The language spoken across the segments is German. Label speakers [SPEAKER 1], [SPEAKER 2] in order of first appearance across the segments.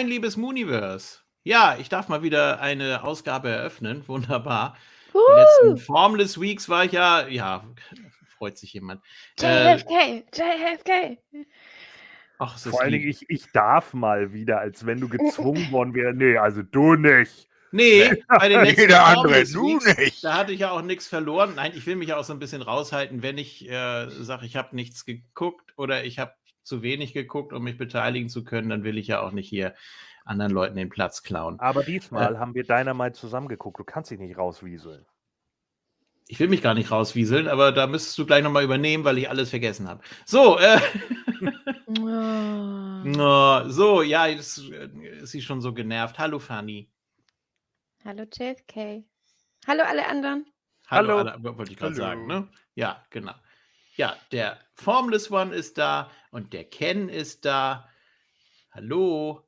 [SPEAKER 1] Moin, liebes Mooniverse. Ja, ich darf mal wieder eine Ausgabe eröffnen. Wunderbar. Die letzten Formless Weeks war ich ja, ja, freut sich jemand. Äh,
[SPEAKER 2] JFK, JFK.
[SPEAKER 1] ach,
[SPEAKER 3] Vor allen Dingen, ich, ich darf mal wieder, als wenn du gezwungen worden wärst. Nee, also du nicht.
[SPEAKER 1] Nee, bei den letzten
[SPEAKER 4] Jeder andere, du nicht.
[SPEAKER 1] da hatte ich ja auch nichts verloren. Nein, ich will mich ja auch so ein bisschen raushalten, wenn ich äh, sage, ich habe nichts geguckt oder ich habe zu wenig geguckt, um mich beteiligen zu können, dann will ich ja auch nicht hier anderen Leuten den Platz klauen.
[SPEAKER 3] Aber diesmal haben wir Dynamite zusammengeguckt. Du kannst dich nicht rauswieseln.
[SPEAKER 1] Ich will mich gar nicht rauswieseln, aber da müsstest du gleich nochmal übernehmen, weil ich alles vergessen habe. So, äh,
[SPEAKER 2] Oh.
[SPEAKER 1] so, ja, jetzt äh, ist sie schon so genervt. Hallo, Fanny.
[SPEAKER 2] Hallo JFK. Hallo alle anderen.
[SPEAKER 1] Hallo,
[SPEAKER 3] Hallo.
[SPEAKER 1] alle- wollte ich gerade sagen, ne? Ja, genau. Ja, der Formless One ist da und der Ken ist da. Hallo.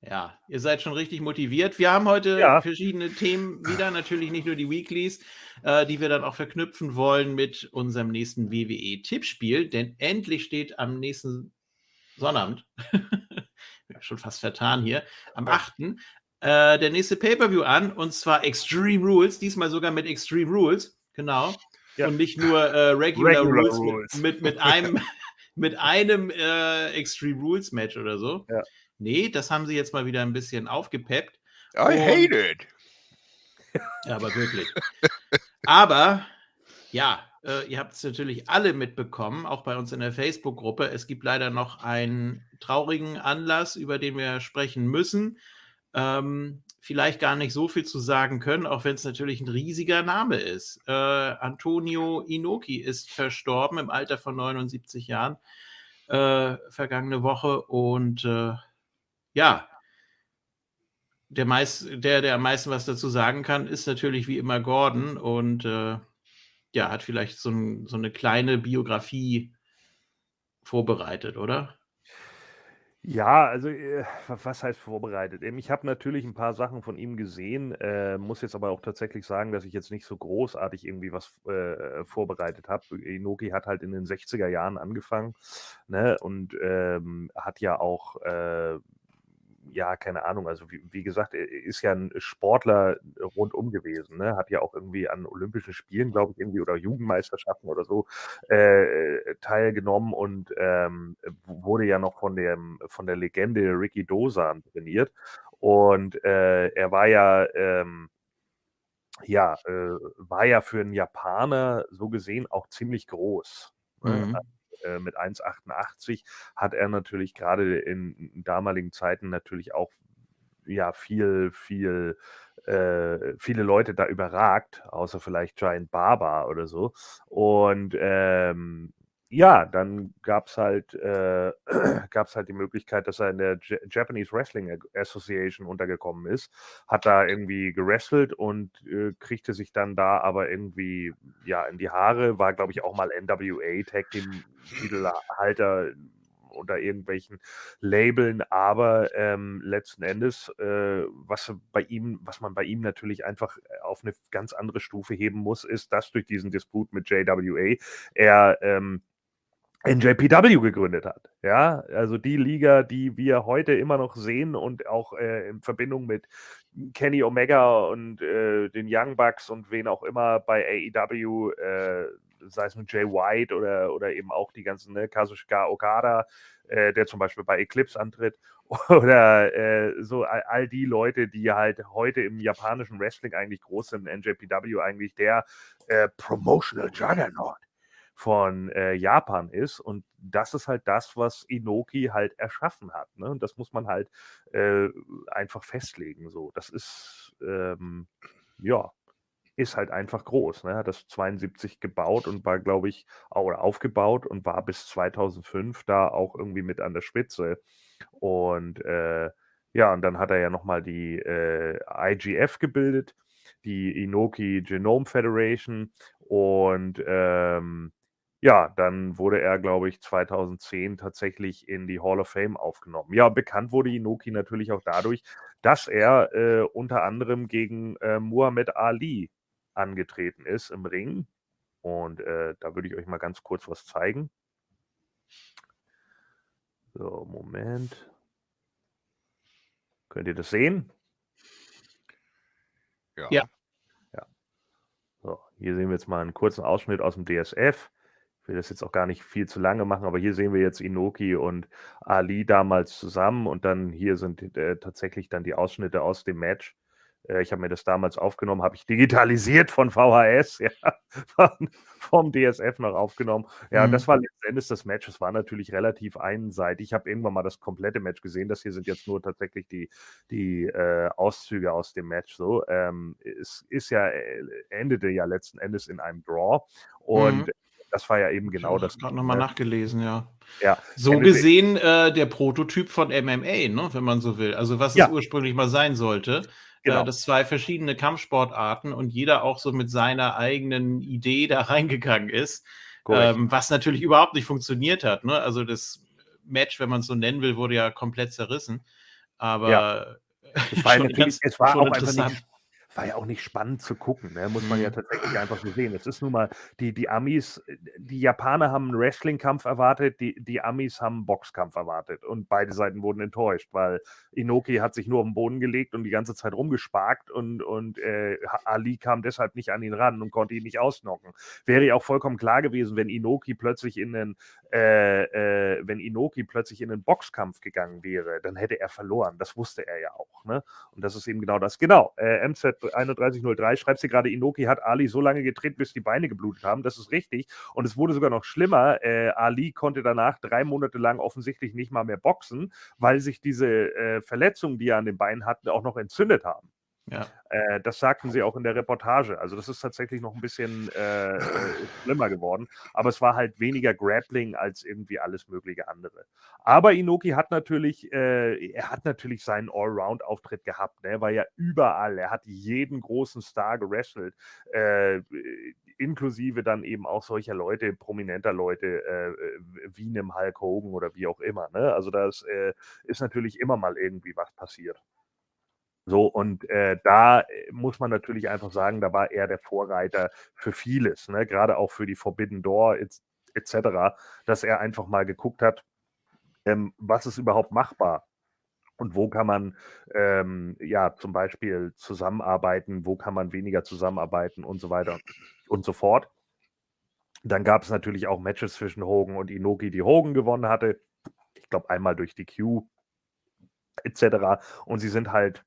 [SPEAKER 1] Ja, ihr seid schon richtig motiviert. Wir haben heute
[SPEAKER 3] Ja.
[SPEAKER 1] verschiedene Themen wieder, natürlich nicht nur die Weeklies, äh, die wir dann auch verknüpfen wollen mit unserem nächsten WWE-Tippspiel, denn endlich steht am nächsten Sonnabend, schon fast vertan hier, am 8. Äh, der nächste Pay-Per-View an und zwar Extreme Rules, diesmal sogar mit Extreme Rules, genau.
[SPEAKER 3] Ja.
[SPEAKER 1] Und nicht nur äh, Regular,
[SPEAKER 3] Regular
[SPEAKER 1] Rules,
[SPEAKER 3] Rules.
[SPEAKER 1] Mit, mit, mit einem, mit einem äh, Extreme Rules Match oder so.
[SPEAKER 3] Ja.
[SPEAKER 1] Nee, das haben sie jetzt mal wieder ein bisschen aufgepeppt.
[SPEAKER 4] I
[SPEAKER 1] Und-
[SPEAKER 4] hate it.
[SPEAKER 1] Ja, aber wirklich. aber ja, äh, ihr habt es natürlich alle mitbekommen, auch bei uns in der Facebook-Gruppe. Es gibt leider noch einen traurigen Anlass, über den wir sprechen müssen. Ähm, vielleicht gar nicht so viel zu sagen können, auch wenn es natürlich ein riesiger Name ist. Äh, Antonio Inoki ist verstorben im Alter von 79 Jahren äh, vergangene Woche und äh, ja, der, meist, der, der am meisten was dazu sagen kann, ist natürlich wie immer Gordon und äh, ja, hat vielleicht so, ein, so eine kleine Biografie vorbereitet, oder?
[SPEAKER 3] Ja, also äh, wa- was heißt vorbereitet? Ähm, Ich habe natürlich ein paar Sachen von ihm gesehen, äh, muss jetzt aber auch tatsächlich sagen, dass ich jetzt nicht so großartig irgendwie was äh, vorbereitet habe. Inoki hat halt in den 60er Jahren angefangen ne, und ähm, hat ja auch, äh, ja, keine Ahnung, also wie, wie gesagt, er ist ja ein Sportler rundum gewesen, ne? hat ja auch irgendwie an Olympischen Spielen, glaube ich, irgendwie oder Jugendmeisterschaften oder so äh, teilgenommen und ähm, wurde ja noch von dem von der Legende Ricky Dosan trainiert und äh, er war ja ähm, ja äh, war ja für einen Japaner so gesehen auch ziemlich groß. ne?
[SPEAKER 1] Mhm.
[SPEAKER 3] Äh, mit 1,88 hat er natürlich gerade in damaligen Zeiten natürlich auch ja viel, viel, äh, viele Leute da überragt, außer vielleicht Giant Barber oder so. Und ähm, ja, dann gab es halt, äh, gab's halt die Möglichkeit, dass er in der J Japanese Wrestling Association untergekommen ist, hat da irgendwie gewrestelt und äh, kriegte sich dann da aber irgendwie ja in die Haare, war glaube ich auch mal NWA Tag Team Titelhalter unter irgendwelchen Labeln, aber ähm, letzten Endes, äh, was bei ihm, was man bei ihm natürlich einfach äh, auf eine ganz andere Stufe heben muss, ist, dass durch diesen Disput mit JWA er ähm, NJPW gegründet hat. Ja, also die Liga, die wir heute immer noch sehen und auch äh, in Verbindung mit Kenny Omega und äh, den Young Bucks und wen auch immer bei AEW, äh, sei es mit Jay White oder, oder eben auch die ganzen ne, Kazuchika Okada, äh, der zum Beispiel bei Eclipse antritt, oder äh, so all, all die Leute, die halt heute im japanischen Wrestling eigentlich groß sind, NJPW eigentlich der äh, Promotional Juggernaut von äh, Japan ist. Und das ist halt das, was Inoki halt erschaffen hat. Ne? Und das muss man halt äh, einfach festlegen. So, das ist ähm, ja ist halt einfach groß. Ne? Hat das 72 gebaut und war, glaube ich, oder aufgebaut und war bis 2005 da auch irgendwie mit an der Spitze. Und äh, ja, und dann hat er ja nochmal die äh, IGF gebildet, die Inoki Genome Federation. Und ähm, ja, dann wurde er, glaube ich, 2010 tatsächlich in die Hall of Fame aufgenommen. Ja, bekannt wurde Inoki natürlich auch dadurch, dass er äh, unter anderem gegen äh, Muhammad Ali angetreten ist im Ring. Und äh, da würde ich euch mal ganz kurz was zeigen. So, Moment. Könnt ihr das sehen?
[SPEAKER 1] Ja.
[SPEAKER 3] Ja. So, hier sehen wir jetzt mal einen kurzen Ausschnitt aus dem DSF. Ich will das jetzt auch gar nicht viel zu lange machen, aber hier sehen wir jetzt Inoki und Ali damals zusammen und dann hier sind äh, tatsächlich dann die Ausschnitte aus dem Match. Äh, ich habe mir das damals aufgenommen, habe ich digitalisiert von VHS, ja, von, vom DSF noch aufgenommen. Ja,
[SPEAKER 1] Mhm.
[SPEAKER 3] das war letztendlich das Match. Es war natürlich relativ einseitig. Ich habe irgendwann mal das komplette Match gesehen. Das hier sind jetzt nur tatsächlich die, die äh, Auszüge aus dem Match. So, ähm, es ist ja, äh, endete ja letzten Endes in einem Draw. Und
[SPEAKER 1] Mhm.
[SPEAKER 3] Das war ja eben genau
[SPEAKER 1] ich
[SPEAKER 3] das.
[SPEAKER 1] gerade nochmal
[SPEAKER 3] ne?
[SPEAKER 1] nachgelesen, ja.
[SPEAKER 3] Ja,
[SPEAKER 1] So
[SPEAKER 3] endete-
[SPEAKER 1] gesehen äh, der Prototyp von MMA, ne, wenn man so will. Also was
[SPEAKER 3] Ja.
[SPEAKER 1] es ursprünglich mal sein sollte.
[SPEAKER 3] Genau.
[SPEAKER 1] Äh, das zwei verschiedene Kampfsportarten und jeder auch so mit seiner eigenen Idee da reingegangen ist. Ähm, was natürlich überhaupt nicht funktioniert hat. Ne? Also das Match, wenn man es so nennen will, wurde ja komplett zerrissen. Aber
[SPEAKER 3] Es war, ja
[SPEAKER 1] schon
[SPEAKER 3] natürlich,
[SPEAKER 1] ganz-
[SPEAKER 3] es war auch einfach
[SPEAKER 1] interessant.
[SPEAKER 3] nicht, war ja auch nicht spannend zu gucken, ne? muss man ja
[SPEAKER 1] Mhm.
[SPEAKER 3] tatsächlich einfach so sehen. Es ist nun mal, die, die Amis, die Japaner haben einen Wrestling-Kampf erwartet, die, die Amis haben einen Boxkampf erwartet und beide Seiten wurden enttäuscht, weil Inoki hat sich nur auf den Boden gelegt und die ganze Zeit rumgesparkt und, und äh, Ali kam deshalb nicht an ihn ran und konnte ihn nicht ausnocken. Wäre ja auch vollkommen klar gewesen, wenn Inoki plötzlich in einen, äh, äh, wenn Inoki plötzlich in einen Boxkampf gegangen wäre, dann hätte er verloren. Das wusste er ja auch. Ne? Und das ist eben genau das. Genau, äh, MZ3103 schreibt sie gerade, Inoki hat Ali so lange getreten, bis die Beine geblutet haben. Das ist richtig. Und es wurde sogar noch schlimmer. Äh, Ali konnte danach drei Monate lang offensichtlich nicht mal mehr boxen, weil sich diese äh, Verletzungen, die er an den Beinen hatte, auch noch entzündet haben.
[SPEAKER 1] Ja.
[SPEAKER 3] Äh, das sagten sie auch in der Reportage. Also das ist tatsächlich noch ein bisschen äh, äh, schlimmer geworden. Aber es war halt weniger Grappling als irgendwie alles mögliche andere. Aber Inoki hat natürlich, äh, er hat natürlich seinen Allround-Auftritt gehabt. Ne? Er war ja überall. Er hat jeden großen Star gewrestelt. Äh, inklusive dann eben auch solcher Leute, prominenter Leute, äh, wie einem Hulk Hogan oder wie auch immer. Ne? Also da ist, äh, ist natürlich immer mal irgendwie was passiert. So, und äh, da äh, muss man natürlich einfach sagen, da war er der Vorreiter für vieles, ne? gerade auch für die Forbidden Door etc., et dass er einfach mal geguckt hat, ähm, was ist überhaupt machbar und wo kann man ähm, ja zum Beispiel zusammenarbeiten, wo kann man weniger zusammenarbeiten und so weiter und so fort. Dann gab es natürlich auch Matches zwischen Hogan und Inoki, die Hogan gewonnen hatte. Ich glaube einmal durch die Q etc. Und sie sind halt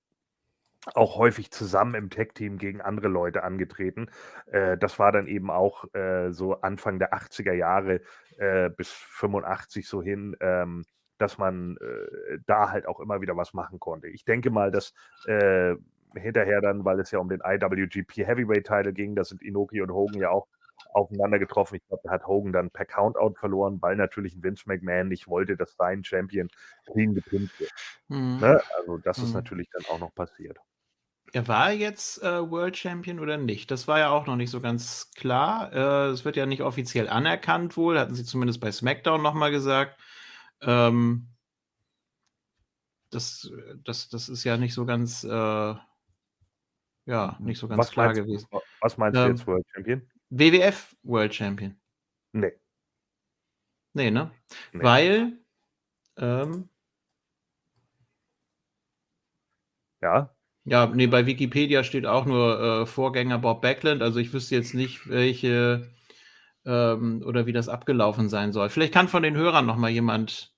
[SPEAKER 3] auch häufig zusammen im Tech-Team gegen andere Leute angetreten. Äh, das war dann eben auch äh, so Anfang der 80er Jahre äh, bis 85 so hin, ähm, dass man äh, da halt auch immer wieder was machen konnte. Ich denke mal, dass äh, hinterher dann, weil es ja um den IWGP Heavyweight Title ging, da sind Inoki und Hogan ja auch aufeinander getroffen. Ich glaube, da hat Hogan dann per Countout verloren, weil natürlich ein Vince McMahon nicht wollte, dass sein Champion clean gepinnt wird.
[SPEAKER 1] Mhm.
[SPEAKER 3] Ne? Also das ist
[SPEAKER 1] Mhm.
[SPEAKER 3] natürlich dann auch noch passiert.
[SPEAKER 1] Er war jetzt äh, World Champion oder nicht? Das war ja auch noch nicht so ganz klar. Äh, Es wird ja nicht offiziell anerkannt wohl, hatten sie zumindest bei SmackDown nochmal gesagt. Ähm, das, das, das ist ja nicht so ganz, äh, ja, nicht so ganz
[SPEAKER 3] was
[SPEAKER 1] klar
[SPEAKER 3] meinst,
[SPEAKER 1] gewesen.
[SPEAKER 3] du- Was meinst
[SPEAKER 1] Ähm,
[SPEAKER 3] du jetzt, World Champion?
[SPEAKER 1] WWF World Champion.
[SPEAKER 3] Nee.
[SPEAKER 1] Nee, ne?
[SPEAKER 3] Nee.
[SPEAKER 1] Weil, ähm,
[SPEAKER 3] Ja,
[SPEAKER 1] Ja, nee, bei Wikipedia steht auch nur äh, Vorgänger Bob Backlund. Also ich wüsste jetzt nicht, welche ähm, oder wie das abgelaufen sein soll. Vielleicht kann von den Hörern noch mal jemand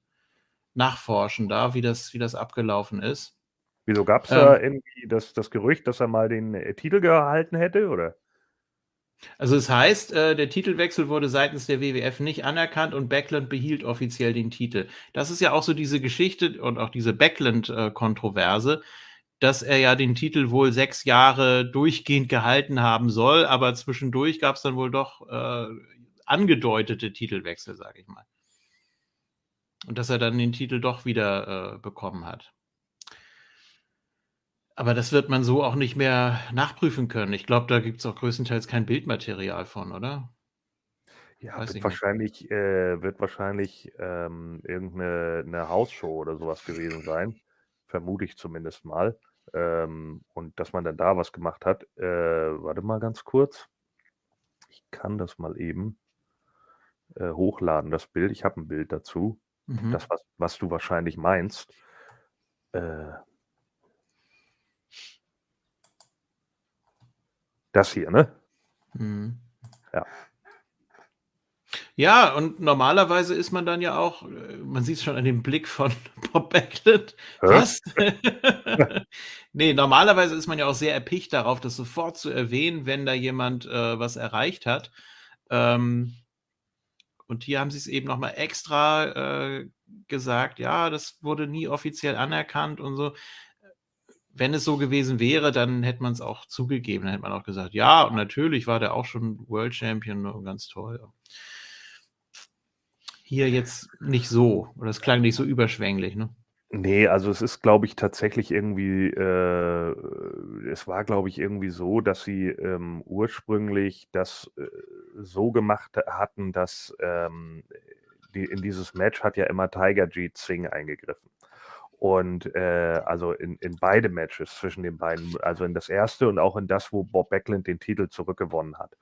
[SPEAKER 1] nachforschen da, wie das, wie das abgelaufen ist.
[SPEAKER 3] wieso gab es
[SPEAKER 1] Ähm.
[SPEAKER 3] da irgendwie das, das Gerücht, dass er mal den äh, Titel gehalten hätte, oder?
[SPEAKER 1] Also es heißt, äh, der Titelwechsel wurde seitens der WWF nicht anerkannt und Backlund behielt offiziell den Titel. Das ist ja auch so diese Geschichte und auch diese Backlund-Kontroverse, dass er ja den Titel wohl sechs Jahre durchgehend gehalten haben soll, aber zwischendurch gab es dann wohl doch äh, angedeutete Titelwechsel, sage ich mal. Und dass er dann den Titel doch wieder äh, bekommen hat. Aber das wird man so auch nicht mehr nachprüfen können. Ich glaube, da gibt es auch größtenteils kein Bildmaterial von, oder?
[SPEAKER 3] Ja,
[SPEAKER 1] Weiß
[SPEAKER 3] wird wahrscheinlich, äh, wird wahrscheinlich ähm, irgendeine eine Hausshow oder sowas gewesen sein. Vermute ich zumindest mal. Ähm, und dass man dann da was gemacht hat. Äh, warte mal ganz kurz. Ich kann das mal eben äh, hochladen, das Bild. Ich habe ein Bild dazu.
[SPEAKER 1] Mhm.
[SPEAKER 3] Das, was, was du wahrscheinlich meinst. Äh, das hier, ne?
[SPEAKER 1] Mhm.
[SPEAKER 3] Ja.
[SPEAKER 1] Ja, und normalerweise ist man dann ja auch, äh, man sieht es schon an dem Blick von Bob Backlund. Was? nee, normalerweise ist man ja auch sehr erpicht darauf, das sofort zu erwähnen, wenn da jemand äh, was erreicht hat. Ähm, und hier haben sie es eben nochmal extra äh, gesagt, ja, das wurde nie offiziell anerkannt und so. Wenn es so gewesen wäre, dann hätte man es auch zugegeben. Dann hätte man auch gesagt, ja, und natürlich war der auch schon World Champion und ganz toll. Hier jetzt nicht so, oder es klang nicht so überschwänglich, ne?
[SPEAKER 3] Nee, also es ist, glaube ich, tatsächlich irgendwie, äh, es war, glaube ich, irgendwie so, dass sie ähm, ursprünglich das äh, so gemacht hatten, dass ähm, die, in dieses Match hat ja immer Tiger G Singh eingegriffen. Und äh, also in, in beide Matches zwischen den beiden, also in das erste und auch in das, wo Bob Backlund den Titel zurückgewonnen hat.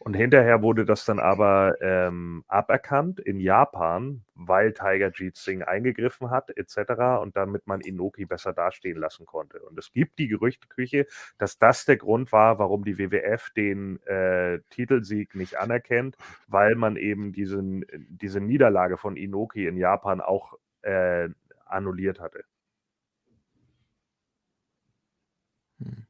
[SPEAKER 3] Und hinterher wurde das dann aber ähm, aberkannt in Japan, weil Tiger Jeet Singh eingegriffen hat, etc. Und damit man Inoki besser dastehen lassen konnte. Und es gibt die Gerüchteküche, dass das der Grund war, warum die WWF den äh, Titelsieg nicht anerkennt, weil man eben diesen, diese Niederlage von Inoki in Japan auch äh, annulliert hatte.
[SPEAKER 1] Hm.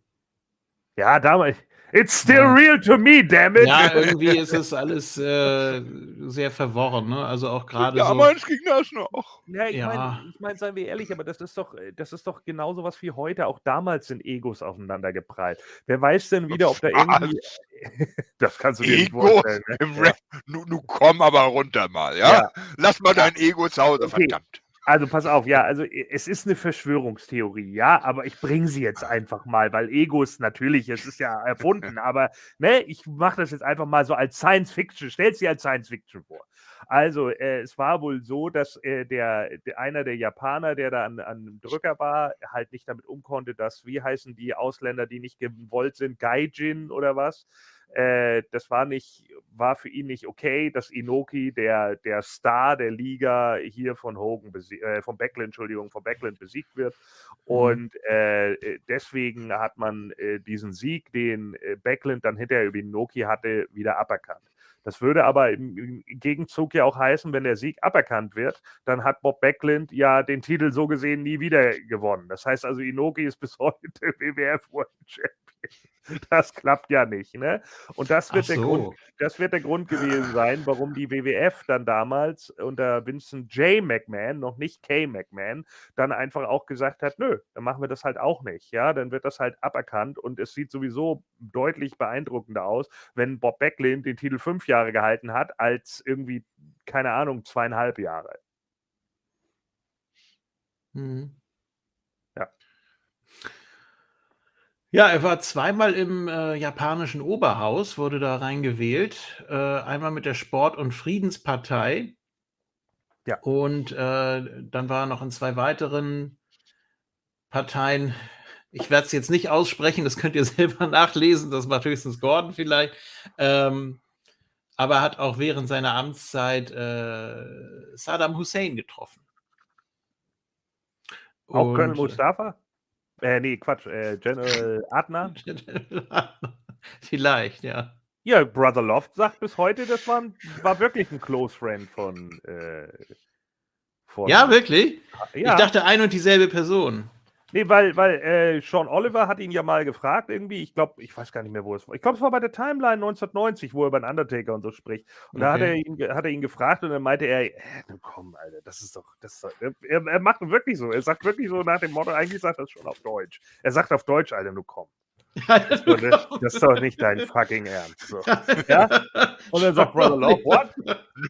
[SPEAKER 3] Ja, damals. It's still
[SPEAKER 1] Ja.
[SPEAKER 3] real to me, damn it.
[SPEAKER 1] Ja, irgendwie ist es alles äh, sehr verworren, ne? Also auch gerade so.
[SPEAKER 4] Damals ging das noch.
[SPEAKER 3] Ja, ich
[SPEAKER 1] Ja.
[SPEAKER 3] meine, ich mein, seien wir ehrlich, aber das ist doch, das ist doch genauso was wie heute. Auch damals sind Egos aufeinander geprallt. Wer weiß denn wieder, ob da irgendwie. das kannst du dir nicht
[SPEAKER 4] Ego
[SPEAKER 3] vorstellen. Ne?
[SPEAKER 4] im
[SPEAKER 3] Ja.
[SPEAKER 4] Rap. Nu, nu komm aber runter mal, ja?
[SPEAKER 3] Ja.
[SPEAKER 4] Lass mal dein Ego zu Hause,
[SPEAKER 3] Okay.
[SPEAKER 4] verdammt.
[SPEAKER 3] Also pass auf, ja, also es ist eine Verschwörungstheorie, ja, aber ich bringe sie jetzt einfach mal, weil Egos natürlich, es ist ja erfunden, aber ne, ich mache das jetzt einfach mal so als Science Fiction, stell sie als Science Fiction vor. Also, äh, es war wohl so, dass äh, der, der einer der Japaner, der da an, an dem Drücker war, halt nicht damit umkonnte, dass, wie heißen die Ausländer, die nicht gewollt sind, Gaijin oder was? Äh, das war nicht, war für ihn nicht okay, dass Inoki, der, der Star der Liga, hier von Hogan, äh, von Backlund, Entschuldigung, von Backlund besiegt wird. Und äh, deswegen hat man äh, diesen Sieg, den äh, Backlund dann hinterher über Inoki hatte, wieder aberkannt. Das würde aber im, im Gegenzug ja auch heißen, wenn der Sieg aberkannt wird, dann hat Bob Backlund ja den Titel so gesehen nie wieder gewonnen. Das heißt also, Inoki ist bis heute WWF World Champion. Das klappt ja nicht, ne? Und das wird, der Grund,
[SPEAKER 1] so.
[SPEAKER 3] das wird der Grund gewesen sein, warum die WWF dann damals unter Vincent J. McMahon, noch nicht K. McMahon, dann einfach auch gesagt hat, nö, dann machen wir das halt auch nicht. Ja, dann wird das halt aberkannt und es sieht sowieso deutlich beeindruckender aus, wenn Bob Backlund den Titel fünf Jahre gehalten hat, als irgendwie, keine Ahnung, zweieinhalb Jahre.
[SPEAKER 1] Mhm.
[SPEAKER 3] Ja.
[SPEAKER 1] Ja, er war zweimal im äh, japanischen Oberhaus, wurde da reingewählt. Äh, einmal mit der Sport- und Friedenspartei.
[SPEAKER 3] Ja.
[SPEAKER 1] Und äh, dann war er noch in zwei weiteren Parteien. Ich werde es jetzt nicht aussprechen, das könnt ihr selber nachlesen, das macht höchstens Gordon vielleicht. Ähm, aber er hat auch während seiner Amtszeit äh, Saddam Hussein getroffen.
[SPEAKER 3] Auch Colonel
[SPEAKER 1] Und-
[SPEAKER 3] Mustafa? Äh, nee, Quatsch, äh, General Adnan?
[SPEAKER 1] Vielleicht, ja.
[SPEAKER 3] Ja, Brother Loft sagt bis heute, das war, ein, war wirklich ein Close Friend von. Äh, von
[SPEAKER 1] Ja, wirklich?
[SPEAKER 3] Ja,
[SPEAKER 1] Ich dachte ein und dieselbe Person.
[SPEAKER 3] Nee, weil, weil äh, Sean Oliver hat ihn ja mal gefragt, irgendwie. Ich glaube, ich weiß gar nicht mehr, wo es war. Ich glaube, es war bei der Timeline 1990, wo er über den Undertaker und so spricht. Und da hat er,
[SPEAKER 1] Okay.
[SPEAKER 3] ihn, hat er ihn gefragt und dann meinte er, äh, komm, Alter, das ist doch. Das ist doch er, er macht wirklich so. Er sagt wirklich so nach dem Motto, eigentlich sagt er das schon auf Deutsch. Er sagt auf Deutsch, Alter, nu komm. Das ist doch nicht dein fucking Ernst. So. Ja? Und dann sagt Brother Love, what?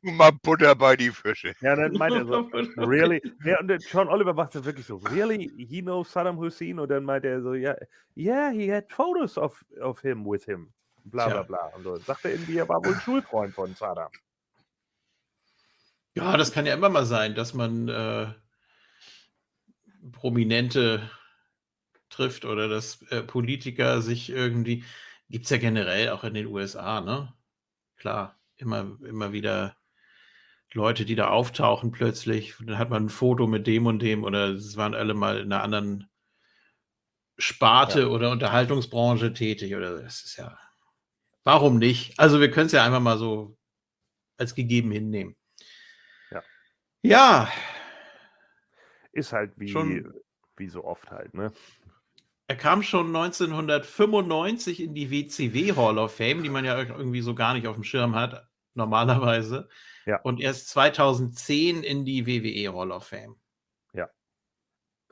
[SPEAKER 4] Nur mal Butter bei die Fische.
[SPEAKER 3] Ja, dann meint er so, really? Ja, und John Oliver macht es wirklich so, really? He knows Saddam Hussein? Und dann meint er so, ja, yeah, he had photos of, of him with him. Bla bla bla. Und so sagt er irgendwie, er war wohl ein Schulfreund von Saddam.
[SPEAKER 1] Ja, das kann ja immer mal sein, dass man äh, Prominente trifft oder dass äh, Politiker sich irgendwie, gibt es ja generell auch in den USA, ne? Klar, immer, immer wieder Leute, die da auftauchen plötzlich. Dann hat man ein Foto mit dem und dem oder es waren alle mal in einer anderen Sparte oder Unterhaltungsbranche tätig oder das ist ja warum nicht? Also wir können es ja einfach mal so als gegeben hinnehmen.
[SPEAKER 3] Ja.
[SPEAKER 1] Ja,
[SPEAKER 3] Ist halt wie,
[SPEAKER 1] Schon-
[SPEAKER 3] wie so oft halt, ne?
[SPEAKER 1] Er kam schon 1995 in die WCW Hall of Fame, die man ja irgendwie so gar nicht auf dem Schirm hat, normalerweise.
[SPEAKER 3] Ja.
[SPEAKER 1] Und erst 2010 in die WWE Hall of Fame.
[SPEAKER 3] Ja.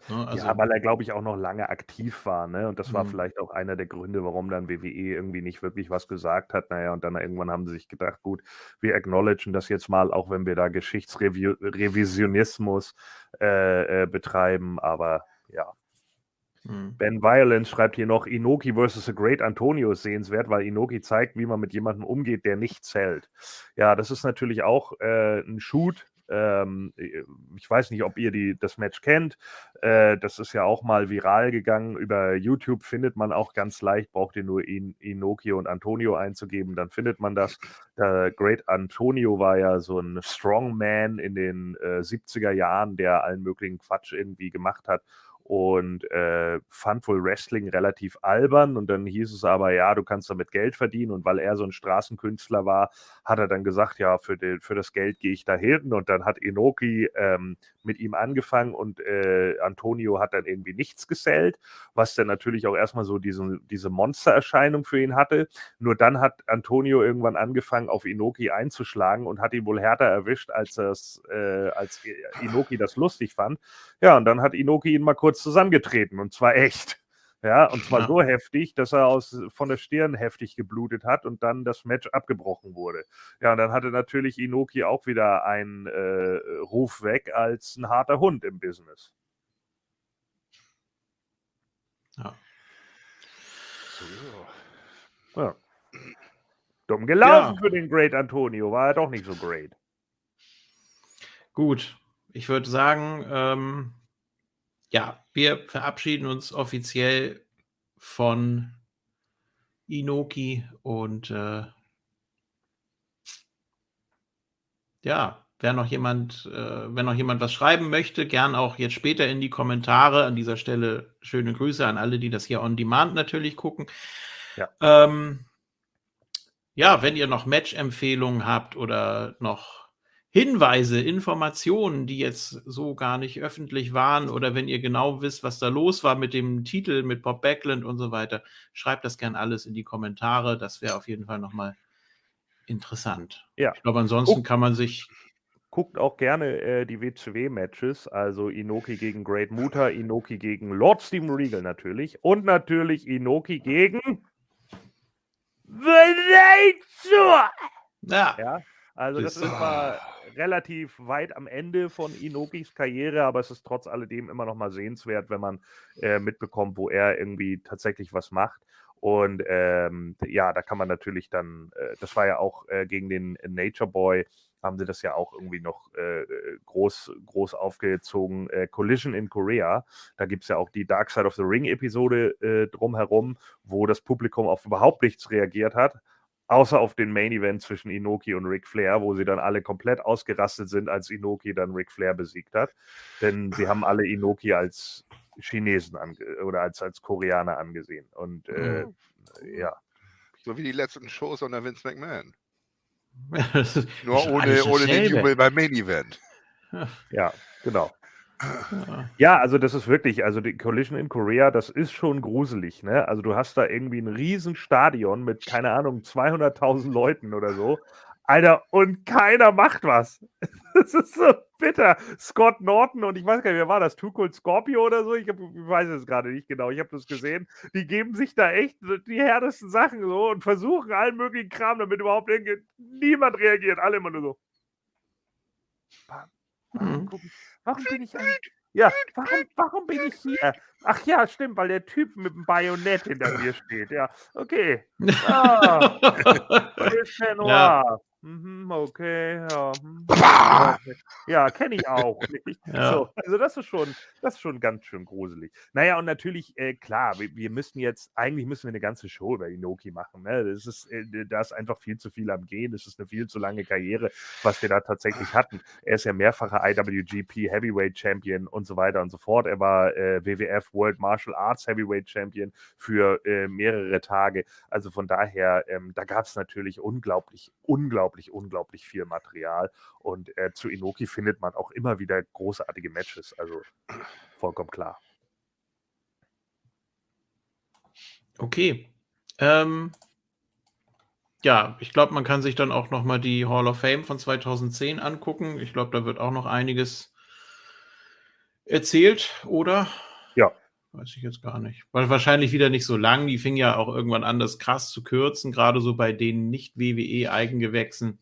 [SPEAKER 1] Ne, also,
[SPEAKER 3] ja, weil er, glaube ich, auch noch lange aktiv war, ne? Und das war
[SPEAKER 1] Mhm.
[SPEAKER 3] vielleicht auch einer der Gründe, warum dann WWE irgendwie nicht wirklich was gesagt hat. Naja, und dann irgendwann haben sie sich gedacht, gut, wir acknowledgen das jetzt mal, auch wenn wir da Geschichtsrevisionismus äh, äh, betreiben, aber ja.
[SPEAKER 1] Hm.
[SPEAKER 3] Ben Violence schreibt hier noch, Inoki versus The Great Antonio ist sehenswert, weil Inoki zeigt, wie man mit jemandem umgeht, der nicht zählt. Ja, das ist natürlich auch äh, ein Shoot. Ähm, ich weiß nicht, ob ihr die, das Match kennt. Äh, das ist ja auch mal viral gegangen. Über YouTube findet man auch ganz leicht, braucht ihr nur In Inoki und Antonio einzugeben, dann findet man das. Der Great Antonio war ja so ein Strongman in den äh, 70er Jahren, der allen möglichen Quatsch irgendwie gemacht hat und äh, fand wohl Wrestling relativ albern und dann hieß es aber, ja, du kannst damit Geld verdienen und weil er so ein Straßenkünstler war, hat er dann gesagt, ja, für, den, für das Geld gehe ich da hin und dann hat Inoki ähm, mit ihm angefangen und äh, Antonio hat dann irgendwie nichts gesellt, was dann natürlich auch erstmal so diesen, diese Monstererscheinung für ihn hatte. Nur dann hat Antonio irgendwann angefangen, auf Inoki einzuschlagen und hat ihn wohl härter erwischt, als, äh, als Inoki das lustig fand. Ja, und dann hat Inoki ihn mal kurz zusammengetreten und zwar echt. Ja, und zwar
[SPEAKER 1] Ja.
[SPEAKER 3] so heftig, dass er aus, von der Stirn heftig geblutet hat und dann das Match abgebrochen wurde. Ja, und dann hatte natürlich Inoki auch wieder einen äh, Ruf weg als ein harter Hund im Business.
[SPEAKER 1] Ja.
[SPEAKER 3] Ja. Dumm gelaufen
[SPEAKER 1] Ja.
[SPEAKER 3] für den Great Antonio, war er doch nicht so great.
[SPEAKER 1] Gut, ich würde sagen, ähm, ja, wir verabschieden uns offiziell von Inoki und äh, ja, wer noch jemand, äh, wenn noch jemand was schreiben möchte, gern auch jetzt später in die Kommentare. An dieser Stelle schöne Grüße an alle, die das hier on demand natürlich gucken.
[SPEAKER 3] Ja.
[SPEAKER 1] Ähm, ja, wenn ihr noch Match-Empfehlungen habt oder noch Hinweise, Informationen, die jetzt so gar nicht öffentlich waren, oder wenn ihr genau wisst, was da los war mit dem Titel, mit Bob Backlund und so weiter, schreibt das gern alles in die Kommentare. Das wäre auf jeden Fall nochmal interessant.
[SPEAKER 3] Ja.
[SPEAKER 1] Ich glaube, ansonsten
[SPEAKER 3] Oh.
[SPEAKER 1] kann man sich.
[SPEAKER 3] Guckt auch gerne äh, die WCW-Matches, also Inoki gegen Great Muta, Inoki gegen Lord Steven Regal natürlich und natürlich Inoki gegen The Nature.
[SPEAKER 1] Ja,
[SPEAKER 3] Ja, also das
[SPEAKER 1] Das-
[SPEAKER 3] ist mal relativ weit am Ende von Inokis Karriere, aber es ist trotz alledem immer noch mal sehenswert, wenn man äh, mitbekommt, wo er irgendwie tatsächlich was macht. Und ähm, ja, da kann man natürlich dann, äh, das war ja auch äh, gegen den Nature Boy, haben sie das ja auch irgendwie noch äh, äh, groß, groß aufgezogen. Äh, Collision in Korea, da gibt es ja auch die Dark Side of the Ring-Episode äh, drumherum, wo das Publikum auf überhaupt nichts reagiert hat. Außer auf den Main Event zwischen Inoki und Ric Flair, wo sie dann alle komplett ausgerastet sind, als Inoki dann Ric Flair besiegt hat. Denn sie haben alle Inoki als Chinesen ange oder als, als Koreaner angesehen. Und äh, ja,
[SPEAKER 4] So wie die letzten Shows unter Vince McMahon. Nur ohne, ohne den. Jubel beim Main Event.
[SPEAKER 3] ja, genau.
[SPEAKER 1] Ja.
[SPEAKER 3] Also das ist wirklich, also die Collision in Korea, das ist schon gruselig, ne? Also du hast da irgendwie ein riesen Stadion mit, keine Ahnung, 200.000 Leuten oder so. Alter, und keiner macht was. Das ist so bitter. Scott Norton und ich weiß gar nicht, wer war das? Too Cold Scorpio oder so? Ich, hab, ich weiß es gerade nicht genau. Ich habe das gesehen. Die geben sich da echt die härtesten Sachen so und versuchen allen möglichen Kram, damit überhaupt irgendwie niemand reagiert. Alle immer nur so. Warum, warum,
[SPEAKER 1] Mhm.
[SPEAKER 3] guck ich, warum bin ich eigentlich ja, warum, warum bin ich hier? Ach ja, stimmt, weil der Typ mit dem Bajonett hinter mir steht. Ja, okay. Ah, ist der Noir. mhm, okay, ja. hm. Ja, kenne ich auch.
[SPEAKER 1] Ja.
[SPEAKER 3] So, also das ist schon, das ist schon ganz schön gruselig. Naja, und natürlich, äh, klar, wir, wir müssen jetzt, eigentlich müssen wir eine ganze Show über Inoki machen. Ne? Das ist, äh, da ist einfach viel zu viel am Gehen. Das ist eine viel zu lange Karriere, was wir da tatsächlich hatten. Er ist ja mehrfacher IWGP Heavyweight Champion und so weiter und so fort. Er war äh, WWF World Martial Arts Heavyweight Champion für äh, mehrere Tage. Also von daher, ähm, da gab es natürlich unglaublich, unglaublich, unglaublich viel Material. Und äh, zu Inoki findet man auch immer wieder großartige Matches. Also vollkommen klar.
[SPEAKER 1] Okay. Ähm, ja, ich glaube, man kann sich dann auch noch mal die Hall of Fame von 2010 angucken. Ich glaube, da wird auch noch einiges erzählt, oder?
[SPEAKER 3] Ja.
[SPEAKER 1] Weiß ich jetzt gar nicht. Weil wahrscheinlich wieder nicht so lang. Die fing ja auch irgendwann an, das krass zu kürzen, gerade so bei den nicht WWE-Eigengewächsen.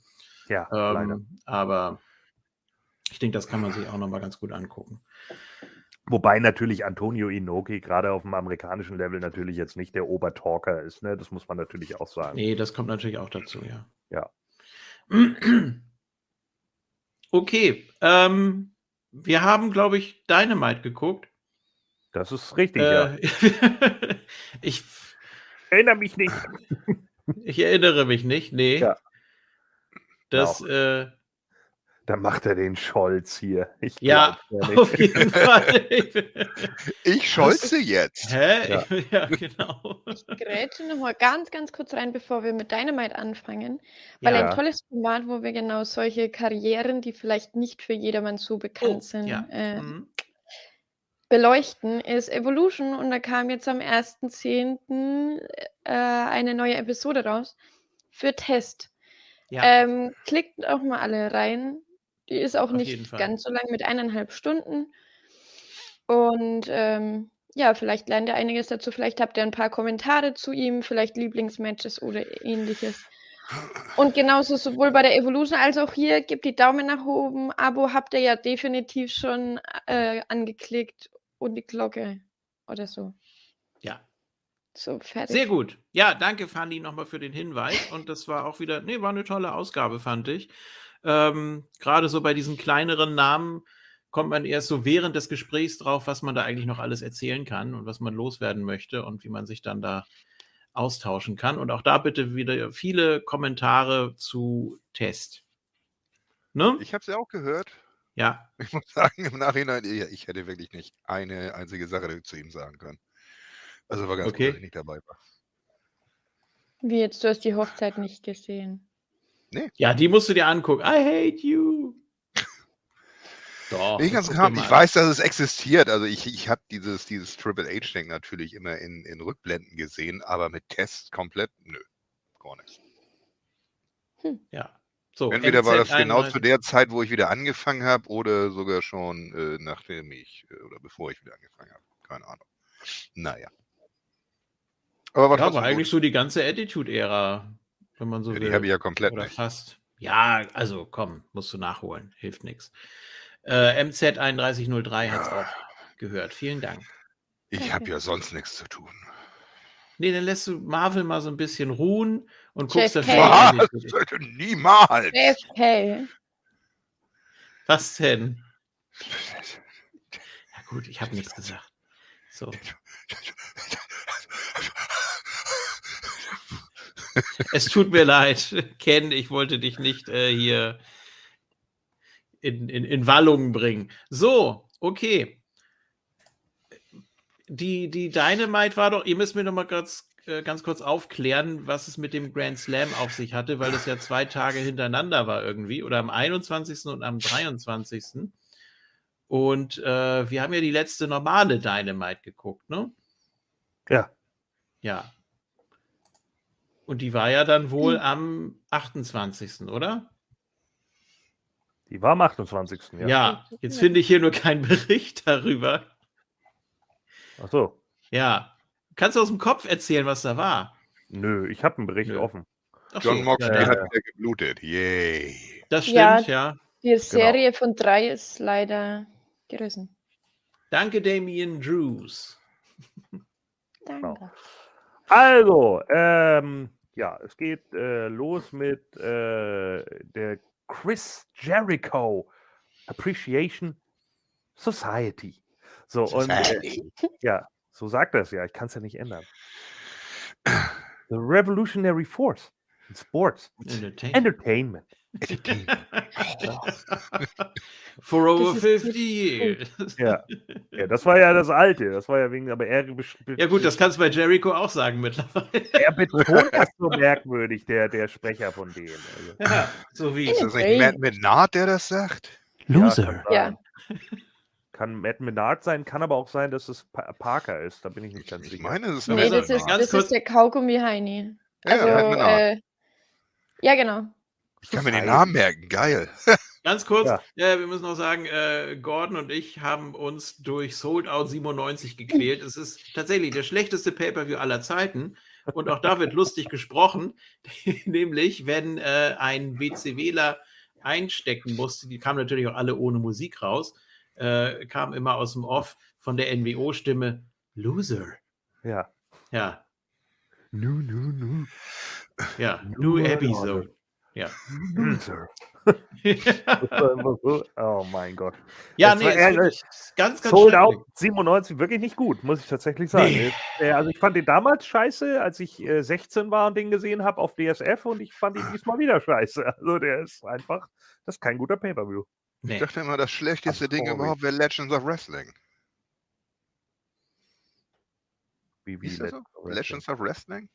[SPEAKER 3] Ja, leider.
[SPEAKER 1] Ähm, aber ich denke, das kann man sich auch noch mal ganz gut angucken.
[SPEAKER 3] Wobei natürlich Antonio Inoki gerade auf dem amerikanischen Level natürlich jetzt nicht der Obertalker ist. Ne? Das muss man natürlich auch sagen.
[SPEAKER 1] Nee, das kommt natürlich auch dazu, ja.
[SPEAKER 3] Ja.
[SPEAKER 1] Okay, ähm, wir haben, glaube ich, Dynamite geguckt.
[SPEAKER 3] Das ist richtig, ja.
[SPEAKER 1] Äh, ich,
[SPEAKER 3] Erinnere mich nicht.
[SPEAKER 1] ich erinnere mich nicht, nee.
[SPEAKER 3] Ja.
[SPEAKER 1] Das, äh,
[SPEAKER 3] Da macht er den Scholz hier. Ich
[SPEAKER 1] ja,
[SPEAKER 3] ja
[SPEAKER 1] auf jeden Fall.
[SPEAKER 4] Ich scholze jetzt.
[SPEAKER 1] Hä?
[SPEAKER 3] Ja.
[SPEAKER 1] Ich, ja, genau.
[SPEAKER 2] Ich grätsche noch mal ganz, ganz kurz rein, bevor wir mit Dynamite anfangen. Weil
[SPEAKER 3] Ja.
[SPEAKER 2] ein tolles Format, wo wir genau solche Karrieren, die vielleicht nicht für jedermann so bekannt
[SPEAKER 1] Oh,
[SPEAKER 2] sind,
[SPEAKER 1] ja.
[SPEAKER 2] äh,
[SPEAKER 1] Mhm.
[SPEAKER 2] Beleuchten, ist Evolution. Und da kam jetzt am 1.10. Äh, eine neue Episode raus für Test.
[SPEAKER 1] Ja.
[SPEAKER 2] Ähm, klickt auch mal alle rein. Die ist auch
[SPEAKER 1] Auf
[SPEAKER 2] nicht ganz so lang mit eineinhalb Stunden. Und ähm, ja, vielleicht lernt ihr einiges dazu. Vielleicht habt ihr ein paar Kommentare zu ihm, vielleicht Lieblingsmatches oder ähnliches. Und genauso sowohl bei der Evolution als auch hier, gebt die Daumen nach oben. Abo habt ihr ja definitiv schon äh, angeklickt und die Glocke oder so.
[SPEAKER 1] ja.
[SPEAKER 2] So, fertig.
[SPEAKER 1] Sehr gut. Ja, danke, Fanny, nochmal für den Hinweis. Und das war auch wieder, nee, war eine tolle Ausgabe, fand ich. Ähm, Gerade so bei diesen kleineren Namen kommt man erst so während des Gesprächs drauf, was man da eigentlich noch alles erzählen kann und was man loswerden möchte und wie man sich dann da austauschen kann. Und auch da bitte wieder viele Kommentare zu Test. Ne?
[SPEAKER 4] Ich habe es ja auch gehört.
[SPEAKER 1] Ja,
[SPEAKER 4] Ich muss sagen, im Nachhinein, ich hätte wirklich nicht eine einzige Sache zu ihm sagen können. Also war ganz
[SPEAKER 1] Okay.
[SPEAKER 4] gut, dass ich nicht dabei war.
[SPEAKER 2] Wie jetzt, du hast die Hochzeit nicht gesehen.
[SPEAKER 1] ja, die musst du dir angucken. I hate you. Doch.
[SPEAKER 4] Ich,
[SPEAKER 1] dir
[SPEAKER 4] ich weiß, dass es existiert. Also ich, ich habe dieses, dieses Triple H-Ding natürlich immer in, in Rückblenden gesehen, aber mit Test komplett, nö, gar nichts.
[SPEAKER 1] Ja. So,
[SPEAKER 4] Entweder war das genau
[SPEAKER 1] MZ31.
[SPEAKER 4] zu der Zeit, wo ich wieder angefangen habe, oder sogar schon äh, nachdem ich, äh, oder bevor ich wieder angefangen habe. Keine Ahnung. Naja. Aber war
[SPEAKER 1] Ja, aber eigentlich
[SPEAKER 4] gut.
[SPEAKER 1] so die ganze Attitude-Ära, wenn man so
[SPEAKER 4] Ja,
[SPEAKER 1] will.
[SPEAKER 4] die habe ich ja komplett
[SPEAKER 1] Oder
[SPEAKER 4] nicht.
[SPEAKER 1] fast. Ja, also komm, musst du nachholen. Hilft nichts. Äh, MZ3103 hat es auch gehört. Vielen Dank.
[SPEAKER 4] Ich habe ja sonst nichts zu tun.
[SPEAKER 1] Nee, dann lässt du Marvel mal so ein bisschen ruhen und guckst
[SPEAKER 2] JFK.
[SPEAKER 1] dann
[SPEAKER 4] Was? Niemals!
[SPEAKER 2] JFK.
[SPEAKER 1] Was denn? Ja, gut, ich habe nichts gesagt. So. Es tut mir leid, Ken, ich wollte dich nicht äh, hier in, in, in Wallungen bringen. So, okay. Die, die Dynamite war doch, ihr müsst mir noch mal ganz, äh, ganz kurz aufklären, was es mit dem Grand Slam auf sich hatte, weil das ja zwei Tage hintereinander war irgendwie, oder am 21. und am 23. Und äh, wir haben ja die letzte normale Dynamite geguckt, ne?
[SPEAKER 3] Ja.
[SPEAKER 1] Ja. Und die war ja dann wohl
[SPEAKER 2] Hm.
[SPEAKER 1] am 28., oder?
[SPEAKER 3] Die war am 28.
[SPEAKER 1] Ja.
[SPEAKER 3] Ja.
[SPEAKER 1] Jetzt finde ich hier nur keinen Bericht darüber.
[SPEAKER 3] Ach so.
[SPEAKER 1] Ja. Kannst du aus dem Kopf erzählen, was da war?
[SPEAKER 3] Nö, ich habe einen Bericht
[SPEAKER 1] Nö.
[SPEAKER 3] offen.
[SPEAKER 1] Ach
[SPEAKER 4] John
[SPEAKER 1] so,
[SPEAKER 4] Moxley
[SPEAKER 1] ja, ja.
[SPEAKER 4] hat wieder geblutet. Yay.
[SPEAKER 1] Das
[SPEAKER 2] Ja.
[SPEAKER 1] stimmt, ja.
[SPEAKER 2] Die Serie von drei ist leider gerissen.
[SPEAKER 1] Danke, Damien Drews.
[SPEAKER 2] Danke.
[SPEAKER 3] Also, ähm, ja, es geht äh, los mit äh, der Chris Jericho Appreciation Society. So, und äh,
[SPEAKER 4] Society.
[SPEAKER 3] ja, so sagt er es ja, ich kann es ja nicht ändern. The Revolutionary Force in Sports
[SPEAKER 1] Entertainment.
[SPEAKER 3] Entertainment.
[SPEAKER 1] For over
[SPEAKER 2] Das ist
[SPEAKER 1] 50 years.
[SPEAKER 3] Ja. ja, das war ja das Alte, das war ja wegen, aber er,
[SPEAKER 1] Ja gut, das kannst du bei Jericho auch sagen mittlerweile.
[SPEAKER 3] er betont das so merkwürdig, der, der Sprecher von denen. Also,
[SPEAKER 1] Ja, so wie
[SPEAKER 4] Ist das nicht Matt Menard, der das sagt?
[SPEAKER 3] kann,
[SPEAKER 2] Ja.
[SPEAKER 3] Kann Matt Menard sein, kann aber auch sein, dass es pa Parker ist, da bin ich nicht ganz
[SPEAKER 4] Ich
[SPEAKER 3] sicher.
[SPEAKER 4] meine, es ist
[SPEAKER 1] Nee,
[SPEAKER 2] das ist, das ist der Kaugummi-Heini.
[SPEAKER 4] Ja,
[SPEAKER 2] Also,
[SPEAKER 4] Menard.
[SPEAKER 2] äh, ja, genau.
[SPEAKER 4] Ich kann mir den. Namen merken, geil.
[SPEAKER 1] Ganz kurz,
[SPEAKER 3] Ja.
[SPEAKER 1] ja. wir müssen noch sagen, äh, Gordon und ich haben uns durch Sold Out 97 gequält. Es ist tatsächlich der schlechteste Pay-Per-View aller Zeiten. Und auch da wird lustig gesprochen, nämlich wenn äh, ein WCWler einstecken musste, die kamen natürlich auch alle ohne Musik raus, äh, kam immer aus dem Off von der NWO-Stimme Loser.
[SPEAKER 3] Ja.
[SPEAKER 1] Ja,
[SPEAKER 3] Nu, nu, nu.
[SPEAKER 1] ja,
[SPEAKER 3] New
[SPEAKER 1] New Episode. Ja.
[SPEAKER 3] Loser. Das war immer so- Oh mein Gott.
[SPEAKER 1] ja,
[SPEAKER 3] Das
[SPEAKER 1] nee,
[SPEAKER 3] ehrlich.
[SPEAKER 1] ganz, ganz
[SPEAKER 3] Sold. Out 97 wirklich nicht gut, muss ich tatsächlich sagen.
[SPEAKER 1] Nee.
[SPEAKER 3] Äh, Also ich fand den damals scheiße, als ich äh, 16 war und den gesehen habe auf DSF und ich fand ihn diesmal wieder scheiße. Also der ist einfach, das ist kein guter Pay-Per-View.
[SPEAKER 4] Ich
[SPEAKER 1] Nee.
[SPEAKER 4] dachte immer, das schlechteste Ding überhaupt wäre Legends of Wrestling.
[SPEAKER 3] Wie,
[SPEAKER 4] Wie ist das so?
[SPEAKER 3] Legends of Wrestling.
[SPEAKER 4] Legends of Wrestling?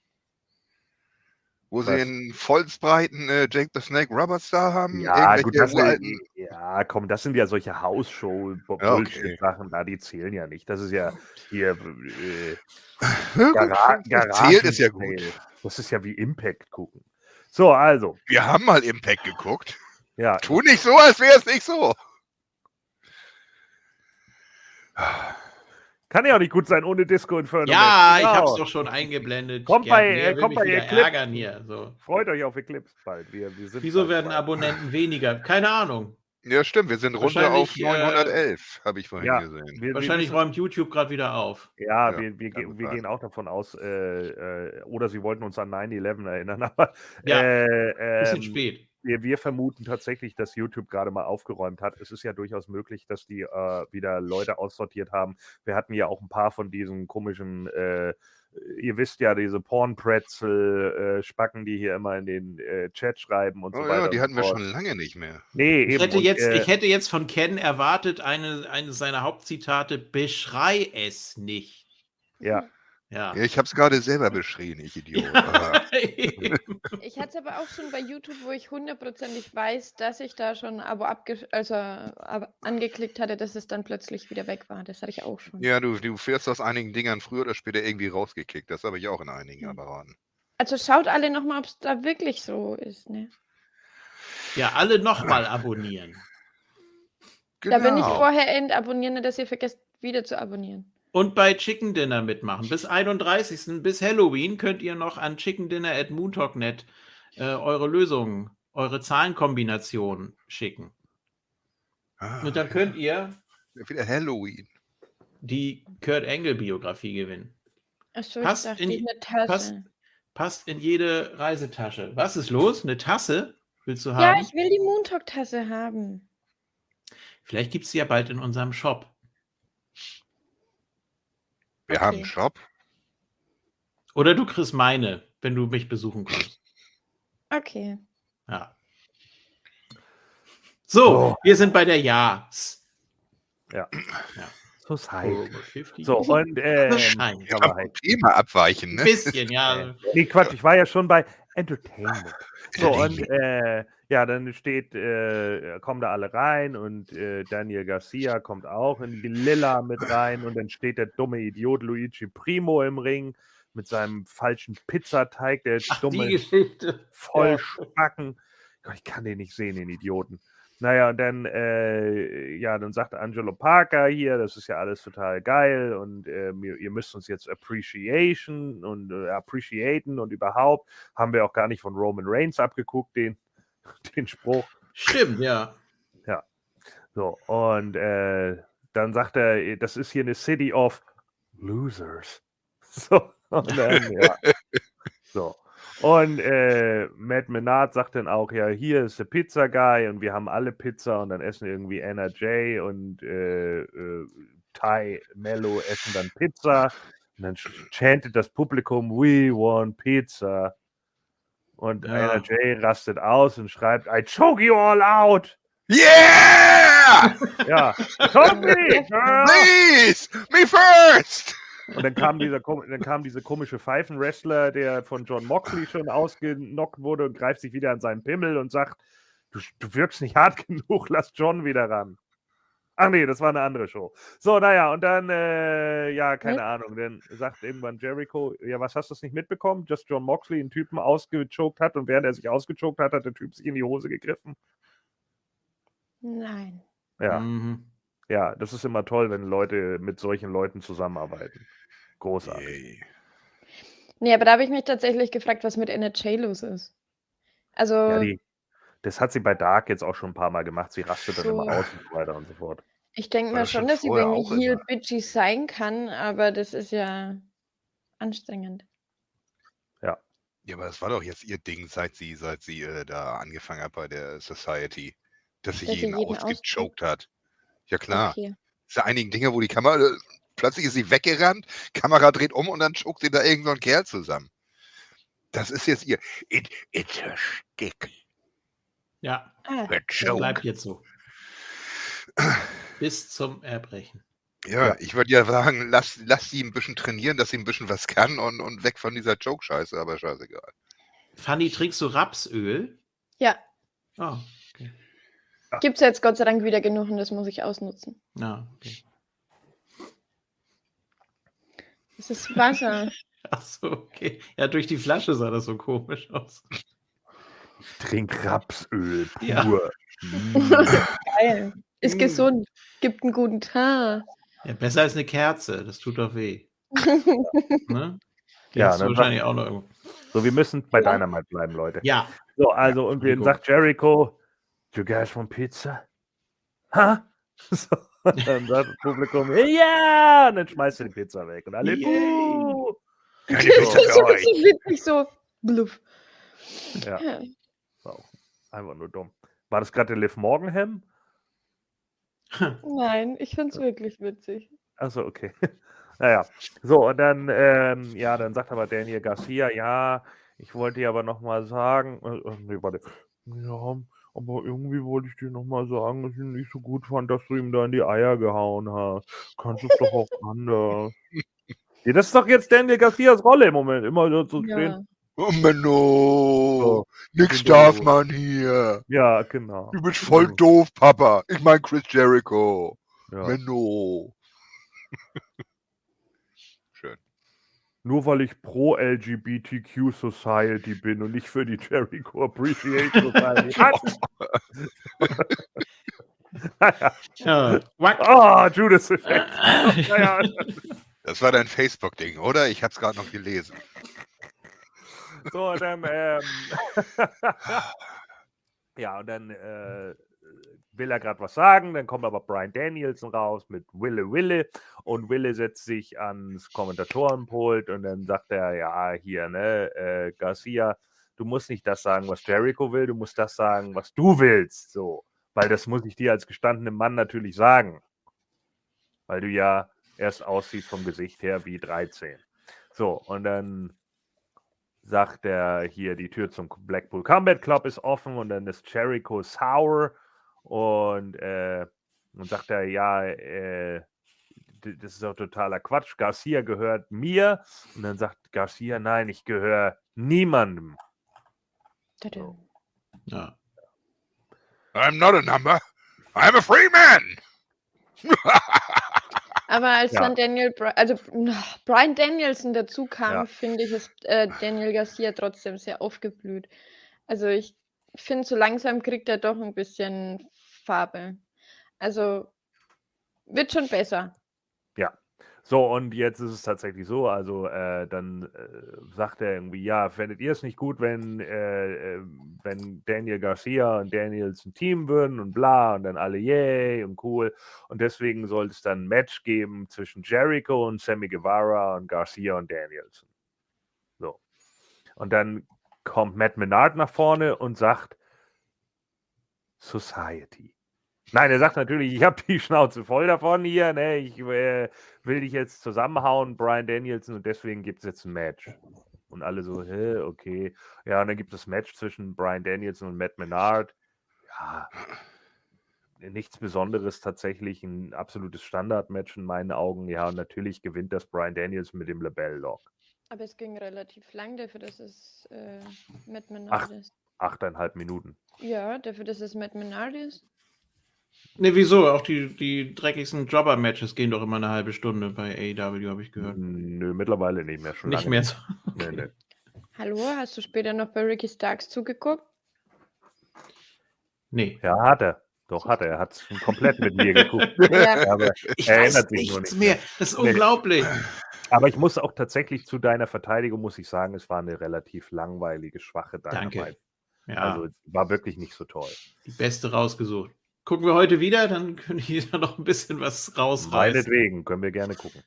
[SPEAKER 4] Wo
[SPEAKER 3] Was?
[SPEAKER 4] sie einen vollsbreiten äh, Jake the Snake Roberts da haben?
[SPEAKER 3] Ja, gut, das sind,
[SPEAKER 4] uralten.
[SPEAKER 3] ja, komm, das sind ja solche
[SPEAKER 4] Ja,
[SPEAKER 3] Hausshow-Bullshit-Sachen da, die zählen ja nicht. Das ist ja hier äh, Gara
[SPEAKER 4] das Zählt ist ja gut.
[SPEAKER 3] Das ist ja wie Impact gucken. So, also,
[SPEAKER 4] Wir haben mal Impact geguckt.
[SPEAKER 3] Ja,
[SPEAKER 4] Tu nicht so, als wäre es nicht so.
[SPEAKER 3] kann ja auch nicht gut sein ohne Disco Inferno.
[SPEAKER 1] Ja,
[SPEAKER 3] Match.
[SPEAKER 1] ich
[SPEAKER 3] Genau.
[SPEAKER 1] hab's doch schon eingeblendet.
[SPEAKER 3] Kommt bei- äh, kommt bei Eclipse.
[SPEAKER 1] ärgern hier. So.
[SPEAKER 3] Freut euch auf Eclipse bald. Wir, wir sind
[SPEAKER 1] Wieso
[SPEAKER 3] bald
[SPEAKER 1] werden
[SPEAKER 3] dabei.
[SPEAKER 1] Abonnenten weniger? Keine Ahnung.
[SPEAKER 4] Ja, stimmt. Wir sind runter auf
[SPEAKER 1] Wahrscheinlich, äh,
[SPEAKER 4] 911, habe ich vorhin
[SPEAKER 3] Ja.
[SPEAKER 4] gesehen.
[SPEAKER 3] Wir,
[SPEAKER 1] Wahrscheinlich
[SPEAKER 3] wir,
[SPEAKER 1] räumt YouTube gerade wieder auf.
[SPEAKER 3] Ja,
[SPEAKER 4] Ja,
[SPEAKER 3] wir, wir, ge- wir gehen auch davon aus, äh, äh, oder sie wollten uns an 9-11 erinnern, aber
[SPEAKER 1] Ja,
[SPEAKER 3] äh,
[SPEAKER 1] Bisschen
[SPEAKER 3] ähm,
[SPEAKER 1] spät.
[SPEAKER 3] Wir, wir vermuten tatsächlich, dass YouTube gerade mal aufgeräumt hat. Es ist ja durchaus möglich, dass die äh, wieder Leute aussortiert haben. Wir hatten ja auch ein paar von diesen komischen, äh, ihr wisst ja, diese Porn-Pretzel-Spacken, die hier immer in den äh, Chat schreiben und
[SPEAKER 4] Oh
[SPEAKER 3] so weiter.
[SPEAKER 4] ja, die hatten wir schon lange nicht mehr.
[SPEAKER 3] Nee,
[SPEAKER 1] Ich
[SPEAKER 3] eben.
[SPEAKER 1] hätte,
[SPEAKER 3] und,
[SPEAKER 1] jetzt,
[SPEAKER 3] äh,
[SPEAKER 1] ich hätte jetzt von Ken erwartet, eine, eines seiner Hauptzitate: Beschrei es nicht.
[SPEAKER 3] ja.
[SPEAKER 1] Ja.
[SPEAKER 4] Ja, ich habe es gerade selber beschrien, ich Idiot. Aber
[SPEAKER 2] Ich hatte es aber auch schon bei YouTube, wo ich hundertprozentig weiß, dass ich da schon ein Abo abge also, ab angeklickt hatte, dass es dann plötzlich wieder weg war. Das hatte ich auch schon.
[SPEAKER 4] ja, du, du wirst aus einigen Dingern früher oder später irgendwie rausgekickt. Das habe ich auch in einigen
[SPEAKER 2] Hm.
[SPEAKER 4] Apparaten.
[SPEAKER 2] Also schaut alle nochmal, ob es da wirklich so ist. Ne?
[SPEAKER 1] ja, alle nochmal abonnieren.
[SPEAKER 2] Da bin ich
[SPEAKER 4] Genau.
[SPEAKER 2] vorher entabonnieren, dass ihr vergesst, wieder zu abonnieren.
[SPEAKER 1] Und bei Chicken Dinner mitmachen. Bis 31. bis Halloween könnt ihr noch an chickendinner.moontalk.net äh, eure Lösungen, eure Zahlenkombination schicken.
[SPEAKER 4] Ah,
[SPEAKER 1] Und dann könnt ihr
[SPEAKER 4] wieder Halloween.
[SPEAKER 1] die Kurt Engel Biografie gewinnen.
[SPEAKER 2] Achso,
[SPEAKER 1] Passt
[SPEAKER 2] ich dachte,
[SPEAKER 1] in
[SPEAKER 2] eine Tasse.
[SPEAKER 1] passt- Passt in jede Reisetasche. Was ist los? Eine Tasse willst du
[SPEAKER 2] Ja,
[SPEAKER 1] haben?
[SPEAKER 2] ich will die Moontalk-Tasse haben.
[SPEAKER 1] Vielleicht gibt es sie ja bald in unserem Shop.
[SPEAKER 4] Wir
[SPEAKER 2] Okay.
[SPEAKER 4] haben einen Shop.
[SPEAKER 1] Oder du kriegst meine, wenn du mich besuchen kommst.
[SPEAKER 2] Okay.
[SPEAKER 1] Ja. So,
[SPEAKER 3] Oh.
[SPEAKER 1] wir sind bei der Ja's.
[SPEAKER 3] Society.
[SPEAKER 1] 50.
[SPEAKER 3] So, und ähm,
[SPEAKER 1] Schein.
[SPEAKER 3] ja,
[SPEAKER 4] Aber
[SPEAKER 3] aber halt,
[SPEAKER 4] Thema abweichen,
[SPEAKER 1] Ein
[SPEAKER 4] ne?
[SPEAKER 1] bisschen, ja.
[SPEAKER 3] nee, Quatsch, ich war ja schon bei Entertainment. So, und äh, ja, dann steht, äh, kommen da alle rein und äh, Daniel Garcia kommt auch in die Lilla mit rein und dann steht der dumme Idiot Luigi Primo im Ring mit seinem falschen Pizzateig, der
[SPEAKER 1] Ach, die
[SPEAKER 3] dumme. Vollspacken. Gott, ich kann den nicht sehen, den Idioten. Naja, und dann, äh, ja, dann sagt Angelo Parker hier, das ist ja alles total geil und ähm, ihr, müsst uns jetzt appreciation und äh, appreciaten und überhaupt haben wir auch gar nicht von Roman Reigns abgeguckt, den, den Spruch.
[SPEAKER 1] Stimmt, ja.
[SPEAKER 3] So, und äh, dann sagt er, das ist hier eine City of Losers. So, und dann, ja. So. Und äh, Matt Menard sagt dann auch, ja, hier ist der Pizza Guy und wir haben alle Pizza und dann essen irgendwie Anna J und äh, äh, Ty Mello essen dann Pizza und dann chantet das Publikum, we want pizza. Und
[SPEAKER 1] Ja.
[SPEAKER 3] Anna J rastet aus und schreibt, I choke you all out.
[SPEAKER 4] Yeah!
[SPEAKER 3] Ja, choke me, girl.
[SPEAKER 4] Please! Me first!
[SPEAKER 3] Und dann kam dieser dann kam diese komische Pfeifenwrestler, der von John Moxley schon ausgenockt wurde und greift sich wieder an seinen Pimmel und sagt, du, du wirkst nicht hart genug, lass John wieder ran. Ach nee, das war eine andere Show. So, naja, und dann, äh, ja, keine
[SPEAKER 2] Hm?
[SPEAKER 3] Ahnung, dann sagt irgendwann Jericho, ja, was hast du das nicht mitbekommen, dass John Moxley einen Typen ausgechoked hat und während er sich ausgechoked hat, hat der Typ sich in die Hose gegriffen.
[SPEAKER 2] Nein.
[SPEAKER 3] Ja,
[SPEAKER 1] Mhm.
[SPEAKER 3] ja, das ist immer toll, wenn Leute mit solchen Leuten zusammenarbeiten. Großartig.
[SPEAKER 4] Yay.
[SPEAKER 2] Nee, aber da habe ich mich tatsächlich gefragt, was mit NHJ los ist. Also,
[SPEAKER 3] Ja, die, das hat sie bei Dark jetzt auch schon ein paar Mal gemacht. Sie rastet dann immer
[SPEAKER 2] So.
[SPEAKER 3] aus und so weiter und so fort.
[SPEAKER 2] ich denke mal
[SPEAKER 4] das
[SPEAKER 2] schon, dass sie wegen
[SPEAKER 4] immer?
[SPEAKER 2] bitchy sein kann, aber das ist ja anstrengend.
[SPEAKER 4] Ja, aber das war doch jetzt ihr Ding, seit sie, seit sie äh, da angefangen hat bei der Society, dass sie
[SPEAKER 2] Dass sie
[SPEAKER 4] jeden
[SPEAKER 2] jeden
[SPEAKER 4] ausgechoked hat. Ja klar.
[SPEAKER 2] Okay.
[SPEAKER 4] Es sind einige Dinge, wo die Kamera, äh, plötzlich ist sie weggerannt, Kamera dreht um und dann choked sie da irgend so ein Kerl zusammen. Das ist jetzt ihr. It, it's a stick.
[SPEAKER 1] Ja,
[SPEAKER 2] Ah,
[SPEAKER 4] A
[SPEAKER 1] das
[SPEAKER 4] joke.
[SPEAKER 1] bleibt jetzt so. Bis zum Erbrechen.
[SPEAKER 4] Ja,
[SPEAKER 3] Ja.
[SPEAKER 4] ich würde ja sagen, lass, lass sie ein bisschen trainieren, dass sie ein bisschen was kann und, und weg von dieser Joke-Scheiße, aber scheißegal.
[SPEAKER 1] Fanny, trinkst du Rapsöl?
[SPEAKER 2] ja,
[SPEAKER 1] Oh, okay.
[SPEAKER 2] gibt es jetzt Gott sei Dank wieder genug und das muss ich ausnutzen.
[SPEAKER 1] Ja, okay.
[SPEAKER 2] Es ist Wasser.
[SPEAKER 1] Ach so, okay. Ja, durch die Flasche sah das so komisch aus.
[SPEAKER 3] Trink Rapsöl pur.
[SPEAKER 1] Ja.
[SPEAKER 3] Mm.
[SPEAKER 2] Geil. Ist
[SPEAKER 1] Mm.
[SPEAKER 2] gesund. Gibt einen guten Tag.
[SPEAKER 1] Ja, besser als eine Kerze. Das tut doch weh. Ne? Die
[SPEAKER 3] Ja, dann
[SPEAKER 1] wahrscheinlich auch noch irgendwo.
[SPEAKER 3] So, wir müssen bei
[SPEAKER 2] Ja.
[SPEAKER 3] Dynamite bleiben, Leute.
[SPEAKER 1] Ja,
[SPEAKER 3] So, also, und
[SPEAKER 1] Entschuldigung.
[SPEAKER 3] sagt Jericho, you guys want pizza? Ha? So, und dann sagt das Publikum, ja! Und dann schmeißt er die Pizza weg. Und alle,
[SPEAKER 1] Yay.
[SPEAKER 3] buh!
[SPEAKER 4] Keine
[SPEAKER 3] So.
[SPEAKER 2] Richtig witzig, so bluff.
[SPEAKER 3] Ja,
[SPEAKER 2] Ja.
[SPEAKER 3] auch einfach nur dumm. War das gerade der Liv Morganham?
[SPEAKER 2] Nein, ich finde es wirklich witzig.
[SPEAKER 3] Achso, okay. naja. So, und dann, ähm, ja, dann sagt aber Daniel Garcia, ja, ich wollte dir aber nochmal sagen, äh, äh, nee, warte. Ja, aber irgendwie wollte ich dir nochmal sagen, dass ich ihn nicht so gut fand, dass du ihm da in die Eier gehauen hast. Kannst es doch auch anders. Ja, das ist doch jetzt Daniel Garcias Rolle im Moment, immer so zu
[SPEAKER 2] Ja.
[SPEAKER 3] stehen.
[SPEAKER 4] Oh Menno,
[SPEAKER 3] So,
[SPEAKER 4] nix
[SPEAKER 3] genau.
[SPEAKER 4] darf man hier.
[SPEAKER 3] Ja, genau.
[SPEAKER 4] Du bist voll
[SPEAKER 3] Genau.
[SPEAKER 4] doof, Papa. Ich mein Chris Jericho.
[SPEAKER 3] Ja.
[SPEAKER 4] Menno.
[SPEAKER 3] Nur weil ich pro LGBTQ Society bin und nicht für die Jericho Appreciation Society. naja. Ah, Judas Effekt. Naja,
[SPEAKER 4] Das war dein Facebook-Ding, oder? Ich hab's gerade noch gelesen.
[SPEAKER 3] so, dann, ähm, ja, und dann äh, will er gerade was sagen, dann kommt aber Brian Danielson raus mit Wille Wille und Wille setzt sich ans Kommentatorenpult und dann sagt er, ja, hier, ne, äh, Garcia, du musst nicht das sagen, was Jericho will, du musst das sagen, was du willst, so, weil das muss ich dir als gestandenem Mann natürlich sagen, weil du ja erst aussiehst vom Gesicht her wie 13. So, und dann sagt er hier, die Tür zum Blackpool Combat Club ist offen und dann ist Jericho sour und, äh, und sagt er, ja, äh, das ist doch totaler Quatsch. Garcia gehört mir. Und dann sagt Garcia, nein, ich gehöre niemandem.
[SPEAKER 2] Tada.
[SPEAKER 1] Ja.
[SPEAKER 4] I'm not a number. I'm a free man.
[SPEAKER 2] Aber als
[SPEAKER 3] Ja.
[SPEAKER 2] dann Daniel, also Brian Danielson dazu kam,
[SPEAKER 3] Ja.
[SPEAKER 2] finde ich, ist äh, Daniel Garcia trotzdem sehr aufgeblüht. Also ich finde, so langsam kriegt er doch ein bisschen Farbe. Also wird schon besser.
[SPEAKER 3] So, und jetzt ist es tatsächlich so, also äh, dann äh, sagt er irgendwie, ja, fändet ihr es nicht gut, wenn, äh, äh, wenn Daniel Garcia und Daniels ein Team würden und bla und dann alle yay und cool. Und deswegen sollte es dann ein Match geben zwischen Jericho und Sammy Guevara und Garcia und Danielson. So. Und dann kommt Matt Menard nach vorne und sagt Society. Nein, er sagt natürlich, ich habe die Schnauze voll davon hier, ne? ich äh, will dich jetzt zusammenhauen, Brian Danielson, und deswegen gibt es jetzt ein Match. Und alle so, hä, okay. Ja, und dann gibt es das Match zwischen Brian Danielson und Matt Menard. Ja, nichts Besonderes tatsächlich, ein absolutes Standardmatch in meinen Augen. Ja, und natürlich gewinnt das Brian Danielson mit dem Labell-Lock.
[SPEAKER 2] Aber es ging relativ lang dafür, dass es äh, Matt Menard ist.
[SPEAKER 3] Achteinhalb Minuten.
[SPEAKER 2] Ja, dafür, dass es Matt Menard ist.
[SPEAKER 1] Ne, wieso? Auch die, die dreckigsten Jobber-Matches gehen doch immer eine halbe Stunde bei AEW, habe ich gehört.
[SPEAKER 3] Nö, mittlerweile nicht mehr. Schon
[SPEAKER 1] Nicht
[SPEAKER 3] lange
[SPEAKER 1] mehr so.
[SPEAKER 3] Nee, nee.
[SPEAKER 2] Hallo, hast du später noch bei Ricky Starks zugeguckt?
[SPEAKER 1] Nee.
[SPEAKER 3] Ja, hat er. Doch, hat er. Er hat es komplett mit mir geguckt.
[SPEAKER 2] Ja,
[SPEAKER 3] Aber,
[SPEAKER 1] Ich
[SPEAKER 3] Er
[SPEAKER 1] weiß
[SPEAKER 3] erinnert sich nur
[SPEAKER 1] nichts
[SPEAKER 3] nicht
[SPEAKER 1] mehr.
[SPEAKER 3] mehr.
[SPEAKER 1] Das ist
[SPEAKER 3] Nee.
[SPEAKER 1] unglaublich.
[SPEAKER 3] Aber ich muss auch tatsächlich zu deiner Verteidigung, muss ich sagen, es war eine relativ langweilige, schwache
[SPEAKER 1] Danke.
[SPEAKER 3] Dynamite.
[SPEAKER 1] Ja,
[SPEAKER 3] Also es war wirklich nicht so toll.
[SPEAKER 1] die beste rausgesucht. Gucken wir heute wieder, dann können wir da noch ein bisschen was rausreißen.
[SPEAKER 3] Meinetwegen, können wir gerne gucken.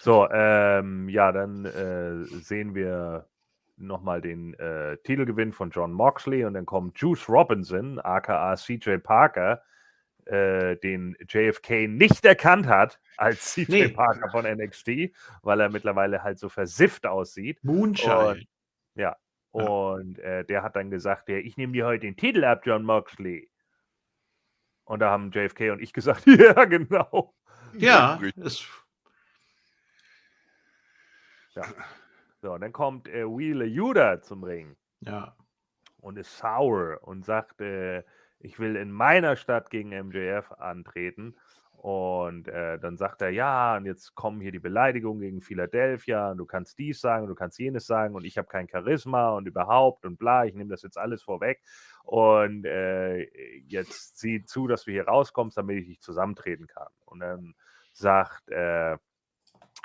[SPEAKER 3] So, ähm, ja, dann äh, sehen wir nochmal den äh, Titelgewinn von John Moxley und dann kommt Juice Robinson, aka CJ Parker, äh, den JFK nicht erkannt hat als CJ
[SPEAKER 1] Nee.
[SPEAKER 3] Parker von NXT, weil er mittlerweile halt so versifft aussieht.
[SPEAKER 1] Moonshine.
[SPEAKER 3] Ja. Und äh, der hat dann gesagt, ja, ich nehme dir heute den Titel ab, John Moxley. Und da haben JFK und ich gesagt, ja, genau.
[SPEAKER 1] Ja, das,
[SPEAKER 3] So, und dann kommt äh, Wheeler Judah zum Ring
[SPEAKER 1] ja.
[SPEAKER 3] und ist sour und sagt, äh, ich will in meiner Stadt gegen MJF antreten. Und äh, dann sagt er, ja, und jetzt kommen hier die Beleidigungen gegen Philadelphia und du kannst dies sagen und du kannst jenes sagen und ich habe kein Charisma und überhaupt und bla, ich nehme das jetzt alles vorweg. Und äh, jetzt sieh zu, dass du hier rauskommst, damit ich dich zusammentreten kann. Und dann sagt, äh,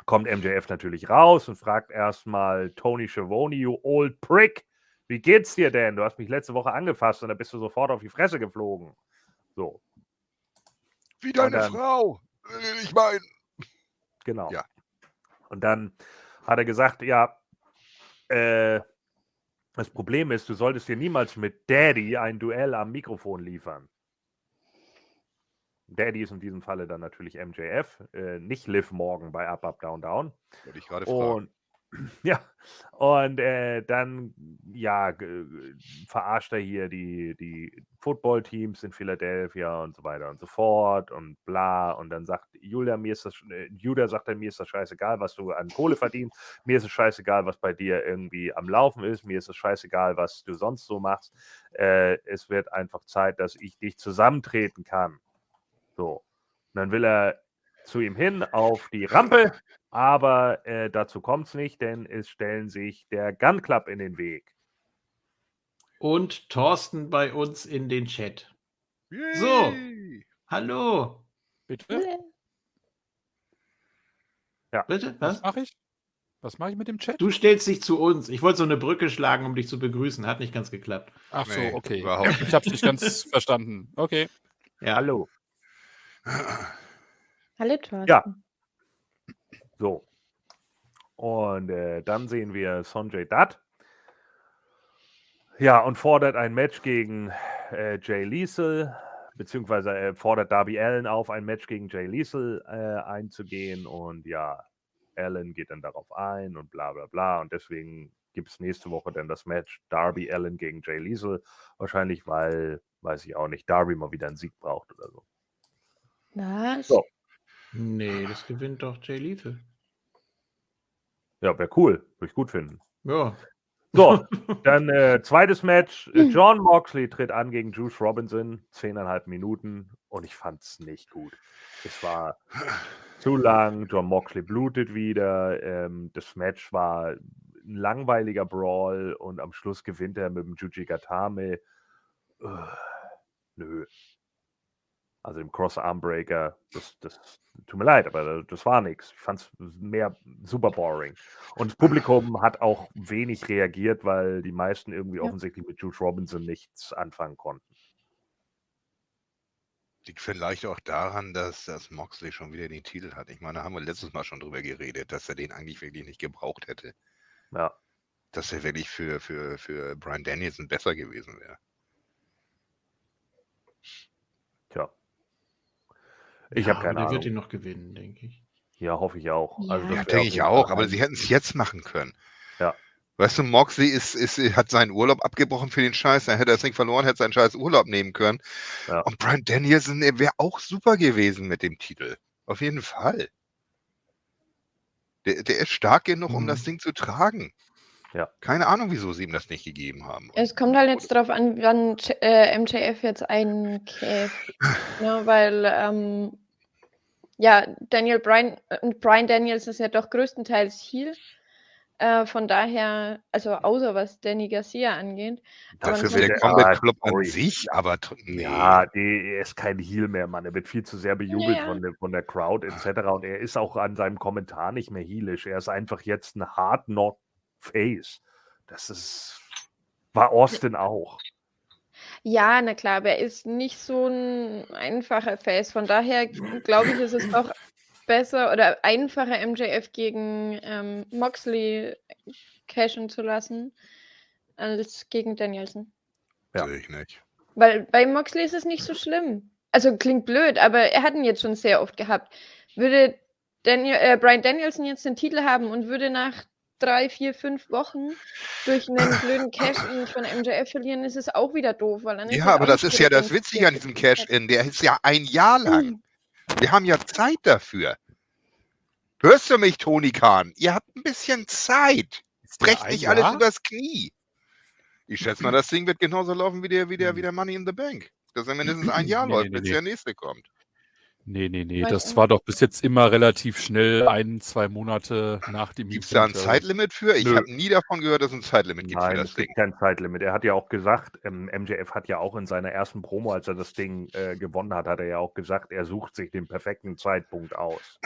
[SPEAKER 3] kommt MJF natürlich raus und fragt erstmal Tony Schiavone, you old prick, wie geht's dir denn? Du hast mich letzte Woche angefasst und dann bist du sofort auf die Fresse geflogen. So,
[SPEAKER 4] Wie deine
[SPEAKER 3] dann-
[SPEAKER 4] Frau. Ich meine.
[SPEAKER 3] genau.
[SPEAKER 4] Ja.
[SPEAKER 3] Und dann hat er gesagt, ja, äh, das Problem ist, du solltest dir niemals mit Daddy ein Duell am Mikrofon liefern. Daddy ist in diesem Falle dann natürlich MJF, äh, nicht Liv Morgan bei Up, Up, Down, Down.
[SPEAKER 4] Wollte ich gerade fragen.
[SPEAKER 3] Und ja, und äh, dann ja, verarscht er hier die, die Football-Teams in Philadelphia und so weiter und so fort und bla. Und dann sagt Julia, mir ist das, äh, Judah sagt dann, mir ist das scheißegal, was du an Kohle verdienst. Mir ist es scheißegal, was bei dir irgendwie am Laufen ist. Mir ist es scheißegal, was du sonst so machst. Äh, es wird einfach Zeit, dass ich dich zusammentreten kann. So. Und dann will er zu ihm hin auf die Rampe, aber äh, dazu kommt es nicht, denn es stellen sich der Gun Club in den Weg.
[SPEAKER 1] Und Thorsten bei uns in den Chat. So.
[SPEAKER 4] Yay.
[SPEAKER 1] Hallo.
[SPEAKER 5] Bitte?
[SPEAKER 1] Bitte?
[SPEAKER 5] Was
[SPEAKER 1] Was?
[SPEAKER 5] mache ich? Was mache ich mit dem Chat?
[SPEAKER 1] Du stellst dich zu uns. Ich wollte so eine Brücke schlagen, um dich zu begrüßen. Hat nicht ganz geklappt.
[SPEAKER 5] Ach so,
[SPEAKER 4] Nee,
[SPEAKER 5] okay.
[SPEAKER 4] überhaupt nicht.
[SPEAKER 5] Ich habe es nicht ganz verstanden. Okay.
[SPEAKER 1] Ja.
[SPEAKER 3] Hallo.
[SPEAKER 2] Hallo, Thorsten.
[SPEAKER 3] Ja. So. Und äh, dann sehen wir Sonjay Dutt. Ja, und fordert ein Match gegen äh, Jay Liesel, beziehungsweise er fordert Darby Allen auf, ein Match gegen Jay Liesel äh, einzugehen. Und ja, Allen geht dann darauf ein und bla bla bla. Und deswegen gibt es nächste Woche dann das Match Darby Allen gegen Jay Liesel. Wahrscheinlich, weil, weiß ich auch nicht, Darby mal wieder einen Sieg braucht oder so.
[SPEAKER 2] Was?
[SPEAKER 3] So.
[SPEAKER 1] Nee, das gewinnt doch Jay Lethal.
[SPEAKER 3] Ja, wäre cool. Würde ich gut finden.
[SPEAKER 1] Ja.
[SPEAKER 3] So, dann äh, zweites Match. John Moxley tritt an gegen Juice Robinson. Zehneinhalb Minuten. Und ich fand es nicht gut. Es war zu lang. John Moxley blutet wieder. Ähm, das Match war ein langweiliger Brawl. Und am Schluss gewinnt er mit dem Juji Gatame. Äh, nö. Also im Cross-Armbreaker. Das, das tut mir leid, aber das war nichts. Ich fand es mehr super boring. Und das Publikum hat auch wenig reagiert, weil die meisten irgendwie
[SPEAKER 2] Ja.
[SPEAKER 3] offensichtlich mit Juice Robinson nichts anfangen konnten.
[SPEAKER 4] Liegt vielleicht auch daran, dass, dass Moxley schon wieder den Titel hat. Ich meine, da haben wir letztes Mal schon drüber geredet, dass er den eigentlich wirklich nicht gebraucht hätte.
[SPEAKER 3] Ja.
[SPEAKER 4] dass er wirklich für, für, für Brian Danielson besser gewesen wäre.
[SPEAKER 3] Tja. Ich
[SPEAKER 1] Ja,
[SPEAKER 3] habe keine
[SPEAKER 1] aber Der wird
[SPEAKER 3] Ahnung.
[SPEAKER 1] ihn noch gewinnen, denke ich.
[SPEAKER 3] Ja, hoffe ich auch. Also
[SPEAKER 2] Ja.
[SPEAKER 3] das
[SPEAKER 4] Ja, denke ich
[SPEAKER 3] Fall
[SPEAKER 4] auch, aber sie hätten es jetzt machen können.
[SPEAKER 3] Ja.
[SPEAKER 4] Weißt du, Moxley ist, ist, hat seinen Urlaub abgebrochen für den Scheiß, dann hätte er das Ding verloren, hätte seinen Scheiß Urlaub nehmen können.
[SPEAKER 3] Ja.
[SPEAKER 4] Und Brian Danielson wäre auch super gewesen mit dem Titel. Auf jeden Fall. Der, der ist stark genug, um
[SPEAKER 1] Mhm.
[SPEAKER 4] das Ding zu tragen.
[SPEAKER 3] Ja.
[SPEAKER 4] Keine Ahnung, wieso sie ihm das nicht gegeben haben.
[SPEAKER 2] Es kommt halt jetzt darauf an, wann äh, MJF jetzt einkäft. ne, weil, ähm, ja, Daniel Bryan, äh, Brian Daniels ist ja doch größtenteils Heel. Äh, von daher, also außer was Danny Garcia angeht.
[SPEAKER 4] Dafür wäre der Combat Club an
[SPEAKER 3] sorry.
[SPEAKER 4] sich, aber nee.
[SPEAKER 3] Ja, er ist kein Heel mehr, Mann. Er wird viel zu sehr bejubelt
[SPEAKER 2] Ja, ja.
[SPEAKER 3] Von, der, von der Crowd etc. Und er ist auch an seinem Kommentar nicht mehr heelisch. Er ist einfach jetzt ein Hard Knock Face. Das ist. War Austin auch.
[SPEAKER 2] Ja, na klar, aber er ist nicht so ein einfacher Face. Von daher glaube ich, ist es doch besser oder einfacher, MJF gegen ähm, Moxley cashen zu lassen, als gegen Danielson.
[SPEAKER 3] Ja.
[SPEAKER 4] Sehe ich nicht.
[SPEAKER 2] Weil bei Moxley ist es nicht so schlimm. Also klingt blöd, aber er hat ihn jetzt schon sehr oft gehabt. Würde Daniel, äh, Brian Danielson jetzt den Titel haben und würde nach drei, vier, fünf Wochen durch einen blöden Cash-In von MJF verlieren, ist es auch wieder doof. Weil dann ist
[SPEAKER 4] Ja, aber das ist ja das Witzige an diesem Cash-In. Der ist ja ein. Jahr lang. Wir haben ja Zeit dafür. Hörst du mich, Toni Kahn? Ihr habt ein bisschen Zeit. Brecht nicht alles übers Knie. Ich schätze mal, das Ding wird genauso laufen wie der, wie der, wie der Money in the Bank. Dass er mindestens ein Jahr
[SPEAKER 5] Nee,
[SPEAKER 4] läuft,
[SPEAKER 5] nee,
[SPEAKER 4] bis
[SPEAKER 5] nee.
[SPEAKER 4] der nächste kommt.
[SPEAKER 5] Nee, nee, nee.
[SPEAKER 2] Weiß
[SPEAKER 5] Das war doch bis jetzt immer relativ schnell, ein, zwei Monate nach dem
[SPEAKER 4] Gibt es da ein Zeitlimit für? Ich habe nie davon gehört, dass es ein Zeitlimit gibt
[SPEAKER 3] Nein,
[SPEAKER 4] für
[SPEAKER 3] es
[SPEAKER 4] das Ding.
[SPEAKER 3] gibt kein Zeitlimit. Er hat ja auch gesagt, ähm, MJF hat ja auch in seiner ersten Promo, als er das Ding äh, gewonnen hat, hat er ja auch gesagt, er sucht sich den perfekten Zeitpunkt aus.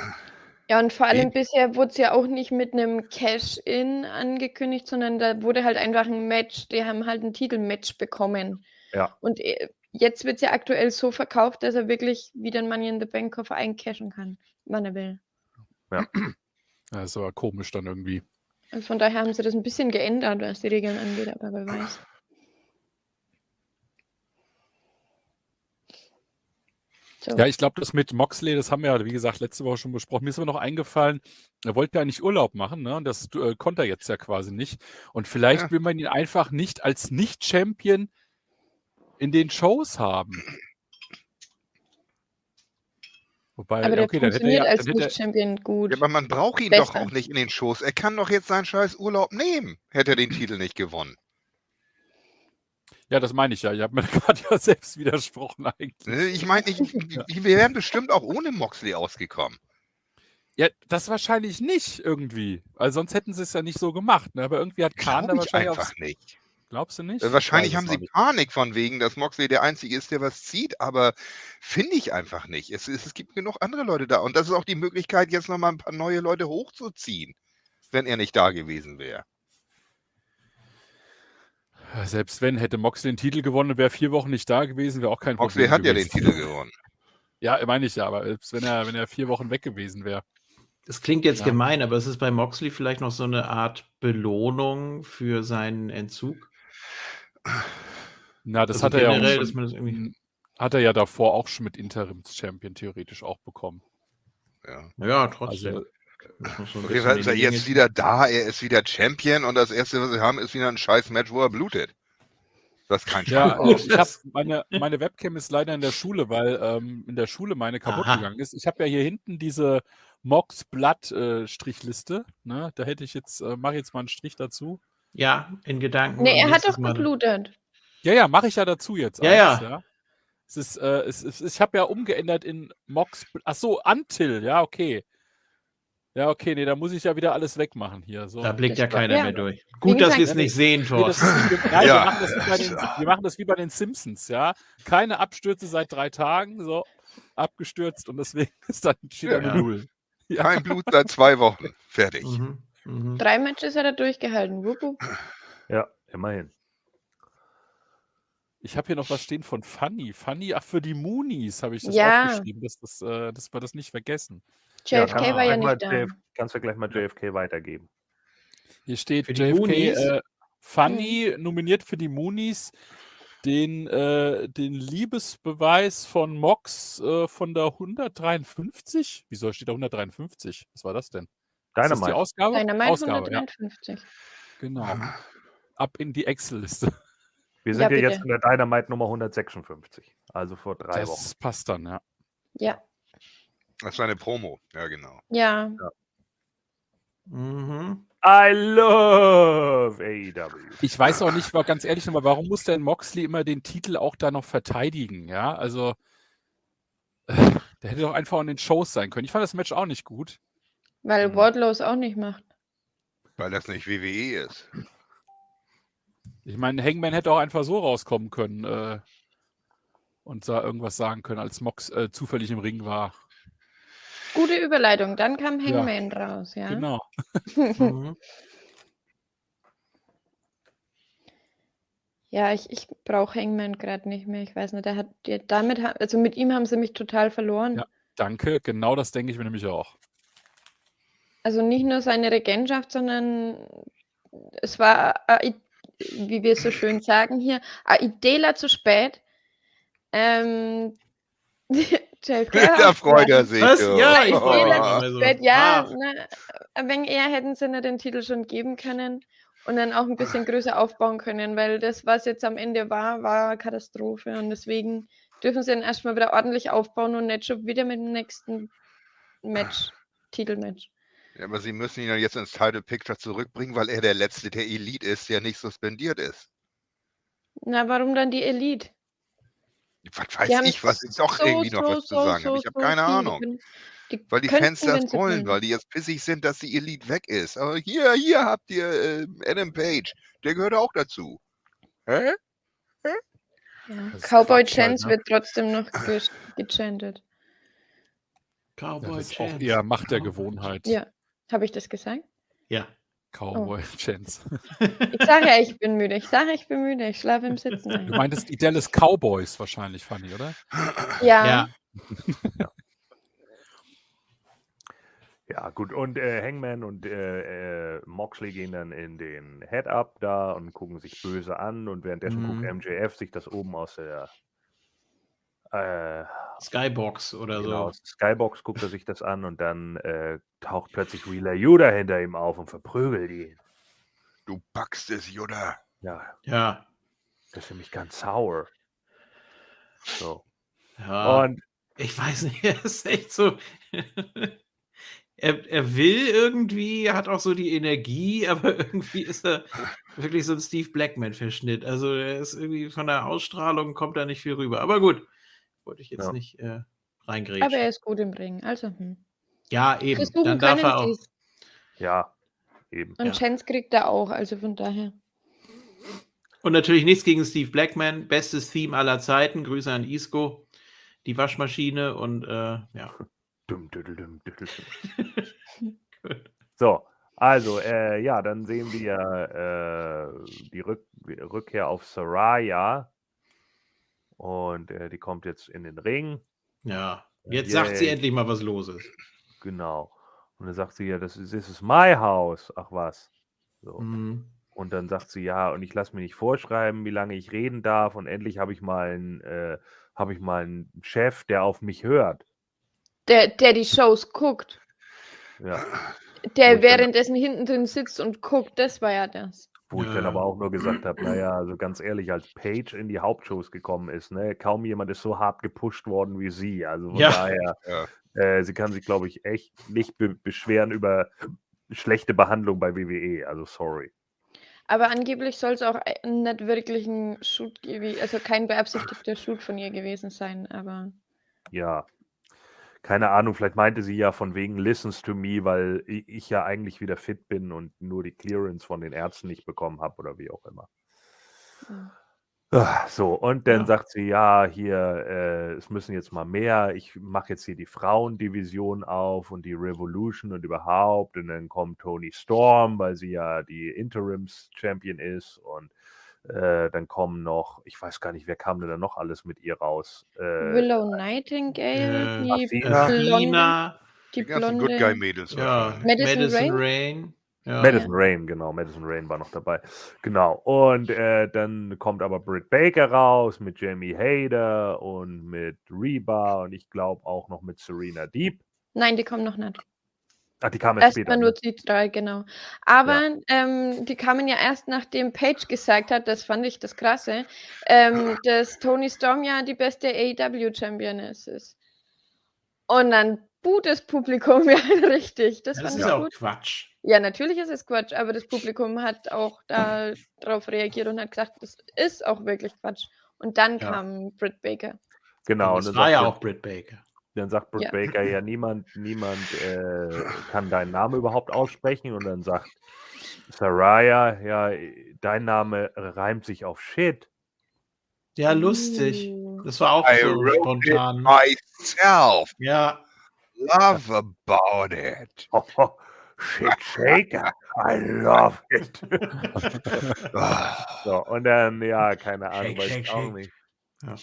[SPEAKER 2] Ja, und vor allem bisher wurde es ja auch nicht mit einem Cash-In angekündigt, sondern da wurde halt einfach ein Match, die haben halt ein Titelmatch bekommen.
[SPEAKER 3] Ja.
[SPEAKER 2] Und äh, jetzt wird es ja aktuell so verkauft, dass er wirklich wieder ein Money in the Bank Koffer eincashen kann, wann er will.
[SPEAKER 5] Ja, ist aber komisch dann irgendwie.
[SPEAKER 2] Und von daher haben sie das ein bisschen geändert, was die Regeln angeht, aber wer weiß. So.
[SPEAKER 5] Ja, ich glaube, das mit Moxley, das haben wir ja, wie gesagt, letzte Woche schon besprochen. Mir ist aber noch eingefallen, er wollte ja nicht Urlaub machen, ne? Und das äh, konnte er jetzt ja quasi nicht. Und vielleicht
[SPEAKER 4] Ja.
[SPEAKER 5] will man ihn einfach nicht als Nicht-Champion in den Shows haben. Wobei,
[SPEAKER 2] aber der
[SPEAKER 5] okay, dann hätte er
[SPEAKER 2] funktioniert
[SPEAKER 5] ja,
[SPEAKER 2] als
[SPEAKER 5] dann hätte er,
[SPEAKER 2] Nicht-Champion gut.
[SPEAKER 4] Ja, aber man braucht ihn doch
[SPEAKER 2] Besser.
[SPEAKER 4] auch nicht in den Shows. Er kann doch jetzt seinen scheiß Urlaub nehmen, hätte er den Titel nicht gewonnen.
[SPEAKER 5] ja, das meine ich ja. Ich habe mir gerade ja selbst widersprochen eigentlich.
[SPEAKER 4] Ne, Ich meine, ich, ich- wir wären bestimmt auch ohne Moxley ausgekommen.
[SPEAKER 5] Ja, das wahrscheinlich nicht irgendwie. Weil sonst hätten sie es ja nicht so gemacht. Ne? Aber irgendwie hat Kahn da wahrscheinlich
[SPEAKER 4] einfach
[SPEAKER 5] aufs,
[SPEAKER 4] nicht.
[SPEAKER 5] Glaubst du nicht?
[SPEAKER 4] Äh, Wahrscheinlich haben sie
[SPEAKER 3] nicht.
[SPEAKER 4] Panik von wegen, dass Moxley der Einzige ist, der was zieht, aber finde ich einfach nicht. Es, es, es gibt genug andere Leute da und das ist auch die Möglichkeit, jetzt nochmal ein paar neue Leute hochzuziehen, wenn er nicht da gewesen wäre.
[SPEAKER 5] Selbst wenn, hätte Moxley den Titel gewonnen, wäre vier Wochen nicht da gewesen, wäre auch kein
[SPEAKER 4] Moxley
[SPEAKER 5] Problem
[SPEAKER 4] hat ja den
[SPEAKER 5] gewesen.
[SPEAKER 4] Titel gewonnen.
[SPEAKER 5] Ja, meine ich ja, aber selbst wenn er, wenn er vier Wochen weg gewesen wäre.
[SPEAKER 1] Das klingt jetzt
[SPEAKER 5] Ja.
[SPEAKER 1] gemein, aber es ist bei Moxley vielleicht noch so eine Art Belohnung für seinen Entzug.
[SPEAKER 5] Na, das
[SPEAKER 1] Also
[SPEAKER 5] hat er ja auch
[SPEAKER 1] generell,
[SPEAKER 5] schon,
[SPEAKER 1] man das irgendwie-
[SPEAKER 5] hat er ja davor auch schon mit Interims-Champion theoretisch auch bekommen.
[SPEAKER 4] Ja.
[SPEAKER 1] Ja, trotzdem.
[SPEAKER 5] Also,
[SPEAKER 4] Auf jeden Fall ist er jetzt wieder da, er ist wieder Champion und das erste, was sie haben, ist wieder ein scheiß Match, wo er blutet. Das ist kein
[SPEAKER 5] ja,
[SPEAKER 4] Spaß.
[SPEAKER 1] Gut,
[SPEAKER 5] ich hab,
[SPEAKER 1] das-
[SPEAKER 5] meine, meine Webcam ist leider in der Schule, weil ähm, in der Schule meine kaputt
[SPEAKER 1] Aha.
[SPEAKER 5] gegangen ist. Ich habe ja hier hinten diese Mox Blood äh, Strichliste. Ne? Da hätte ich jetzt, äh, mache jetzt mal einen Strich dazu.
[SPEAKER 1] Ja, in Gedanken.
[SPEAKER 2] nee, er hat doch
[SPEAKER 1] Mal-
[SPEAKER 2] geblutet.
[SPEAKER 5] Ja, ja, mache ich ja dazu jetzt.
[SPEAKER 1] Ja,
[SPEAKER 5] eins,
[SPEAKER 1] ja.
[SPEAKER 5] Es ist, äh, es ist, ich habe ja umgeändert in Mox. Ach so, Antil, ja, okay. Ja, okay, nee, da muss ich ja wieder alles wegmachen hier. So.
[SPEAKER 1] Da blickt ja keiner
[SPEAKER 2] ja.
[SPEAKER 1] mehr durch. Gut, dass wir es nicht sehen,
[SPEAKER 5] Nee,
[SPEAKER 1] Thor.
[SPEAKER 5] das ist, wie- nein,
[SPEAKER 4] Ja.
[SPEAKER 5] wir, machen das wie bei den, wir machen das wie bei den Simpsons, ja. Keine Abstürze seit drei Tagen, so abgestürzt und deswegen ist dann da
[SPEAKER 4] Ja.
[SPEAKER 5] Null. Ja.
[SPEAKER 4] Kein Blut seit zwei Wochen. Fertig.
[SPEAKER 1] Mhm. Mhm.
[SPEAKER 2] Drei Matches hat er durchgehalten. Wupp, wupp.
[SPEAKER 3] Ja, immerhin.
[SPEAKER 5] Ich habe hier noch was stehen von Funny. Funny, ach, für die Moonies habe ich das
[SPEAKER 2] Ja.
[SPEAKER 5] aufgeschrieben, dass, das, äh, dass wir das nicht vergessen.
[SPEAKER 2] JFK
[SPEAKER 3] kannst du
[SPEAKER 2] war ja
[SPEAKER 3] gleich mal
[SPEAKER 2] nicht da.
[SPEAKER 3] JF kannst du gleich mal JFK weitergeben.
[SPEAKER 5] Hier steht
[SPEAKER 1] Für
[SPEAKER 5] JFK äh, Funny nominiert für die Moonies den, äh, den Liebesbeweis von Mox äh, von der 153. Wieso steht da 153? Was war das denn? Ist das die
[SPEAKER 3] Dynamite.
[SPEAKER 5] Ausgabe?
[SPEAKER 2] Dynamite
[SPEAKER 5] Ausgabe, ja.
[SPEAKER 2] 153.
[SPEAKER 5] Genau. Ab in die Excel-Liste.
[SPEAKER 3] Wir sind
[SPEAKER 2] Ja,
[SPEAKER 3] ja, jetzt in der Dynamite Nummer 156. Also vor drei
[SPEAKER 5] Das
[SPEAKER 3] Wochen.
[SPEAKER 5] passt dann, ja.
[SPEAKER 2] Ja,
[SPEAKER 4] Das war eine Promo. Ja, genau.
[SPEAKER 2] ja.
[SPEAKER 1] Mhm.
[SPEAKER 3] I love AEW.
[SPEAKER 5] Ich weiß auch nicht, war ganz ehrlich nochmal, warum muss denn Moxley immer den Titel auch da noch verteidigen? Ja, also äh, der hätte doch einfach in den Shows sein können. Ich fand das Match auch nicht gut.
[SPEAKER 2] Weil
[SPEAKER 3] Mhm.
[SPEAKER 2] Wardlow es auch nicht macht.
[SPEAKER 4] Weil das nicht WWE ist.
[SPEAKER 5] Ich meine, Hangman hätte auch einfach so rauskommen können äh, und da irgendwas sagen können, als Mox äh, zufällig im Ring war.
[SPEAKER 2] Gute Überleitung. Dann kam
[SPEAKER 5] Ja.
[SPEAKER 2] Hangman raus, ja.
[SPEAKER 5] Genau.
[SPEAKER 1] Mhm.
[SPEAKER 2] Ja, ich, ich brauche Hangman gerade nicht mehr. Ich weiß nicht, der hat der, damit, also mit ihm haben sie mich total verloren.
[SPEAKER 5] Ja. Danke, genau das denke ich mir nämlich auch.
[SPEAKER 2] Also nicht nur seine Regentschaft, sondern es war, wie wir so schön sagen hier, a Idela zu spät. Ähm,
[SPEAKER 4] Da freut er sich.
[SPEAKER 1] Was?
[SPEAKER 4] du.
[SPEAKER 1] Ja, ich freue mich
[SPEAKER 2] Oh.
[SPEAKER 1] Also,
[SPEAKER 2] spät, ja,
[SPEAKER 1] ach,
[SPEAKER 2] ne, ein wenig eher hätten sie nicht den Titel schon geben können und dann auch ein bisschen größer aufbauen können, weil das, was jetzt am Ende war, war eine Katastrophe und deswegen dürfen sie dann erstmal wieder ordentlich aufbauen und nicht schon wieder mit dem nächsten Match, Titelmatch.
[SPEAKER 4] Ja, aber sie müssen ihn ja jetzt ins Title Picture zurückbringen, weil er der Letzte der Elite ist, der nicht suspendiert ist.
[SPEAKER 2] Na, warum dann die Elite?
[SPEAKER 4] Was weiß ich, was ich doch irgendwie noch was zu sagen habe. Ich habe keine
[SPEAKER 2] viel.
[SPEAKER 4] Ahnung.
[SPEAKER 2] Die
[SPEAKER 4] Weil die Fans das wollen, weil die jetzt pissig sind, dass die Elite weg ist. Aber hier, hier habt ihr äh, Adam Page. Der gehört auch dazu. Hä?
[SPEAKER 2] Ja.
[SPEAKER 5] Das ist
[SPEAKER 2] Cowboy
[SPEAKER 5] Quatsch halt,
[SPEAKER 2] Chance
[SPEAKER 5] ne?
[SPEAKER 2] wird trotzdem noch ge gechantet.
[SPEAKER 5] Ja,
[SPEAKER 1] Cowboy
[SPEAKER 5] das ist auch
[SPEAKER 1] Chance.
[SPEAKER 5] eher Macht der
[SPEAKER 1] Cowboy-
[SPEAKER 5] Gewohnheit.
[SPEAKER 2] Ja. Habe ich das gesagt?
[SPEAKER 1] Ja.
[SPEAKER 5] Cowboy
[SPEAKER 2] Oh.
[SPEAKER 5] Chance.
[SPEAKER 2] Ich sage ja, ich bin müde. Ich sage, ich bin müde. Ich schlafe im Sitzen.
[SPEAKER 5] Du
[SPEAKER 2] ein.
[SPEAKER 5] meintest die Dallas Cowboys wahrscheinlich, Fanny, oder?
[SPEAKER 2] Ja,
[SPEAKER 1] Ja.
[SPEAKER 3] Ja, gut. Und äh, Hangman und äh, äh, Moxley gehen dann in den Head-Up da und gucken sich böse an. Und währenddessen
[SPEAKER 1] Mhm.
[SPEAKER 3] guckt MJF sich das oben aus der äh,
[SPEAKER 1] Skybox oder
[SPEAKER 3] genau,
[SPEAKER 1] so.
[SPEAKER 3] Skybox guckt er sich das an und dann äh, taucht plötzlich Wheeler Yuda hinter ihm auf und verprügelt ihn.
[SPEAKER 4] Du backst es, Yoda.
[SPEAKER 3] Ja,
[SPEAKER 1] Ja.
[SPEAKER 3] das ist nämlich ganz sauer. So.
[SPEAKER 1] ja.
[SPEAKER 3] Und
[SPEAKER 1] Ich weiß nicht, er ist echt so. er, er will irgendwie, hat auch so die Energie, aber irgendwie ist er wirklich so ein Steve Blackman-Verschnitt. Also er ist irgendwie von der Ausstrahlung kommt da nicht viel rüber. Aber gut, wollte ich jetzt
[SPEAKER 3] Ja.
[SPEAKER 1] nicht äh,
[SPEAKER 2] aber er
[SPEAKER 1] reingrätschen.
[SPEAKER 2] ist gut im Ring. Also, hm.
[SPEAKER 1] Ja, eben.
[SPEAKER 2] Versuchen
[SPEAKER 1] Dann darf
[SPEAKER 2] können
[SPEAKER 1] er auch.
[SPEAKER 3] ja, eben.
[SPEAKER 2] Und
[SPEAKER 1] Ja.
[SPEAKER 2] Chance kriegt er auch. Also von daher.
[SPEAKER 1] Und natürlich nichts gegen Steve Blackman. Bestes Theme aller Zeiten. Grüße an Isco, die Waschmaschine und äh, ja.
[SPEAKER 3] Dum, düdel, dum, düdel, dum. So, also, äh, ja, dann sehen wir äh, die Rück Rückkehr auf Soraya. Und äh, die kommt jetzt in den Ring.
[SPEAKER 1] Ja. Jetzt sagt sie endlich mal, was los ist.
[SPEAKER 3] Genau. Und dann sagt sie ja, das ist, das ist mein Haus. Ach was. So.
[SPEAKER 1] Mhm.
[SPEAKER 3] Und dann sagt sie, ja, und ich lasse mir nicht vorschreiben, wie lange ich reden darf. Und endlich habe ich mal einen, äh, habe ich mal einen Chef, der auf mich hört.
[SPEAKER 2] Der, der die Shows guckt.
[SPEAKER 3] Ja.
[SPEAKER 2] Der währenddessen hinten drin sitzt und guckt. Das war ja das.
[SPEAKER 3] Wo ich dann
[SPEAKER 1] Ja.
[SPEAKER 3] aber auch nur gesagt habe, naja, also ganz ehrlich, als Paige in die Hauptshows gekommen ist, ne, kaum jemand ist so hart gepusht worden wie sie. Also von
[SPEAKER 1] Ja.
[SPEAKER 3] daher,
[SPEAKER 4] Ja.
[SPEAKER 3] äh, sie kann sich, glaube ich, echt nicht be beschweren über schlechte Behandlung bei WWE. Also sorry.
[SPEAKER 2] Aber angeblich soll es auch äh, nicht wirklich ein Shoot also kein beabsichtigter Shoot von ihr gewesen sein, aber
[SPEAKER 3] Ja. Keine Ahnung, vielleicht meinte sie ja von wegen Listens to me, weil ich ja eigentlich wieder fit bin und nur die Clearance von den Ärzten nicht bekommen habe oder wie auch immer.
[SPEAKER 2] Ja.
[SPEAKER 3] Ah, So, und dann
[SPEAKER 1] Ja.
[SPEAKER 3] sagt sie, ja, hier, äh, es müssen jetzt mal mehr. Ich mache jetzt hier die Frauendivision auf und die Revolution und überhaupt. Und dann kommt Tony Storm, weil sie ja die Interims-Champion ist. Und äh, dann kommen noch, ich weiß gar nicht, wer kam denn da noch alles mit ihr raus? Äh,
[SPEAKER 2] Willow Nightingale,
[SPEAKER 1] äh,
[SPEAKER 2] die
[SPEAKER 3] Athena.
[SPEAKER 2] blonde, die
[SPEAKER 4] Die ganzen Good Guy
[SPEAKER 2] blonde,
[SPEAKER 4] Mädels.
[SPEAKER 1] ja.
[SPEAKER 2] Madison
[SPEAKER 1] Madison,
[SPEAKER 2] Rain?
[SPEAKER 1] Rain. Ja.
[SPEAKER 3] Madison Rain, genau, Madison Rain war noch dabei. Genau. Und äh, dann kommt aber Britt Baker raus mit Jamie Hader und mit Reba und ich glaube auch noch mit Serena Deep.
[SPEAKER 2] Nein, die kommen noch nicht.
[SPEAKER 3] Ach, die kamen erst später.
[SPEAKER 2] Erstmal nur die drei, genau. Aber ähm, die kamen ja erst, nachdem Paige gesagt hat, das fand ich das Krasse, ähm, dass Tony Storm ja die beste AEW-Championess ist. Und dann buht das Publikum ja richtig. Das,
[SPEAKER 1] Das
[SPEAKER 2] fand
[SPEAKER 1] ist
[SPEAKER 2] ich
[SPEAKER 1] auch
[SPEAKER 2] gut.
[SPEAKER 1] Quatsch.
[SPEAKER 2] Ja, natürlich ist es Quatsch, aber das Publikum hat auch darauf reagiert und hat gesagt, das ist auch wirklich Quatsch. Und dann
[SPEAKER 1] Ja.
[SPEAKER 2] kam Britt Baker.
[SPEAKER 3] Genau.
[SPEAKER 1] Und
[SPEAKER 3] Und
[SPEAKER 1] das
[SPEAKER 3] dann
[SPEAKER 1] war ja
[SPEAKER 3] Britt-
[SPEAKER 1] auch Britt Baker.
[SPEAKER 3] Dann sagt Britt
[SPEAKER 2] Ja.
[SPEAKER 3] Baker, ja, niemand, niemand äh, kann deinen Namen überhaupt aussprechen. Und dann sagt Saraya, ja, dein Name reimt sich auf Shit.
[SPEAKER 1] Ja, lustig.
[SPEAKER 2] Uh.
[SPEAKER 1] Das war auch
[SPEAKER 4] I
[SPEAKER 1] so
[SPEAKER 4] wrote
[SPEAKER 1] spontan.
[SPEAKER 4] it myself.
[SPEAKER 1] Ja,
[SPEAKER 4] Love about it.
[SPEAKER 3] Oh, oh, shit Shaker, I love it. So, und dann, ja, keine Ahnung,
[SPEAKER 1] Shake,
[SPEAKER 3] weiß
[SPEAKER 1] shake,
[SPEAKER 3] ich auch
[SPEAKER 1] shake.
[SPEAKER 3] nicht.
[SPEAKER 1] Ja.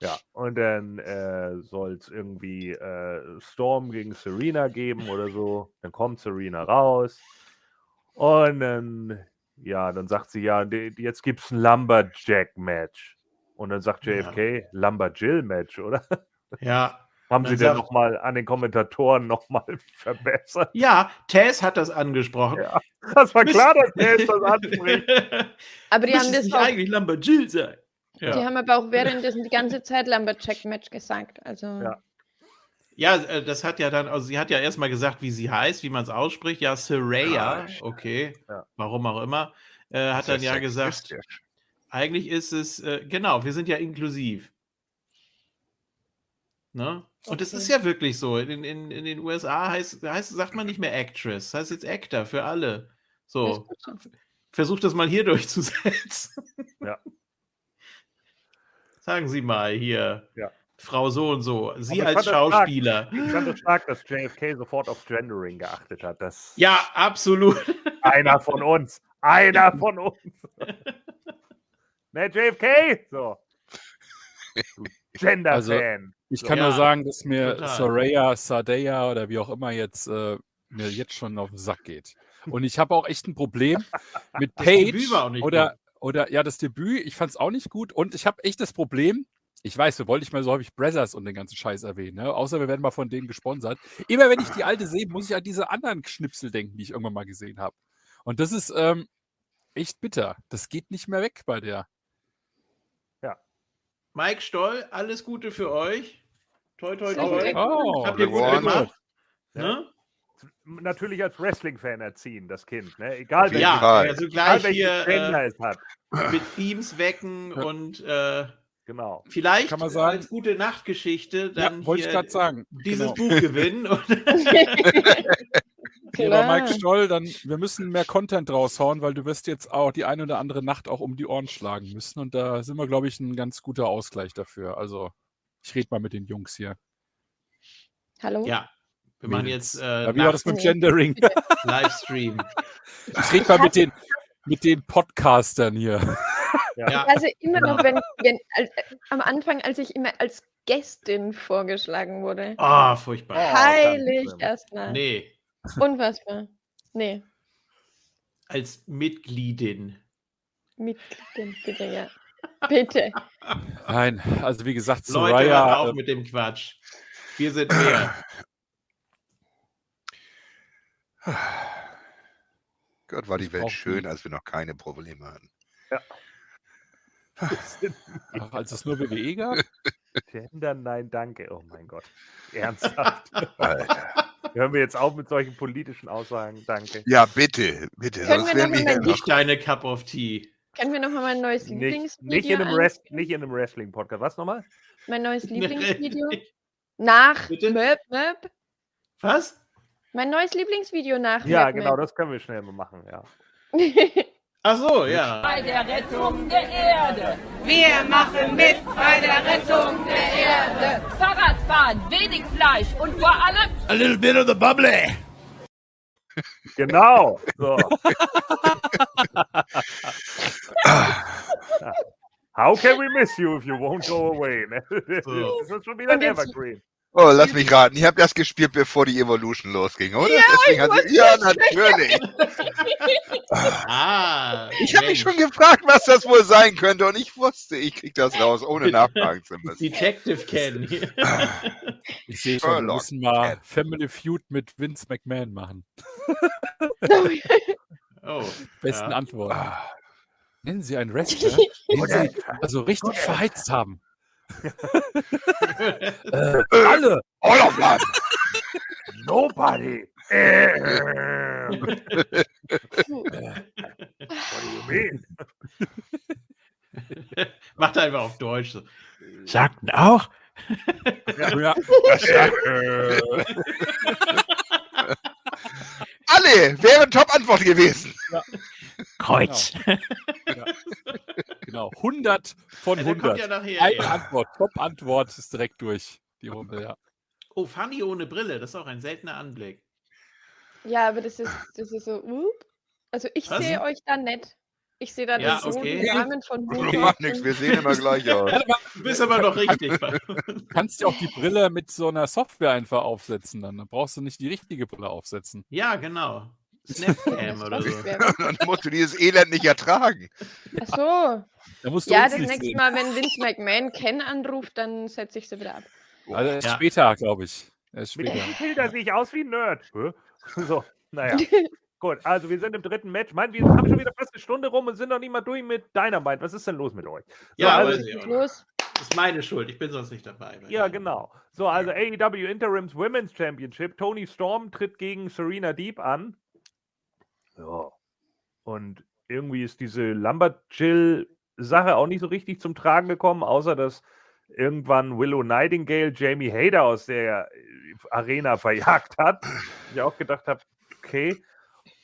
[SPEAKER 3] Ja, und dann äh, soll es irgendwie äh, Storm gegen Serena geben oder so. Dann kommt Serena raus. Und dann, ja, dann sagt sie, ja, jetzt gibt es ein Lumberjack-Match. Und dann sagt
[SPEAKER 1] Ja.
[SPEAKER 3] JFK, Lumberjill-Match, oder?
[SPEAKER 1] ja.
[SPEAKER 3] Haben sie denn nochmal an den Kommentatoren nochmal verbessert?
[SPEAKER 1] Ja, Tess hat das angesprochen.
[SPEAKER 3] Ja, Das war klar, dass jetzt das anspricht.
[SPEAKER 2] Aber die
[SPEAKER 1] Müsste
[SPEAKER 2] haben das
[SPEAKER 1] nicht
[SPEAKER 2] auch,
[SPEAKER 1] eigentlich Lumberjill sein.
[SPEAKER 2] Die
[SPEAKER 1] Ja,
[SPEAKER 2] haben aber auch währenddessen die ganze Zeit Lumberjack-Match gesagt. Also
[SPEAKER 3] Ja.
[SPEAKER 1] ja äh, das hat ja dann, also sie hat ja erstmal gesagt, wie sie heißt, wie man es ausspricht. Ja, Saraya,
[SPEAKER 4] Gosh.
[SPEAKER 1] okay,
[SPEAKER 3] Ja.
[SPEAKER 1] warum auch immer. Äh, hat dann ja gesagt, eigentlich ist es, äh, genau, wir sind ja inklusiv. Ne? Und es
[SPEAKER 2] Okay.
[SPEAKER 1] ist ja wirklich so. In, in, in den USA heißt, heißt, sagt man nicht mehr Actress, heißt jetzt Actor für alle. so. versucht das mal hier durchzusetzen.
[SPEAKER 3] Ja.
[SPEAKER 1] Sagen Sie mal hier,
[SPEAKER 3] Ja.
[SPEAKER 1] Frau so und so, Sie
[SPEAKER 3] ich
[SPEAKER 1] als
[SPEAKER 3] fand das stark.
[SPEAKER 1] Schauspieler.
[SPEAKER 3] Ich fand es stark, dass JFK sofort auf Gendering geachtet hat. Das
[SPEAKER 1] Ja, absolut.
[SPEAKER 3] einer von uns. Einer von uns. ne, JFK? So. Gender-Fan.
[SPEAKER 5] Ich kann
[SPEAKER 1] Ja,
[SPEAKER 5] nur sagen, dass mir
[SPEAKER 1] total.
[SPEAKER 5] Soraya, Sadeya oder wie auch immer jetzt äh, mir jetzt schon auf den Sack geht. Und ich habe auch echt ein Problem mit Page oder. Oder ja, das Debüt, ich fand es auch nicht gut und ich habe echt das Problem, ich weiß, wir wollten nicht mehr so häufig Brothers und den ganzen Scheiß erwähnen, ne? außer wir werden mal von denen gesponsert. Immer wenn ich die alte sehe, muss ich an diese anderen Schnipsel denken, die ich irgendwann mal gesehen habe. Und das ist ähm, echt bitter. Das geht nicht mehr weg bei der.
[SPEAKER 1] Mike Stoll, alles Gute für euch. Toi, toi, toi.
[SPEAKER 5] Oh,
[SPEAKER 1] Habt ihr gut gemacht.
[SPEAKER 3] Ja.
[SPEAKER 1] Ne?
[SPEAKER 3] Natürlich als Wrestling-Fan erziehen, das Kind. Ne? Egal,
[SPEAKER 4] jeden
[SPEAKER 1] Ja, also
[SPEAKER 3] egal
[SPEAKER 1] gleich
[SPEAKER 3] welche
[SPEAKER 1] hier äh,
[SPEAKER 3] es hat.
[SPEAKER 1] mit Themes wecken und äh,
[SPEAKER 3] Genau.
[SPEAKER 1] vielleicht
[SPEAKER 5] Kann man sagen-
[SPEAKER 1] als gute Nachtgeschichte dann
[SPEAKER 5] ja, wollte ich gerade sagen.
[SPEAKER 1] dieses
[SPEAKER 5] Genau.
[SPEAKER 1] Buch gewinnen.
[SPEAKER 5] Lieber Mike. Stoll, dann wir müssen mehr Content raushauen, weil du wirst jetzt auch die eine oder andere Nacht auch um die Ohren schlagen müssen. Und da sind wir, glaube ich, ein ganz guter Ausgleich dafür. Also, ich rede mal mit den Jungs hier.
[SPEAKER 2] Hallo?
[SPEAKER 1] ja, wir machen jetzt äh,
[SPEAKER 5] Ja, wie war das mit. Gendering?
[SPEAKER 1] Livestream.
[SPEAKER 5] Ich rede mal mit den, mit den Podcastern hier.
[SPEAKER 1] Ja,
[SPEAKER 2] Also immer noch, wenn, wenn als, äh, am Anfang, als ich immer als Gästin vorgeschlagen wurde.
[SPEAKER 1] oh, furchtbar.
[SPEAKER 3] Oh,
[SPEAKER 2] Heilig
[SPEAKER 3] schlimm.
[SPEAKER 2] erstmal.
[SPEAKER 1] Nee,
[SPEAKER 2] Unfassbar. Nee,
[SPEAKER 1] als Mitgliedin.
[SPEAKER 2] Mitgliedin, bitte, ja. Bitte.
[SPEAKER 5] Nein, also wie gesagt,
[SPEAKER 1] Leute,
[SPEAKER 5] Soraya,
[SPEAKER 1] auf
[SPEAKER 5] äh,
[SPEAKER 1] mit dem Quatsch. Wir sind mehr.
[SPEAKER 4] Gott, war die Welt schön, als wir noch keine Probleme hatten.
[SPEAKER 5] ach, als es nur WWE gab.
[SPEAKER 3] Gender, nein, danke. Oh mein Gott. Ernsthaft.
[SPEAKER 4] Alter.
[SPEAKER 3] Hören wir jetzt auf mit solchen politischen Aussagen. Danke.
[SPEAKER 4] Ja, bitte, bitte.
[SPEAKER 2] Können
[SPEAKER 4] Sonst
[SPEAKER 2] wir noch mal.
[SPEAKER 1] Nicht deine Cup of Tea.
[SPEAKER 2] Können wir noch mal mein neues
[SPEAKER 3] Nicht,
[SPEAKER 2] Lieblingsvideo
[SPEAKER 3] nicht, in einem nicht in einem Wrestling-Podcast. Was nochmal?
[SPEAKER 2] Mein neues Lieblingsvideo? Nach? Möb Möb?
[SPEAKER 1] Was?
[SPEAKER 2] Mein neues Lieblingsvideo nach
[SPEAKER 3] Ja, genau, das können wir schnell mal machen. Ja.
[SPEAKER 1] Ach so, ja.
[SPEAKER 6] bei der Rettung der Erde.
[SPEAKER 7] Wir machen mit bei der Rettung der Erde.
[SPEAKER 6] Fahrradfahren, wenig Fleisch und vor allem
[SPEAKER 1] A little bit of the bubbly.
[SPEAKER 3] Genau. So. How can we miss you if you won't go away? Ne?
[SPEAKER 1] So.
[SPEAKER 3] Das ist schon wieder ein Evergreen.
[SPEAKER 4] Oh, lass mich raten. Ihr habt das gespielt, bevor die Evolution losging, oder?
[SPEAKER 2] Ja,
[SPEAKER 4] Deswegen hat sie, ja, natürlich.
[SPEAKER 1] Ah,
[SPEAKER 4] Ich habe mich schon gefragt, was das wohl sein könnte und ich wusste, ich krieg das raus, ohne nachfragen zu müssen.
[SPEAKER 1] Detective Ken.
[SPEAKER 5] Ich sehe schon, wir müssen mal. Family Feud mit Vince McMahon machen.
[SPEAKER 1] Oh,
[SPEAKER 5] Besten
[SPEAKER 1] ja.
[SPEAKER 5] Antworten.
[SPEAKER 4] Ah,
[SPEAKER 5] Nennen Sie einen Wrestler, den Sie also richtig verheizt haben. Äh, alle!
[SPEAKER 4] All of them!
[SPEAKER 3] Nobody. What do you mean?
[SPEAKER 1] Macht einfach auf Deutsch so. Sagten auch?
[SPEAKER 5] Ja,
[SPEAKER 4] Alle wären Top-Antwort gewesen.
[SPEAKER 1] Kreuz.
[SPEAKER 5] genau. 100 von
[SPEAKER 1] Ja, der kommt
[SPEAKER 5] 100.
[SPEAKER 1] ja nachher.
[SPEAKER 5] Eine
[SPEAKER 1] Ja.
[SPEAKER 5] Antwort, Top-Antwort ist direkt durch. Die Runde, ja.
[SPEAKER 1] Oh, Fanny ohne Brille, das ist auch ein seltener Anblick.
[SPEAKER 2] Ja, aber das ist, das ist so, up. Also ich
[SPEAKER 1] Was?
[SPEAKER 2] sehe euch da nicht. Ich sehe da
[SPEAKER 1] Ja,
[SPEAKER 2] den
[SPEAKER 1] okay.
[SPEAKER 2] den Namen von
[SPEAKER 4] Das
[SPEAKER 2] Hugo.
[SPEAKER 4] macht nichts, wir sehen immer gleich aus.
[SPEAKER 1] Du bist aber noch richtig.
[SPEAKER 5] Du kannst ja auch die Brille mit so einer Software einfach aufsetzen. Dann, dann brauchst du nicht die richtige Brille aufsetzen.
[SPEAKER 1] ja, genau. Snapcam oder so.
[SPEAKER 4] Dann musst du dieses Elend nicht ertragen.
[SPEAKER 2] Ach so.
[SPEAKER 5] Da musst du
[SPEAKER 2] Ja, das nächste
[SPEAKER 5] sehen.
[SPEAKER 2] Mal, wenn Vince McMahon Ken anruft, dann setze ich sie wieder ab.
[SPEAKER 5] Also erst
[SPEAKER 1] Ja.
[SPEAKER 5] später, glaube ich. Erst
[SPEAKER 3] Mit
[SPEAKER 5] später.
[SPEAKER 3] dem Filter sehe ich aus wie ein Nerd. So, naja. Gut, also wir sind im dritten Match. Mann, wir haben schon wieder fast eine Stunde rum und sind noch nicht mal durch mit Dynamite. Was ist denn los mit euch? So,
[SPEAKER 1] Ja,
[SPEAKER 3] also,
[SPEAKER 1] ich auch nicht.
[SPEAKER 2] Los.
[SPEAKER 1] Das ist meine Schuld, ich bin sonst nicht dabei.
[SPEAKER 3] ja, genau. So, also AEW Interims Women's Championship. Tony Storm tritt gegen Serena Deep an. Ja. Und irgendwie ist diese Lumberjill-Sache auch nicht so richtig zum Tragen gekommen, außer dass irgendwann Willow Nightingale Jamie Hader aus der äh, Arena verjagt hat. Ich auch gedacht habe, okay.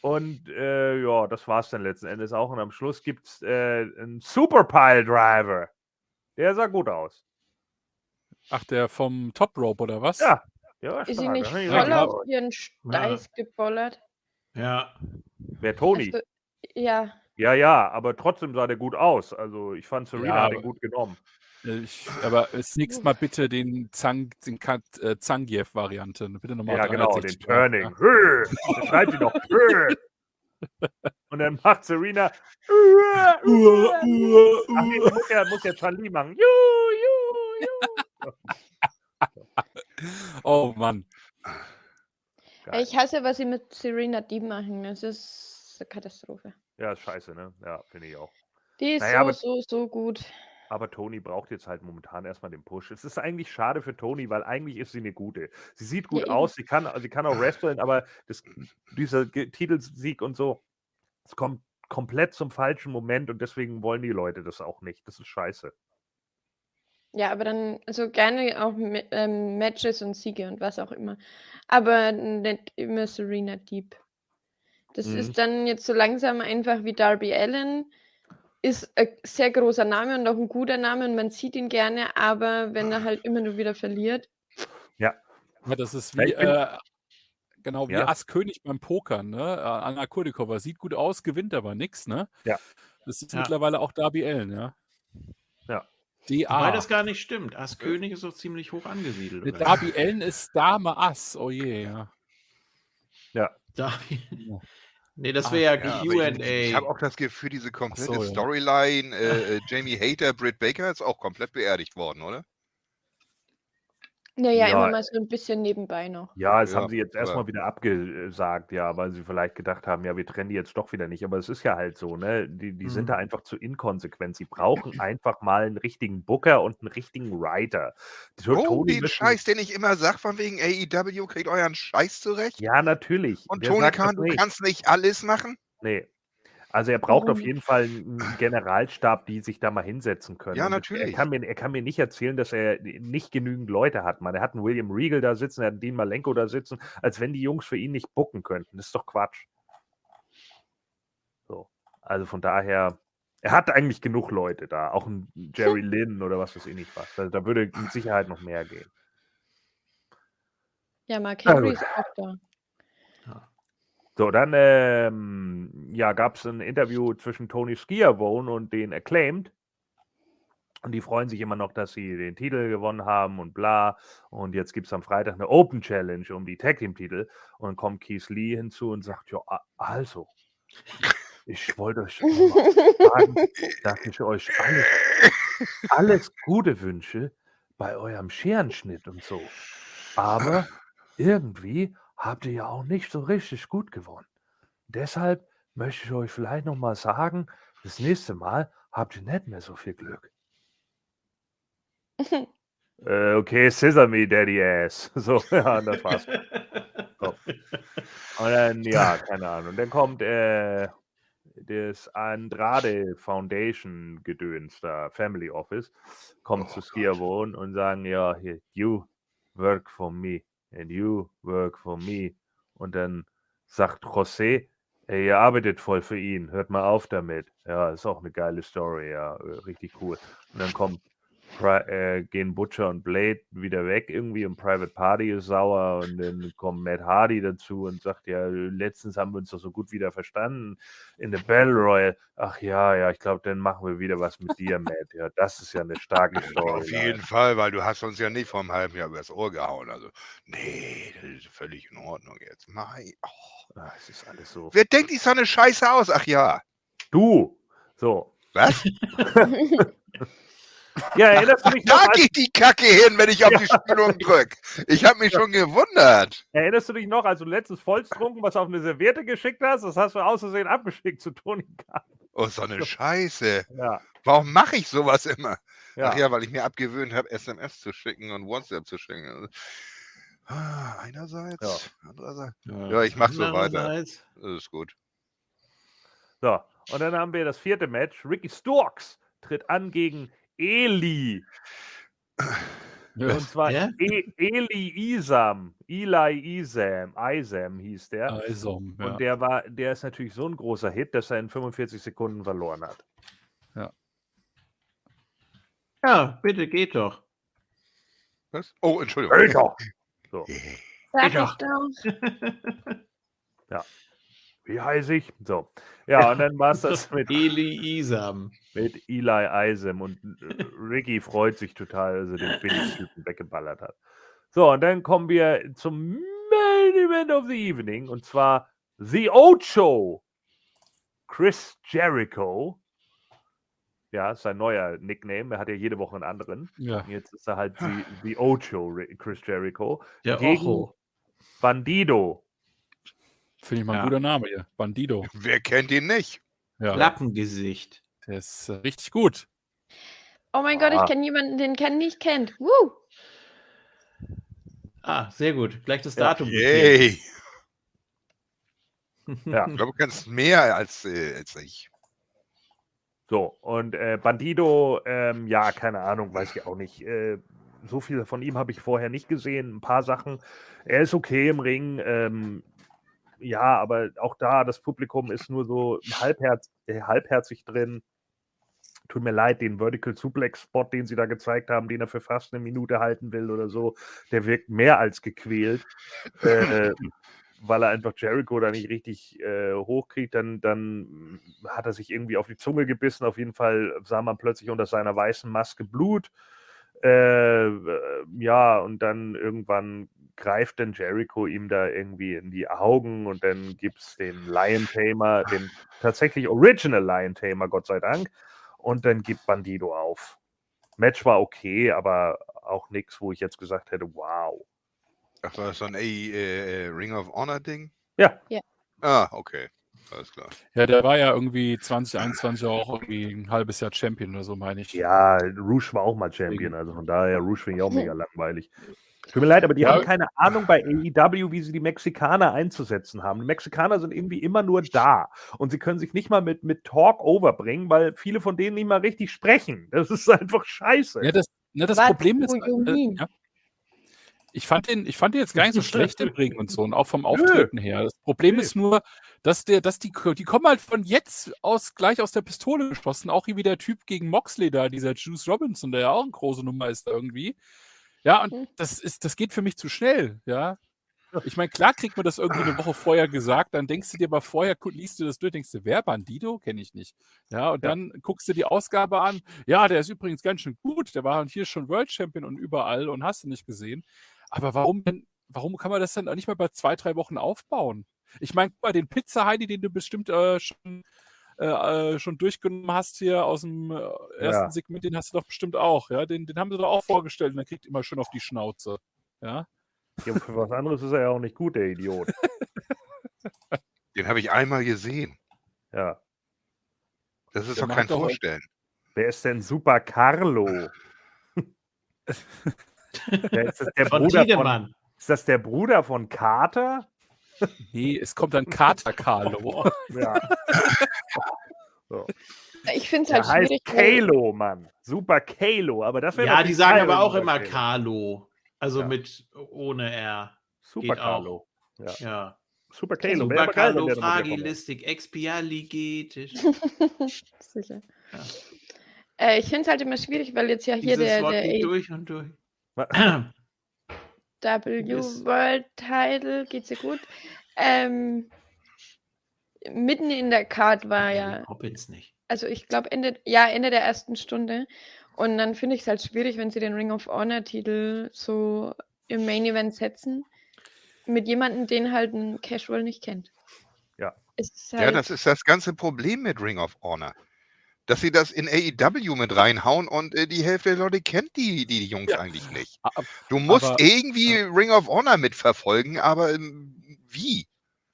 [SPEAKER 3] Und äh, ja, das war es dann letzten Endes auch. Und am Schluss gibt es äh, einen Super Pile Driver. Der sah gut aus.
[SPEAKER 5] Ach, der vom Top Rope oder was?
[SPEAKER 3] Ja. ja
[SPEAKER 2] Ist sie nicht voll
[SPEAKER 3] gesagt.
[SPEAKER 2] auf ihren Steiß gebollert?
[SPEAKER 1] Ja,
[SPEAKER 3] Wer Tony?
[SPEAKER 2] Also, ja.
[SPEAKER 3] Ja, ja, aber trotzdem sah der gut aus. Also ich fand Serena
[SPEAKER 5] Ja,
[SPEAKER 3] hat ihn
[SPEAKER 5] aber-
[SPEAKER 3] gut genommen.
[SPEAKER 5] Äh, Ich, aber das nächste Mal bitte den, Zang, den äh, Zangief-Variante. Bitte nochmal
[SPEAKER 3] Ja, genau, den
[SPEAKER 5] 360 Grad,
[SPEAKER 3] Turning.
[SPEAKER 5] ja.
[SPEAKER 3] Hö! Da schreit sie noch. Hö! Und dann macht Serena.
[SPEAKER 5] Ua, ua,
[SPEAKER 3] Ach nee,
[SPEAKER 5] ua.
[SPEAKER 3] muss ja, muss ja Charlie machen. Ju, ju, ju.
[SPEAKER 5] Oh Mann.
[SPEAKER 3] Geil.
[SPEAKER 2] Ich hasse, was sie mit Serena Deeb machen. Das ist eine Katastrophe.
[SPEAKER 3] Ja, ist scheiße, ne? Ja, finde ich auch.
[SPEAKER 2] Die ist
[SPEAKER 3] Naja,
[SPEAKER 2] so, so, so gut.
[SPEAKER 3] Aber Tony braucht jetzt halt momentan erstmal den Push. Es ist eigentlich schade für Tony, weil eigentlich ist sie eine gute. Sie sieht gut
[SPEAKER 2] eben.
[SPEAKER 3] aus, sie kann, sie kann auch wresteln, aber das, dieser Titelsieg und so, es kommt komplett zum falschen Moment und deswegen wollen die Leute das auch nicht. Das ist scheiße.
[SPEAKER 2] Ja, aber dann, also gerne auch ähm, Matches und Siege und was auch immer. Aber nicht immer Serena Deep. Das
[SPEAKER 3] Mhm.
[SPEAKER 2] ist dann jetzt so langsam einfach wie Darby Allen. Ist ein sehr großer Name und auch ein guter Name und man sieht ihn gerne, aber wenn er halt immer nur wieder verliert.
[SPEAKER 5] Ja, das ist
[SPEAKER 3] Ja,
[SPEAKER 5] wie, äh, genau, wie
[SPEAKER 3] Ja.
[SPEAKER 5] Ass König beim Pokern, ne? Äh, Anna Kurdikova sieht gut aus, gewinnt aber nichts, ne?
[SPEAKER 3] Ja.
[SPEAKER 5] Das ist
[SPEAKER 1] Ja.
[SPEAKER 5] mittlerweile auch Darby Allen, ja.
[SPEAKER 3] Ja.
[SPEAKER 5] DA.
[SPEAKER 1] Wobei das gar nicht stimmt. Ass König ist doch ziemlich hoch angesiedelt. Oder?
[SPEAKER 5] Darby Allen ist Dame Ass, oh je, ja.
[SPEAKER 1] Darby. Nee, das wäre ja,
[SPEAKER 4] Ja,
[SPEAKER 1] QA.
[SPEAKER 4] ich, ich habe auch das Gefühl, diese komplette
[SPEAKER 5] so.
[SPEAKER 4] Storyline, äh, äh, Jamie Hater, Britt Baker ist auch komplett beerdigt worden, oder?
[SPEAKER 2] Naja,
[SPEAKER 3] Ja.
[SPEAKER 2] immer mal so ein bisschen nebenbei noch.
[SPEAKER 3] Ja, das
[SPEAKER 4] Ja,
[SPEAKER 3] haben sie jetzt erstmal wieder abgesagt, ja, weil sie vielleicht gedacht haben, ja, wir trennen die jetzt doch wieder nicht. Aber es ist ja halt so, ne? Die, die sind
[SPEAKER 1] Mhm.
[SPEAKER 3] da einfach zu inkonsequent. Sie brauchen einfach mal einen richtigen Booker und einen richtigen Writer.
[SPEAKER 4] Oh,
[SPEAKER 3] Tony
[SPEAKER 4] den
[SPEAKER 3] müssen-
[SPEAKER 4] Scheiß, den ich immer sag, von wegen AEW, kriegt euren Scheiß zurecht.
[SPEAKER 3] Ja, natürlich.
[SPEAKER 4] Und
[SPEAKER 3] Wer
[SPEAKER 4] Tony Khan, du kannst nicht alles machen.
[SPEAKER 3] Nee. Also er braucht auf
[SPEAKER 2] Warum?
[SPEAKER 3] jeden Fall einen Generalstab, die sich da mal hinsetzen können.
[SPEAKER 4] Ja,
[SPEAKER 3] Und Er
[SPEAKER 4] natürlich.
[SPEAKER 3] kann, mir, er kann mir nicht erzählen, dass er nicht genügend Leute hat. Man, er hat einen William Regal da sitzen, er hat einen Dean Malenko da sitzen, als wenn die Jungs für ihn nicht bucken könnten. Das ist doch Quatsch. So. Also von daher, er hat eigentlich genug Leute da. Auch ein Jerry Lynn oder was weiß ich nicht was. Also da würde mit Sicherheit noch mehr gehen.
[SPEAKER 2] Ja, Mark Henry ist auch da.
[SPEAKER 3] So, dann ähm, ja, gab es ein Interview zwischen Tony Skiavone und den Acclaimed. Und die freuen sich immer noch, dass sie den Titel gewonnen haben und bla. Und jetzt gibt es am Freitag eine Open Challenge um die Tag Team Titel. Und dann kommt Keith Lee hinzu und sagt: Ja, also, ich wollte euch sagen, dass ich euch alles, alles Gute wünsche bei eurem Scherenschnitt und so. Aber irgendwie habt ihr ja auch nicht so richtig gut gewonnen. Deshalb möchte ich euch vielleicht noch mal sagen, das nächste Mal habt ihr nicht mehr so viel Glück. Äh, okay, Sesame Daddy Ass. So, ja, das war's. So. Und dann, ja, keine Ahnung. Dann kommt äh, das Andrade Foundation Gedöns da, Family Office, kommt zu Skierwohn und sagen, ja, hier, you work for me and you work for me. Und dann sagt José, ey, ihr arbeitet voll für ihn, hört mal auf damit. Ja, ist auch eine geile Story, ja, äh, richtig cool. Und dann kommt Pri äh, gehen Butcher und Blade wieder weg irgendwie und Private Party ist sauer und dann kommt Matt Hardy dazu und sagt, ja, letztens haben wir uns doch so gut wieder verstanden in der Battle Royale. Ach ja, ja, ich glaube, dann machen wir wieder was mit dir, Matt. Ja, das ist ja eine starke Story.
[SPEAKER 4] Auf jeden Fall, weil du hast uns ja nicht vor einem halben Jahr übers Ohr gehauen. Also, nee, das ist völlig in Ordnung jetzt. Mein, oh.
[SPEAKER 3] Ah, es ist alles so.
[SPEAKER 4] Wer denkt, ich sah eine Scheiße aus? Ach ja.
[SPEAKER 3] Du! So.
[SPEAKER 4] Was?
[SPEAKER 3] Ja, erinnerst du dich noch,
[SPEAKER 4] Da geht die Kacke hin, wenn ich auf die Spülung drücke. Ich habe mich schon gewundert.
[SPEAKER 3] erinnerst du dich noch, als du letztens vollstrunken was auf eine Serviette geschickt hast? Das hast du aus Versehen abgeschickt zu Tony Khan.
[SPEAKER 4] Oh, so eine Scheiße.
[SPEAKER 3] Ja,
[SPEAKER 4] Warum mache ich sowas immer?
[SPEAKER 3] ja.
[SPEAKER 4] Ach ja, weil ich mir abgewöhnt habe, SMS zu schicken und WhatsApp zu schicken. Ah, Einerseits, andererseits. Ja, ich mach so weiter. Das ist gut.
[SPEAKER 3] So, und dann haben wir das vierte Match. Ricky Storks tritt an gegen Eli.
[SPEAKER 5] Ja.
[SPEAKER 3] Und zwar
[SPEAKER 1] Wer?
[SPEAKER 3] e Eli Isam. Eli Isam. Isam hieß der.
[SPEAKER 5] Also, ja.
[SPEAKER 3] Und der war, der ist natürlich so ein großer Hit, dass er in 45 Sekunden verloren hat.
[SPEAKER 1] Ja, bitte geht doch.
[SPEAKER 4] Was? Oh, Entschuldigung.
[SPEAKER 3] Alter! So,
[SPEAKER 2] Sag
[SPEAKER 1] Ja.
[SPEAKER 3] Wie heiße ich? So. Ja, und dann war es das mit,
[SPEAKER 1] Eli Isam.
[SPEAKER 3] mit Eli Isam und äh, Ricky freut sich total, dass er den Billigtypen weggeballert hat. So, und dann kommen wir zum Main Event of the Evening und zwar The Ocho. Chris Jericho. Ja, ist sein neuer Nickname. Er hat ja jede Woche einen anderen.
[SPEAKER 5] ja.
[SPEAKER 3] Jetzt ist er halt The, the Ocho, Ri- Chris Jericho.
[SPEAKER 1] Der
[SPEAKER 3] Gegen
[SPEAKER 1] Ocho.
[SPEAKER 3] Bandido.
[SPEAKER 5] Finde ich mal ein
[SPEAKER 1] Ja.
[SPEAKER 5] guter Name hier. Bandido.
[SPEAKER 4] Wer kennt ihn nicht?
[SPEAKER 5] Ja,
[SPEAKER 1] Lappengesicht.
[SPEAKER 5] der ist äh, richtig gut.
[SPEAKER 2] Oh mein Gott,
[SPEAKER 3] Ah.
[SPEAKER 2] ich kenne jemanden, den Ken nicht kennt. Woo!
[SPEAKER 1] Ah, sehr gut. Gleich das. Datum.
[SPEAKER 4] Yay.
[SPEAKER 3] Ja.
[SPEAKER 4] Ich glaube, du kannst mehr als, äh, als ich.
[SPEAKER 3] So, und äh, Bandido, ähm, ja, keine Ahnung, weiß ich auch nicht. Äh, so viel von ihm habe ich vorher nicht gesehen. Ein paar Sachen. Er ist okay im Ring. Ähm, ja, aber auch da, das Publikum ist nur so halbherz, äh, halbherzig drin. Tut mir leid, den Vertical Suplex Spot, den sie da gezeigt haben, den er für fast eine Minute halten will oder so, der wirkt mehr als gequält. äh, weil er einfach Jericho da nicht richtig äh, hochkriegt, dann, dann hat er sich irgendwie auf die Zunge gebissen. Auf jeden Fall sah man plötzlich unter seiner weißen Maske Blut. Äh, ja, und dann irgendwann greift dann Jericho ihm da irgendwie in die Augen und dann gibt es den Lion Tamer, den tatsächlich Original Lion Tamer, Gott sei Dank. Und dann gibt Bandido auf. Match war okay, aber auch nichts, wo ich jetzt gesagt hätte, wow.
[SPEAKER 4] Ach, war das so ein äh, äh, Ring of Honor Ding?
[SPEAKER 3] Ja.
[SPEAKER 2] Ja.
[SPEAKER 4] Ah, okay. Alles klar.
[SPEAKER 5] Ja, der war ja irgendwie 2021 auch irgendwie ein halbes Jahr Champion oder so, meine ich.
[SPEAKER 3] Ja, Rouge war auch mal Champion, also von daher, Rouge finde ich auch mega langweilig. Tut mir leid, aber die
[SPEAKER 5] Ja.
[SPEAKER 3] haben keine Ahnung bei AEW, wie sie die Mexikaner einzusetzen haben. Die Mexikaner sind irgendwie immer nur da und sie können sich nicht mal mit, mit Talk overbringen, weil viele von denen nicht mal richtig sprechen. Das ist einfach scheiße.
[SPEAKER 5] Ja, das, ne, das Problem ist,
[SPEAKER 2] you
[SPEAKER 5] äh, ja, ich fand den, ich fand den jetzt gar nicht so schlecht im Ring und so und auch vom Auftreten her. Das Problem
[SPEAKER 3] Nö.
[SPEAKER 5] ist nur, dass der, dass die, die kommen halt von jetzt aus gleich aus der Pistole geschossen, auch wie der Typ gegen Moxley da, dieser Juice Robinson, der ja auch eine große Nummer ist irgendwie. Ja, und
[SPEAKER 2] Mhm.
[SPEAKER 5] das ist, das geht für mich zu schnell, ja. Ich meine, klar kriegt man das irgendwie eine Woche vorher gesagt, dann denkst du dir aber vorher, liest du das durch, denkst du, wer Bandido? Kenne ich nicht. Ja, und
[SPEAKER 3] Ja.
[SPEAKER 5] dann guckst du die Ausgabe an. Ja, der ist übrigens ganz schön gut. Der war hier schon World Champion und überall und hast du nicht gesehen. Aber warum denn, warum kann man das dann auch nicht mal bei zwei, drei Wochen aufbauen? Ich meine, guck mal, den Pizza Heidi, den du bestimmt äh, schon, äh, äh, schon durchgenommen hast hier aus dem äh, ersten
[SPEAKER 3] Ja.
[SPEAKER 5] Segment, den hast du doch bestimmt auch. Ja, den, den haben sie doch auch vorgestellt und der kriegt immer schön auf die Schnauze. Ja.
[SPEAKER 3] Ja, für was anderes ist er ja auch nicht gut, der Idiot.
[SPEAKER 4] Den habe ich einmal gesehen.
[SPEAKER 3] Ja.
[SPEAKER 4] Das ist
[SPEAKER 5] Der
[SPEAKER 4] doch kein
[SPEAKER 5] doch-
[SPEAKER 4] Vorstellen.
[SPEAKER 3] Wer ist denn Super Carlo? Ist, das der
[SPEAKER 1] Von
[SPEAKER 3] Bruder von,
[SPEAKER 1] Tiedemann.
[SPEAKER 3] ist das der Bruder von Carter?
[SPEAKER 5] Nee, es kommt dann Kater Carlo.
[SPEAKER 3] Ja.
[SPEAKER 2] Ich finde es halt
[SPEAKER 3] heißt
[SPEAKER 2] schwierig.
[SPEAKER 3] Kalo, Mann. Super Kalo. Aber das wäre
[SPEAKER 1] Ja, die sagen aber auch immer
[SPEAKER 3] Kalo-
[SPEAKER 1] Carlo. Also
[SPEAKER 3] Ja.
[SPEAKER 1] mit ohne R.
[SPEAKER 3] Super. Carlo.
[SPEAKER 1] Ja.
[SPEAKER 3] Super Kalo.
[SPEAKER 1] Super
[SPEAKER 3] kommt.
[SPEAKER 1] Fragilistik, Expialigetisch.
[SPEAKER 2] Sicher.
[SPEAKER 1] Ja.
[SPEAKER 2] Äh, ich finde es halt immer schwierig, weil jetzt ja hier
[SPEAKER 1] Dieses
[SPEAKER 2] der,
[SPEAKER 1] Wort
[SPEAKER 2] der
[SPEAKER 1] geht durch und durch.
[SPEAKER 2] W World Title, geht's dir gut? Ähm, mitten in der Card war ja,
[SPEAKER 1] Hoppins nicht.
[SPEAKER 2] also ich glaube Ende, ja, Ende der ersten Stunde. Und dann finde ich es halt schwierig, wenn sie den Ring of Honor Titel so im Main Event setzen. Mit jemandem, den halt ein Casual nicht kennt.
[SPEAKER 3] Ja.
[SPEAKER 2] Ist
[SPEAKER 4] Ja,
[SPEAKER 2] halt,
[SPEAKER 4] das ist das ganze Problem mit Ring of Honor. Dass sie das in AEW mit reinhauen und äh, die Hälfte der Leute kennt die, die, die Jungs
[SPEAKER 5] Ja.
[SPEAKER 4] eigentlich nicht. Du musst
[SPEAKER 5] Aber-
[SPEAKER 4] irgendwie Ring of Honor mitverfolgen, aber ähm, wie?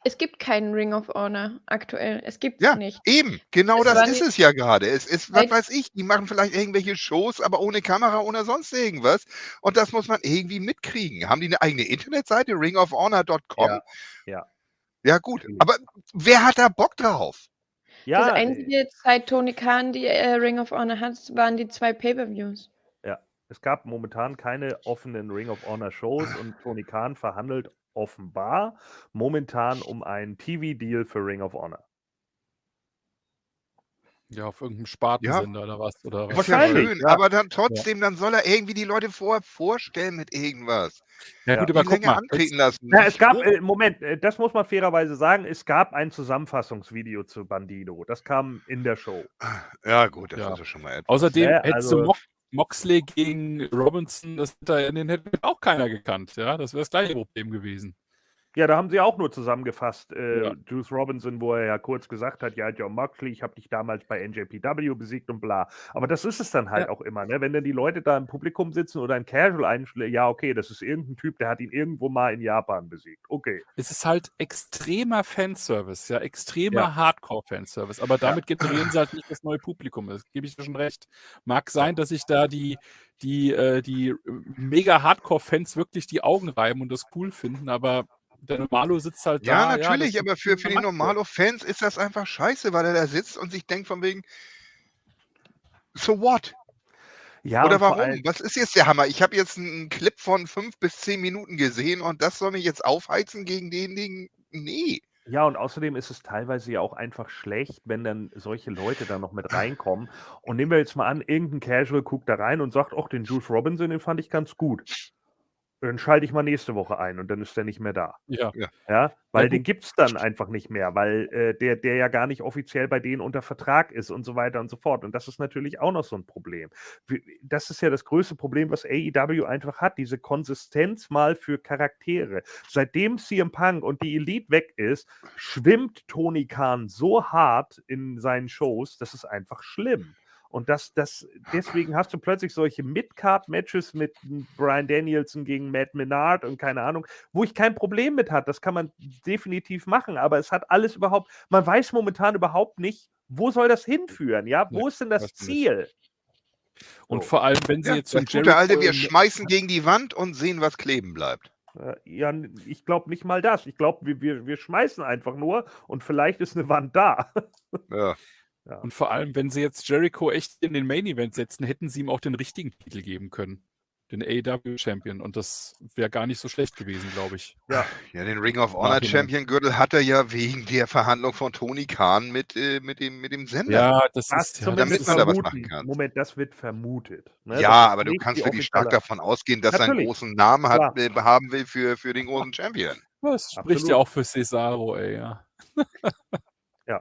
[SPEAKER 2] es gibt keinen Ring of Honor aktuell. Es gibt es
[SPEAKER 4] Ja.
[SPEAKER 2] nicht.
[SPEAKER 4] Eben, genau
[SPEAKER 2] Es
[SPEAKER 4] das ist es ja gerade. Es ist, was weiß ich, die machen vielleicht irgendwelche Shows, aber ohne Kamera, ohne sonst irgendwas. Und das muss man irgendwie mitkriegen. Haben die eine eigene Internetseite, ringofhonor.com?
[SPEAKER 3] Ja, ja.
[SPEAKER 4] Ja, gut. Aber wer hat da Bock drauf?
[SPEAKER 3] Ja,
[SPEAKER 2] das einzige, seit Tony Khan die äh, Ring of Honor hat, waren die zwei Pay-Per-Views.
[SPEAKER 3] es gab momentan keine offenen Ring of Honor Shows und Tony Khan verhandelt offenbar momentan um einen TV-Deal für Ring of Honor.
[SPEAKER 5] Ja, auf irgendeinem Spartensender oder was. Oder was.
[SPEAKER 4] Ja
[SPEAKER 3] Wahrscheinlich,
[SPEAKER 4] schön,
[SPEAKER 3] ja.
[SPEAKER 4] aber dann trotzdem, dann soll er irgendwie die Leute vorher vorstellen mit irgendwas.
[SPEAKER 5] Ja, gut, aber guck mal.
[SPEAKER 4] antreten lassen.
[SPEAKER 3] Ja, es gab, äh, Moment, äh, das muss man fairerweise sagen, es gab ein Zusammenfassungsvideo zu Bandido. Das kam in der Show.
[SPEAKER 4] Ja, gut, das
[SPEAKER 5] Ja.
[SPEAKER 4] ist ja schon mal etwas.
[SPEAKER 5] Außerdem
[SPEAKER 3] Ja,
[SPEAKER 5] hättest du
[SPEAKER 3] also-
[SPEAKER 5] Mo Moxley gegen Robinson, das hätte, den hätte auch keiner gekannt. Ja, das wäre das gleiche Problem gewesen.
[SPEAKER 3] Ja, da haben sie auch nur zusammengefasst, äh,
[SPEAKER 5] Ja.
[SPEAKER 3] Juice Robinson, wo er ja kurz gesagt hat, ja, John Moxley, ich habe dich damals bei NJPW besiegt und bla. Aber das ist es dann halt
[SPEAKER 5] Ja.
[SPEAKER 3] auch immer, ne? Wenn dann die Leute da im Publikum sitzen oder ein Casual einschlägt, ja, okay, das ist irgendein Typ, der hat ihn irgendwo mal in Japan besiegt. Okay.
[SPEAKER 5] Es ist halt extremer Fanservice, ja, extremer
[SPEAKER 3] Ja.
[SPEAKER 5] Hardcore-Fanservice. Aber damit generieren sie halt nicht das neue Publikum. Das gebe ich dir schon recht. Mag sein, dass sich da die, die, äh, die äh, mega Hardcore-Fans wirklich die Augen reiben und das cool finden, aber der Normalo sitzt halt
[SPEAKER 4] Ja,
[SPEAKER 5] da.
[SPEAKER 4] natürlich,
[SPEAKER 5] das
[SPEAKER 4] aber für, für die. Normalo-Fans ist das einfach scheiße, weil er da sitzt und sich denkt von wegen, so what?
[SPEAKER 3] Ja,
[SPEAKER 4] Oder warum? Was ist jetzt der Hammer? Ich habe jetzt einen Clip von fünf bis zehn Minuten gesehen und das soll mich jetzt aufheizen gegen denjenigen? Nee.
[SPEAKER 3] Ja, und außerdem ist es teilweise ja auch einfach schlecht, wenn dann solche Leute da noch mit reinkommen. Und nehmen wir jetzt mal an, irgendein Casual guckt da rein und sagt, ach, den Juice Robinson, den fand ich ganz gut. Dann schalte ich mal nächste Woche ein und dann ist der nicht mehr da.
[SPEAKER 5] Ja.
[SPEAKER 3] Ja, weil
[SPEAKER 5] gut.
[SPEAKER 3] den gibt es dann einfach nicht mehr, weil äh, der, der ja gar nicht offiziell bei denen unter Vertrag ist und so weiter und so fort. Und das ist natürlich auch noch so ein Problem. Das ist ja das größte Problem, was AEW einfach hat, diese Konsistenz mal für Charaktere. Seitdem CM Punk und die Elite weg ist, schwimmt Tony Khan so hart in seinen Shows, das ist einfach schlimm. Und das, das, deswegen hast du plötzlich solche Mid-Card-Matches mit Brian Danielson gegen Matt Menard und keine Ahnung, wo ich kein Problem mit hat. Das kann man definitiv machen, aber es hat alles überhaupt, man weiß momentan überhaupt nicht, wo soll das hinführen, ja? Wo
[SPEAKER 5] Nee,
[SPEAKER 3] ist denn das. Ziel?
[SPEAKER 5] Und
[SPEAKER 3] So.
[SPEAKER 5] vor allem, wenn sie
[SPEAKER 4] Ja,
[SPEAKER 5] jetzt einen
[SPEAKER 4] gute alte, wir schmeißen gegen die Wand und sehen, was kleben bleibt.
[SPEAKER 3] Äh, Ja, ich glaube nicht mal das. Ich glaube, wir, wir, wir schmeißen einfach nur und vielleicht ist eine Wand da.
[SPEAKER 4] Ja.
[SPEAKER 5] Und vor allem, wenn sie jetzt Jericho echt in den Main Event setzen, hätten sie ihm auch den richtigen Titel geben können. Den AEW Champion. Und das wäre gar nicht so schlecht gewesen, glaube ich.
[SPEAKER 3] Ja,
[SPEAKER 4] Ja, den Ring of Honor. Champion Gürtel hat er ja wegen der Verhandlung von Tony Khan mit, äh, mit, dem, mit dem Sender.
[SPEAKER 5] Ja, das ist ja,
[SPEAKER 4] damit man da was machen kann.
[SPEAKER 3] Moment, das wird vermutet. ne?
[SPEAKER 4] ja, aber du kannst
[SPEAKER 3] die
[SPEAKER 4] wirklich stark davon ausgehen, dass er einen großen Namen hat, äh, haben will für, für den großen Champion.
[SPEAKER 5] Das spricht
[SPEAKER 3] Absolut.
[SPEAKER 5] ja auch für Cesaro, ey, ja.
[SPEAKER 2] Ja,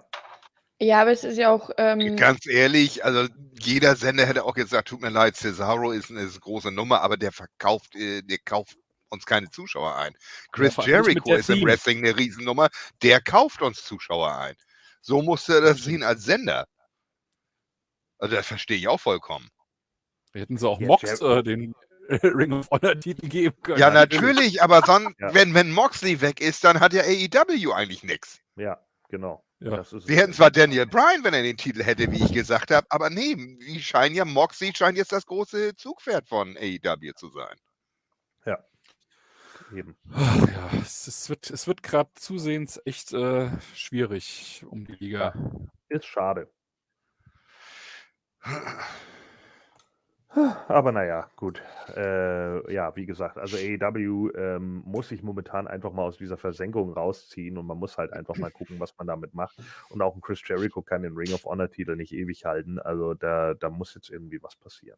[SPEAKER 2] aber es ist ja auch, ähm,
[SPEAKER 4] Ganz ehrlich, also jeder Sender hätte auch gesagt, tut mir leid, Cesaro ist eine große Nummer, aber der verkauft, äh, der kauft uns keine Zuschauer ein. Chris
[SPEAKER 5] mit
[SPEAKER 4] Jericho ist im. Wrestling eine Riesennummer, der kauft uns Zuschauer ein. So musste er das sehen als Sender. Also das verstehe ich auch vollkommen.
[SPEAKER 5] Wir hätten sie auch
[SPEAKER 3] Ja,
[SPEAKER 5] Mox äh, den Ring of Honor Titel geben können.
[SPEAKER 4] Ja, natürlich, aber son,
[SPEAKER 3] Ja.
[SPEAKER 4] wenn, wenn Moxley weg ist, dann hat ja AEW eigentlich nichts.
[SPEAKER 3] Ja, genau.
[SPEAKER 5] Ja.
[SPEAKER 3] Das ist
[SPEAKER 4] Sie hätten zwar Daniel Bryan, wenn er den Titel hätte, wie ich gesagt habe, aber nee, die scheinen ja, Moxley scheint jetzt das große Zugpferd von AEW zu sein.
[SPEAKER 3] eben.
[SPEAKER 5] Ach, ja, es, es wird, es wird gerade zusehends echt äh, schwierig um die Liga.
[SPEAKER 3] Ist schade. Aber naja, gut. Äh, ja, wie gesagt, also AEW ähm, muss sich momentan einfach mal aus dieser Versenkung rausziehen und man muss halt einfach mal gucken, was man damit macht. Und auch ein Chris Jericho kann den Ring of Honor-Titel nicht ewig halten. Also da, da muss jetzt irgendwie was passieren.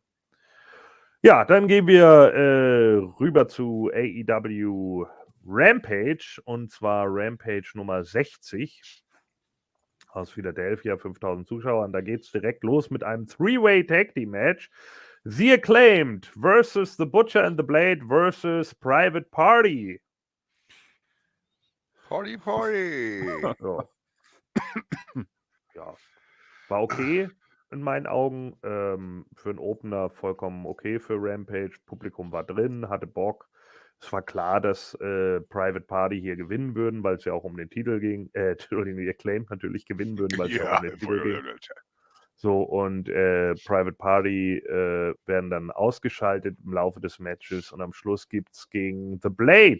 [SPEAKER 3] Ja, dann gehen wir äh, rüber zu AEW Rampage und zwar Rampage Nummer 60 aus Philadelphia, 5000 Zuschauer. Und da geht es direkt los mit einem Three-Way Tag Team Match. The Acclaimed versus The Butcher and the Blade versus Private Party.
[SPEAKER 4] Party, Party.
[SPEAKER 3] Ja. ja. War okay in meinen Augen. Ähm, für einen Opener vollkommen okay für Rampage. Publikum war drin, hatte Bock. Es war klar, dass äh, Private Party hier gewinnen würden, weil es ja auch um den Titel ging. Äh, Entschuldigung, die Acclaimed natürlich gewinnen würden, weil es ja, auch um den Titel ging. So, und äh, Private Party äh, werden dann ausgeschaltet im Laufe des Matches und am Schluss gibt es gegen The Blade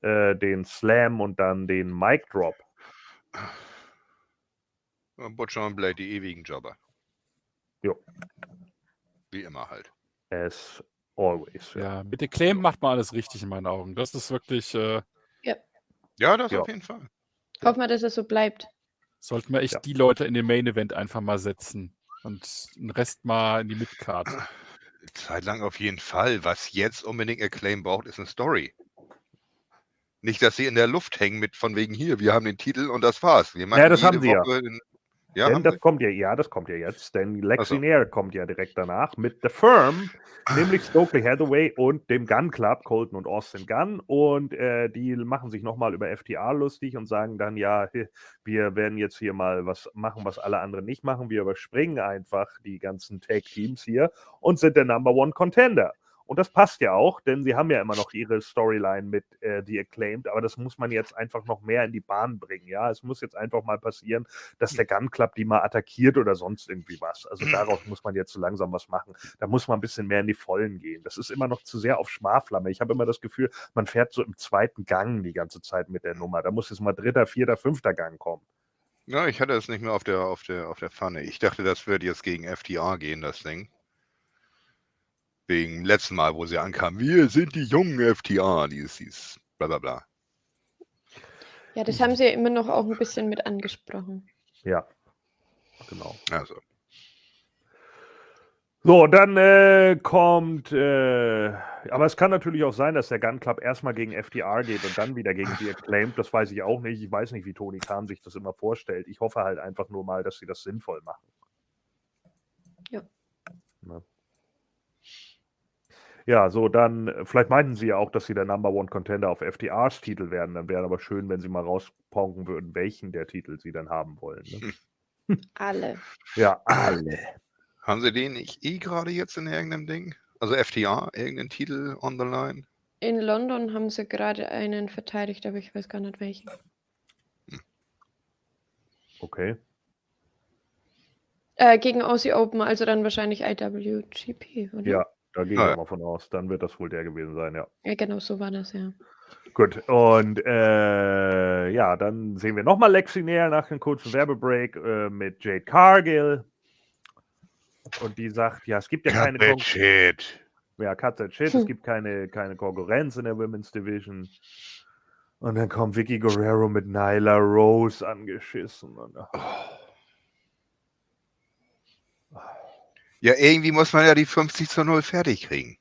[SPEAKER 3] äh, den Slam und dann den Mic Drop.
[SPEAKER 4] Butcher und Blade, die ewigen Jobber.
[SPEAKER 3] Jo.
[SPEAKER 4] Wie immer halt.
[SPEAKER 3] As always. Ja.
[SPEAKER 5] Ja, mit Acclaim macht man alles richtig in meinen Augen. Das ist wirklich, äh,
[SPEAKER 4] Ja, das
[SPEAKER 3] Ja.
[SPEAKER 4] auf jeden Fall.
[SPEAKER 2] hoffen wir, dass es so bleibt.
[SPEAKER 5] Sollten wir echt
[SPEAKER 3] Ja.
[SPEAKER 5] die Leute in den Main Event einfach mal setzen und den Rest mal in die Midcard.
[SPEAKER 4] Zeitlang auf jeden Fall. Was jetzt unbedingt Acclaim braucht, ist eine Story. Nicht, dass sie in der Luft hängen mit von wegen hier, wir haben den Titel und das war's. Wir machen
[SPEAKER 3] das
[SPEAKER 4] jede
[SPEAKER 3] haben sie ja.
[SPEAKER 4] Woche den- ja,
[SPEAKER 3] Denn das
[SPEAKER 4] sie?
[SPEAKER 3] kommt ja, ja, das kommt ja jetzt, denn Lexi
[SPEAKER 4] so.
[SPEAKER 3] Kommt ja direkt danach mit The Firm, nämlich Stokely Hathaway und dem Gun Club, Colton und Austin Gunn. Und äh, die machen sich nochmal über FTA lustig und sagen dann, ja, wir werden jetzt hier mal was machen, was alle anderen nicht machen. Wir überspringen einfach die ganzen Tag-Teams hier und sind der Number One Contender. Und das passt ja auch, denn sie haben ja immer noch ihre Storyline mit äh, The Acclaimed, aber das muss man jetzt einfach noch mehr in die Bahn bringen. Ja, es muss jetzt einfach mal passieren, dass der Gun Club die mal attackiert oder sonst irgendwie was. Also daraus muss man jetzt so langsam was machen. Da muss man ein bisschen mehr in die Vollen gehen. Das ist immer noch zu sehr auf Schmarflamme. Ich habe immer das Gefühl, man fährt so im zweiten Gang die ganze Zeit mit der Nummer. Da muss jetzt mal dritter, vierter, fünfter Gang kommen.
[SPEAKER 4] Ja, ich hatte es nicht mehr auf der, auf der, auf der Pfanne. Ich dachte, das würde jetzt gegen FTR gehen, das Ding. Wegen letzten Mal, wo sie ankamen, wir sind die jungen FTR, dieses, dieses bla bla bla.
[SPEAKER 2] Ja, das haben sie ja immer noch auch ein bisschen mit angesprochen.
[SPEAKER 3] Ja, genau.
[SPEAKER 4] Also,
[SPEAKER 3] So, dann äh, kommt, äh, aber es kann natürlich auch sein, dass der Gun Club erstmal gegen FDR geht und dann wieder gegen die Acclaimed. Das weiß ich auch nicht. Ich weiß nicht, wie Tony Khan sich das immer vorstellt. Ich hoffe halt einfach nur mal, dass sie das sinnvoll machen.
[SPEAKER 2] Ja.
[SPEAKER 3] Ne? Ja, so dann, äh, vielleicht meinten sie ja auch, dass sie der Number One Contender auf FDRs Titel werden. Dann wäre aber schön, wenn sie mal rausponken würden, welchen der Titel sie dann haben wollen. Ne?
[SPEAKER 2] Alle.
[SPEAKER 3] Ja, alle.
[SPEAKER 4] haben sie den nicht eh gerade jetzt in irgendeinem Ding? Also FTR, irgendeinen Titel on the line?
[SPEAKER 2] In London haben sie gerade einen verteidigt, aber ich weiß gar nicht welchen.
[SPEAKER 3] Okay.
[SPEAKER 2] Äh, gegen Aussie Open, also dann wahrscheinlich IWGP, oder?
[SPEAKER 3] Ja, da gehe ich
[SPEAKER 4] ja.
[SPEAKER 3] mal von aus. Dann wird das wohl der gewesen sein, ja.
[SPEAKER 2] Ja, genau so war das, ja.
[SPEAKER 3] Gut, und äh, ja, dann sehen wir nochmal Lexi näher nach einem kurzen Werbebreak äh, mit Jade Cargill. Und die sagt, ja, es gibt ja keine
[SPEAKER 4] Cut that
[SPEAKER 3] Kon
[SPEAKER 4] shit.
[SPEAKER 3] ja, cut that shit. es gibt keine, keine Konkurrenz in der Women's Division. Und dann kommt Vicky Guerrero mit Nyla Rose angeschissen. Und, ach,
[SPEAKER 4] Ja, irgendwie muss man ja die 50 zu 0 fertig kriegen.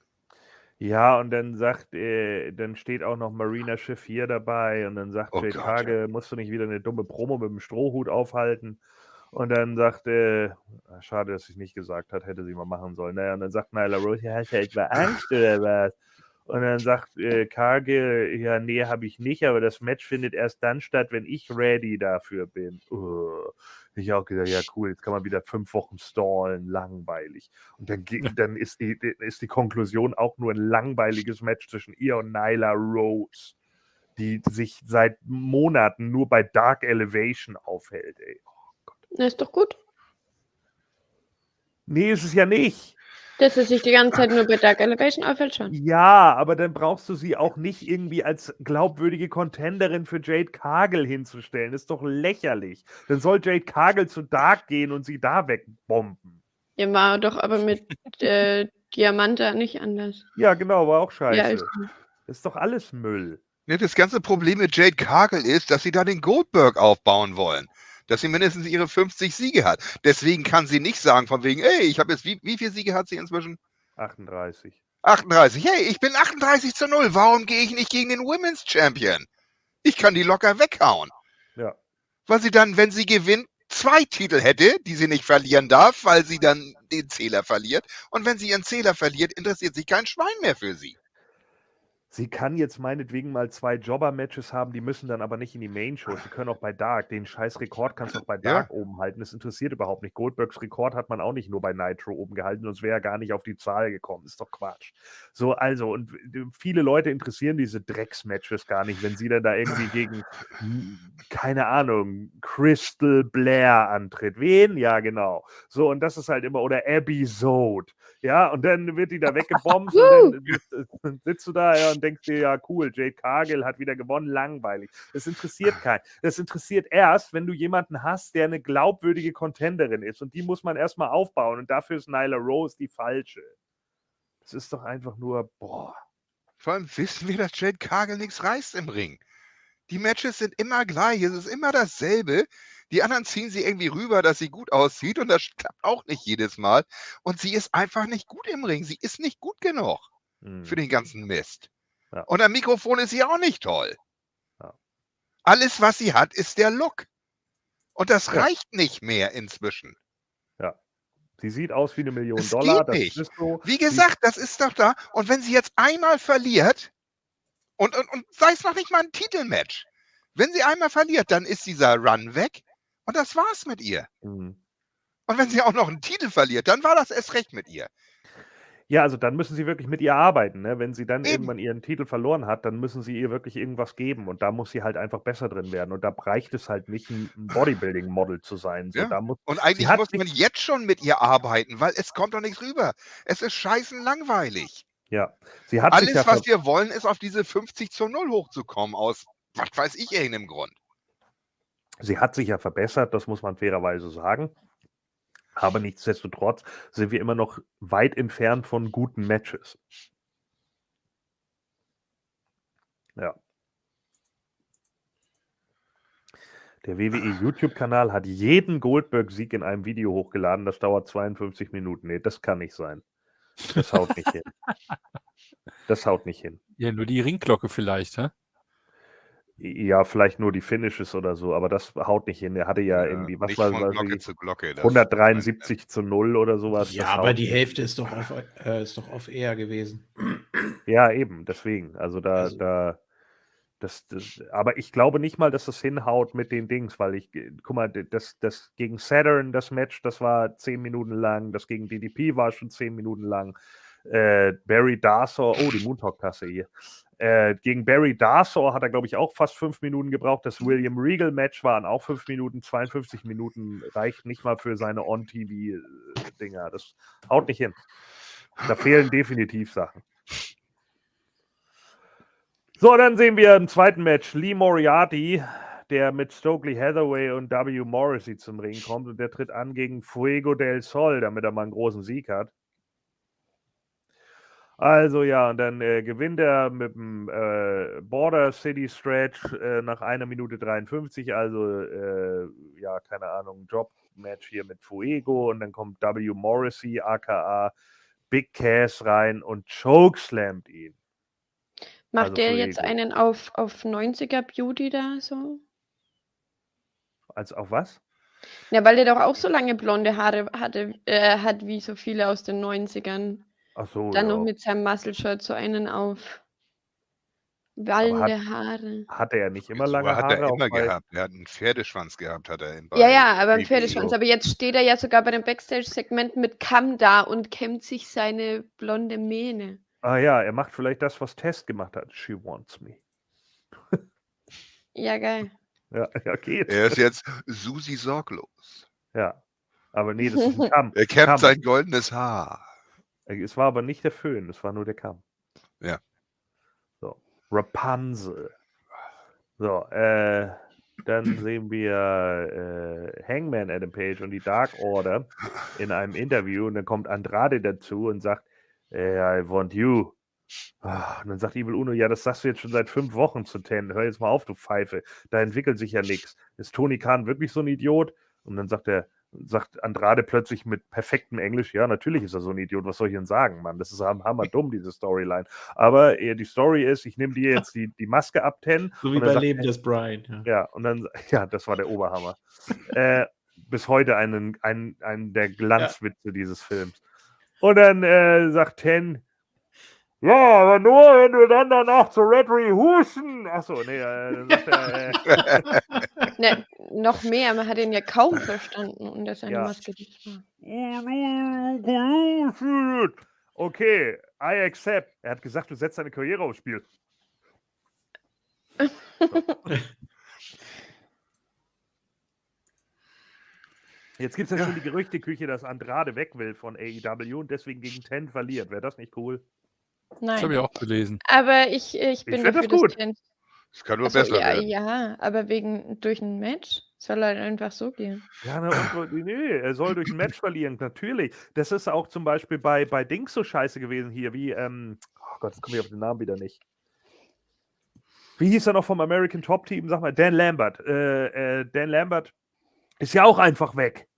[SPEAKER 3] Ja, und dann sagt, äh, dann steht auch noch Marina Schiff hier dabei und dann sagt
[SPEAKER 4] Oh
[SPEAKER 3] Jade
[SPEAKER 4] Gott,
[SPEAKER 3] Cargill, musst du nicht wieder eine dumme Promo mit dem Strohhut aufhalten? Und dann sagt, äh, ah, schade, dass es nicht gesagt hat, hätte sie mal machen sollen. Naja, und dann sagt Nyla Rose, ja, hast du etwa Angst oder was? Und dann sagt äh, Cargill, ja, nee, habe ich nicht, aber das Match findet erst dann statt, wenn ich ready dafür bin. Uh, ich auch gesagt, ja, cool, jetzt kann man wieder fünf Wochen stallen, langweilig. Und dann, dann ist, die, ist die Konklusion auch nur ein langweiliges Match zwischen ihr und Nyla Rose, die sich seit Monaten nur bei Dark Elevation aufhält, ey.
[SPEAKER 2] Na, ist doch gut.
[SPEAKER 3] Nee, ist es ja nicht.
[SPEAKER 2] Dass er sich die ganze Zeit nur bei Dark Elevation aufhält schon.
[SPEAKER 3] Ja, aber dann brauchst du sie auch nicht irgendwie als glaubwürdige Contenderin für Jade Cargill hinzustellen. ist doch lächerlich. Dann soll Jade Cargill zu Dark gehen und sie da wegbomben.
[SPEAKER 2] Ja, war doch aber mit äh, Diamanta nicht anders.
[SPEAKER 3] Ja, genau, war auch scheiße.
[SPEAKER 2] Ja, also,
[SPEAKER 3] ist doch alles Müll.
[SPEAKER 4] Ne, das ganze Problem mit Jade Cargill ist, dass sie da den Goldberg aufbauen wollen. Dass sie mindestens ihre 50 Siege hat. Deswegen kann sie nicht sagen, von wegen, ey, ich habe jetzt, wie, wie viele Siege hat sie inzwischen?
[SPEAKER 3] 38.
[SPEAKER 4] 38. Hey, ich bin 38 zu 0. Warum gehe ich nicht gegen den Women's Champion? Ich kann die locker weghauen.
[SPEAKER 3] Ja.
[SPEAKER 4] Weil sie dann, wenn sie gewinnt, zwei Titel hätte, die sie nicht verlieren darf, weil sie dann den Zähler verliert. Und wenn sie ihren Zähler verliert, interessiert sich kein Schwein mehr für sie.
[SPEAKER 3] Sie kann jetzt meinetwegen mal zwei Jobber-Matches haben, die müssen dann aber nicht in die Main-Show. Sie können auch bei Dark. Den scheiß Rekord kannst du auch bei Dark oben halten. Das interessiert überhaupt nicht. Goldbergs Rekord hat man auch nicht nur bei Nitro oben gehalten, sonst wäre er gar nicht auf die Zahl gekommen. Ist doch Quatsch. So, also, und äh, viele Leute interessieren diese Drecks-Matches gar nicht, wenn sie dann da irgendwie gegen, hm, keine Ahnung, Crystal Blair antritt. Wen? Ja, genau. So, und das ist halt immer, oder Episode. Ja, und dann wird die da weggebombt und dann, dann sitzt du da ja, und denkst dir, ja, cool, Jade Cargill hat wieder gewonnen, langweilig. Das interessiert keinen. Das interessiert erst, wenn du jemanden hast, der eine glaubwürdige Contenderin ist. Und die muss man erstmal aufbauen. Und dafür ist Nyla Rose die falsche. Das ist doch einfach nur, boah.
[SPEAKER 4] Vor allem wissen wir, dass Jade Cargill nichts reißt im Ring. Die Matches sind immer gleich, es ist immer dasselbe. Die anderen ziehen sie irgendwie rüber, dass sie gut aussieht und das klappt auch nicht jedes Mal. Und sie ist einfach nicht gut im Ring. Sie ist nicht gut genug
[SPEAKER 3] Hm.
[SPEAKER 4] für den ganzen Mist.
[SPEAKER 3] Ja.
[SPEAKER 4] Und am Mikrofon ist sie auch nicht toll.
[SPEAKER 3] Ja.
[SPEAKER 4] Alles, was sie hat, ist der Look. Und das
[SPEAKER 3] Ja.
[SPEAKER 4] reicht nicht mehr inzwischen.
[SPEAKER 3] Sie sieht aus wie eine Million
[SPEAKER 4] Es
[SPEAKER 3] Dollar.
[SPEAKER 4] geht
[SPEAKER 3] Das
[SPEAKER 4] nicht.
[SPEAKER 3] ist so.
[SPEAKER 4] Wie gesagt, das ist doch da. Und wenn sie jetzt einmal verliert, und, und, und sei es noch nicht mal ein Titelmatch, wenn sie einmal verliert, dann ist dieser Run weg und das war's mit ihr.
[SPEAKER 3] Hm.
[SPEAKER 4] Und wenn sie auch noch einen Titel verliert, dann war das erst recht mit ihr.
[SPEAKER 3] Ja, also dann müssen sie wirklich mit ihr arbeiten. Ne? Wenn sie dann
[SPEAKER 4] Eben.
[SPEAKER 3] irgendwann ihren Titel verloren hat, dann müssen sie ihr wirklich irgendwas geben. Und da muss sie halt einfach besser drin werden. Und da reicht es halt nicht, ein Bodybuilding-Model zu sein. So,
[SPEAKER 4] Ja.
[SPEAKER 3] da muss,
[SPEAKER 4] Und eigentlich muss man jetzt schon mit ihr arbeiten, weil es kommt doch nichts rüber. Es ist scheißen langweilig.
[SPEAKER 3] ja, sie hat sich
[SPEAKER 4] Alles, was wir wollen, ist auf diese 50 zu 0 hochzukommen, aus was weiß ich irgendeinem Grund.
[SPEAKER 3] sie hat sich ja verbessert, das muss man fairerweise sagen. Aber nichtsdestotrotz sind wir immer noch weit entfernt von guten Matches. Ja. Der WWE YouTube-Kanal hat jeden Goldberg-Sieg in einem Video hochgeladen. Das dauert 52 Minuten. Nee, das kann nicht sein. Das haut nicht hin. Das haut nicht hin.
[SPEAKER 5] Ja, nur die Ringglocke vielleicht, hä?
[SPEAKER 3] Ja, vielleicht nur die Finishes oder so, aber das haut nicht hin. Er hatte ja, irgendwie, was war?
[SPEAKER 4] Glocke zu Glocke. das-
[SPEAKER 3] 173 zu 0 oder sowas.
[SPEAKER 1] Ja, aber die. Hälfte ist doch auf, äh, ist doch auf Air gewesen.
[SPEAKER 3] Ja, eben, deswegen. Also da,
[SPEAKER 1] Also-
[SPEAKER 3] da, das, das, aber ich glaube nicht mal, dass das hinhaut mit den Dings, weil ich, äh, guck mal, das, das gegen Saturn, das Match, das war 10 Minuten lang, das gegen DDP war schon 10 Minuten lang. Äh, Barry Darsour, oh, die Moontalk-Tasse hier. Äh, gegen Barry Darsour hat er, glaube ich, auch fast 5 Minuten gebraucht. Das William Regal-Match waren auch 5 Minuten, 52 Minuten reicht nicht mal für seine On-TV-Dinger. Das haut nicht hin. Da fehlen definitiv Sachen. So, dann sehen wir im zweiten Match Lee Moriarty, der mit Stokely Hathaway und W. Morrissey zum Ring kommt und der tritt an gegen Fuego del Sol, damit er mal einen großen Sieg hat. Also ja, und dann äh, gewinnt er mit dem äh, Border City Stretch äh, nach einer Minute 53, also äh, ja, keine Ahnung, Job-Match hier mit Fuego und dann kommt W. Morrissey, aka Big Cass rein und chokeslammt ihn.
[SPEAKER 2] Macht
[SPEAKER 3] Also
[SPEAKER 2] der
[SPEAKER 3] für
[SPEAKER 2] jetzt einen auf, auf 90er Beauty da so?
[SPEAKER 3] Als auf was?
[SPEAKER 2] Ja, weil der doch auch so lange blonde Haare hatte, äh, hat wie so viele aus den 90ern.
[SPEAKER 3] Ach so,
[SPEAKER 2] Dann
[SPEAKER 3] ja.
[SPEAKER 2] noch mit seinem Muscle-Shirt so einen auf wallende Haare.
[SPEAKER 3] Hatte er nicht immer lange
[SPEAKER 4] hat
[SPEAKER 3] Haare?
[SPEAKER 4] er
[SPEAKER 3] auch
[SPEAKER 4] immer gehabt. Er hat einen Pferdeschwanz gehabt, hat er in
[SPEAKER 2] Ja, ja, aber im
[SPEAKER 4] WWE.
[SPEAKER 2] Pferdeschwanz. Aber jetzt steht er ja sogar bei dem Backstage-Segment mit Kamm da und kämmt sich seine blonde Mähne.
[SPEAKER 3] Ah ja, er macht vielleicht das, was Test gemacht hat. She wants me.
[SPEAKER 2] Ja, geil.
[SPEAKER 3] Ja, ja geht.
[SPEAKER 4] Er ist jetzt Susi sorglos.
[SPEAKER 3] Ja. Aber nee, das ist ein Kamm.
[SPEAKER 4] Er kämmt
[SPEAKER 3] Kamm.
[SPEAKER 4] sein goldenes Haar.
[SPEAKER 3] Es war aber nicht der Föhn, es war nur der Kamm.
[SPEAKER 4] Ja.
[SPEAKER 3] So. Rapunzel. So, äh, dann sehen wir äh, Hangman Adam Page und die Dark Order in einem Interview und dann kommt Andrade dazu und sagt, äh, I want you. Ah, Und dann sagt Evil Uno, ja, das sagst du jetzt schon seit fünf Wochen zu Ten. Hör jetzt mal auf, du Pfeife. Da entwickelt sich ja nichts. Ist Tony Khan wirklich so ein Idiot? Und dann sagt er, sagt Andrade plötzlich mit perfektem Englisch, ja, natürlich ist er so ein Idiot, was soll ich denn sagen, Mann? Das ist ham- hammerdumm, diese Storyline. Aber äh, die Story ist, ich nehme dir jetzt die, die Maske ab, Ten.
[SPEAKER 1] So wie bei
[SPEAKER 3] sagt
[SPEAKER 1] Leben des Brian. Ja.
[SPEAKER 3] ja, und dann, ja, das war der Oberhammer. äh, bis heute einen, einen, einen der Glanzwitze dieses Films. Und dann äh, sagt Ten, ja, aber nur, wenn wir dann danach zu Red huschen. Achso, nee, äh, dann sagt er, äh,
[SPEAKER 2] Ne, noch mehr, man hat ihn ja kaum verstanden unter seiner
[SPEAKER 3] Ja.
[SPEAKER 2] Maske. diesmal.
[SPEAKER 3] Okay, I accept. Er hat gesagt, du setzt deine Karriere aufs Spiel. Jetzt gibt es ja, schon die Gerüchteküche, dass Andrade weg will von AEW und deswegen gegen Ten verliert. Wäre das nicht cool?
[SPEAKER 5] Das habe
[SPEAKER 2] Nein.
[SPEAKER 5] ich auch gelesen.
[SPEAKER 2] Aber ich, ich bin
[SPEAKER 3] das
[SPEAKER 2] dafür,
[SPEAKER 3] gut.
[SPEAKER 2] dass Ten
[SPEAKER 4] Das kann nur
[SPEAKER 2] Achso,
[SPEAKER 4] besser
[SPEAKER 2] ja,
[SPEAKER 4] werden.
[SPEAKER 2] ja, aber wegen durch ein Match soll er einfach so gehen.
[SPEAKER 3] Ja, na, und, nee, er soll durch ein Match verlieren, natürlich. Das ist auch zum Beispiel bei, bei Dings so scheiße gewesen hier, wie, ähm, oh Gott, jetzt komme ich auf den Namen wieder nicht. Wie hieß er noch vom American Top Team? Sag mal, Dan Lambert. Äh, äh, Dan Lambert ist ja auch einfach weg.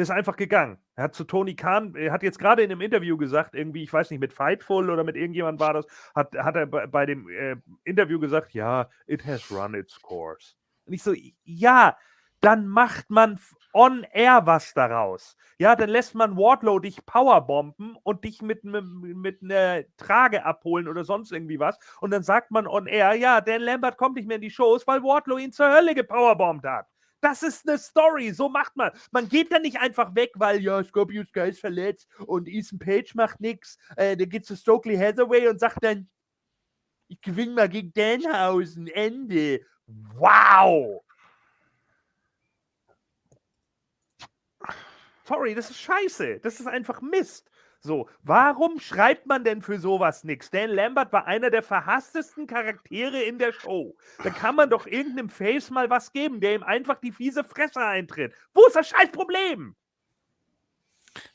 [SPEAKER 3] Der ist einfach gegangen. Er hat zu Tony Khan, er hat jetzt gerade in einem Interview gesagt, irgendwie, ich weiß nicht, mit Fightful oder mit irgendjemand war das, hat, hat er bei, bei dem äh, Interview gesagt, ja, it has run its course. Und ich so, ja, dann macht man on air was daraus. Ja, dann lässt man Wardlow dich powerbomben und dich mit, mit, mit einer Trage abholen oder sonst irgendwie was. Und dann sagt man on air, ja, Dan Lambert kommt nicht mehr in die Shows, weil Wardlow ihn zur Hölle gepowerbombt hat. Das ist eine Story, so macht man. Man geht dann nicht einfach weg, weil ja, Scorpio Sky ist verletzt und Ethan Page macht nichts. Äh, dann geht zu Stokely Hathaway und sagt dann, ich gewinne mal gegen Danhausen, Ende. Wow! Sorry, das ist scheiße. Das ist einfach Mist. So, warum schreibt man denn für sowas nichts? Dan Lambert war einer der verhasstesten Charaktere in der Show. Da kann man doch irgendeinem Face mal was geben, der ihm einfach die fiese Fresse eintritt. Wo ist das scheiß Problem?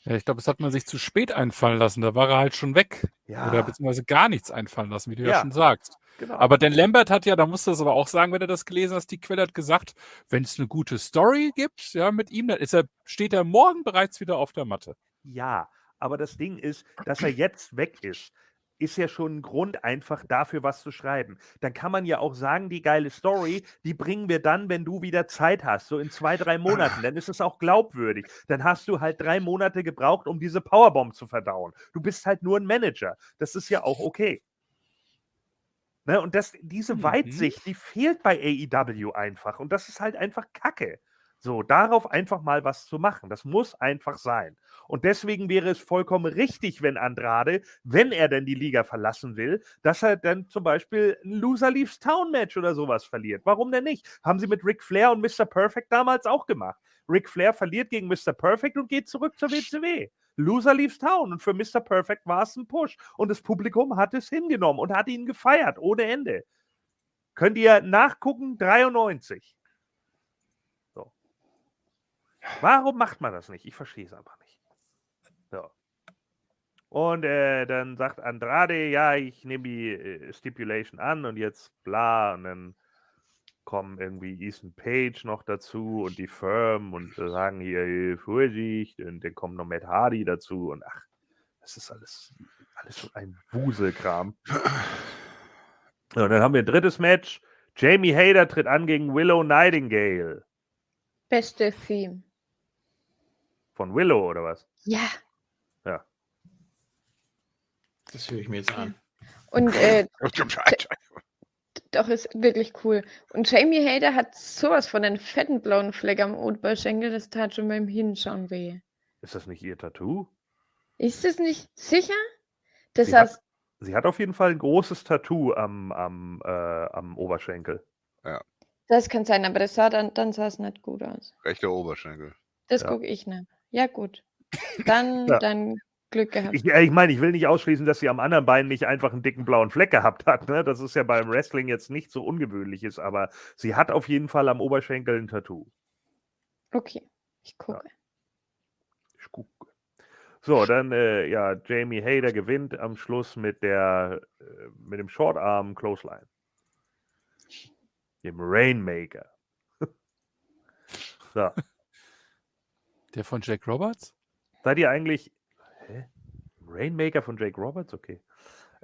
[SPEAKER 5] Ja, ich glaube, das hat man sich zu spät einfallen lassen. Da war er halt schon weg.
[SPEAKER 3] Ja.
[SPEAKER 5] Oder beziehungsweise gar nichts einfallen lassen, wie du ja,
[SPEAKER 3] Ja.
[SPEAKER 5] schon sagst.
[SPEAKER 3] Genau.
[SPEAKER 5] Aber Dan Lambert hat ja, da musst du das aber auch sagen, wenn du das gelesen hast, die Quelle hat gesagt, wenn es eine gute Story gibt, ja, mit ihm, dann ist er, steht er morgen bereits wieder auf der Matte.
[SPEAKER 3] Ja, aber das Ding ist, dass er jetzt weg ist, ist ja schon ein Grund, einfach dafür was zu schreiben. Dann kann man ja auch sagen, die geile Story, die bringen wir dann, wenn du wieder Zeit hast, so in zwei, drei Monaten. Dann ist es auch glaubwürdig. Dann hast du halt drei Monate gebraucht, um diese Powerbomb zu verdauen. Du bist halt nur ein Manager. Das ist ja auch okay. Ne, und das, diese
[SPEAKER 5] Mhm.
[SPEAKER 3] Weitsicht, die fehlt bei AEW einfach. Und das ist halt einfach Kacke. So, darauf einfach mal was zu machen. Das muss einfach sein. Und deswegen wäre es vollkommen richtig, wenn Andrade, wenn er denn die Liga verlassen will, dass er dann zum Beispiel ein Loser Leaves Town Match oder sowas verliert. Warum denn nicht? Haben sie mit Ric Flair und Mr. Perfect damals auch gemacht. Ric Flair verliert gegen Mr. Perfect und geht zurück zur WCW. Loser leaves town und für Mr. Perfect war es ein Push und das Publikum hat es hingenommen und hat ihn gefeiert ohne Ende. Könnt ihr nachgucken, 93. Warum macht man das nicht? Ich verstehe es einfach nicht. So. Und äh, dann sagt Andrade, ja, ich nehme die äh, Stipulation an und jetzt bla. Und dann kommen irgendwie Ethan Page noch dazu und die Firm und sagen hier Vorsicht und dann kommt noch Matt Hardy dazu und ach, Das ist alles, alles so ein Wuselkram. Und dann haben wir ein drittes Match. Jamie Hader tritt an gegen Willow Nightingale.
[SPEAKER 2] Beste Theme.
[SPEAKER 3] Von Willow oder was?
[SPEAKER 2] Ja.
[SPEAKER 1] Das höre ich mir jetzt an.
[SPEAKER 2] Und äh, doch, ist wirklich cool. Und Jamie Hader hat sowas von einen fetten blauen Fleck am Oberschenkel, das tat schon beim Hinschauen weh.
[SPEAKER 3] Ist das nicht ihr Tattoo?
[SPEAKER 2] Ist es nicht sicher? Das
[SPEAKER 3] Sie hat-
[SPEAKER 2] heißt,
[SPEAKER 3] Sie hat auf jeden Fall ein großes Tattoo am, am, äh, am Oberschenkel.
[SPEAKER 2] das kann sein, aber das sah dann, dann sah es nicht gut aus.
[SPEAKER 4] Rechter Oberschenkel.
[SPEAKER 2] Das
[SPEAKER 3] Ja.
[SPEAKER 2] gucke ich nicht. Ja, gut. Dann,
[SPEAKER 3] Ja.
[SPEAKER 2] dann Glück gehabt.
[SPEAKER 3] Ich, ich meine, ich will nicht ausschließen, dass sie am anderen Bein nicht einfach einen dicken blauen Fleck gehabt hat. Ne? Das ist ja beim Wrestling jetzt nicht so ungewöhnliches, aber sie hat auf jeden Fall am Oberschenkel ein Tattoo.
[SPEAKER 2] Okay, ich gucke.
[SPEAKER 3] Ich gucke. So, dann, äh, ja, Jamie Hader gewinnt am Schluss mit der, äh, mit dem Shortarm Clothesline. Dem Rainmaker. so,
[SPEAKER 5] Der von Jack Roberts?
[SPEAKER 3] seid ihr eigentlich, hä? Rainmaker von Jake Roberts? Okay.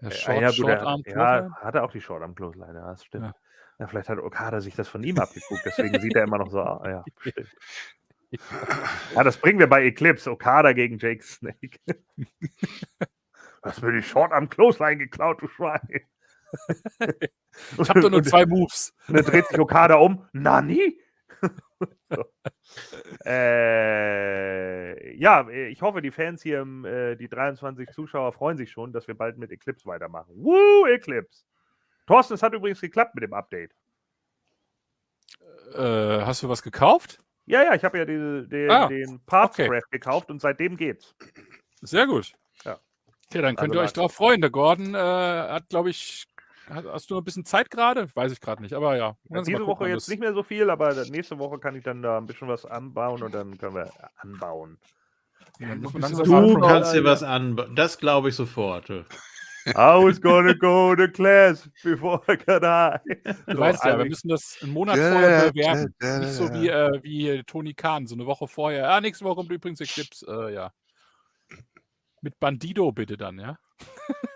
[SPEAKER 5] Ja,
[SPEAKER 3] Äh,
[SPEAKER 5] Short,
[SPEAKER 3] ja,
[SPEAKER 5] Short
[SPEAKER 3] er-
[SPEAKER 5] Arm
[SPEAKER 3] ja, hat er auch die Shortarm Clothesline, ja, das stimmt.
[SPEAKER 5] Ja.
[SPEAKER 3] Ja. vielleicht hat Okada sich das von ihm abgeguckt, deswegen sieht er immer noch so aus. Ja, stimmt. Ja, das bringen wir bei Eclipse. Okada gegen Jake Snake. Du hast mir die Short am Clothesline geklaut, du Schwein.
[SPEAKER 5] Ich habe doch nur zwei Moves.
[SPEAKER 3] Und dann dreht sich Okada um. Nani? so. äh, ja, ich hoffe, die Fans hier, im, äh, die 23 Zuschauer, freuen sich schon, dass wir bald mit Eclipse weitermachen. Woo, Eclipse! Thorsten, es hat übrigens geklappt mit dem Update.
[SPEAKER 5] Äh, hast du was gekauft?
[SPEAKER 3] Ja, ja, ich habe ja diese, den,
[SPEAKER 5] Ah,
[SPEAKER 3] den Parts
[SPEAKER 5] okay.
[SPEAKER 3] Gekauft und seitdem geht's.
[SPEAKER 5] Sehr gut.
[SPEAKER 3] Ja.
[SPEAKER 5] Ja, dann könnt
[SPEAKER 3] Also
[SPEAKER 5] ihr euch drauf freuen. Der Gordon äh, hat, glaube ich, hast du noch ein bisschen Zeit gerade? Weiß ich gerade nicht, aber ja. Mal
[SPEAKER 3] Diese
[SPEAKER 5] gucken,
[SPEAKER 3] Woche jetzt nicht mehr so viel, aber nächste Woche kann ich dann da ein bisschen was anbauen und dann können wir anbauen.
[SPEAKER 5] Dann muss
[SPEAKER 3] Du
[SPEAKER 1] kannst dir was an. Das glaube ich sofort. du.
[SPEAKER 3] I was gonna go to class before I got high.
[SPEAKER 5] Du
[SPEAKER 3] So,
[SPEAKER 5] weißt ja,
[SPEAKER 3] also
[SPEAKER 5] wir
[SPEAKER 3] ich-
[SPEAKER 5] müssen das einen Monat
[SPEAKER 4] Ja,
[SPEAKER 5] vorher
[SPEAKER 4] ja,
[SPEAKER 5] bewerben.
[SPEAKER 4] ja, ja,
[SPEAKER 5] Nicht so
[SPEAKER 4] ja.
[SPEAKER 5] wie, äh, wie Tony Khan, so eine Woche vorher. Ah, nächste Woche kommt übrigens Eclipse. Äh, ja. Mit Bandido bitte dann, ja?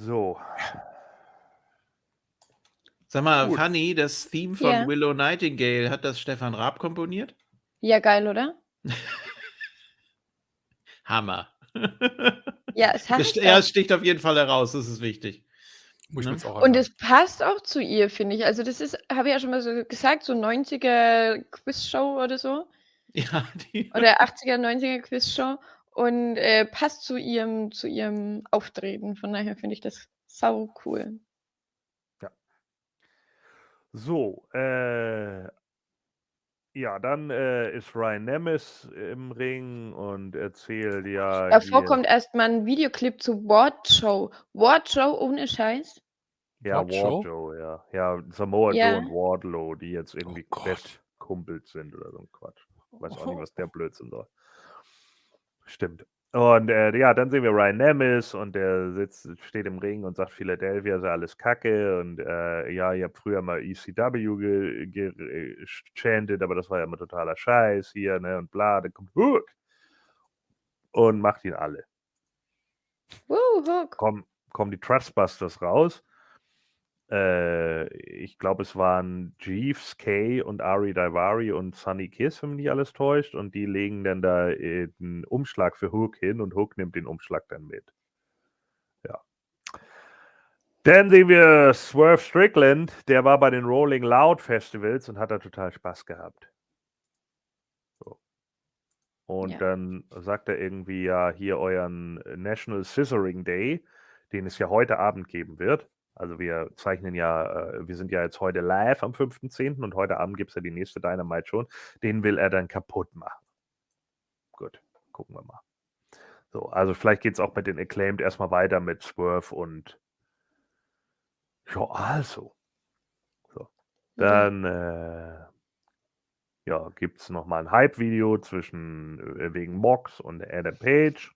[SPEAKER 3] So,
[SPEAKER 1] Sag mal,
[SPEAKER 3] Gut.
[SPEAKER 1] Fanny, das Theme von
[SPEAKER 2] Ja.
[SPEAKER 1] Willow Nightingale, hat das Stefan Raab komponiert?
[SPEAKER 2] Ja, geil, oder?
[SPEAKER 1] Hammer.
[SPEAKER 2] Ja, es hat
[SPEAKER 1] er sticht auf jeden Fall heraus, das ist wichtig.
[SPEAKER 5] Muss ich
[SPEAKER 1] Ne?
[SPEAKER 2] Und es passt auch zu ihr, finde ich. Also das ist, habe ich ja schon mal so gesagt, so 90er Quizshow oder so.
[SPEAKER 1] Ja, die,
[SPEAKER 2] Oder 80er, 90er Quizshow. Und äh, passt zu ihrem, zu ihrem Auftreten. Von daher finde ich das sau cool.
[SPEAKER 3] so, äh, ja, dann äh, ist Ryan Nemes im Ring und erzählt ja.
[SPEAKER 2] Davor kommt erstmal ein Videoclip zu Ward Show. Ward Show ohne Scheiß.
[SPEAKER 3] Ja,
[SPEAKER 5] Ward Show?
[SPEAKER 3] Ja. Ja, Samoa
[SPEAKER 2] Ja.
[SPEAKER 3] Joe und Wardlow, die jetzt irgendwie. Best Kumpels sind oder so ein Quatsch. Weiß auch nicht, was der Blödsinn soll. Stimmt. Und äh, ja, dann sehen wir Ryan Nemes und der sitzt, steht im Ring und sagt, Philadelphia sei alles Kacke und äh, ja, ihr habt früher mal ECW ge- ge- gechantet, aber das war ja immer totaler Scheiß hier, ne, und bla, dann kommt Hook und macht ihn alle.
[SPEAKER 2] Woo, Hook.
[SPEAKER 3] kommen, kommen die Trustbusters raus. Äh, ich glaube, es waren Jeeves, Kay und Ari Daivari und Sunny Kiss, wenn mich nicht alles täuscht. Und die legen dann da äh, einen Umschlag für Hook hin und Hook nimmt den Umschlag dann mit. Ja. Dann sehen wir Swerve Strickland, der war bei den Rolling Loud Festivals und hat da total Spaß gehabt. Und
[SPEAKER 2] Ja.
[SPEAKER 3] dann sagt er irgendwie ja hier euren National Scissoring Day, den es ja heute Abend geben wird. Also wir zeichnen ja, äh, wir sind ja jetzt heute live am 5.10. und heute Abend gibt es ja die nächste Dynamite schon. Den will er dann kaputt machen. Gut, gucken wir mal. So, also vielleicht geht es auch mit den Acclaimed erstmal weiter mit Swerve und ja, also. So. Dann äh, ja, gibt es nochmal ein Hype-Video zwischen äh, wegen Mox und Adam Page.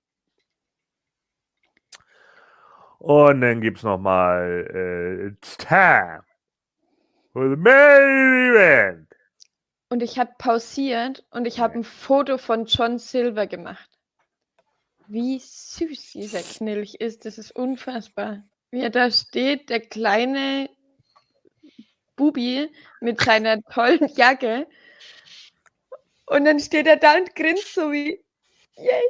[SPEAKER 3] Und dann gibt es nochmal äh, It's time for the main event.
[SPEAKER 2] und ich habe pausiert und ich habe ein Foto von John Silver gemacht. Wie süß dieser Knilch ist, das ist unfassbar. Wie er da steht, der kleine Bubi mit seiner tollen Jacke. Und dann steht er da und grinst so wie, yay.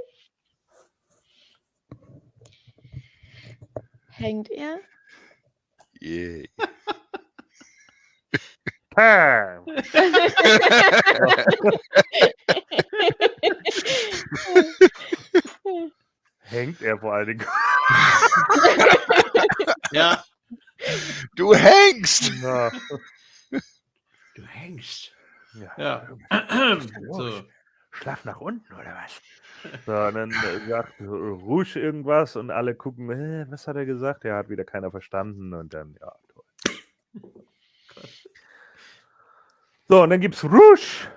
[SPEAKER 2] Hängt er?
[SPEAKER 4] Yeah.
[SPEAKER 3] Pam! Hängt er vor allen Dingen.
[SPEAKER 1] Ja,
[SPEAKER 4] Du hängst!
[SPEAKER 3] Ja.
[SPEAKER 1] du hängst.
[SPEAKER 3] Ja.
[SPEAKER 1] Ja. so.
[SPEAKER 3] Schlaf nach unten oder was? So, und dann äh, sagt Rouge irgendwas und alle gucken, äh, was hat er gesagt? Ja, hat wieder keiner verstanden und dann, ja, toll. So, und dann gibt's Rouge.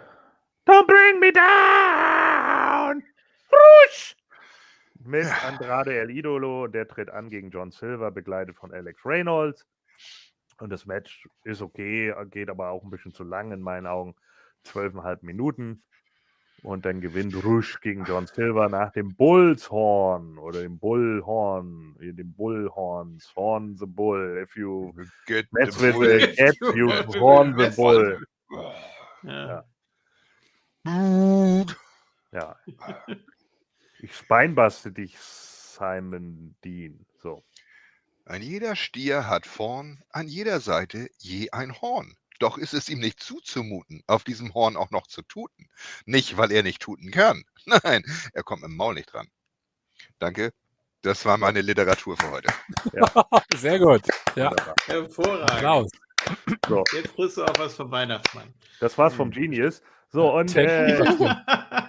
[SPEAKER 3] Don't bring me down! Rouge! Mit Andrade El Idolo, der tritt an gegen John Silver, begleitet von Alex Reynolds. Und das Match ist okay, geht aber auch ein bisschen zu lang in meinen Augen. Zwölfeinhalb Minuten. Und dann gewinnt Rouge gegen John Silver nach dem Bullshorn oder dem Bullhorn, äh, dem Bullhorns, Horn the Bull. If you
[SPEAKER 4] Get
[SPEAKER 3] mess
[SPEAKER 4] the
[SPEAKER 3] with
[SPEAKER 4] bull.
[SPEAKER 3] the cat, you horn the bull.
[SPEAKER 1] Ja.
[SPEAKER 3] Ja. Ich speinbaste dich, Simon Dean. So.
[SPEAKER 4] Ein jeder Stier hat vorn, an jeder Seite je ein Horn. Doch ist es ihm nicht zuzumuten, auf diesem Horn auch noch zu tuten. Nicht, weil er nicht tuten kann. Nein, er kommt im Maul nicht dran. Danke. Das war meine Literatur für heute.
[SPEAKER 5] Sehr gut. Ja.
[SPEAKER 1] Hervorragend.
[SPEAKER 5] Applaus.
[SPEAKER 3] So,
[SPEAKER 1] Jetzt frisst du auch was vom Weihnachtsmann.
[SPEAKER 3] das war's vom Genius. So, und äh,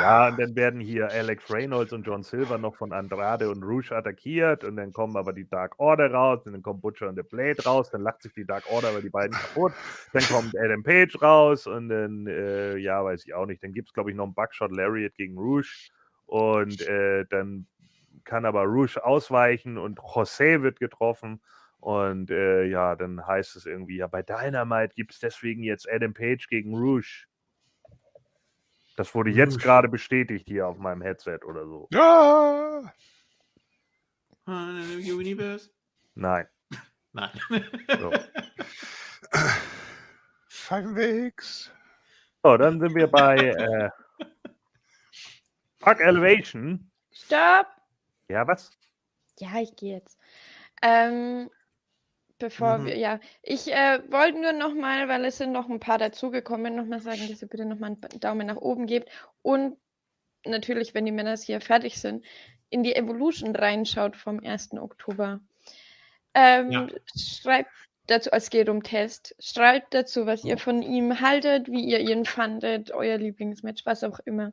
[SPEAKER 3] ja, und dann werden hier Alex Reynolds und John Silver noch von Andrade und Rouge attackiert und dann kommen aber die Dark Order raus und dann kommt Butcher und The Blade raus, dann lacht sich die Dark Order über die beiden kaputt, dann kommt Adam Page raus und dann, äh, ja, weiß ich auch nicht, dann gibt es, glaube ich, noch einen Buckshot Lariat gegen Rouge und äh, dann kann aber Rouge ausweichen und José wird getroffen und äh, ja, dann heißt es irgendwie, ja, bei Dynamite gibt es deswegen jetzt Adam Page gegen Rouge. Das wurde jetzt gerade bestätigt hier auf meinem Headset oder so.
[SPEAKER 4] Ja.
[SPEAKER 1] Universe?
[SPEAKER 3] Nein.
[SPEAKER 1] Nein.
[SPEAKER 3] So.
[SPEAKER 4] Halbwegs.
[SPEAKER 3] So, dann sind wir bei äh, Fuck Elevation.
[SPEAKER 2] Stopp!
[SPEAKER 3] Ja, was?
[SPEAKER 2] Ja, ich gehe jetzt. Ähm, bevor
[SPEAKER 1] Mhm.
[SPEAKER 2] wir, ja, ich äh, wollte nur noch mal, weil es sind noch ein paar dazugekommen, noch mal sagen, dass ihr bitte noch mal einen Daumen nach oben gebt und natürlich, wenn die Männer hier fertig sind, in die Evolution reinschaut vom 1. Oktober. Ähm,
[SPEAKER 1] Ja.
[SPEAKER 2] Schreibt dazu, es geht um Test, schreibt dazu, was ihr von ihm haltet, wie ihr ihn fandet, euer Lieblingsmatch, was auch immer.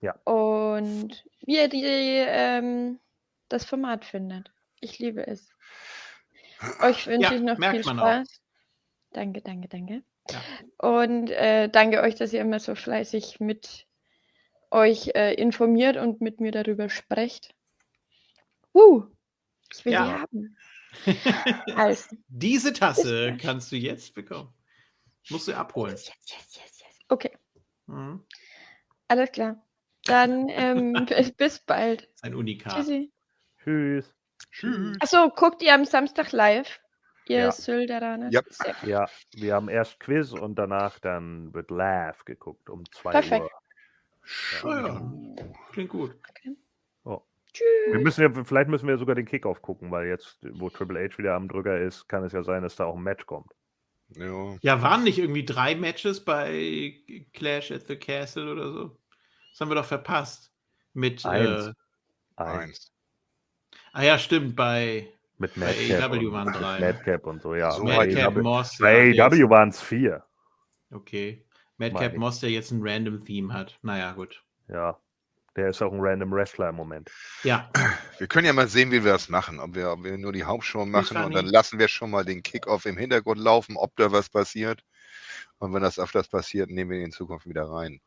[SPEAKER 3] Ja.
[SPEAKER 2] Und wie ihr die, ähm, das Format findet. Ich liebe es. Euch wünsche
[SPEAKER 1] Ja,
[SPEAKER 2] ich noch viel
[SPEAKER 1] man auch.
[SPEAKER 2] Spaß. Danke, danke, danke.
[SPEAKER 1] Ja.
[SPEAKER 2] Und äh, danke euch, dass ihr immer so fleißig mit euch äh, informiert und mit mir darüber sprecht. Uh, ich will
[SPEAKER 1] Ja.
[SPEAKER 2] die haben. Also,
[SPEAKER 1] Diese Tasse kannst du jetzt bekommen. Musst du abholen.
[SPEAKER 2] yes, yes, yes, yes, yes. Okay,
[SPEAKER 1] Mhm.
[SPEAKER 2] alles klar. Dann ähm, bis, bis bald.
[SPEAKER 1] Ein Unikat.
[SPEAKER 2] Tschüssi.
[SPEAKER 3] Tschüss.
[SPEAKER 4] Tschüss.
[SPEAKER 2] Achso, guckt ihr am Samstag live? Ihr
[SPEAKER 3] Ja.
[SPEAKER 2] Sölderaner?
[SPEAKER 4] Ja.
[SPEAKER 3] Ja, wir haben erst Quiz und danach dann wird Laugh geguckt um 2
[SPEAKER 2] Perfekt.
[SPEAKER 3] Uhr.
[SPEAKER 1] Oh ja. Klingt gut.
[SPEAKER 2] Tschüss.
[SPEAKER 3] Wir müssen ja, vielleicht müssen wir sogar den Kickoff gucken, weil jetzt, wo Triple H wieder am Drücker ist, kann es ja sein, dass da auch ein Match kommt.
[SPEAKER 4] Ja.
[SPEAKER 1] Ja, waren nicht irgendwie drei Matches bei Clash at the Castle oder so? Das haben wir doch verpasst. Mit.
[SPEAKER 3] Eins.
[SPEAKER 1] Äh,
[SPEAKER 3] Eins.
[SPEAKER 1] Ah ja, stimmt, bei
[SPEAKER 3] Mit
[SPEAKER 1] Bei
[SPEAKER 3] Madcap. Und,
[SPEAKER 1] waren
[SPEAKER 3] mit
[SPEAKER 1] drei.
[SPEAKER 3] Madcap und so, ja.
[SPEAKER 4] So
[SPEAKER 3] bei
[SPEAKER 1] Madcap
[SPEAKER 3] AEW
[SPEAKER 1] Moss.
[SPEAKER 3] bei
[SPEAKER 1] jetzt-
[SPEAKER 3] AEW waren es vier.
[SPEAKER 1] Okay. Madcap. Moss, der jetzt ein Random Theme hat. Naja, gut.
[SPEAKER 3] Ja. Der ist auch ein random Wrestler im Moment.
[SPEAKER 1] Ja,
[SPEAKER 4] Wir können ja mal sehen, wie wir das machen. Ob wir, ob wir nur die Hauptshow machen und dann lassen wir schon mal den Kickoff im Hintergrund laufen, ob da was passiert. Und wenn das öfters passiert, nehmen wir ihn in Zukunft wieder rein.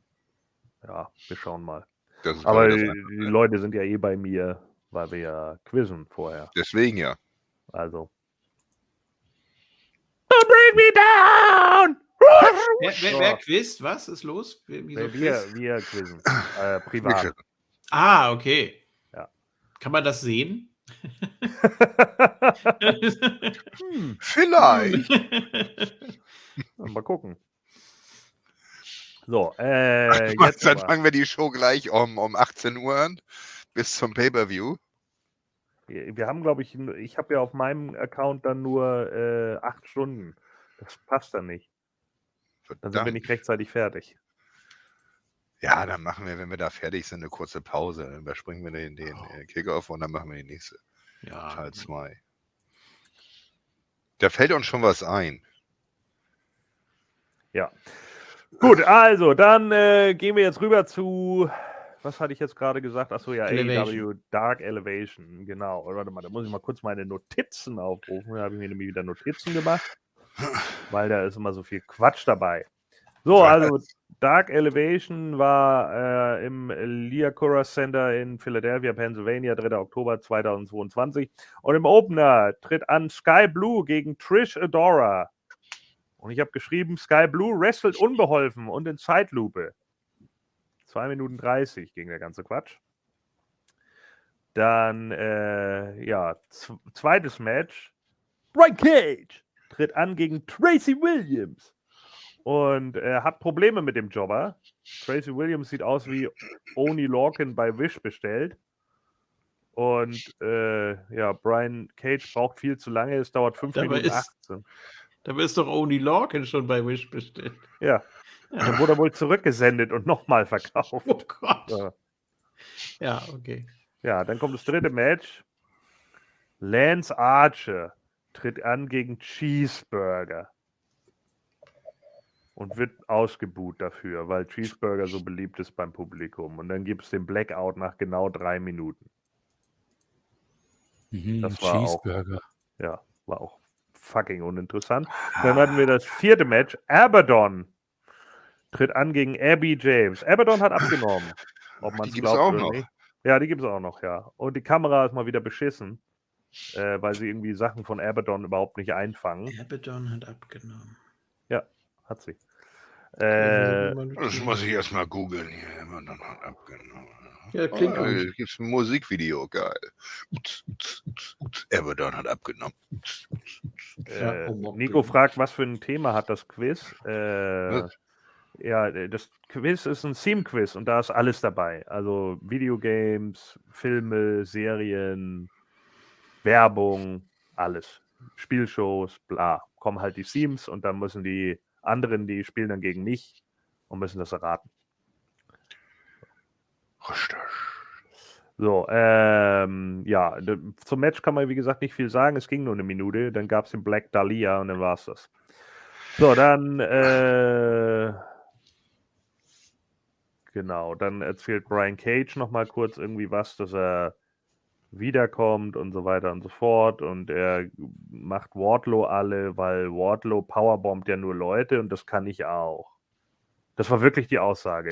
[SPEAKER 3] Ja, wir schauen mal.
[SPEAKER 4] Das ist,
[SPEAKER 3] Aber die
[SPEAKER 4] Einfache.
[SPEAKER 3] Leute sind ja eh bei mir, weil wir ja quizzen vorher.
[SPEAKER 4] Deswegen ja.
[SPEAKER 3] Also. Don't bring me down!
[SPEAKER 1] Wer, wer, wer quizt? Was ist los? Wie- Wieso
[SPEAKER 3] wir, wir,
[SPEAKER 1] Quiz?
[SPEAKER 3] wir quizzen. Äh, privat.
[SPEAKER 1] Ah, okay.
[SPEAKER 3] Ja.
[SPEAKER 1] Kann man das sehen?
[SPEAKER 3] hm,
[SPEAKER 4] Vielleicht.
[SPEAKER 3] mal gucken. So, äh,
[SPEAKER 4] Was,
[SPEAKER 3] jetzt
[SPEAKER 4] dann
[SPEAKER 3] aber.
[SPEAKER 4] fangen wir die Show gleich um, um 18 Uhr an. Bis zum Pay-Per-View.
[SPEAKER 3] Wir haben, glaube ich, ich habe ja auf meinem Account dann nur äh, acht Stunden. Das passt dann nicht. Dann sind wir
[SPEAKER 4] Verdammt.
[SPEAKER 3] nicht rechtzeitig fertig.
[SPEAKER 4] Ja, dann machen wir, wenn wir da fertig sind, eine kurze Pause. Dann überspringen wir den, den äh, Kickoff und dann machen wir die nächste.
[SPEAKER 1] ja.
[SPEAKER 4] Teil 2. Da fällt uns schon was ein.
[SPEAKER 3] Ja. Gut, also dann äh, gehen wir jetzt rüber zu. Was hatte ich jetzt gerade gesagt? Achso, ja. AEW Dark Elevation. Genau. Warte mal, da muss ich mal kurz meine Notizen aufrufen. Da habe ich mir nämlich wieder Notizen gemacht, weil da ist immer so viel Quatsch dabei. So, also Dark Elevation war äh, im Liacouras Center in Philadelphia, Pennsylvania, 3. Oktober 2022. Und im Opener tritt an Sky Blue gegen Trish Adora. Und ich habe geschrieben, Sky Blue wrestelt unbeholfen und in Zeitlupe. 2 Minuten 30 ging der ganze Quatsch. Dann, äh, ja, zweites Match. Brian Cage tritt an gegen Tracy Williams und äh, hat Probleme mit dem Jobber. Tracy Williams sieht aus wie Oni Lorcan bei Wish bestellt. Und äh, ja, Brian Cage braucht viel zu lange. Es dauert 5
[SPEAKER 1] Dabei
[SPEAKER 3] Minuten
[SPEAKER 1] ist-
[SPEAKER 3] 18.
[SPEAKER 1] Da ist doch Oni Lorcan schon bei Wish bestellt.
[SPEAKER 3] Ja, dann wurde er wohl zurückgesendet und nochmal verkauft.
[SPEAKER 1] Oh Gott.
[SPEAKER 3] Ja.
[SPEAKER 1] Ja, okay.
[SPEAKER 3] Ja, dann kommt das dritte Match. Lance Archer tritt an gegen Cheeseburger und wird ausgebuht dafür, weil Cheeseburger so beliebt ist beim Publikum. Und dann gibt es den Blackout nach genau drei Minuten.
[SPEAKER 5] Mhm,
[SPEAKER 3] Das war auch-
[SPEAKER 5] Cheeseburger.
[SPEAKER 3] Ja, war auch fucking uninteressant. Dann hatten wir das vierte Match. Abaddon tritt an gegen Abby James. Abaddon hat abgenommen. Ob man
[SPEAKER 4] Die
[SPEAKER 3] es glaubt
[SPEAKER 4] auch
[SPEAKER 3] oder
[SPEAKER 4] noch.
[SPEAKER 3] nicht. Ja, die gibt es auch noch, ja. Und die Kamera ist mal wieder beschissen, äh, weil sie irgendwie Sachen von Abaddon überhaupt nicht einfangen.
[SPEAKER 1] Abaddon hat abgenommen.
[SPEAKER 3] Hat sie. Äh,
[SPEAKER 4] Das muss ich erstmal googeln hier. Noch mal abgenommen.
[SPEAKER 1] Ja, klingt
[SPEAKER 4] Oh,
[SPEAKER 1] gut.
[SPEAKER 4] gibt's ein Musikvideo, geil. Abaddon hat abgenommen.
[SPEAKER 3] äh,
[SPEAKER 1] oh.
[SPEAKER 3] Nico fragt, was für ein Thema hat das Quiz? Äh,
[SPEAKER 4] Was?
[SPEAKER 3] Ja, äh, das Quiz ist ein Theme-Quiz und da ist alles dabei. Also Videogames, Filme, Serien, Werbung, alles. Spielshows, bla. Kommen halt die Themes und dann müssen die anderen, die spielen dann gegen mich und müssen das erraten.
[SPEAKER 4] Richtig.
[SPEAKER 3] So, ähm, ja, zum Match kann man wie gesagt nicht viel sagen. Es ging nur eine Minute. Dann gab es den Black Dahlia und dann war es das. So, dann, äh, genau, dann erzählt Brian Cage nochmal kurz irgendwie was, dass er wiederkommt und so weiter und so fort. Und er macht Wardlow alle, weil Wardlow powerbombt ja nur Leute und das kann ich auch. Das war wirklich die Aussage.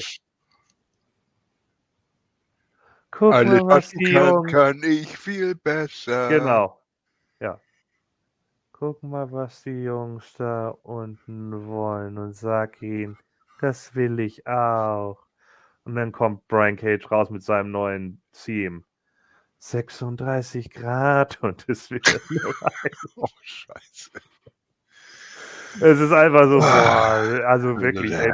[SPEAKER 3] Guck
[SPEAKER 4] Alles,
[SPEAKER 3] mal,
[SPEAKER 4] was
[SPEAKER 3] die
[SPEAKER 4] kann,
[SPEAKER 3] Jungs
[SPEAKER 4] kann ich viel besser.
[SPEAKER 3] Genau. Ja. Guck mal, was die Jungs da unten wollen und sag ihnen, das will ich auch. Und dann kommt Brian Cage raus mit seinem neuen Team. 36 Grad und es wird.
[SPEAKER 4] Oh, scheiße.
[SPEAKER 3] es ist einfach so,
[SPEAKER 4] Ah.
[SPEAKER 3] boah, also wirklich. Ey,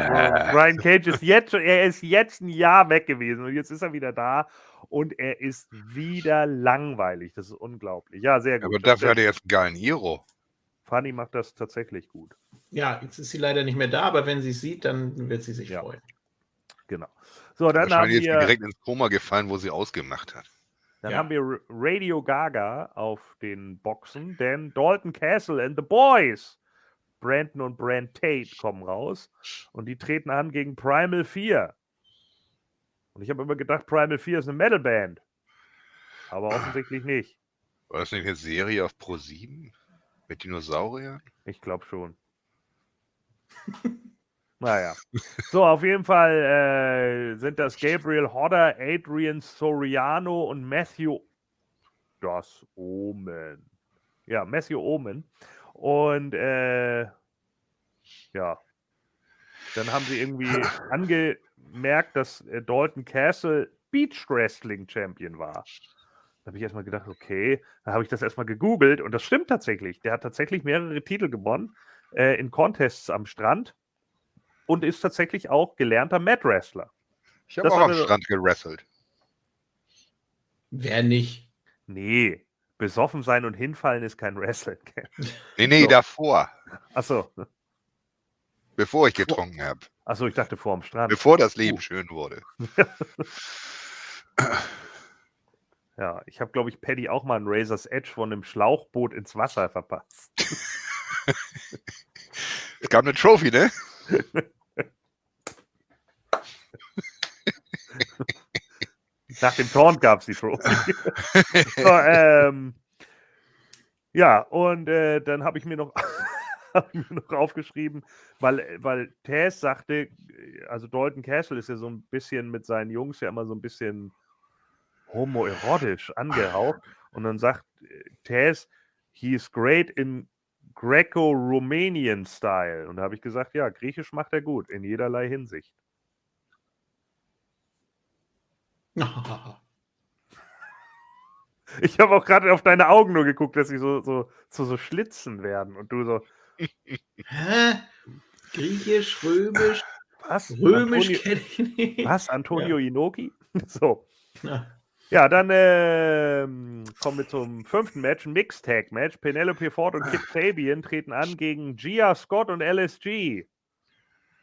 [SPEAKER 3] Brian Cage ist jetzt schon, er ist jetzt ein Jahr weg gewesen und jetzt ist er wieder da und er ist wieder langweilig. Das ist unglaublich. Ja, sehr gut.
[SPEAKER 4] Aber dafür hat er jetzt einen geilen Hero.
[SPEAKER 3] Fanny macht das tatsächlich gut.
[SPEAKER 1] Ja, jetzt ist sie leider nicht mehr da, aber wenn sie es sieht, dann wird sie sich
[SPEAKER 3] Ja.
[SPEAKER 1] freuen.
[SPEAKER 3] Genau. So, dann, haben wir,
[SPEAKER 4] mir direkt ins Koma gefallen, wo sie ausgemacht hat.
[SPEAKER 3] dann
[SPEAKER 1] Ja.
[SPEAKER 3] haben wir Radio Gaga auf den Boxen, denn Dalton Castle and the Boys, Brandon und Brand Tate kommen raus und die treten an gegen Primal 4. Und ich habe immer gedacht, Primal 4 ist eine Metalband. Aber offensichtlich nicht.
[SPEAKER 4] War das nicht eine Serie auf Pro 7 mit Dinosauriern?
[SPEAKER 3] Ich glaube schon. naja. So, auf jeden Fall äh, sind das Gabriel Hodder, Adrian Soriano und Matthew das Omen. Ja, Matthew Omen. Und äh, ja, dann haben sie irgendwie angemerkt, dass äh, Dalton Castle Beach Wrestling Champion war. Da habe ich erstmal gedacht, okay, da habe ich das erstmal gegoogelt und das stimmt tatsächlich. Der hat tatsächlich mehrere Titel gewonnen äh, in Contests am Strand und ist tatsächlich auch gelernter Mat Wrestler.
[SPEAKER 4] Ich habe
[SPEAKER 3] Das
[SPEAKER 4] auch am Strand gewrestelt.
[SPEAKER 1] Wer nicht?
[SPEAKER 3] Nee, besoffen sein und hinfallen ist kein Wrestling.
[SPEAKER 4] Nee, nee,
[SPEAKER 3] So.
[SPEAKER 4] davor.
[SPEAKER 3] Achso,
[SPEAKER 4] Bevor ich getrunken habe.
[SPEAKER 3] achso, ich dachte vor dem Strand.
[SPEAKER 4] Bevor das Leben schön wurde.
[SPEAKER 3] Ja, ich habe, glaube ich, Paddy auch mal ein Razor's Edge von einem Schlauchboot ins Wasser verpasst.
[SPEAKER 4] Es gab eine Trophy, ne?
[SPEAKER 3] Nach dem Taunt gab es die Trophy. so, ähm, ja, und äh, dann habe ich mir noch habe ich mir noch aufgeschrieben, weil, weil Taz sagte, also Dalton Castle ist ja so ein bisschen mit seinen Jungs ja immer so ein bisschen homoerotisch angehaucht. Und dann sagt äh, Taz, he is great in Greco-Romanian Style. Und da habe ich gesagt, ja, Griechisch macht er gut, in jederlei Hinsicht. Ich habe auch gerade auf deine Augen nur geguckt, dass sie so, so, so, so Schlitzen werden. Und du so,
[SPEAKER 1] Hä? Griechisch, Römisch,
[SPEAKER 3] was?
[SPEAKER 1] Römisch
[SPEAKER 3] Antonio,
[SPEAKER 1] kenne ich nicht.
[SPEAKER 3] was? Antonio Inoki? So.
[SPEAKER 1] Ja.
[SPEAKER 3] Ja, dann ähm, kommen wir zum fünften Match, ein Mixed Tag Match. Penelope Ford und Kip Sabian treten an gegen Gia Scott und LSG.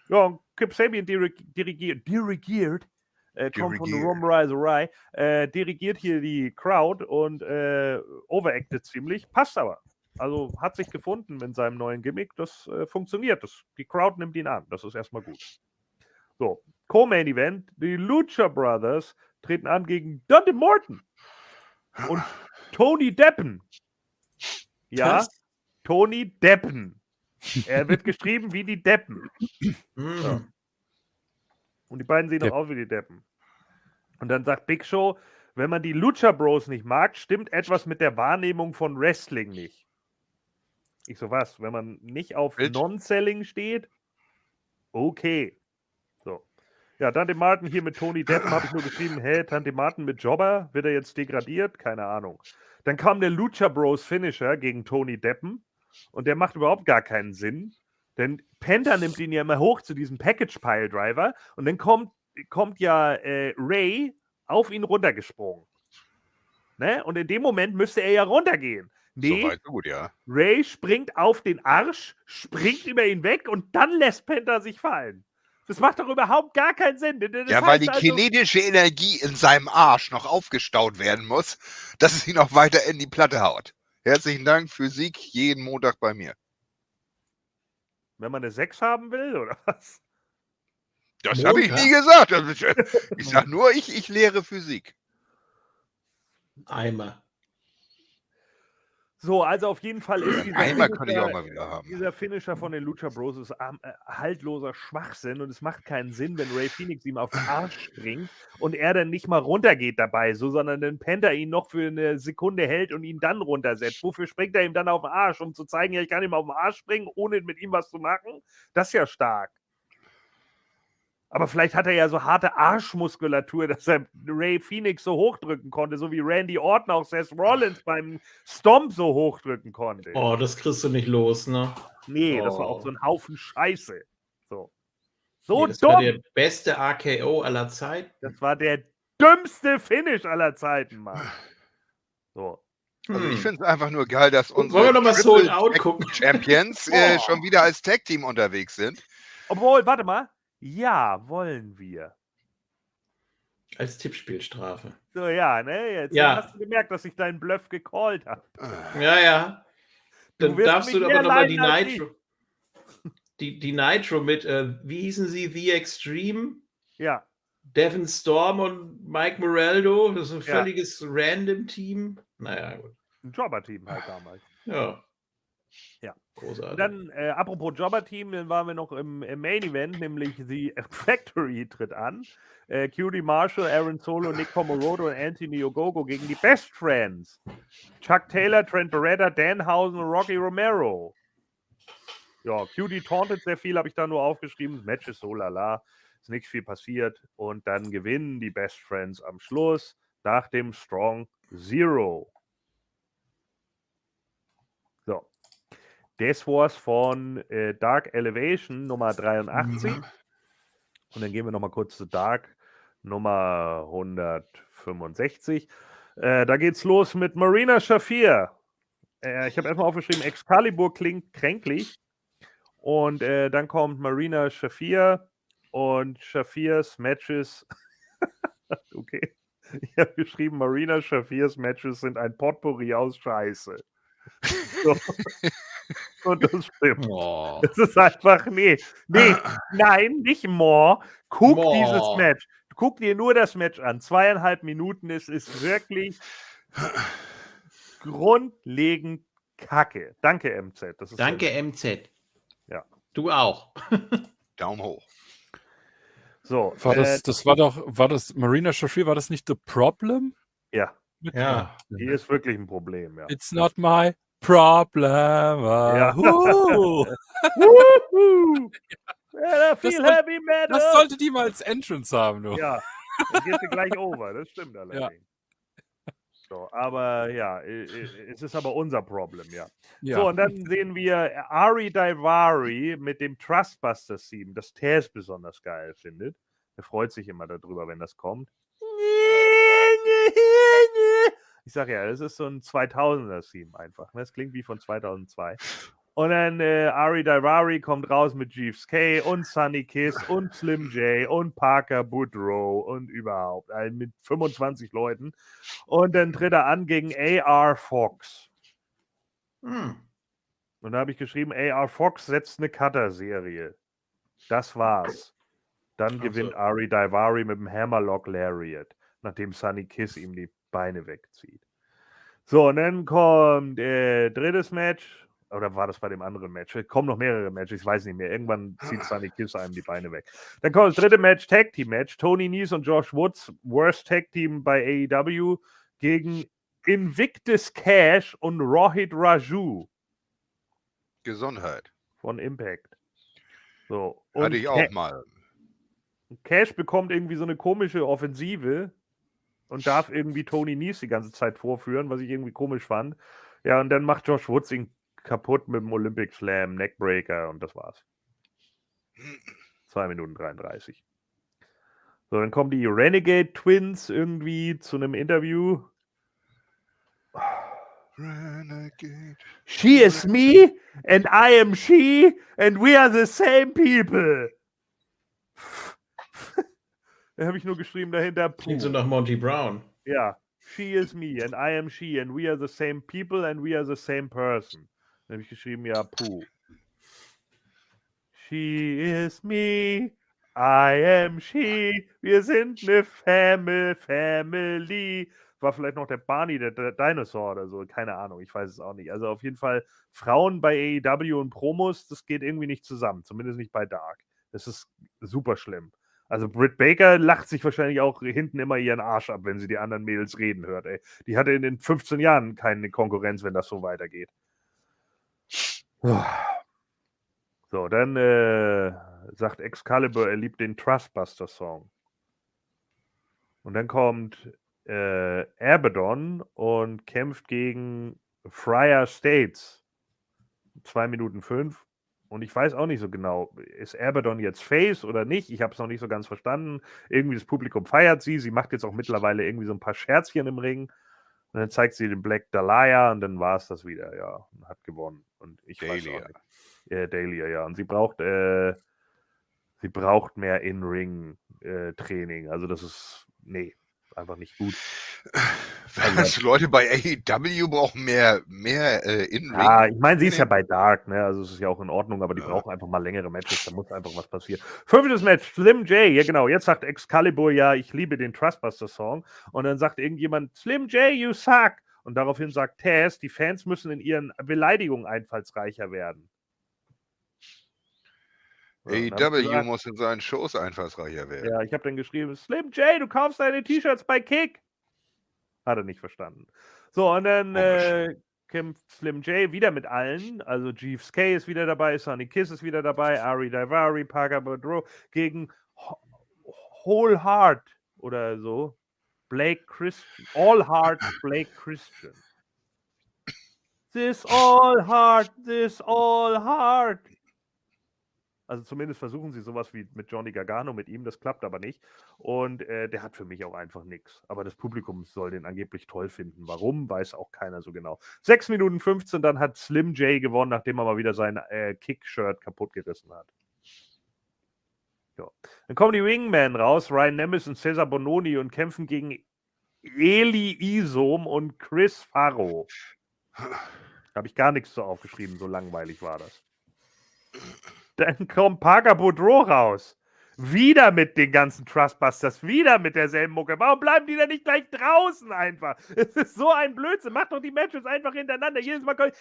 [SPEAKER 3] Ja, und Kip Sabian dirig dirigiert, dirigiert, äh, kommt von. Rum Rise Rye, äh, dirigiert hier die Crowd und äh, overacted ziemlich, passt aber. Also hat sich gefunden in seinem neuen Gimmick, das äh, funktioniert. Das, die Crowd nimmt ihn an, das ist erstmal gut. So, Co-Main Event, die Lucha Brothers treten an gegen Dundee Morton und Tony Deppen. Ja,
[SPEAKER 1] Was?
[SPEAKER 3] Tony Deppen. Er wird geschrieben wie die Deppen.
[SPEAKER 1] Hm.
[SPEAKER 3] Und die beiden sehen
[SPEAKER 5] Depp.
[SPEAKER 3] doch aus wie die Deppen. Und dann sagt Big Show, wenn man die Lucha Bros nicht mag, stimmt etwas mit der Wahrnehmung von Wrestling nicht. Ich so, was? Wenn man nicht auf. Non-Selling steht? Okay. Ja, Tante Martin hier mit Tony Deppen habe ich nur geschrieben, hä, Tante Martin mit Jobber, wird er jetzt degradiert? Keine Ahnung. Dann kam der Lucha Bros Finisher gegen Tony Deppen und der macht überhaupt gar keinen Sinn. Denn Penta nimmt ihn ja immer hoch zu diesem Package Pile Driver und dann kommt, kommt ja äh, Ray auf ihn runtergesprungen. Ne? Und in dem Moment müsste er ja runtergehen. Nee,
[SPEAKER 4] so gut, ja.
[SPEAKER 3] Ray springt auf den Arsch, springt über ihn weg und dann lässt Penta sich fallen. Das macht doch überhaupt gar keinen Sinn. das
[SPEAKER 4] ja, weil die
[SPEAKER 3] also-
[SPEAKER 4] kinetische Energie in seinem Arsch noch aufgestaut werden muss, dass es ihn auch weiter in die Platte haut. Herzlichen Dank, Physik, jeden Montag bei mir.
[SPEAKER 3] Wenn man eine 6 haben will, oder was?
[SPEAKER 4] Das habe ich nie gesagt. Ist- Ich sage nur, ich, ich lehre Physik.
[SPEAKER 1] Eimer.
[SPEAKER 3] So, also auf jeden Fall ist dieser,
[SPEAKER 4] Einmal
[SPEAKER 3] Finisher- dieser Finisher von den Lucha Bros ist äh, haltloser Schwachsinn und es macht keinen Sinn, wenn Ray Phoenix ihm auf den Arsch springt und er dann nicht mal runtergeht dabei, so, sondern den Penta ihn noch für eine Sekunde hält und ihn dann runtersetzt. Wofür springt er ihm dann auf den Arsch? Um zu zeigen, ja, ich kann ihm auf den Arsch springen, ohne mit ihm was zu machen? Das ist ja stark. Aber vielleicht hat er ja so harte Arschmuskulatur, dass er Ray Phoenix so hochdrücken konnte, so wie Randy Orton auch Seth Rollins beim Stomp so hochdrücken konnte.
[SPEAKER 1] Oh, das kriegst du nicht los, ne?
[SPEAKER 3] Nee, das war auch
[SPEAKER 1] Oh.
[SPEAKER 3] so ein Haufen Scheiße. So, so
[SPEAKER 1] Nee, das war
[SPEAKER 3] dumm.
[SPEAKER 1] der beste AKO aller Zeiten.
[SPEAKER 3] das war der dümmste Finish aller Zeiten, Mann. So.
[SPEAKER 4] Also ich
[SPEAKER 1] Hm.
[SPEAKER 4] finde es einfach nur geil, dass unsere
[SPEAKER 1] wir noch mal
[SPEAKER 4] Triple
[SPEAKER 1] Sold Out
[SPEAKER 4] Tag
[SPEAKER 1] gucken?
[SPEAKER 4] Champions äh,
[SPEAKER 3] Oh.
[SPEAKER 4] schon wieder als Tag-Team unterwegs sind.
[SPEAKER 3] Obwohl, warte mal. Ja, wollen wir.
[SPEAKER 1] Als Tippspielstrafe.
[SPEAKER 3] So, ja, ne? Jetzt
[SPEAKER 1] Ja.
[SPEAKER 3] hast du gemerkt, dass ich deinen Bluff gecallt habe.
[SPEAKER 1] Ja, ja.
[SPEAKER 3] Du
[SPEAKER 1] Dann
[SPEAKER 3] wirst
[SPEAKER 1] darfst du aber nochmal die Nitro. Die, die Nitro mit, äh, wie hießen sie? The Extreme?
[SPEAKER 3] Ja.
[SPEAKER 1] Devin Storm und Mike Moreldo. Das ist ein
[SPEAKER 3] Ja.
[SPEAKER 1] völliges Random-Team. Naja, gut.
[SPEAKER 3] Ein Jobber-Team halt damals.
[SPEAKER 1] Ja.
[SPEAKER 3] Ja.
[SPEAKER 1] Großartig.
[SPEAKER 3] Dann, äh, apropos Jobber-Team, dann waren wir noch im, im Main-Event, nämlich die Factory tritt an. Äh, QD Marshall, Aaron Solo, Nick Komorodo und Anthony Ogogo gegen die Best Friends. Chuck Taylor, Trent Beretta, Danhausen und Rocky Romero. Ja, QD tauntet sehr viel, habe ich da nur aufgeschrieben. Das Match ist so lala. Ist nichts viel passiert. Und dann gewinnen die Best Friends am Schluss nach dem Strong Zero. Das war's von äh, Dark Elevation Nummer 83.
[SPEAKER 1] Mhm.
[SPEAKER 3] Und dann gehen wir nochmal kurz zu Dark Nummer 165. Äh, da geht's los mit Marina Shafir. Äh, ich habe erstmal aufgeschrieben, Excalibur klingt kränklich. Und äh, dann kommt Marina Shafir und Shafirs Matches. okay. Ich habe geschrieben, Marina Shafirs Matches sind ein Potpourri aus Scheiße. So. Und das stimmt.
[SPEAKER 1] Oh.
[SPEAKER 3] Es ist einfach, nee, nee, nein, nicht more. Guck
[SPEAKER 1] More.
[SPEAKER 3] dieses Match. Guck dir nur das Match an. Zweieinhalb Minuten, es ist wirklich grundlegend kacke. Danke, MZ. Das ist
[SPEAKER 1] Danke, MZ.
[SPEAKER 3] Ja.
[SPEAKER 1] Du auch.
[SPEAKER 4] Daumen hoch.
[SPEAKER 3] So,
[SPEAKER 5] War
[SPEAKER 3] äh,
[SPEAKER 5] das, das war doch, war das, Marina Shafir, war das nicht The Problem?
[SPEAKER 3] ja,
[SPEAKER 1] Ja.
[SPEAKER 3] die ist wirklich ein Problem, ja.
[SPEAKER 5] It's not my problem.
[SPEAKER 3] Ja. Wuhu! Ja, viel
[SPEAKER 5] soll-
[SPEAKER 3] Heavy Metal.
[SPEAKER 5] das sollte die mal als Entrance haben, du.
[SPEAKER 3] Ja, dann geht sie gleich over, das stimmt allerdings. So, aber ja, es ist aber unser Problem, ja.
[SPEAKER 5] Ja.
[SPEAKER 3] So, und dann sehen wir Ari Daivari mit dem Trustbusters-Theme, das Taz besonders geil findet. Er freut sich immer darüber, wenn das kommt. Ich sag ja, das ist so ein 2000er-Theme einfach. Ne? Das klingt wie von 2002. Und dann äh, Ari Daivari kommt raus mit Jeeves K und Sunny Kiss und Slim J und Parker Boudreau und überhaupt. Also mit 25 Leuten. Und dann tritt er an gegen AR Fox.
[SPEAKER 1] Hm.
[SPEAKER 3] Und da habe ich geschrieben, AR Fox setzt eine Cutter-Serie. Das war's. Dann gewinnt
[SPEAKER 4] so.
[SPEAKER 3] Ari Daivari mit dem Hammerlock Lariat, nachdem Sunny Kiss ihm die Beine wegzieht. So, und dann kommt äh, drittes Match. Oder war das bei dem anderen Match? Es kommen noch mehrere Matches, ich weiß nicht mehr. Irgendwann zieht Sunny Kiss einem die Beine weg. Dann kommt das dritte Match, Tag Team Match. Tony Nese und Josh Woods, Worst Tag Team bei AEW, gegen Invictus Cash und Rohit Raju
[SPEAKER 4] Gesundheit.
[SPEAKER 3] von Impact. So.
[SPEAKER 4] Hatte
[SPEAKER 3] und
[SPEAKER 4] ich auch mal.
[SPEAKER 3] Cash bekommt irgendwie so eine komische Offensive und darf irgendwie Tony Nese die ganze Zeit vorführen, was ich irgendwie komisch fand. Ja, und dann macht Josh Woods ihn kaputt mit dem Olympic Slam, Neckbreaker und das war's. 2 Minuten 33. So, dann kommen die Renegade Twins irgendwie zu einem Interview.
[SPEAKER 4] Renegade.
[SPEAKER 3] She is me and I am she and we are the same people. Da habe ich nur geschrieben dahinter.
[SPEAKER 1] Klingt so
[SPEAKER 3] Puh.
[SPEAKER 1] nach Monty Brown.
[SPEAKER 3] Ja. She is me and I am she and we are the same people and we are the same person. Dann habe ich geschrieben, ja, puh. She is me, I am she, wir sind eine Family, Family. War vielleicht noch der Barney, der, der Dinosaur oder so, keine Ahnung, ich weiß es auch nicht. Also auf jeden Fall Frauen bei AEW und Promos, das geht irgendwie nicht zusammen, zumindest nicht bei Dark. Das ist super schlimm. Also Britt Baker lacht sich wahrscheinlich auch hinten immer ihren Arsch ab, wenn sie die anderen Mädels reden hört. Ey. Die hatte in den 15 Jahren keine Konkurrenz, wenn das so weitergeht. So, dann äh, sagt Excalibur, er liebt den Trustbuster-Song. Und dann kommt äh, Abaddon und kämpft gegen Friar States. 2 Minuten 5. Und ich weiß auch nicht so genau, ist Abaddon jetzt Face oder nicht? Ich habe es noch nicht so ganz verstanden. Irgendwie das Publikum feiert sie. Sie macht jetzt auch mittlerweile irgendwie so ein paar Scherzchen im Ring. Und dann zeigt sie den Black Dahlia und dann war es das wieder, ja. Und hat gewonnen. Und ich weiß
[SPEAKER 4] Dahlia.
[SPEAKER 3] auch nicht. Ja, Dahlia, ja. Und sie braucht, äh, sie braucht mehr In-Ring-Training. also das ist, nee, einfach nicht gut.
[SPEAKER 4] Was, Leute bei AEW brauchen mehr, mehr äh, In-Ring.
[SPEAKER 3] Ja, ich meine, sie ist ja bei Dark, ne? Also es ist ja auch in Ordnung, aber die
[SPEAKER 4] Ja.
[SPEAKER 3] brauchen einfach mal längere Matches, da muss einfach was passieren. Fünftes Match, Slim J, ja genau, jetzt sagt Excalibur ja, ich liebe den Trustbuster-Song. Und dann sagt irgendjemand, Slim J, you suck. Und daraufhin sagt Taz, die Fans müssen in ihren Beleidigungen einfallsreicher werden. Ja, und dann hab ich
[SPEAKER 4] AEW muss in seinen Shows einfallsreicher werden.
[SPEAKER 3] Ja, ich habe dann geschrieben, Slim J, du kaufst deine T-Shirts bei Kick. Hat er nicht verstanden. So, und dann äh, kämpft Slim J wieder mit allen. Also Jeeves K ist wieder dabei, Sonny Kiss ist wieder dabei, Ari Daivari, Parker Boudreaux gegen Ho- Whole Heart oder so. Blake Christian. All Heart Blake Christian. This all heart, this all heart. Also zumindest versuchen sie sowas wie mit Johnny Gargano mit ihm, das klappt aber nicht. Und äh, der hat für mich auch einfach nichts. Aber das Publikum soll den angeblich toll finden. Warum, weiß auch keiner so genau. 6 Minuten 15, dann hat Slim J gewonnen, nachdem er mal wieder sein äh, Kick-Shirt kaputt gerissen hat. Ja. Dann kommen die Wingmen raus, Ryan Nemes und Cesar Bononi und kämpfen gegen Eli Isom und Chris Farrow. Habe ich gar nichts so aufgeschrieben, so langweilig war das. Dann kommt Parker Boudreaux raus. Wieder mit den ganzen Trustbusters, wieder mit derselben Mucke. Warum bleiben die denn nicht gleich draußen einfach? Es ist so ein Blödsinn. Macht doch die Matches einfach hintereinander. Jedes Mal kommt.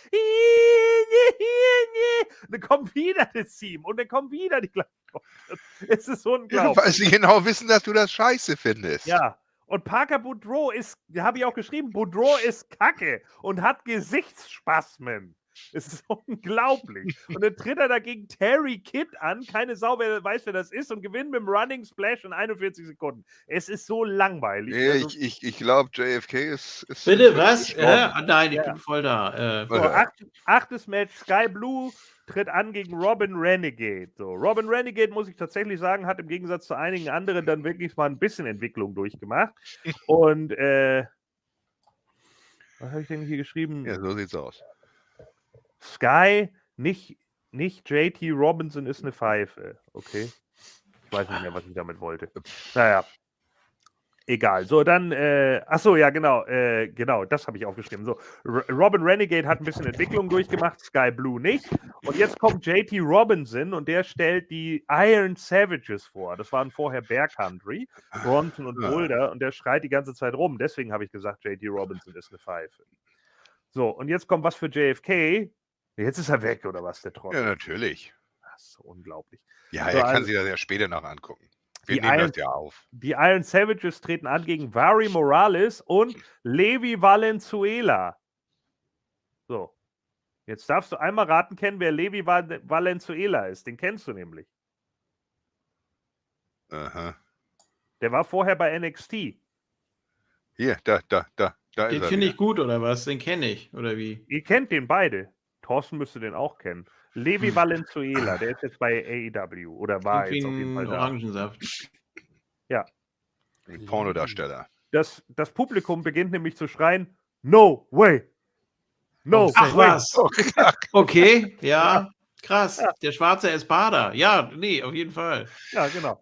[SPEAKER 3] Und dann kommt wieder das Team und dann kommen wieder die gleichen. Es ist so unglaublich.
[SPEAKER 4] weil sie genau wissen, dass du das scheiße findest.
[SPEAKER 3] Ja. Und Parker Boudreaux ist, habe ich auch geschrieben, Boudreaux ist kacke und hat Gesichtsspasmen. Es ist unglaublich. Und dann tritt er dagegen Terry Kidd an. Keine Sau wer weiß, wer das ist und gewinnt mit dem Running Splash in 41 Sekunden. Es ist so langweilig.
[SPEAKER 4] Nee,
[SPEAKER 3] Also,
[SPEAKER 4] ich ich, ich glaube, JFK ist. ist
[SPEAKER 1] Bitte,
[SPEAKER 4] ist
[SPEAKER 1] was? Ja, ah, nein, ich
[SPEAKER 3] Ja.
[SPEAKER 1] bin voll da. Äh,
[SPEAKER 3] so, acht, achtes Match, Sky Blue tritt an gegen Robin Renegade. So, Robin Renegade, muss ich tatsächlich sagen, hat im Gegensatz zu einigen anderen dann wirklich mal ein bisschen Entwicklung durchgemacht. Und äh, was habe ich denn hier geschrieben?
[SPEAKER 4] Ja, so sieht's aus.
[SPEAKER 3] Sky, nicht, nicht JT Robinson ist eine Pfeife. Okay. Ich weiß nicht mehr, was ich damit wollte. Naja. Egal. So, dann, äh, ach so, ja, genau, äh, genau, das habe ich aufgeschrieben. So, R Robin Renegade hat ein bisschen Entwicklung durchgemacht, Sky Blue nicht. Und jetzt kommt JT Robinson und der stellt die Iron Savages vor. Das waren vorher Bear Country, Bronson und. Boulder und der schreit die ganze Zeit rum. Deswegen habe ich gesagt, JT Robinson ist eine Pfeife. So, und jetzt kommt was für JFK. Jetzt ist er weg, oder was, der Trottel?
[SPEAKER 4] Ja, natürlich.
[SPEAKER 3] Das ist so unglaublich.
[SPEAKER 4] Ja,
[SPEAKER 3] So,
[SPEAKER 4] er kann
[SPEAKER 3] also-
[SPEAKER 4] sich das ja später noch angucken. Wir
[SPEAKER 3] Die
[SPEAKER 4] nehmen
[SPEAKER 3] Iron-
[SPEAKER 4] das ja auf.
[SPEAKER 3] Die Iron Savages treten an gegen Vari Morales und Levi Valenzuela. So. Jetzt darfst du einmal raten kennen, wer Levi Val Valenzuela ist. Den kennst du nämlich.
[SPEAKER 4] Aha.
[SPEAKER 3] Der war vorher bei NXT.
[SPEAKER 4] Hier, da, da, da, da
[SPEAKER 1] den finde ich gut, oder was? Den kenne ich, oder wie?
[SPEAKER 3] Ihr kennt den beide. Thorsten müsste den auch kennen. Levi Valenzuela, der ist jetzt bei AEW oder war jetzt auf jeden Fall da.
[SPEAKER 1] Orangensaft.
[SPEAKER 4] Ein Pornodarsteller.
[SPEAKER 3] Das, das Publikum beginnt nämlich zu schreien: No way! No
[SPEAKER 1] Ach
[SPEAKER 3] way!
[SPEAKER 1] was. Okay, ja, krass. Der schwarze Espada. Ja, nee, auf jeden Fall.
[SPEAKER 3] Ja, genau.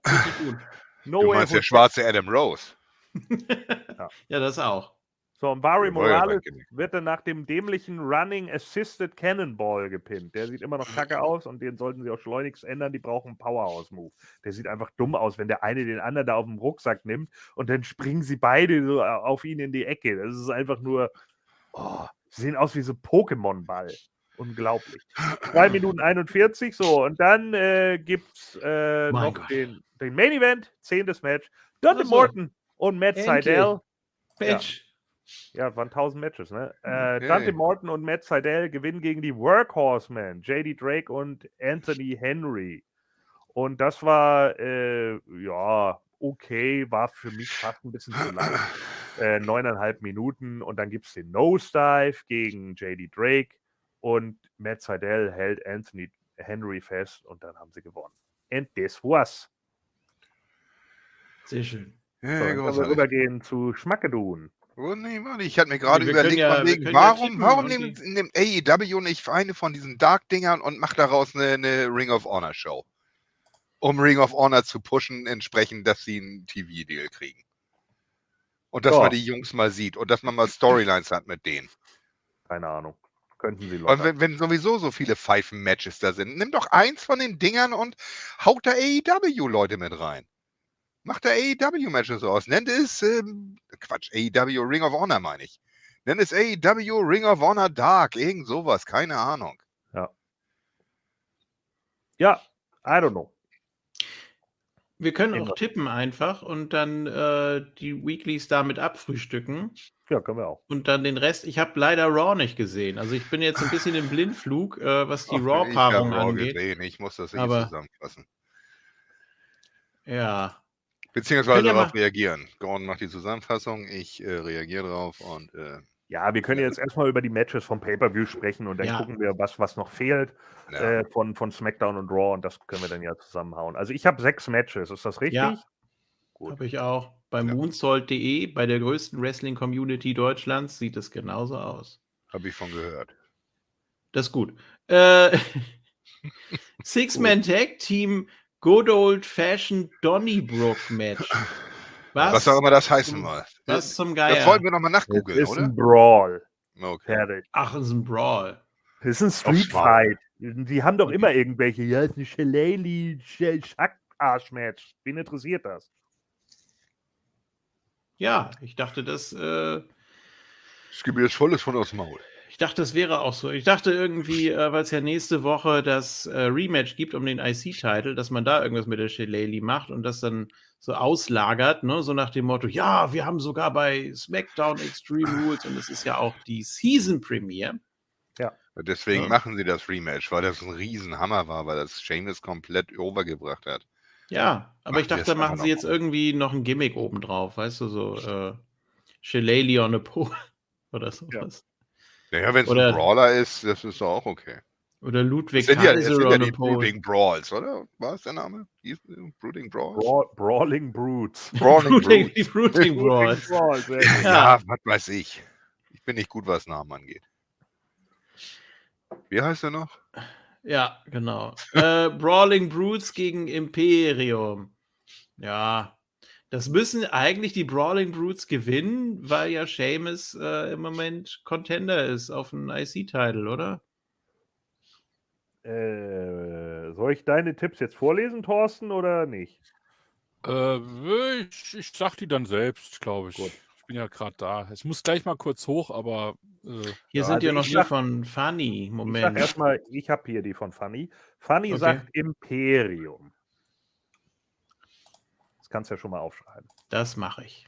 [SPEAKER 3] No
[SPEAKER 4] Du
[SPEAKER 3] way!
[SPEAKER 4] meinst der schwarze Adam Rose.
[SPEAKER 1] Ja, das auch.
[SPEAKER 3] So, und Barry Morales wird dann nach dem dämlichen Running Assisted Cannonball gepinnt. Der sieht immer noch kacke aus und den sollten sie auch schleunigst ändern. Die brauchen einen Powerhouse-Move. Der sieht einfach dumm aus, wenn der eine den anderen da auf dem Rucksack nimmt und dann springen sie beide so au- auf ihn in die Ecke. Das ist einfach nur. Oh, sie sehen aus wie so Pokémon-Ball. Unglaublich. 3 Minuten 41, so. Und dann äh, gibt es äh, noch
[SPEAKER 1] Gott.
[SPEAKER 3] den, den Main Event, zehntes Match. Dante
[SPEAKER 1] Ach so.
[SPEAKER 3] Morton und Matt
[SPEAKER 1] Endlich.
[SPEAKER 3] Seidel.
[SPEAKER 1] Mensch.
[SPEAKER 3] Ja, es waren 1000 Matches, ne? Äh,
[SPEAKER 4] Okay.
[SPEAKER 3] Dante Morton und Matt Seidel gewinnen gegen die Workhorsemen, JD Drake und Anthony Henry. Und das war, äh, ja, okay, war für mich fast ein bisschen zu lang. Äh, neuneinhalb Minuten und dann gibt es den Nosedive gegen JD Drake und Matt Seidel hält Anthony Henry fest und dann haben sie gewonnen. And this was.
[SPEAKER 1] Sehr schön.
[SPEAKER 3] So,
[SPEAKER 4] Ja,
[SPEAKER 3] dann können wir rübergehen zu Schmackedun.
[SPEAKER 4] Oh, nee, warte, ich hatte mir gerade
[SPEAKER 1] wir
[SPEAKER 4] überlegt,
[SPEAKER 1] ja-
[SPEAKER 4] wegen,
[SPEAKER 1] können ja
[SPEAKER 4] warum, warum
[SPEAKER 1] und
[SPEAKER 4] nimmt, nimmt AEW nicht eine von diesen Dark-Dingern und macht daraus eine, eine Ring of Honor Show? Um Ring of Honor zu pushen, entsprechend, dass sie einen TV-Deal kriegen. Und dass
[SPEAKER 3] Ja.
[SPEAKER 4] man die Jungs mal sieht und dass man mal Storylines hat mit denen.
[SPEAKER 3] Keine Ahnung. Könnten sie
[SPEAKER 4] Und
[SPEAKER 3] locker.
[SPEAKER 4] wenn, wenn sowieso so viele Pfeifen-Matches da sind, nimm doch eins von den Dingern und haut da AEW-Leute mit rein. Macht da AEW-Matches aus. Nennt es, ähm, Quatsch, AEW Ring of Honor meine ich. Nennt es AEW Ring of Honor Dark, irgend sowas, keine Ahnung.
[SPEAKER 3] Ja, I don't know.
[SPEAKER 1] Wir können auch tippen einfach und dann äh, die Weeklies damit abfrühstücken
[SPEAKER 3] Ja, können wir auch.
[SPEAKER 1] und dann den Rest. Ich habe leider Raw nicht gesehen. Also ich bin jetzt ein bisschen im Blindflug, äh, was die Raw-Paarung
[SPEAKER 4] hab Raw
[SPEAKER 1] angeht.
[SPEAKER 4] gesehen, Ich muss das nicht
[SPEAKER 1] Aber-
[SPEAKER 4] zusammenfassen.
[SPEAKER 1] Ja,
[SPEAKER 4] Beziehungsweise darauf
[SPEAKER 1] mal-
[SPEAKER 4] reagieren. Gordon macht die Zusammenfassung, ich äh, reagiere drauf und äh,
[SPEAKER 3] Ja, wir können jetzt erstmal über die Matches vom Pay-Per-View sprechen und dann
[SPEAKER 1] Ja.
[SPEAKER 3] gucken wir, was, was noch fehlt
[SPEAKER 4] ja.
[SPEAKER 3] äh, von, von SmackDown und Raw und das können wir dann ja zusammenhauen. Also ich habe sechs Matches, ist das richtig?
[SPEAKER 1] Ja.
[SPEAKER 3] Gut.
[SPEAKER 1] habe ich auch. Bei
[SPEAKER 4] Ja.
[SPEAKER 1] moonsault.de, bei der größten Wrestling-Community Deutschlands, sieht es genauso aus.
[SPEAKER 4] habe ich von gehört.
[SPEAKER 1] Das ist gut. Äh, Six-Man-Tag-Team Good Old Fashioned Donnybrook Match. Was,
[SPEAKER 4] Was auch immer das heißen mag.
[SPEAKER 1] was zum
[SPEAKER 4] Das
[SPEAKER 1] Geier?
[SPEAKER 4] wollten wir nochmal
[SPEAKER 3] Das
[SPEAKER 4] nachgoogeln,
[SPEAKER 3] ist
[SPEAKER 4] oder?
[SPEAKER 3] ein Brawl.
[SPEAKER 4] Okay.
[SPEAKER 3] Fertig.
[SPEAKER 1] Ach, ist ein Brawl.
[SPEAKER 3] Das ist ein Street. Fight. Die haben doch immer irgendwelche, ja, ist ein Shillelagh Schack-Arsch-Match. Wen interessiert das?
[SPEAKER 1] Ja, ich dachte, das, äh,
[SPEAKER 4] Das Gebiet ist volles von aus dem Maul.
[SPEAKER 1] Ich dachte, das wäre auch so. Ich dachte irgendwie, äh, weil es ja nächste Woche das äh, Rematch gibt um den IC-Title, dass man da irgendwas mit der Shillelagh macht und das dann so auslagert, ne? so nach dem Motto, ja, wir haben sogar bei SmackDown Extreme Rules und es ist ja auch die Season Premiere.
[SPEAKER 4] Deswegen
[SPEAKER 1] Ja.
[SPEAKER 4] machen sie das Rematch, weil das ein Riesenhammer war, weil das Sheamus komplett overgebracht hat.
[SPEAKER 1] Ja, aber
[SPEAKER 4] Machen
[SPEAKER 1] ich dachte, da machen sie jetzt irgendwie noch ein Gimmick obendrauf, weißt du, so äh, Shillelagh on a pole oder sowas.
[SPEAKER 4] Naja, wenn es ein Brawler ist, das ist doch auch okay.
[SPEAKER 1] Oder Ludwig
[SPEAKER 4] Das sind ja, das sind ja die. Brooding Brawls, oder? War es der Name? Brooding Brawls?
[SPEAKER 3] Brawl, Brawling Brutes.
[SPEAKER 4] Brawling
[SPEAKER 1] Brooding,
[SPEAKER 4] Brutes.
[SPEAKER 1] die Brooding Brawls.
[SPEAKER 3] Brawls.
[SPEAKER 1] Ja.
[SPEAKER 4] Ja, was weiß ich. Ich bin nicht gut, was Namen angeht. Wie heißt er noch?
[SPEAKER 1] Ja, genau. äh, Brawling Brutes gegen Imperium. Ja, das müssen eigentlich die Brawling Brutes gewinnen, weil ja Seamus äh, im Moment Contender ist auf den IC-Title, oder?
[SPEAKER 3] Äh, soll ich deine Tipps jetzt vorlesen, Thorsten, oder nicht?
[SPEAKER 5] Äh, ich, ich sag die dann selbst, glaube ich.
[SPEAKER 3] Gut.
[SPEAKER 5] Ich bin ja gerade da. Ich muss gleich mal kurz hoch, aber äh,
[SPEAKER 1] Hier
[SPEAKER 3] Ja,
[SPEAKER 1] sind
[SPEAKER 3] also
[SPEAKER 1] ja noch die von Funny.
[SPEAKER 3] Ich sag
[SPEAKER 1] Moment.
[SPEAKER 3] erstmal, ich habe hier die von Funny. Funny
[SPEAKER 1] Okay.
[SPEAKER 3] sagt Imperium. Das kannst du ja schon mal aufschreiben.
[SPEAKER 1] Das mache ich.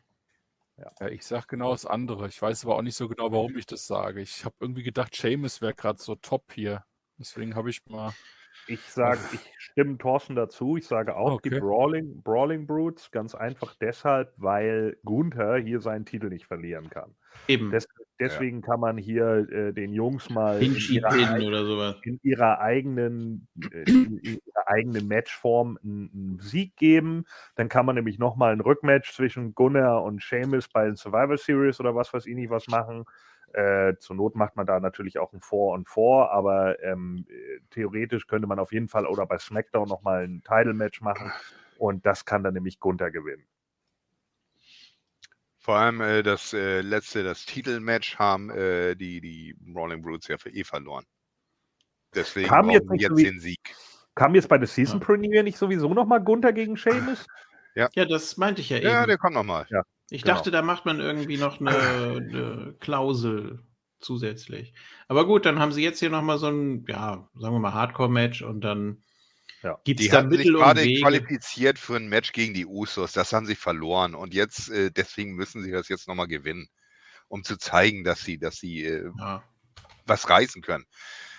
[SPEAKER 5] ja, ich sag genau das andere. Ich weiß aber auch nicht so genau, warum ich das sage. Ich habe irgendwie gedacht, Seamus wäre gerade so top hier. Deswegen habe ich mal.
[SPEAKER 3] Ich sage, ich stimme Thorsten dazu. Ich sage auch die
[SPEAKER 5] Okay.
[SPEAKER 3] Brawling, Brawling Brutes, ganz einfach deshalb, weil Gunther hier seinen Titel nicht verlieren kann.
[SPEAKER 1] Eben.
[SPEAKER 3] Des, deswegen kann man hier äh, den Jungs mal in ihrer,
[SPEAKER 1] oder sowas.
[SPEAKER 3] in ihrer eigenen, äh, in ihrer eigenen Matchform einen, einen Sieg geben. Dann kann man nämlich nochmal ein Rückmatch zwischen Gunnar und Seamus bei den Survivor Series oder was weiß ich nicht was machen. Äh, zur Not macht man da natürlich auch ein Four und Four, aber ähm, äh, theoretisch könnte man auf jeden Fall oder bei SmackDown nochmal ein Title-Match machen und das kann dann nämlich Gunther gewinnen.
[SPEAKER 4] Vor allem äh, das äh, letzte, das Titelmatch haben äh, die, die Rolling Brutes ja für eh verloren. Deswegen
[SPEAKER 3] Kam jetzt so
[SPEAKER 4] jetzt
[SPEAKER 3] wie-
[SPEAKER 4] den Sieg.
[SPEAKER 3] Kam jetzt bei der Season
[SPEAKER 1] Ja.
[SPEAKER 3] Premiere nicht sowieso nochmal Gunther gegen Seamus?
[SPEAKER 1] Ja, das meinte ich ja,
[SPEAKER 4] Ja,
[SPEAKER 1] eben.
[SPEAKER 4] der kommt nochmal.
[SPEAKER 1] Ich
[SPEAKER 3] genau.
[SPEAKER 1] dachte, da macht man irgendwie noch eine, eine Klausel zusätzlich. Aber gut, dann haben sie jetzt hier nochmal so ein, ja, sagen wir mal, Hardcore-Match und dann
[SPEAKER 3] Ja.
[SPEAKER 1] gibt es da Mittel und
[SPEAKER 4] gerade
[SPEAKER 1] Wege.
[SPEAKER 4] qualifiziert für ein Match gegen die Usos. Das haben sie verloren. Und jetzt, äh, deswegen müssen sie das jetzt nochmal gewinnen. Um zu zeigen, dass sie, dass sie äh,
[SPEAKER 1] Ja,
[SPEAKER 4] was reißen können.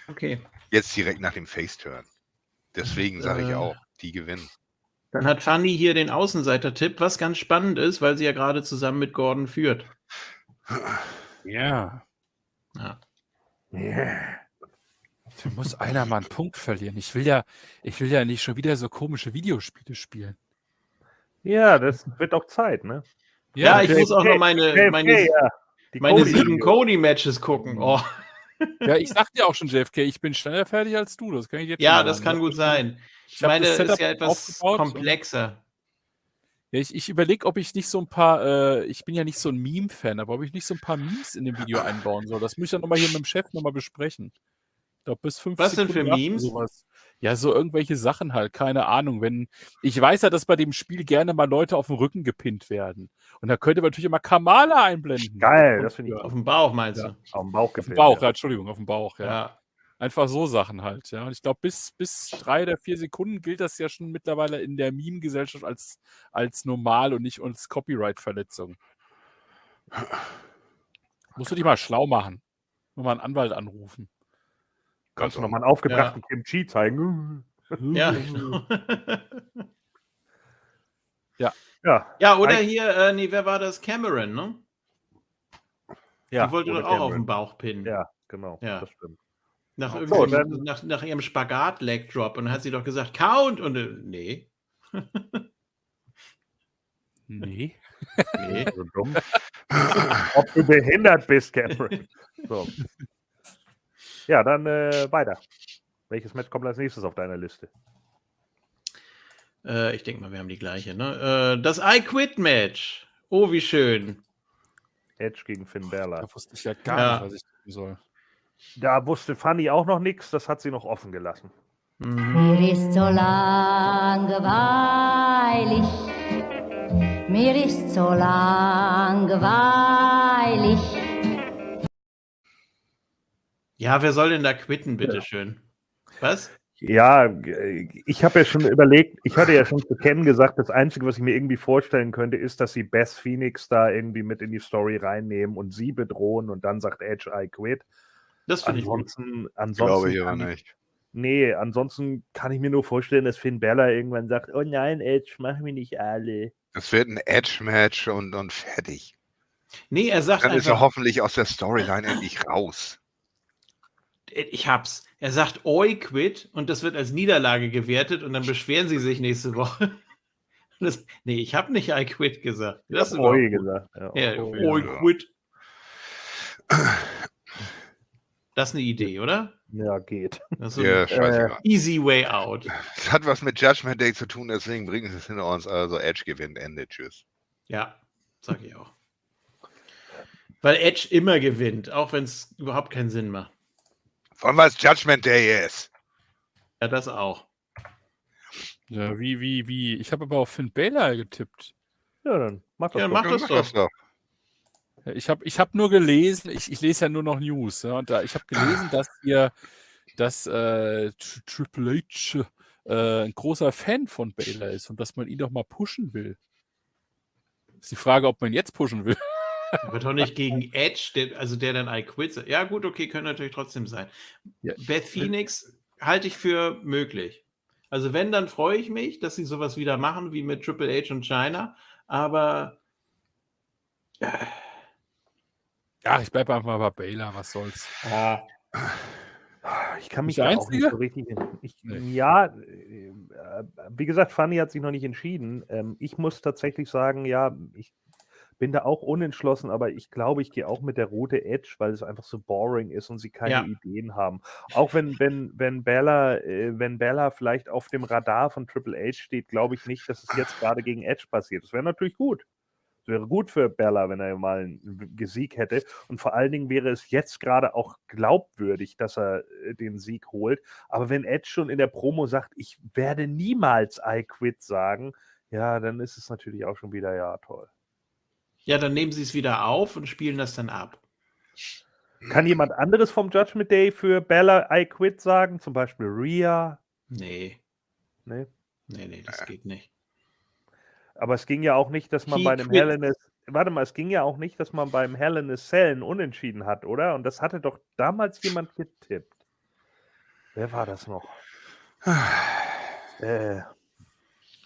[SPEAKER 1] okay.
[SPEAKER 4] Jetzt direkt nach dem Face-Turn. Deswegen sage ich
[SPEAKER 1] Äh,
[SPEAKER 4] auch, die gewinnen.
[SPEAKER 1] Dann hat Fanny hier den Außenseiter-Tipp, was ganz spannend ist, weil sie ja gerade zusammen mit Gordon führt.
[SPEAKER 5] Ja.
[SPEAKER 1] Ja.
[SPEAKER 3] Yeah.
[SPEAKER 5] Da muss einer mal einen Punkt verlieren. Ich will ja, ich will ja nicht schon wieder so komische Videospiele spielen.
[SPEAKER 3] Ja, das wird auch Zeit, ne?
[SPEAKER 1] Ja, ich
[SPEAKER 3] JFK,
[SPEAKER 1] muss auch noch meine, meine,
[SPEAKER 3] ja.
[SPEAKER 1] Meine sieben Cody-Matches gucken. Oh.
[SPEAKER 5] Ja, ich sag dir auch schon, JFK, ich bin schneller fertig als du. Das kann ich jetzt
[SPEAKER 1] Ja, das
[SPEAKER 5] sagen.
[SPEAKER 1] kann gut sein. Ich
[SPEAKER 5] Ich
[SPEAKER 1] meine,
[SPEAKER 5] das Setup
[SPEAKER 1] ist ja etwas komplexer.
[SPEAKER 5] Ja, ich ich überlege, ob ich nicht so ein paar, äh, ich bin ja nicht so ein Meme-Fan, aber ob ich nicht so ein paar Memes in dem Video einbauen soll. Das muss ich dann nochmal hier mit dem Chef nochmal besprechen. Ich glaube, bis fünf
[SPEAKER 1] Was denn für
[SPEAKER 5] Sekunden
[SPEAKER 1] Memes?
[SPEAKER 5] Sowas. Ja, so irgendwelche Sachen halt, keine Ahnung. Wenn, ich weiß ja, dass bei dem Spiel gerne mal Leute auf den Rücken gepinnt werden. Und da könnte man natürlich immer Kamala einblenden.
[SPEAKER 3] Geil, das finde ich
[SPEAKER 1] Auf dem Bauch meinst
[SPEAKER 5] Ja.
[SPEAKER 1] du?
[SPEAKER 3] auf dem Bauch
[SPEAKER 5] Auf dem. Bauch, ja,
[SPEAKER 3] ja.
[SPEAKER 5] Entschuldigung, auf dem Bauch, ja.
[SPEAKER 1] Ja.
[SPEAKER 5] Einfach so Sachen halt, ja. Und ich glaube, bis, bis drei oder vier Sekunden gilt das ja schon mittlerweile in der Meme-Gesellschaft als, als normal und nicht als Copyright-Verletzung. Musst du dich mal schlau machen. Nur mal einen Anwalt anrufen.
[SPEAKER 3] Kannst du nochmal einen aufgebrachten Kimchi zeigen?
[SPEAKER 1] Ja, genau.
[SPEAKER 5] Ja.
[SPEAKER 3] Ja,
[SPEAKER 1] ja, oder
[SPEAKER 3] Ein-
[SPEAKER 1] hier, äh, nee, wer war das? Cameron, ne?
[SPEAKER 3] ja.
[SPEAKER 1] Die wollte doch auch auf
[SPEAKER 3] Cameron.
[SPEAKER 1] den Bauch pinnen.
[SPEAKER 3] Ja, genau.
[SPEAKER 1] Ja.
[SPEAKER 3] Das stimmt.
[SPEAKER 1] Nach,
[SPEAKER 3] So,
[SPEAKER 1] irgendwie,
[SPEAKER 3] dann-
[SPEAKER 1] nach, nach ihrem Spagat-Leg-Drop. Und dann hat sie doch gesagt, Count! Und äh, nee.
[SPEAKER 5] Nee.
[SPEAKER 1] Nee.
[SPEAKER 3] So dumm. Ob du behindert bist, Cameron. So. Ja, dann äh, weiter. Welches Match kommt als nächstes auf deiner Liste?
[SPEAKER 1] Äh, ich denke mal, wir haben die gleiche. Ne? Äh, das I Quit Match. Oh, wie schön.
[SPEAKER 3] Edge gegen Finn Balor.
[SPEAKER 5] Da wusste ich ja gar
[SPEAKER 1] Ja.
[SPEAKER 5] nicht, was ich tun soll.
[SPEAKER 3] Da wusste Fanny auch noch nichts, das hat sie noch offen gelassen.
[SPEAKER 1] Mhm.
[SPEAKER 8] Mir ist so langweilig, mir ist so langweilig.
[SPEAKER 1] Ja, wer soll denn da quitten, bitteschön? Was?
[SPEAKER 3] Ja, ich habe ja schon überlegt, ich hatte ja schon zu Ken gesagt, das Einzige, was ich mir irgendwie vorstellen könnte, ist, dass sie Beth Phoenix da irgendwie mit in die Story reinnehmen und sie bedrohen und dann sagt Edge, I quit.
[SPEAKER 1] Das finde ich gut.
[SPEAKER 3] Ansonsten,
[SPEAKER 4] glaube ich aber
[SPEAKER 3] kann ich-
[SPEAKER 4] nicht.
[SPEAKER 3] Nee, ansonsten kann ich mir nur vorstellen, dass Finn Balor irgendwann sagt, oh nein, Edge, mach mich nicht alle.
[SPEAKER 4] Das wird ein Edge-Match und, und fertig.
[SPEAKER 1] Nee, er sagt
[SPEAKER 4] Dann ist er
[SPEAKER 1] einfach,
[SPEAKER 4] hoffentlich aus der Storyline endlich raus.
[SPEAKER 1] Ich hab's. Er sagt Oi quit und das wird als Niederlage gewertet und dann beschweren sie sich nächste Woche. Das, nee, ich habe nicht I quit gesagt.
[SPEAKER 3] Ich
[SPEAKER 1] Das
[SPEAKER 3] hab
[SPEAKER 1] ist
[SPEAKER 3] Oi gesagt. Ja.
[SPEAKER 1] Ja, Oi quit. Das ist eine Idee, oder?
[SPEAKER 3] ja, geht.
[SPEAKER 1] Das ist
[SPEAKER 4] Ja,
[SPEAKER 1] ein
[SPEAKER 4] scheißegal.
[SPEAKER 1] easy way out.
[SPEAKER 4] Es hat was mit Judgment Day zu tun, deswegen bringen sie es hinter uns. Also Edge gewinnt, Ende. Tschüss.
[SPEAKER 1] Ja, sag ich auch. Weil Edge immer gewinnt, auch wenn es überhaupt keinen Sinn macht.
[SPEAKER 4] Vor allem, weil es Judgment Day ist.
[SPEAKER 1] Ja, das auch.
[SPEAKER 5] Ja, wie, wie, wie. Ich habe aber auf Finn Balor getippt.
[SPEAKER 3] Ja, dann mach das
[SPEAKER 1] Ja,
[SPEAKER 3] doch.
[SPEAKER 1] mach das doch.
[SPEAKER 4] doch.
[SPEAKER 5] Ja, Ich habe ich hab nur gelesen, ich, ich lese ja nur noch News, ja, und da, ich habe gelesen, dass ihr, dass äh, Tr- Triple H äh, ein großer Fan von Baylor ist und dass man ihn doch mal pushen will. Ist die Frage, ob man jetzt pushen will.
[SPEAKER 1] Aber doch nicht gegen Edge, der, also der dann I quit. sagt. Ja, gut, okay, können natürlich trotzdem sein.
[SPEAKER 5] Ja.
[SPEAKER 1] Beth Phoenix halte ich für möglich. Also, wenn, dann freue ich mich, dass sie sowas wieder machen wie mit Triple H und China. Aber
[SPEAKER 5] Ja, ich bleibe einfach bei Baylor, was soll's.
[SPEAKER 1] ja,
[SPEAKER 3] Ich kann mich da auch nicht so richtig. Ich,
[SPEAKER 5] Nee.
[SPEAKER 3] Ja, äh, wie gesagt, Fanny hat sich noch nicht entschieden. Ähm, ich muss tatsächlich sagen, ja, ich bin da auch unentschlossen, aber ich glaube, ich gehe auch mit der Route Edge, weil es einfach so boring ist und sie keine
[SPEAKER 1] Ja.
[SPEAKER 3] Ideen haben. Auch wenn, wenn, wenn Bella, äh, wenn Bella vielleicht auf dem Radar von Triple H steht, glaube ich nicht, dass es jetzt gerade gegen Edge passiert. Das wäre natürlich gut. Es wäre gut für Bella, wenn er mal einen Sieg hätte. Und vor allen Dingen wäre es jetzt gerade auch glaubwürdig, dass er äh, den Sieg holt. Aber wenn Edge schon in der Promo sagt, ich werde niemals I quit sagen, ja, dann ist es natürlich auch schon wieder, ja, toll.
[SPEAKER 1] Ja, dann nehmen sie es wieder auf und spielen das dann ab.
[SPEAKER 3] Kann jemand anderes vom Judgment Day für Bella I quit sagen? Zum Beispiel Rhea?
[SPEAKER 1] Nee,
[SPEAKER 3] Nee.
[SPEAKER 1] nee, nee, das geht nicht.
[SPEAKER 3] Aber es ging ja auch nicht, dass man
[SPEAKER 1] He
[SPEAKER 3] bei einem
[SPEAKER 1] quit.
[SPEAKER 3] Hell in a, Warte mal, es ging ja auch nicht, dass man beim Hell in a Cell ein Unentschieden hat, oder? Und das hatte doch damals jemand getippt. Wer war das noch? Äh.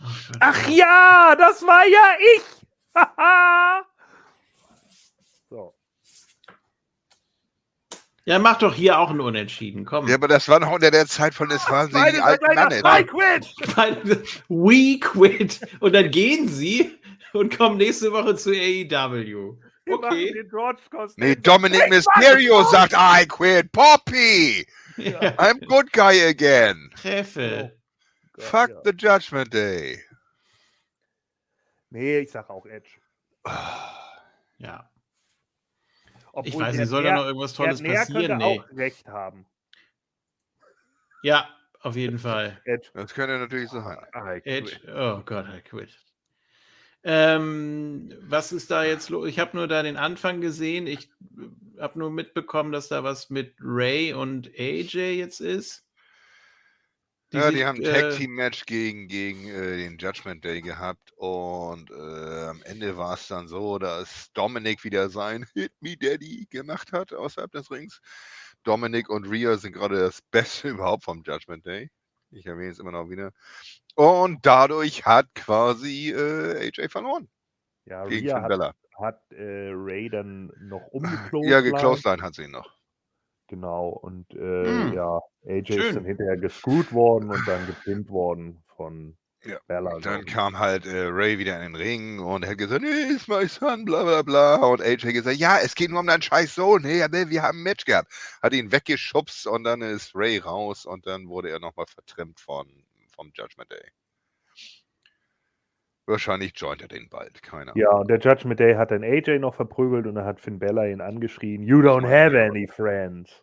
[SPEAKER 1] Ach, Gott.
[SPEAKER 3] Ach ja, das war ja ich! Haha! so.
[SPEAKER 1] Ja, mach doch hier auch ein Unentschieden. Komm.
[SPEAKER 4] Ja, aber das war noch unter der Zeit von des wahnsinnigen alten Mannes.
[SPEAKER 3] I quit!
[SPEAKER 1] We quit. Und dann gehen sie und kommen nächste Woche zu AEW. Okay.
[SPEAKER 4] Nee, Dominic Mysterio sagt, I quit. Poppy!
[SPEAKER 1] Ja.
[SPEAKER 4] I'm good guy again.
[SPEAKER 1] Treffe.
[SPEAKER 3] Gott,
[SPEAKER 4] Fuck
[SPEAKER 3] ja.
[SPEAKER 4] the Judgment Day.
[SPEAKER 3] Nee, ich sag auch Edge.
[SPEAKER 1] Ja.
[SPEAKER 3] Obwohl
[SPEAKER 1] Ich weiß
[SPEAKER 3] der
[SPEAKER 1] nicht, soll da noch irgendwas
[SPEAKER 3] der
[SPEAKER 1] Tolles
[SPEAKER 3] Nair
[SPEAKER 1] passieren?
[SPEAKER 3] könnte
[SPEAKER 1] Nee.
[SPEAKER 3] auch recht haben.
[SPEAKER 1] Ja, auf jeden Fall.
[SPEAKER 3] Edge.
[SPEAKER 4] Das könnte natürlich sein.
[SPEAKER 3] I
[SPEAKER 1] Edge. Oh Gott, I quit. Ähm, was ist da jetzt los? Ich habe nur da den Anfang gesehen. Ich habe nur mitbekommen, dass da was mit Ray und AJ jetzt ist.
[SPEAKER 4] Ja, die haben ein
[SPEAKER 1] äh,
[SPEAKER 4] Tag-Team-Match gegen, gegen äh, den Judgment Day gehabt und äh, am Ende war es dann so, dass Dominik wieder sein Hit Me Daddy gemacht hat außerhalb des Rings. Dominik und Rhea sind gerade das Beste überhaupt vom Judgment Day. Ich erwähne es immer noch wieder. Und dadurch hat quasi äh, AJ verloren
[SPEAKER 3] Ja,
[SPEAKER 4] gegen
[SPEAKER 3] Rhea hat, hat äh, Ray dann noch umgeklost.
[SPEAKER 4] Ja, geclosedline hat sie ihn noch.
[SPEAKER 3] Genau, und äh,
[SPEAKER 1] Hm.
[SPEAKER 3] ja, AJ
[SPEAKER 1] Schön.
[SPEAKER 3] ist dann hinterher gescrewt worden und dann gepinnt worden von
[SPEAKER 4] Ja,
[SPEAKER 3] Bella.
[SPEAKER 4] Und dann kam halt äh, Ray wieder in den Ring und er hat gesagt, nee, ist my son, bla bla bla. Und AJ gesagt, ja, es geht nur um deinen scheiß Sohn. Hey, aber wir haben ein Match gehabt. Hat ihn weggeschubst und dann ist Ray raus und dann wurde er nochmal vertrimmt von, vom Judgment Day. Wahrscheinlich joint er den bald, keine Ahnung.
[SPEAKER 3] Ja, und der Judgment Day hat dann AJ noch verprügelt und dann hat Finn Bella ihn angeschrien, You don't have any friends.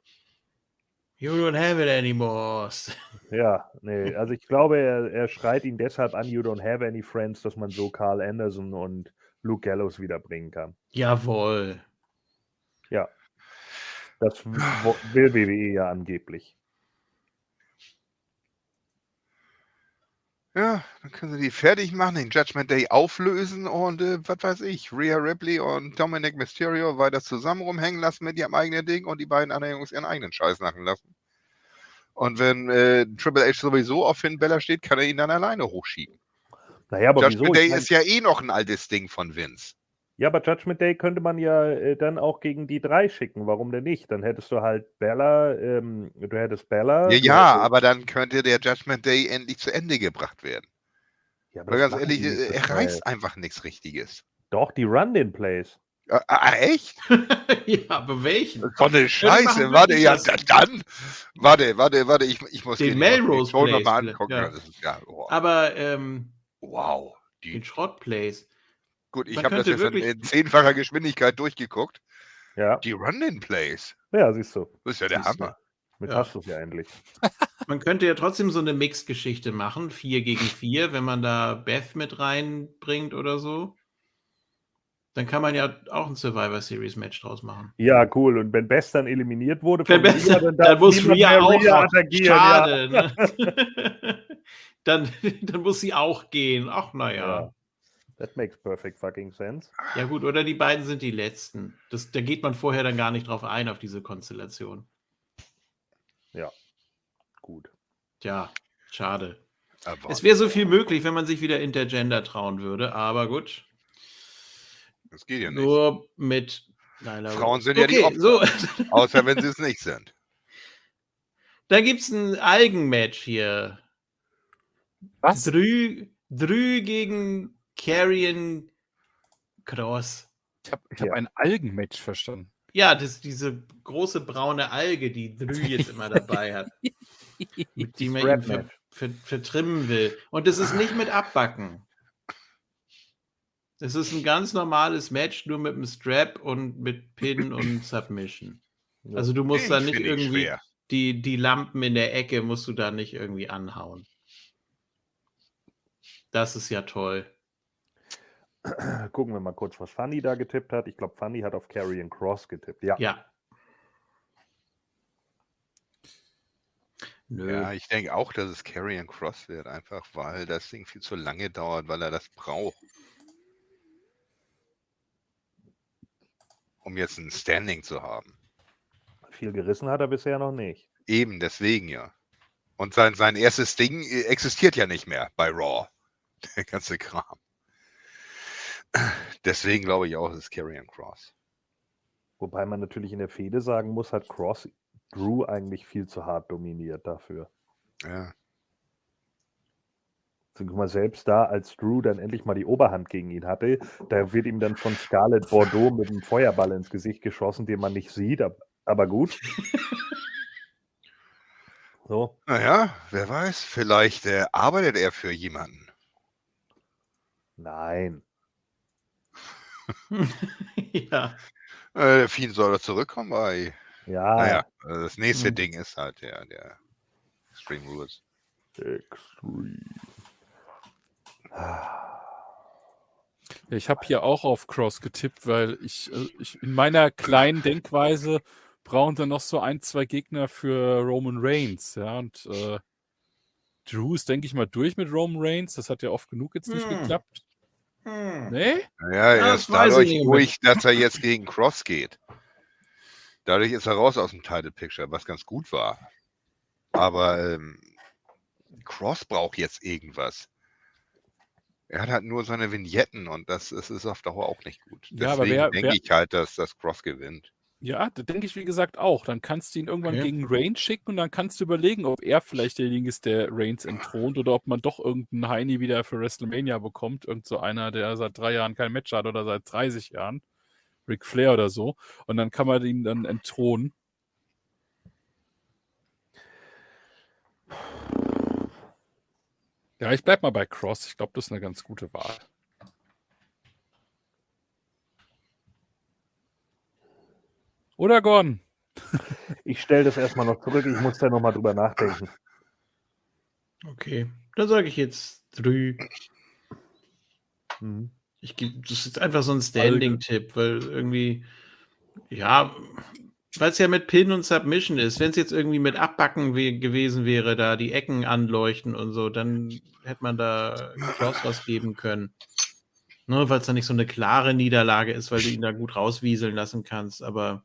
[SPEAKER 1] You don't have it anymore.
[SPEAKER 3] Ja, nee, also ich glaube, er, er schreit ihn deshalb an, You don't have any friends, dass man so Carl Anderson und Luke Gallows wiederbringen kann.
[SPEAKER 1] Jawohl.
[SPEAKER 3] Das w- wo- will WWE ja angeblich.
[SPEAKER 4] Ja, dann können sie die fertig machen, den Judgment Day auflösen und äh, was weiß ich, Rhea Ripley und Dominic Mysterio weiter zusammen rumhängen lassen mit ihrem eigenen Ding und die beiden anderen Jungs ihren eigenen Scheiß machen lassen. Und wenn äh, Triple H sowieso auf Finn Bella steht, kann er ihn dann alleine hochschieben.
[SPEAKER 3] Naja, aber
[SPEAKER 4] Judgment
[SPEAKER 3] wieso?
[SPEAKER 4] Day
[SPEAKER 3] Ich mein,
[SPEAKER 4] ist ja eh noch ein altes Ding von Vince.
[SPEAKER 3] Ja, aber Judgment Day könnte man ja äh, dann auch gegen die drei schicken. Warum denn nicht? Dann hättest du halt Bella, ähm, du hättest Bella.
[SPEAKER 4] Ja, ja,
[SPEAKER 3] hättest-
[SPEAKER 4] aber dann könnte der Judgment Day endlich zu Ende gebracht werden.
[SPEAKER 3] Ja, aber
[SPEAKER 4] ganz ehrlich, äh,
[SPEAKER 3] so
[SPEAKER 4] er
[SPEAKER 3] schnell.
[SPEAKER 4] reißt einfach nichts Richtiges.
[SPEAKER 3] Doch, die Run-In-Plays.
[SPEAKER 4] Äh, ah, echt?
[SPEAKER 1] ja, aber welchen?
[SPEAKER 4] So eine
[SPEAKER 1] die
[SPEAKER 4] Scheiße. Warte, ja, dann. Warte, warte, warte, ich, ich muss
[SPEAKER 1] Den
[SPEAKER 4] hier die- die
[SPEAKER 1] Melrose
[SPEAKER 4] Show noch
[SPEAKER 1] Place
[SPEAKER 4] mal
[SPEAKER 1] vielleicht,
[SPEAKER 4] angucken.
[SPEAKER 1] ja.
[SPEAKER 4] Ist, ja, oh,
[SPEAKER 1] Aber ähm,
[SPEAKER 4] wow. Die,
[SPEAKER 1] den Schrottplays.
[SPEAKER 4] Gut, ich habe das jetzt in,
[SPEAKER 1] wirklich-
[SPEAKER 4] in zehnfacher Geschwindigkeit durchgeguckt.
[SPEAKER 3] Ja,
[SPEAKER 4] Die Run-In-Plays.
[SPEAKER 3] ja, siehst du.
[SPEAKER 4] Das ist ja der
[SPEAKER 1] Siehst du.
[SPEAKER 4] Hammer.
[SPEAKER 3] Mit
[SPEAKER 1] Ja.
[SPEAKER 3] hast du es ja endlich.
[SPEAKER 1] Man könnte ja trotzdem so eine Mix-Geschichte machen, 4 gegen 4, wenn man da Beth mit reinbringt oder so. Dann kann man ja auch ein Survivor Series Match draus machen.
[SPEAKER 3] Ja, cool. Und wenn Best dann eliminiert wurde,
[SPEAKER 1] Wenn
[SPEAKER 3] von
[SPEAKER 1] Beth,
[SPEAKER 3] Rhea,
[SPEAKER 1] dann,
[SPEAKER 3] darf
[SPEAKER 1] muss Rhea auch
[SPEAKER 3] Rhea attackieren.
[SPEAKER 1] Schade.
[SPEAKER 3] Ja.
[SPEAKER 1] Ne? dann, dann muss sie auch gehen. Ach, naja.
[SPEAKER 3] Ja. That makes perfect fucking sense.
[SPEAKER 1] Ja. gut, oder die beiden sind die Letzten. Das, da geht man vorher dann gar nicht drauf ein, auf diese Konstellation.
[SPEAKER 3] Gut.
[SPEAKER 1] Tja, schade.
[SPEAKER 4] Aber
[SPEAKER 1] Es wäre so viel möglich, wenn man sich wieder Intergender trauen würde, aber gut.
[SPEAKER 4] das geht ja nicht.
[SPEAKER 1] Nur mit Nyla
[SPEAKER 4] Frauen sind ja die
[SPEAKER 1] okay, so.
[SPEAKER 4] Außer wenn sie es nicht sind.
[SPEAKER 1] Da gibt es ein Algenmatch hier.
[SPEAKER 5] Was?
[SPEAKER 1] Drü, Drü gegen Carrion Cross.
[SPEAKER 5] Ich habe ich hab
[SPEAKER 3] Ja.
[SPEAKER 5] ein Algenmatch verstanden.
[SPEAKER 1] Ja, das ist diese große braune Alge, die Drü jetzt immer dabei hat. mit die man ihn ver, ver, vertrimmen will. Und das ist nicht mit Abbacken. Es ist ein ganz normales Match, nur mit einem Strap und mit Pin und Submission. Also du musst
[SPEAKER 4] Ich
[SPEAKER 1] da nicht irgendwie
[SPEAKER 4] schwer.
[SPEAKER 1] die, die Lampen in der Ecke musst du da nicht irgendwie anhauen. Das ist ja toll.
[SPEAKER 3] Gucken wir mal kurz, was Fanny da getippt hat. Ich glaube, Fanny hat auf Carrion Cross getippt. Ja.
[SPEAKER 1] Ja. Nö.
[SPEAKER 4] Ja, ich denke auch, dass es Carrion Cross wird, einfach weil das Ding viel zu lange dauert, weil er das braucht. Um jetzt ein Standing zu haben.
[SPEAKER 3] Viel gerissen hat er bisher noch nicht.
[SPEAKER 4] Eben, deswegen ja. Und sein, sein erstes Ding äh, existiert ja nicht mehr bei Raw. Der ganze Kram. Deswegen glaube ich auch, es ist Carrion Cross.
[SPEAKER 3] Wobei man natürlich in der Fehde sagen muss, hat Cross Drew eigentlich viel zu hart dominiert dafür.
[SPEAKER 4] Ja.
[SPEAKER 3] Also, guck mal, selbst da, als Drew dann endlich mal die Oberhand gegen ihn hatte, da wird ihm dann von Scarlett Bordeaux mit einem Feuerball ins Gesicht geschossen, den man nicht sieht, ab- aber gut. So,
[SPEAKER 4] Naja, wer weiß, vielleicht äh, arbeitet er für jemanden.
[SPEAKER 3] nein.
[SPEAKER 1] ja.
[SPEAKER 4] Äh, Fiend soll er zurückkommen bei.
[SPEAKER 3] Ja,
[SPEAKER 4] Naja, äh, das nächste
[SPEAKER 1] Hm.
[SPEAKER 4] Ding ist halt der, der Extreme Rules.
[SPEAKER 3] Extreme.
[SPEAKER 5] Ich habe hier auch auf Cross getippt, weil ich, äh, ich in meiner kleinen Denkweise brauchen sie noch so ein, zwei Gegner für Roman Reigns. Ja, und äh, Drew ist, denke ich mal, durch mit Roman Reigns. Das hat ja oft genug jetzt nicht
[SPEAKER 1] Hm.
[SPEAKER 5] geklappt.
[SPEAKER 1] Hm.
[SPEAKER 5] Nee?
[SPEAKER 4] Ja,
[SPEAKER 1] Ja,
[SPEAKER 4] er
[SPEAKER 1] das
[SPEAKER 4] ist dadurch ruhig, dass er jetzt gegen Cross geht. Dadurch ist er raus aus dem Title Picture, was ganz gut war. Aber ähm, Cross braucht jetzt irgendwas. Er hat halt nur seine Vignetten und das, das ist auf Dauer auch nicht gut.
[SPEAKER 5] Ja, aber
[SPEAKER 4] Deswegen
[SPEAKER 5] wer-
[SPEAKER 4] denke
[SPEAKER 5] wer-
[SPEAKER 4] ich halt, dass das Cross gewinnt.
[SPEAKER 5] Ja, da denke ich, wie gesagt, auch. Dann kannst du ihn irgendwann
[SPEAKER 1] Okay.
[SPEAKER 5] gegen Reigns schicken und dann kannst du überlegen, ob er vielleicht derjenige ist, der Reigns entthront oder ob man doch irgendeinen Heini wieder für WrestleMania bekommt. Irgend so einer, der seit drei Jahren kein Match hat oder seit 30 Jahren. Ric Flair oder so. Und dann kann man ihn dann entthronen. Ja, ich bleib mal bei Cross. Ich glaube, das ist eine ganz gute Wahl. Oder Gordon?
[SPEAKER 3] Ich stelle das erstmal noch zurück, ich muss da nochmal drüber nachdenken.
[SPEAKER 1] Okay, dann sage ich jetzt Drü.
[SPEAKER 3] Mhm.
[SPEAKER 1] Ich gebe, das ist einfach so ein Standing-Tipp, weil irgendwie, ja, weil es ja mit Pin und Submission ist. Wenn es jetzt irgendwie mit Abbacken we gewesen wäre, da die Ecken anleuchten und so, dann hätte man da Klaus was geben können. Ne, weil es dann nicht so eine klare Niederlage ist, weil du ihn da gut rauswieseln lassen kannst, aber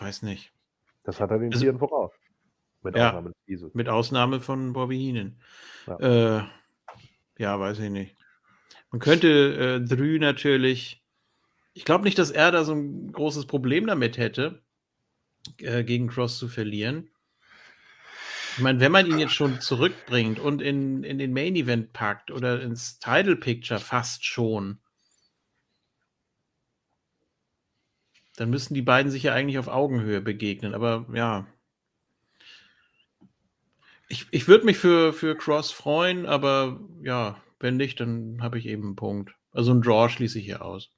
[SPEAKER 1] weiß nicht.
[SPEAKER 3] Das hat er den
[SPEAKER 1] Also-
[SPEAKER 3] Tieren voraus. Mit
[SPEAKER 1] Ja.
[SPEAKER 3] Ausnahme des Jesus.
[SPEAKER 1] Mit Ausnahme von Bobby Heenan.
[SPEAKER 3] Ja.
[SPEAKER 1] Äh, ja, weiß ich nicht. Man könnte äh, Drü natürlich. Ich glaube nicht, dass er da so ein großes Problem damit hätte, äh, gegen Cross zu verlieren. Ich meine, wenn man ihn jetzt schon zurückbringt und in, in den Main Event packt oder ins Title Picture fast schon, dann müssten die beiden sich ja eigentlich auf Augenhöhe begegnen. Aber ja, ich, ich würde mich für, für Cross freuen, aber ja, wenn nicht, dann habe ich eben einen Punkt. Also ein Draw schließe ich hier aus.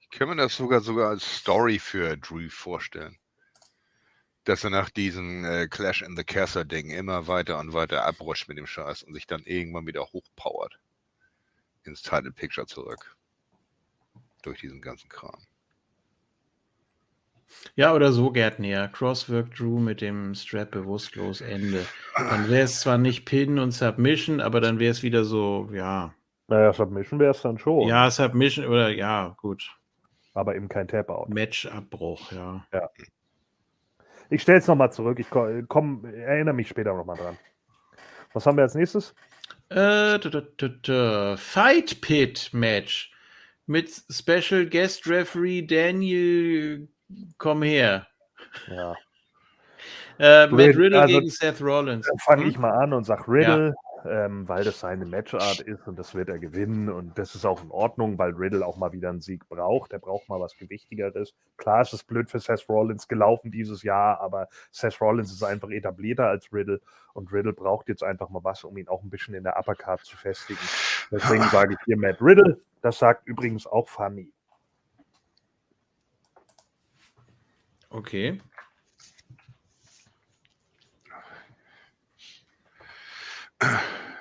[SPEAKER 4] Ich kann mir das sogar sogar als Story für Drew vorstellen. Dass er nach diesem äh, Clash in the Castle Ding immer weiter und weiter abrutscht mit dem Scheiß und sich dann irgendwann wieder hochpowert. Ins Title Picture zurück. Durch diesen ganzen Kram.
[SPEAKER 1] Ja, oder so, Gerd näher. Cross wirkt Drew mit dem Strap bewusstlos Ende. Dann wäre es zwar nicht Pin und Submission, aber dann wäre es wieder so, ja.
[SPEAKER 3] Naja, Submission wäre es dann schon.
[SPEAKER 1] Ja, Submission oder ja, gut.
[SPEAKER 3] Aber eben kein Tap-Out.
[SPEAKER 1] Matchabbruch, ja.
[SPEAKER 3] Ich stelle es nochmal zurück. Ich ko- komm, erinnere mich später nochmal dran. Was haben wir als nächstes?
[SPEAKER 1] Äh. Fight Pit Match mit Special Guest Referee Daniel, komm her.
[SPEAKER 3] Ja.
[SPEAKER 1] Äh, Matt
[SPEAKER 3] Riddle, also-
[SPEAKER 1] gegen Seth Rollins.
[SPEAKER 3] Dann fange
[SPEAKER 1] Hm?
[SPEAKER 3] ich mal an und sage Riddle, ähm, weil das seine Matchart ist und das wird er gewinnen und das ist auch in Ordnung, weil Riddle auch mal wieder einen Sieg braucht. Er braucht mal was Gewichtigeres. Klar ist es blöd für Seth Rollins gelaufen dieses Jahr, aber Seth Rollins ist einfach etablierter als Riddle und Riddle braucht jetzt einfach mal was, um ihn auch ein bisschen in der Uppercard zu festigen. Deswegen sage ich hier Matt Riddle. Das sagt übrigens auch Funny.
[SPEAKER 1] Okay.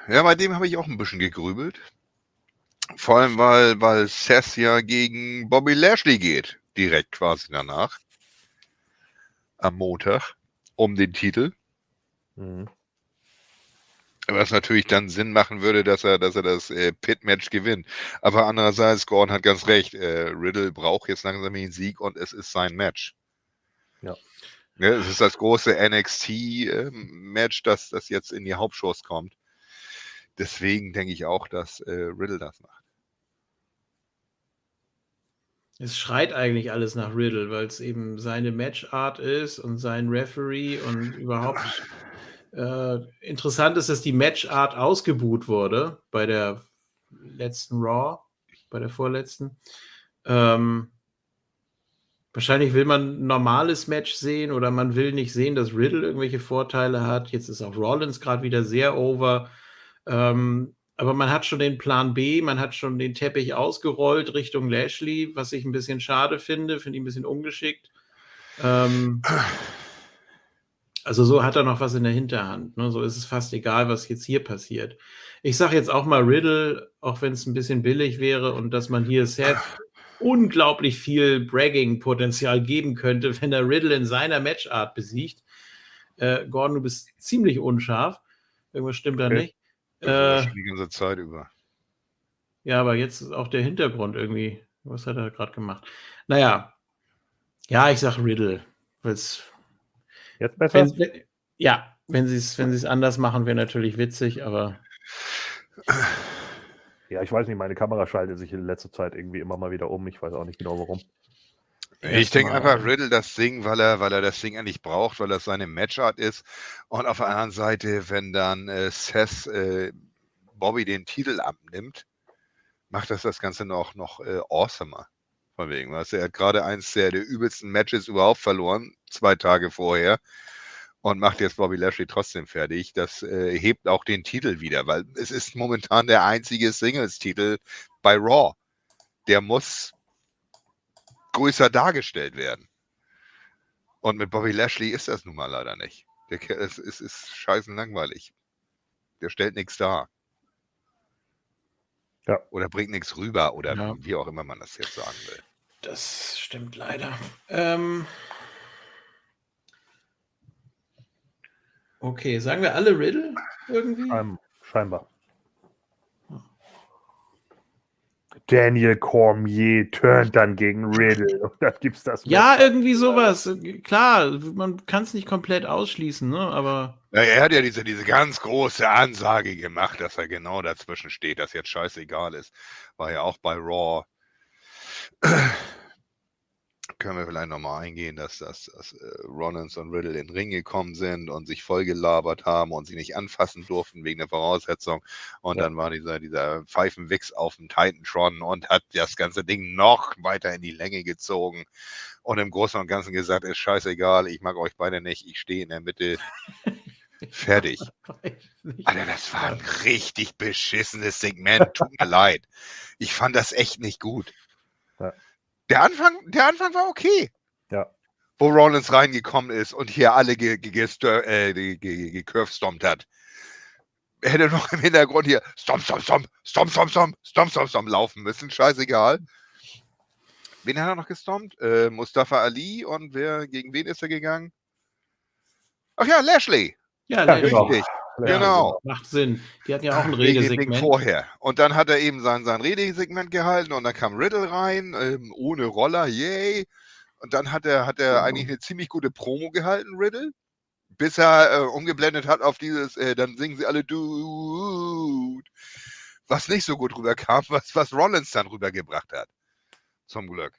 [SPEAKER 4] Ja, bei dem habe ich auch ein bisschen gegrübelt. Vor allem, weil, weil Seth ja gegen Bobby Lashley geht. Direkt quasi danach. Am Montag. Um den Titel.
[SPEAKER 3] Mhm.
[SPEAKER 4] Was natürlich dann Sinn machen würde, dass er, dass er das äh, Pit-Match gewinnt. Aber andererseits, Gordon hat ganz recht. Äh, Riddle braucht jetzt langsam den Sieg und es ist sein Match.
[SPEAKER 3] Ja.
[SPEAKER 4] Ne, es ist das große NXT-Match, das, das jetzt in die Hauptshows kommt. Deswegen denke ich auch, dass äh, Riddle das macht.
[SPEAKER 1] Es schreit eigentlich alles nach Riddle, weil es eben seine Matchart ist und sein Referee und überhaupt äh, interessant ist, dass die Matchart ausgebuht wurde bei der letzten Raw, bei der vorletzten. Ähm, wahrscheinlich will man ein normales Match sehen oder man will nicht sehen, dass Riddle irgendwelche Vorteile hat. Jetzt ist auch Rollins gerade wieder sehr over. Ähm, aber man hat schon den Plan B, man hat schon den Teppich ausgerollt Richtung Lashley, was ich ein bisschen schade finde, finde ich ein bisschen ungeschickt. Ähm, Also so hat er noch was in der Hinterhand. Ne? So ist es fast egal, was jetzt hier passiert. Ich sage jetzt auch mal Riddle, auch wenn es ein bisschen billig wäre und dass man hier Seth unglaublich viel Bragging-Potenzial geben könnte, wenn er Riddle in seiner Matchart besiegt. Äh, Gordon, du bist ziemlich unscharf. Irgendwas stimmt da
[SPEAKER 3] Okay.
[SPEAKER 1] nicht. Äh,
[SPEAKER 4] die ganze Zeit über.
[SPEAKER 1] ja, aber jetzt ist auch der Hintergrund irgendwie. Was hat er gerade gemacht? Naja. Ja, ich sag Riddle.
[SPEAKER 3] Jetzt besser?
[SPEAKER 1] Wenn, wenn, ja, wenn sie es wenn sie's anders machen, wäre natürlich witzig, aber
[SPEAKER 3] Ja, ich weiß nicht, meine Kamera schaltet sich in letzter Zeit irgendwie immer mal wieder um. Ich weiß auch nicht genau warum.
[SPEAKER 4] Ich denke einfach Riddle das Ding, weil er, weil er das Ding eigentlich braucht, weil das seine Matchart ist. Und auf der anderen Seite, wenn dann äh, Seth äh, Bobby den Titel abnimmt, macht das das Ganze noch, noch äh, awesomer. Von wegen, weißt du, er hat gerade eins der, der übelsten Matches überhaupt verloren, zwei Tage vorher. Und macht jetzt Bobby Lashley trotzdem fertig. Das äh, hebt auch den Titel wieder, weil es ist momentan der einzige Singles-Titel bei Raw. Der muss größer dargestellt werden. Und mit Bobby Lashley ist das nun mal leider nicht. Der, Kerl- es, es ist scheißen langweilig. Der stellt nichts dar.
[SPEAKER 3] Ja.
[SPEAKER 4] Oder bringt nichts rüber oder
[SPEAKER 1] Ja.
[SPEAKER 4] wie auch immer man das jetzt sagen will.
[SPEAKER 1] das stimmt leider. Ähm, okay, sagen wir alle Riddle irgendwie?
[SPEAKER 3] Ähm, scheinbar. Daniel Cormier turnt dann gegen Riddle. Und dann gibt's das.
[SPEAKER 1] Ja,
[SPEAKER 3] Match.
[SPEAKER 1] irgendwie sowas. Klar, man kann es nicht komplett ausschließen, ne? aber
[SPEAKER 4] Ja, er hat ja diese, diese ganz große Ansage gemacht, dass er genau dazwischen steht, dass jetzt scheißegal ist. War ja auch bei Raw. Können wir vielleicht nochmal eingehen, dass, dass, dass äh, Rollins und Riddle in den Ring gekommen sind und sich vollgelabert haben und sie nicht anfassen durften wegen der Voraussetzung. Und
[SPEAKER 3] Ja.
[SPEAKER 4] dann war dieser, dieser Pfeifenwichs auf dem Titantron und hat das ganze Ding noch weiter in die Länge gezogen und im Großen und Ganzen gesagt, ist scheißegal, ich mag euch beide nicht, ich stehe in der Mitte. Fertig. Alter, das war ein richtig beschissenes Segment. Tut mir leid. Ich fand das echt nicht gut.
[SPEAKER 3] Ja.
[SPEAKER 4] Der Anfang, der Anfang war okay.
[SPEAKER 3] Ja.
[SPEAKER 4] Wo Rollins reingekommen ist und hier alle ge- ge- gestör- äh, ge- ge- gecurvestompt hat. Er hätte noch im Hintergrund hier Stomp, Stomp, Stomp, Stomp, Stomp, Stomp, Stomp, Stomp, Stomp laufen müssen. Scheißegal. Wen hat er noch gestompt? Äh, Mustafa Ali und wer, gegen wen ist er gegangen? Ach ja, Lashley.
[SPEAKER 1] Ja,
[SPEAKER 3] Ja,
[SPEAKER 1] Lashley.
[SPEAKER 3] genau.
[SPEAKER 4] Genau.
[SPEAKER 1] Macht Sinn. Die hatten ja auch ein Redesegment.
[SPEAKER 4] vorher. Und dann hat er eben sein, sein Redesegment gehalten und dann kam Riddle rein, ähm, ohne Roller, yay. Und dann hat er, hat er eigentlich eine ziemlich gute Promo gehalten, Riddle. Bis er äh, umgeblendet hat auf dieses, äh, dann singen sie alle Dude. Was nicht so gut rüberkam, was, was Rollins dann rübergebracht hat. Zum Glück.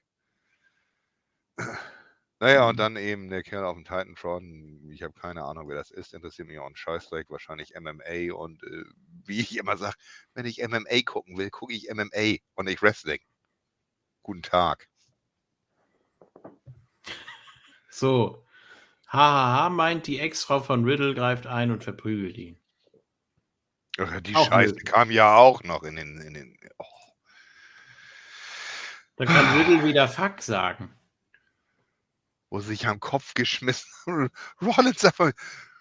[SPEAKER 4] Naja, und dann eben der Kerl auf dem Titantron. Ich habe keine Ahnung, wer das ist. Interessiert mich auch ein Scheißdreck. Wahrscheinlich MMA. Und äh, wie ich immer sage, wenn ich MMA gucken will, gucke ich MMA und nicht Wrestling. Guten Tag.
[SPEAKER 1] So. Hahaha meint, die Ex-Frau von Riddle greift ein und verprügelt ihn.
[SPEAKER 4] Ach, Die
[SPEAKER 1] Auch
[SPEAKER 4] Scheiße
[SPEAKER 1] möglich.
[SPEAKER 4] kam ja auch noch in den. In den oh.
[SPEAKER 1] Dann kann Riddle wieder Fuck sagen.
[SPEAKER 4] Wo sie sich am Kopf geschmissen. Rollins sagt, mal,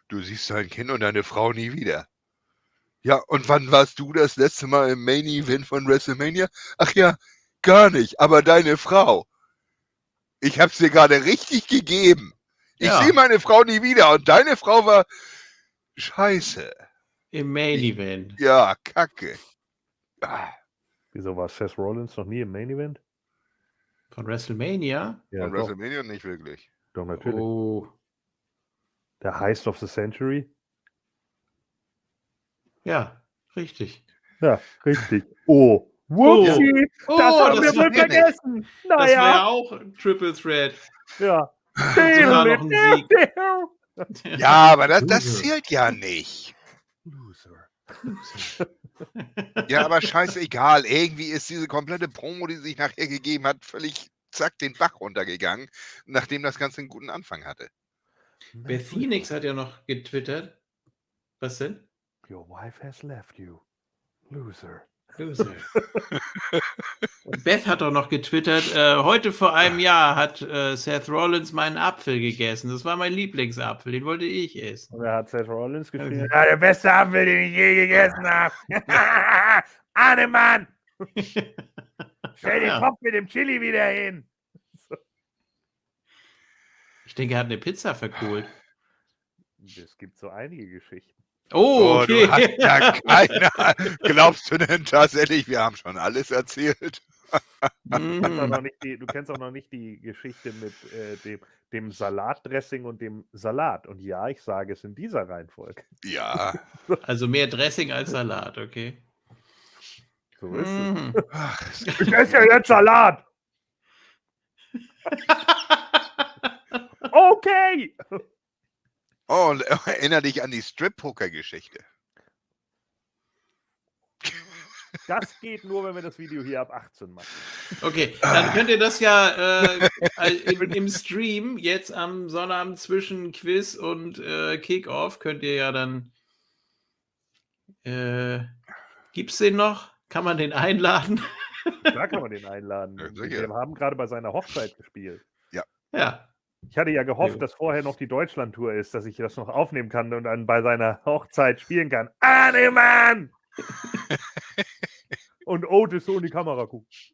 [SPEAKER 4] du siehst dein Kind und deine Frau nie wieder. Ja, und wann warst du das letzte Mal im Main Event von WrestleMania? Ach ja, gar nicht, aber deine Frau. Ich hab's dir gerade richtig gegeben. Ich
[SPEAKER 1] Ja.
[SPEAKER 4] sehe meine Frau nie wieder und deine Frau war scheiße.
[SPEAKER 1] Im Main Event.
[SPEAKER 4] Ja, kacke. Ah,
[SPEAKER 3] Wieso war Seth Rollins noch nie im Main Event?
[SPEAKER 1] Von WrestleMania?
[SPEAKER 3] Ja,
[SPEAKER 4] von
[SPEAKER 3] doch,
[SPEAKER 4] WrestleMania nicht wirklich.
[SPEAKER 3] doch natürlich.
[SPEAKER 1] Oh.
[SPEAKER 3] Der Heist of the Century.
[SPEAKER 1] Ja, richtig.
[SPEAKER 3] Ja, richtig. Oh, whoopsie,
[SPEAKER 1] Oh,
[SPEAKER 3] das haben
[SPEAKER 1] das
[SPEAKER 3] wir
[SPEAKER 1] war
[SPEAKER 3] wohl vergessen.
[SPEAKER 1] Das war ja
[SPEAKER 3] Naja,
[SPEAKER 1] auch ein Triple Threat.
[SPEAKER 3] ja.
[SPEAKER 1] Sogar noch ein Sieg.
[SPEAKER 4] Ja, aber das, das
[SPEAKER 1] Loser.
[SPEAKER 4] zählt ja nicht.
[SPEAKER 3] Loser.
[SPEAKER 4] Ja, aber scheißegal. Irgendwie ist diese komplette Promo, die sich nachher gegeben hat, völlig zack den Bach runtergegangen, nachdem das Ganze einen guten Anfang hatte.
[SPEAKER 1] Beth Phoenix hat ja noch getwittert. Was denn?
[SPEAKER 3] Your wife has left you. Loser.
[SPEAKER 1] Und Beth hat doch noch getwittert, äh, heute vor einem Jahr hat äh, Seth Rollins meinen Apfel gegessen. Das war mein Lieblingsapfel, den wollte ich essen.
[SPEAKER 3] Und er hat Seth Rollins geschrieben,
[SPEAKER 1] Okay.
[SPEAKER 3] ja, der beste Apfel, den ich je gegessen habe. Ahnemann, stell den. Kopf mit dem Chili wieder hin.
[SPEAKER 1] Ich denke, er hat eine Pizza verkohlt.
[SPEAKER 3] Es gibt so einige Geschichten.
[SPEAKER 1] Oh,
[SPEAKER 4] Oh,
[SPEAKER 1] okay.
[SPEAKER 4] du hast ja keine. Glaubst du denn tatsächlich, wir haben schon alles erzählt?
[SPEAKER 3] Du kennst auch
[SPEAKER 1] Mhm.
[SPEAKER 3] noch nicht die, du kennst auch noch nicht die Geschichte mit äh, dem, dem Salatdressing und dem Salat. Und ja, ich sage es in dieser Reihenfolge.
[SPEAKER 4] Ja.
[SPEAKER 1] Also mehr Dressing als Salat, okay.
[SPEAKER 3] So ist es.
[SPEAKER 1] Mhm.
[SPEAKER 4] Es
[SPEAKER 3] Ich esse ja jetzt Salat. Okay.
[SPEAKER 4] Oh, und erinnere dich an die Strip-Poker-Geschichte.
[SPEAKER 3] Das geht nur, wenn wir das Video hier ab 18 machen.
[SPEAKER 1] Okay, dann könnt ihr das ja äh, al- im, im Stream jetzt am Sonnabend zwischen Quiz und äh, Kickoff könnt ihr ja dann. Äh, gibt's den noch? Kann man den einladen?
[SPEAKER 3] Da kann man den einladen.
[SPEAKER 4] Ja,
[SPEAKER 3] wir haben gerade bei seiner Hochzeit gespielt.
[SPEAKER 1] Ja.
[SPEAKER 3] Ich hatte ja gehofft,
[SPEAKER 1] gut.
[SPEAKER 3] dass vorher noch die Deutschland-Tour ist, dass ich das noch aufnehmen kann und dann bei seiner Hochzeit spielen kann. Ahnemann! und Otis so in die Kamera guckt.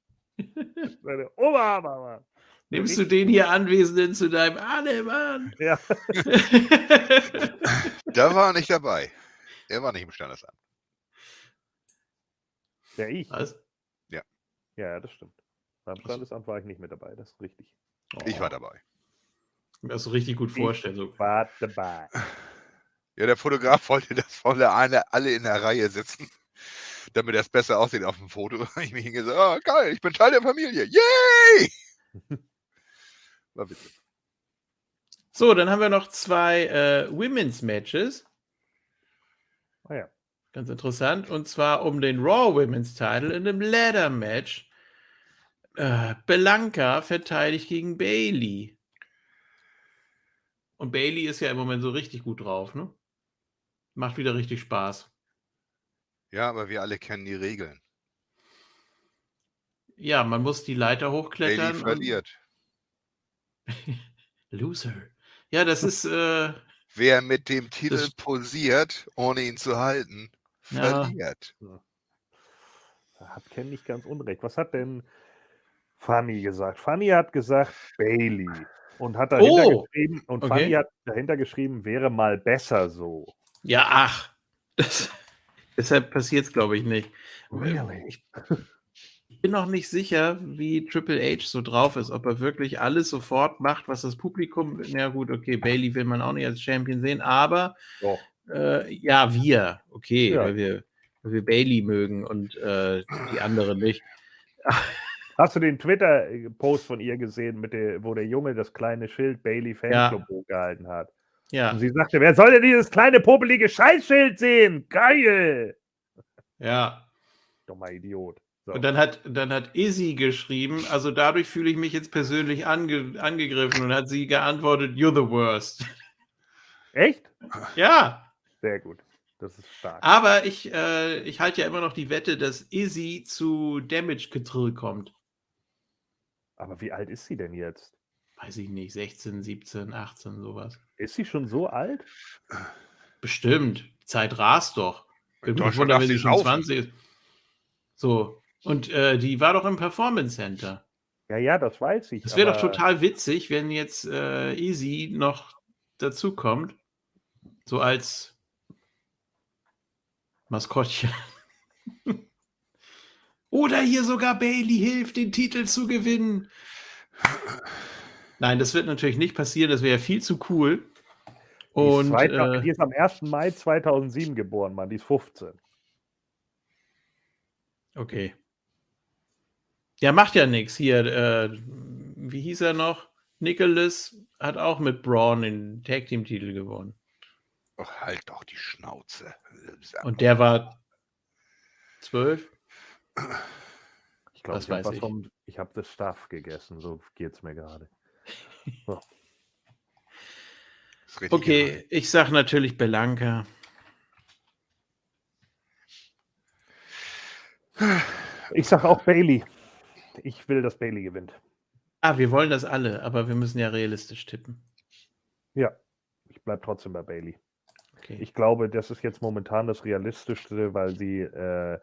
[SPEAKER 3] Seine Oma, Mama.
[SPEAKER 1] Nimmst du den hier Anwesenden zu deinem Ahnemann?
[SPEAKER 3] Ja,
[SPEAKER 4] Da war er nicht dabei. Er war nicht im Standesamt.
[SPEAKER 3] der ich.
[SPEAKER 1] Was?
[SPEAKER 3] Ja, das stimmt. Beim Standesamt war ich nicht mit dabei, das ist richtig.
[SPEAKER 4] Ich war dabei.
[SPEAKER 1] Mir das so richtig gut vorstellen. So.
[SPEAKER 3] War dabei.
[SPEAKER 4] Ja, der Fotograf wollte, dass volle eine, alle in der Reihe sitzen, damit das besser aussieht auf dem Foto. Ich mich hingesagt, oh, geil, ich bin Teil der Familie. Yay! War witzig.
[SPEAKER 1] So, dann haben wir noch zwei äh, Women's Matches.
[SPEAKER 3] Ah ja.
[SPEAKER 1] Ganz interessant. Und zwar um den Raw Women's Title in einem Ladder Match. Äh, Belanca verteidigt gegen Bailey. Und Bailey ist ja im Moment so richtig gut drauf, ne? Macht wieder richtig Spaß.
[SPEAKER 4] Ja, aber wir alle kennen die Regeln.
[SPEAKER 1] Ja, man muss die Leiter
[SPEAKER 4] Bailey
[SPEAKER 1] hochklettern. und-
[SPEAKER 4] verliert.
[SPEAKER 1] Loser. Ja, das ist. Äh,
[SPEAKER 4] Wer mit dem Titel
[SPEAKER 1] Das-
[SPEAKER 4] posiert, ohne ihn zu halten,
[SPEAKER 1] Ja.
[SPEAKER 4] verliert.
[SPEAKER 3] Da hat Ken nicht ganz unrecht. Was hat denn Fanny gesagt? Fanny hat gesagt Bailey und hat dahinter
[SPEAKER 1] Oh,
[SPEAKER 3] geschrieben und
[SPEAKER 1] okay.
[SPEAKER 3] Fanny hat dahinter geschrieben, wäre mal besser so.
[SPEAKER 1] ja, ach. Das, deshalb passiert es, glaube ich, nicht.
[SPEAKER 3] Really?
[SPEAKER 1] Ich, ich bin noch nicht sicher, wie Triple H so drauf ist, ob er wirklich alles sofort macht, was das Publikum. Na gut, okay, Bailey will man auch nicht als Champion sehen, aber äh, ja, wir, okay,
[SPEAKER 3] Ja.
[SPEAKER 1] weil, wir, weil wir Bailey mögen und äh, die anderen nicht.
[SPEAKER 3] Hast du den Twitter-Post von ihr gesehen, mit der, wo der Junge das kleine Schild Bailey Fanclub hochgehalten hat?
[SPEAKER 1] Ja,
[SPEAKER 3] Und sie sagte, wer soll denn dieses kleine popelige Scheißschild sehen? Geil!
[SPEAKER 1] ja.
[SPEAKER 3] Dummer Idiot. So.
[SPEAKER 1] Und dann hat, dann hat Izzy geschrieben, also dadurch fühle ich mich jetzt persönlich ange, angegriffen und hat sie geantwortet, you're the worst.
[SPEAKER 3] Echt?
[SPEAKER 1] ja,
[SPEAKER 3] Sehr gut. Das ist stark.
[SPEAKER 1] aber ich, äh, ich halte ja immer noch die Wette, dass Izzy zu Damage Control kommt.
[SPEAKER 3] Aber wie alt ist sie denn jetzt?
[SPEAKER 1] Weiß ich nicht, 16, 17, 18, sowas.
[SPEAKER 3] Ist sie schon so alt?
[SPEAKER 1] Bestimmt. Zeit rast doch.
[SPEAKER 4] In
[SPEAKER 1] Würde mich wundern, wenn
[SPEAKER 4] sie
[SPEAKER 1] schon
[SPEAKER 4] saufen.
[SPEAKER 1] 20 ist. So. Und äh, die war doch im Performance Center.
[SPEAKER 3] Ja, ja, das weiß ich.
[SPEAKER 1] Es wäre doch total witzig, wenn jetzt äh, Easy noch dazu kommt. So als Maskottchen. Oder hier sogar Bailey hilft, den Titel zu gewinnen. Nein, das wird natürlich nicht passieren. Das wäre viel zu cool.
[SPEAKER 3] Die ist,
[SPEAKER 1] Und äh,
[SPEAKER 3] die ist am 1. Mai 2007 geboren, Mann. Die ist 15.
[SPEAKER 1] okay. Ja, macht ja nichts. Hier, äh, wie hieß er noch? Nicholas hat auch mit Braun den Tag Team Titel gewonnen.
[SPEAKER 4] Och, halt doch die Schnauze.
[SPEAKER 1] Und der war zwölf.
[SPEAKER 3] Ich glaube,
[SPEAKER 1] Das
[SPEAKER 3] ich habe vom- habe das Staff gegessen. So geht's mir gerade.
[SPEAKER 4] Richtig
[SPEAKER 1] Okay, ich sag natürlich Belanca.
[SPEAKER 3] Ich sag auch Bailey. Ich will, dass Bailey gewinnt.
[SPEAKER 1] Ah, wir wollen das alle, aber wir müssen ja realistisch tippen.
[SPEAKER 3] Ja, ich bleibe trotzdem bei Bailey.
[SPEAKER 1] Okay.
[SPEAKER 3] Ich glaube, das ist jetzt momentan das Realistischste, weil sie, äh,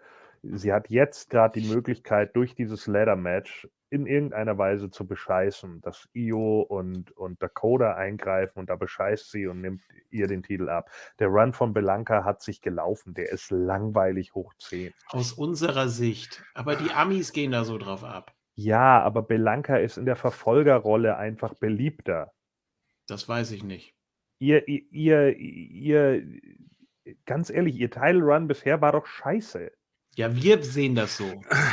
[SPEAKER 3] sie hat jetzt gerade die Möglichkeit, durch dieses Ladder-Match in irgendeiner Weise zu bescheißen, dass Io und, und Dakota eingreifen und da bescheißt sie und nimmt ihr den Titel ab. Der Run von Belanca hat sich gelaufen, der ist langweilig hoch 10.
[SPEAKER 1] Aus unserer Sicht. Aber die Amis gehen da so drauf ab.
[SPEAKER 3] Ja, aber Belanca ist in der Verfolgerrolle einfach beliebter.
[SPEAKER 1] Das weiß ich nicht.
[SPEAKER 3] Ihr, ihr, ihr, ihr ganz ehrlich, ihr Title Run bisher war doch scheiße.
[SPEAKER 1] Ja, wir sehen das so.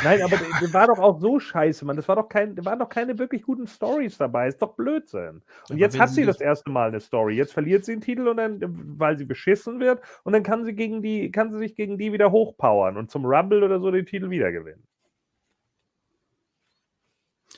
[SPEAKER 3] Nein, aber der, der war doch auch so scheiße, Mann. Das war doch kein, da waren doch keine wirklich guten Stories dabei. Ist doch Blödsinn. Und
[SPEAKER 1] Aber
[SPEAKER 3] jetzt hat
[SPEAKER 1] sie
[SPEAKER 3] das
[SPEAKER 1] das-
[SPEAKER 3] erste Mal eine Story. Jetzt verliert sie den Titel und dann, weil sie beschissen wird, und dann kann sie gegen die, kann sie sich gegen die wieder hochpowern und zum Rumble oder so den Titel wieder gewinnen.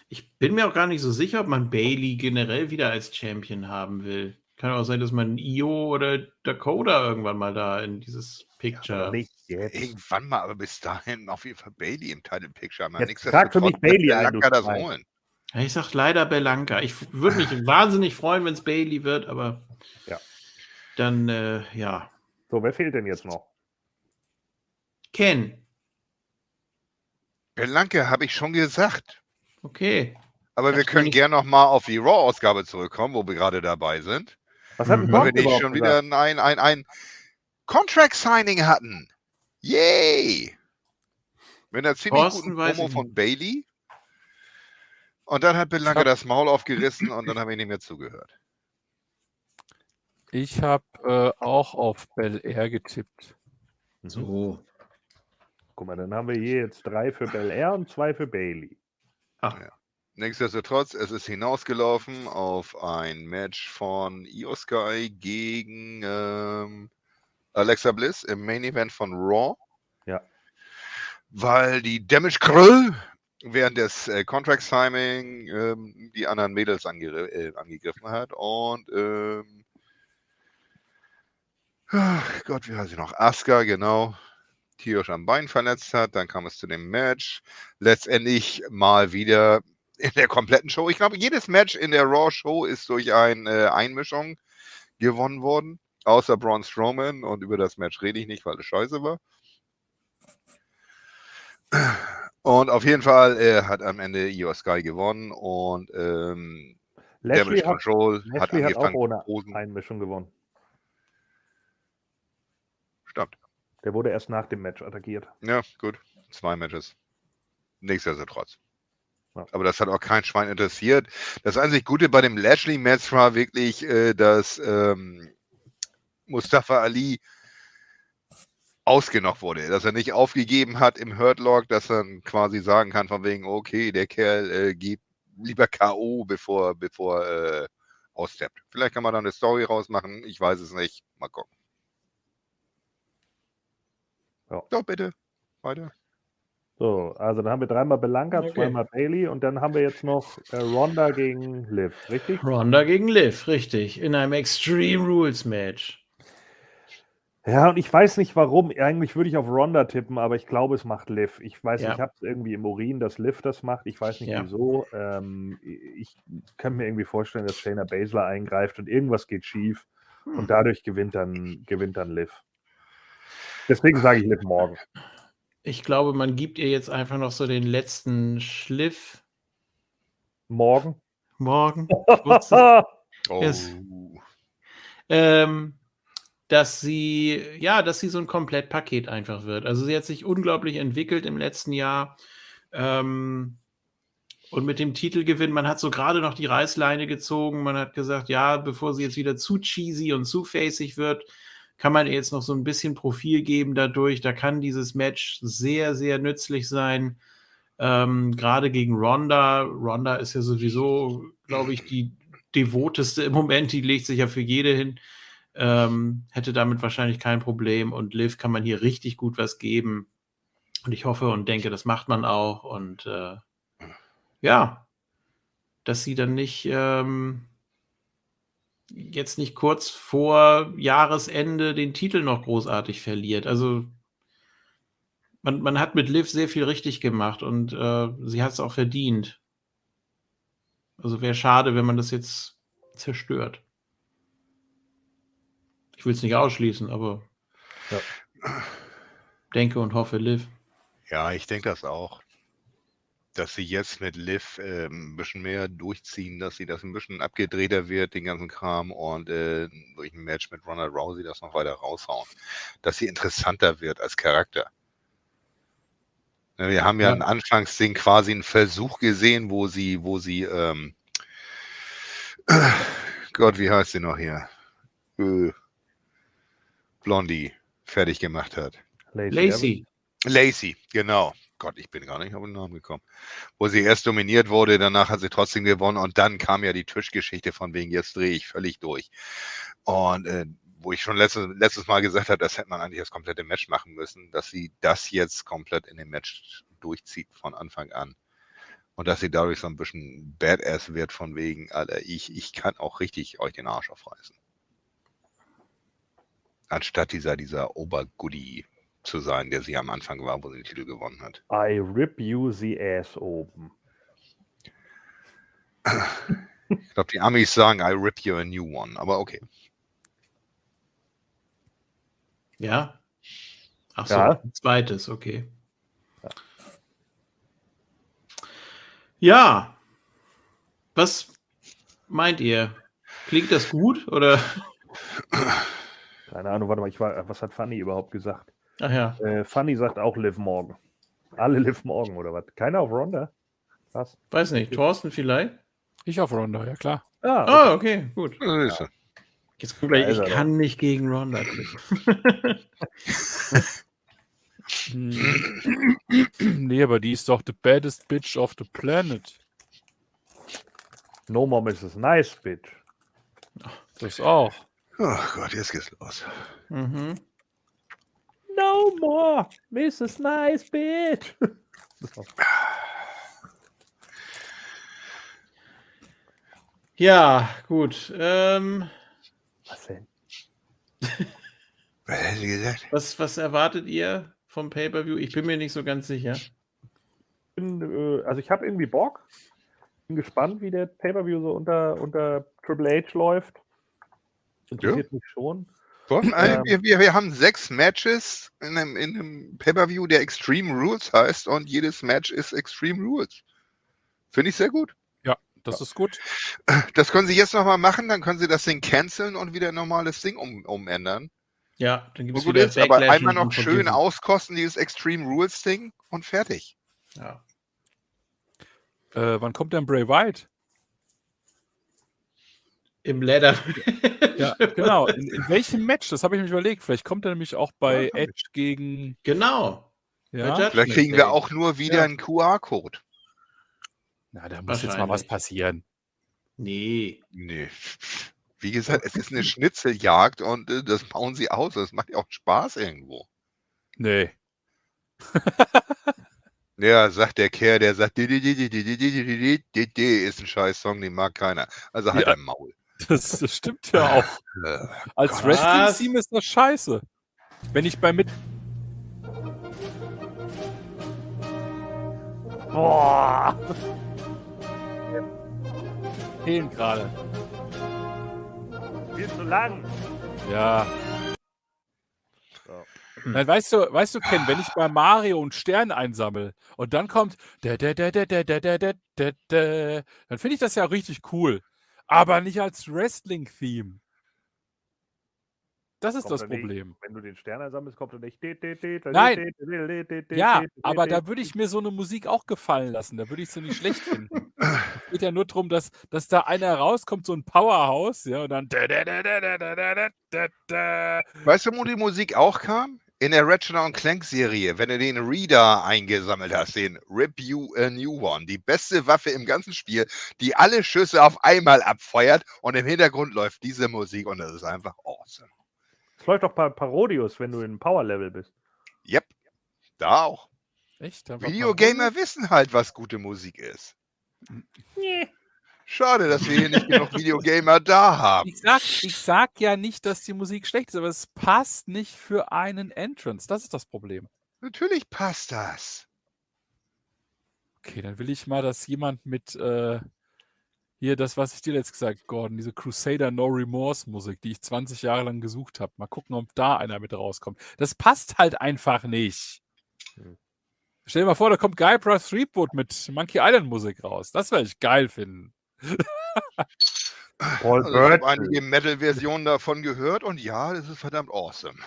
[SPEAKER 1] Ich bin mir auch gar nicht so sicher, ob man Bailey generell wieder als Champion haben will. Kann auch sein, dass man Io oder Dakota irgendwann mal da in dieses Picture.
[SPEAKER 3] Nicht jetzt.
[SPEAKER 4] Irgendwann mal, aber bis dahin auf jeden Fall Bailey im Title Picture. Man.
[SPEAKER 3] Jetzt trag für mich Bailey ein,
[SPEAKER 4] das holen.
[SPEAKER 1] Ja, ich sag leider Belanca. Ich würde mich wahnsinnig freuen, wenn es Bailey wird, aber
[SPEAKER 3] Ja.
[SPEAKER 1] dann, äh, ja.
[SPEAKER 3] So, wer fehlt denn jetzt noch?
[SPEAKER 1] Ken.
[SPEAKER 4] Belanke habe ich schon gesagt.
[SPEAKER 1] Okay.
[SPEAKER 4] Aber wir
[SPEAKER 1] Das
[SPEAKER 4] können
[SPEAKER 1] bin ich-
[SPEAKER 4] gerne noch mal auf die Raw-Ausgabe zurückkommen, wo wir gerade dabei sind.
[SPEAKER 3] Was hat
[SPEAKER 1] Mhm.
[SPEAKER 3] denn
[SPEAKER 4] Weil
[SPEAKER 3] Bob
[SPEAKER 4] wir nicht schon wieder ein, ein, ein Contract-Signing hatten. Yay! Mit einer ziemlich
[SPEAKER 1] Thorsten
[SPEAKER 4] guten Promo von Bailey. Und dann hat Belanke
[SPEAKER 3] hab-
[SPEAKER 4] das Maul aufgerissen und dann habe ich nicht mehr zugehört.
[SPEAKER 5] Ich habe äh, auch auf Bel Air getippt.
[SPEAKER 1] So.
[SPEAKER 3] Guck mal, dann haben wir hier jetzt drei für Bel Air und zwei für Bailey.
[SPEAKER 1] Ach,
[SPEAKER 4] Nichtsdestotrotz, es ist hinausgelaufen auf ein Match von Io Sky gegen ähm, Alexa Bliss im Main Event von Raw.
[SPEAKER 3] Ja.
[SPEAKER 4] Weil die Damage Kröll während des äh, Contract Signing ähm, die anderen Mädels angegr äh, angegriffen hat und ähm, ach Gott, wie heißt sie noch? Asuka, genau. Tierisch am Bein verletzt hat. Dann kam es zu dem Match. Letztendlich mal wieder in der kompletten Show. Ich glaube, jedes Match in der Raw-Show ist durch eine Einmischung gewonnen worden. Außer Braun Strowman. Und über das Match rede ich nicht, weil es scheiße war. Und auf jeden Fall äh, hat am Ende Io Sky gewonnen und ähm, Damage
[SPEAKER 3] hat,
[SPEAKER 4] Control hat
[SPEAKER 3] Lashley hat auch
[SPEAKER 4] angefangen
[SPEAKER 3] ohne
[SPEAKER 4] zu posen.
[SPEAKER 3] Einmischung gewonnen.
[SPEAKER 4] Stimmt.
[SPEAKER 3] Der wurde erst nach dem Match attackiert.
[SPEAKER 4] Ja, gut. Zwei Matches. Nichtsdestotrotz. Aber das hat auch kein Schwein interessiert. Das einzig Gute bei dem Lashley-Match war wirklich, äh, dass ähm, Mustafa Ali ausgenockt wurde, dass er nicht aufgegeben hat im Hurtlock, dass er quasi sagen kann von wegen, okay, der Kerl äh, geht lieber K.O., bevor, bevor äh, aussteppt. Vielleicht kann man da eine Story rausmachen, ich weiß es nicht. Mal gucken.
[SPEAKER 3] Ja.
[SPEAKER 4] Doch, bitte. Weiter.
[SPEAKER 3] So, also dann haben wir dreimal Belanca,
[SPEAKER 1] Okay.
[SPEAKER 3] zweimal Bailey und dann haben wir jetzt noch äh, Ronda gegen Liv, richtig?
[SPEAKER 1] Ronda gegen Liv, richtig. In einem Extreme Rules Match.
[SPEAKER 3] Ja, und ich weiß nicht warum. Eigentlich würde ich auf Ronda tippen, aber ich glaube, es macht Liv. Ich weiß
[SPEAKER 1] Ja.
[SPEAKER 3] nicht, ich habe es irgendwie im Urin, dass Liv das macht. Ich weiß nicht
[SPEAKER 1] Ja.
[SPEAKER 3] wieso. Ähm, ich kann mir irgendwie vorstellen, dass Shayna Baszler eingreift und irgendwas geht schief
[SPEAKER 1] Hm.
[SPEAKER 3] und dadurch gewinnt dann, gewinnt dann Liv. Deswegen sage ich Liv morgen.
[SPEAKER 1] Ich glaube, man gibt ihr jetzt einfach noch so den letzten Schliff
[SPEAKER 3] Morgen.
[SPEAKER 1] morgen.
[SPEAKER 4] Oh.
[SPEAKER 1] Yes. ähm, dass sie, ja, dass sie so ein Komplettpaket einfach wird. Also sie hat sich unglaublich entwickelt im letzten Jahr. Ähm, und mit dem Titelgewinn, man hat so gerade noch die Reißleine gezogen. Man hat gesagt, ja, bevor sie jetzt wieder zu cheesy und zu facig wird, kann man jetzt noch so ein bisschen Profil geben dadurch. Da kann dieses Match sehr, sehr nützlich sein. Ähm, gerade gegen Ronda. Ronda ist ja sowieso, glaube ich, die devoteste im Moment. Die legt sich ja für jede hin. Ähm, hätte damit wahrscheinlich kein Problem. Und Liv kann man hier richtig gut was geben. Und ich hoffe und denke, das macht man auch. Und äh, ja, dass sie dann nicht ähm, jetzt nicht kurz vor Jahresende den Titel noch großartig verliert. Also man, man hat mit Liv sehr viel richtig gemacht und äh, sie hat es auch verdient. Also wäre schade, wenn man das jetzt zerstört. Ich will es nicht ausschließen, aber
[SPEAKER 3] Ja.
[SPEAKER 1] denke und hoffe, Liv.
[SPEAKER 4] Ja, ich denke das auch. Dass sie jetzt mit Liv ähm, ein bisschen mehr durchziehen, dass sie das ein bisschen abgedrehter wird, den ganzen Kram, und äh, durch ein Match mit Ronald Rousey das noch weiter raushauen. Dass sie interessanter wird als Charakter. Wir haben ja,
[SPEAKER 1] Ja.
[SPEAKER 4] im Anfangsding quasi einen Versuch gesehen, wo sie, wo sie, ähm, Gott, wie heißt sie noch hier? Äh, Blondie fertig gemacht hat.
[SPEAKER 1] Lacey.
[SPEAKER 4] Lacey, genau. Gott, ich bin gar nicht auf den Namen gekommen. Wo sie erst dominiert wurde, danach hat sie trotzdem gewonnen und dann kam ja die Tischgeschichte von wegen, jetzt drehe ich völlig durch. Und äh, wo ich schon letztes, letztes Mal gesagt habe, das hätte man eigentlich das komplette Match machen müssen, dass sie das jetzt komplett in dem Match durchzieht von Anfang an. Und dass sie dadurch so ein bisschen Badass wird von wegen, Alter, ich, ich kann auch richtig euch den Arsch aufreißen. Anstatt dieser, dieser Obergoodie zu sein, der sie am Anfang war, wo sie den Titel gewonnen hat.
[SPEAKER 3] I rip you the ass open.
[SPEAKER 4] Ich glaube, die Amis sagen, I rip you a new one, aber okay.
[SPEAKER 1] Ja? Ach so,
[SPEAKER 3] Ja.
[SPEAKER 1] ein zweites, okay. Ja. Was meint ihr? Klingt das gut oder?
[SPEAKER 3] Keine Ahnung, warte mal, ich war, was hat Fanny überhaupt gesagt?
[SPEAKER 1] Ach ja.
[SPEAKER 3] Äh, Fanny sagt auch Liv Morgan. Alle Liv Morgan oder was? Keiner auf Ronda? Was?
[SPEAKER 1] Weiß nicht. Thorsten vielleicht?
[SPEAKER 5] Ich auf Ronda, ja klar.
[SPEAKER 3] Ah,
[SPEAKER 1] Ah, okay, gut.
[SPEAKER 4] So.
[SPEAKER 1] Jetzt guck gleich, ich
[SPEAKER 3] er
[SPEAKER 1] kann nicht gegen Ronda.
[SPEAKER 5] Hm. nee, aber die ist doch the baddest bitch of the planet.
[SPEAKER 3] No more Mrs. Nice, bitch.
[SPEAKER 5] Das auch.
[SPEAKER 4] Oh Gott, jetzt geht's los.
[SPEAKER 1] mhm.
[SPEAKER 3] No more Mrs. Nice, bitch.
[SPEAKER 1] Ja, gut. Ähm,
[SPEAKER 3] Was denn?
[SPEAKER 4] Was hätte sie gesagt?
[SPEAKER 1] was, was erwartet ihr vom Pay-Per-View? Ich bin mir nicht so ganz sicher.
[SPEAKER 3] Bin, äh, also ich habe irgendwie Bock. Bin gespannt, wie der Pay-Per-View so unter, unter Triple H läuft. Interessiert mich schon.
[SPEAKER 4] Äh,
[SPEAKER 3] Ähm.
[SPEAKER 4] wir, wir, wir haben sechs Matches in einem, in einem Pay-Per-View, der Extreme Rules heißt und jedes Match ist Extreme Rules. Finde ich sehr gut.
[SPEAKER 5] Das ist gut.
[SPEAKER 4] Das können Sie jetzt nochmal machen, dann können Sie das Ding canceln und wieder ein normales Ding um, umändern.
[SPEAKER 1] Ja, dann gibt es
[SPEAKER 4] gut
[SPEAKER 1] wieder
[SPEAKER 4] ist, aber
[SPEAKER 1] Backlash
[SPEAKER 4] einmal
[SPEAKER 1] und
[SPEAKER 4] noch schön
[SPEAKER 1] Unforgiven.
[SPEAKER 4] auskosten, dieses Extreme Rules Ding und fertig.
[SPEAKER 1] Ja.
[SPEAKER 5] Äh, wann kommt denn Bray Wyatt?
[SPEAKER 1] Im Leather.
[SPEAKER 5] ja, genau. In, in, welchem Match? Das habe ich mich überlegt. Vielleicht kommt er nämlich auch bei
[SPEAKER 3] ja,
[SPEAKER 5] Edge gegen.
[SPEAKER 1] Genau.
[SPEAKER 5] Ja?
[SPEAKER 4] Vielleicht kriegen wir auch nur wieder
[SPEAKER 1] ja.
[SPEAKER 4] einen QR-Code.
[SPEAKER 5] Na, da muss jetzt mal was passieren.
[SPEAKER 1] Nee.
[SPEAKER 4] Nee. Wie gesagt, es ist eine Schnitzeljagd und äh, das bauen sie aus. Das macht ja auch Spaß irgendwo.
[SPEAKER 5] Nee.
[SPEAKER 4] Ja, sagt der Kerl, der sagt, ist ein scheiß Song, den mag keiner. Also halt
[SPEAKER 5] ja.
[SPEAKER 4] ein Maul.
[SPEAKER 5] Das, das stimmt ja auch. Als Wrestling-Team ist das scheiße. Wenn ich bei mit.
[SPEAKER 3] Boah!
[SPEAKER 5] Fehlen gerade.
[SPEAKER 3] Viel zu lang.
[SPEAKER 5] Ja. Nein, weißt du, weißt du, Ken, wenn ich bei Mario einen Stern einsammle und dann kommt, dann finde ich das ja richtig cool aber nicht als Wrestling-Theme. Das ist das Problem.
[SPEAKER 3] Wenn du den Stern einsammelst, kommt er nicht.
[SPEAKER 5] Nein. Ja, aber da würde ich mir so eine Musik auch gefallen lassen. Da würde ich sie nicht schlecht finden. es geht ja nur darum, dass, dass da einer rauskommt, so ein Powerhouse, ja, und dann.
[SPEAKER 4] Weißt du, wo die Musik auch kam? In der Ratchet und Clank Serie, wenn du den Reader eingesammelt hast, den Rip You a New One, die beste Waffe im ganzen Spiel, die alle Schüsse auf einmal abfeuert und im Hintergrund läuft diese Musik und das ist einfach awesome.
[SPEAKER 3] Es läuft doch bei Parodius, wenn du in Power-Level bist.
[SPEAKER 4] Yep, da auch.
[SPEAKER 5] Echt? Da war
[SPEAKER 4] Videogamer wissen halt, was gute Musik ist. Schade, dass wir hier nicht genug Videogamer da haben.
[SPEAKER 5] Ich sag, ich sag ja nicht, dass die Musik schlecht ist, aber es passt nicht für einen Entrance. Das ist das Problem.
[SPEAKER 4] Natürlich passt das.
[SPEAKER 5] Okay, dann will ich mal, dass jemand mit äh, hier das, was ich dir jetzt gesagt, Gordon, diese Crusader No Remorse Musik, die ich 20 Jahre lang gesucht habe. Mal gucken, ob da einer mit rauskommt. Das passt halt einfach nicht.
[SPEAKER 3] Hm.
[SPEAKER 5] Stell dir mal vor, da kommt Guybrush Threepwood mit Monkey Island Musik raus. Das werde ich geil finden.
[SPEAKER 3] Paul
[SPEAKER 4] Also ich habe
[SPEAKER 3] Bird.
[SPEAKER 4] einige Metal-Versionen davon gehört und ja, das ist verdammt awesome.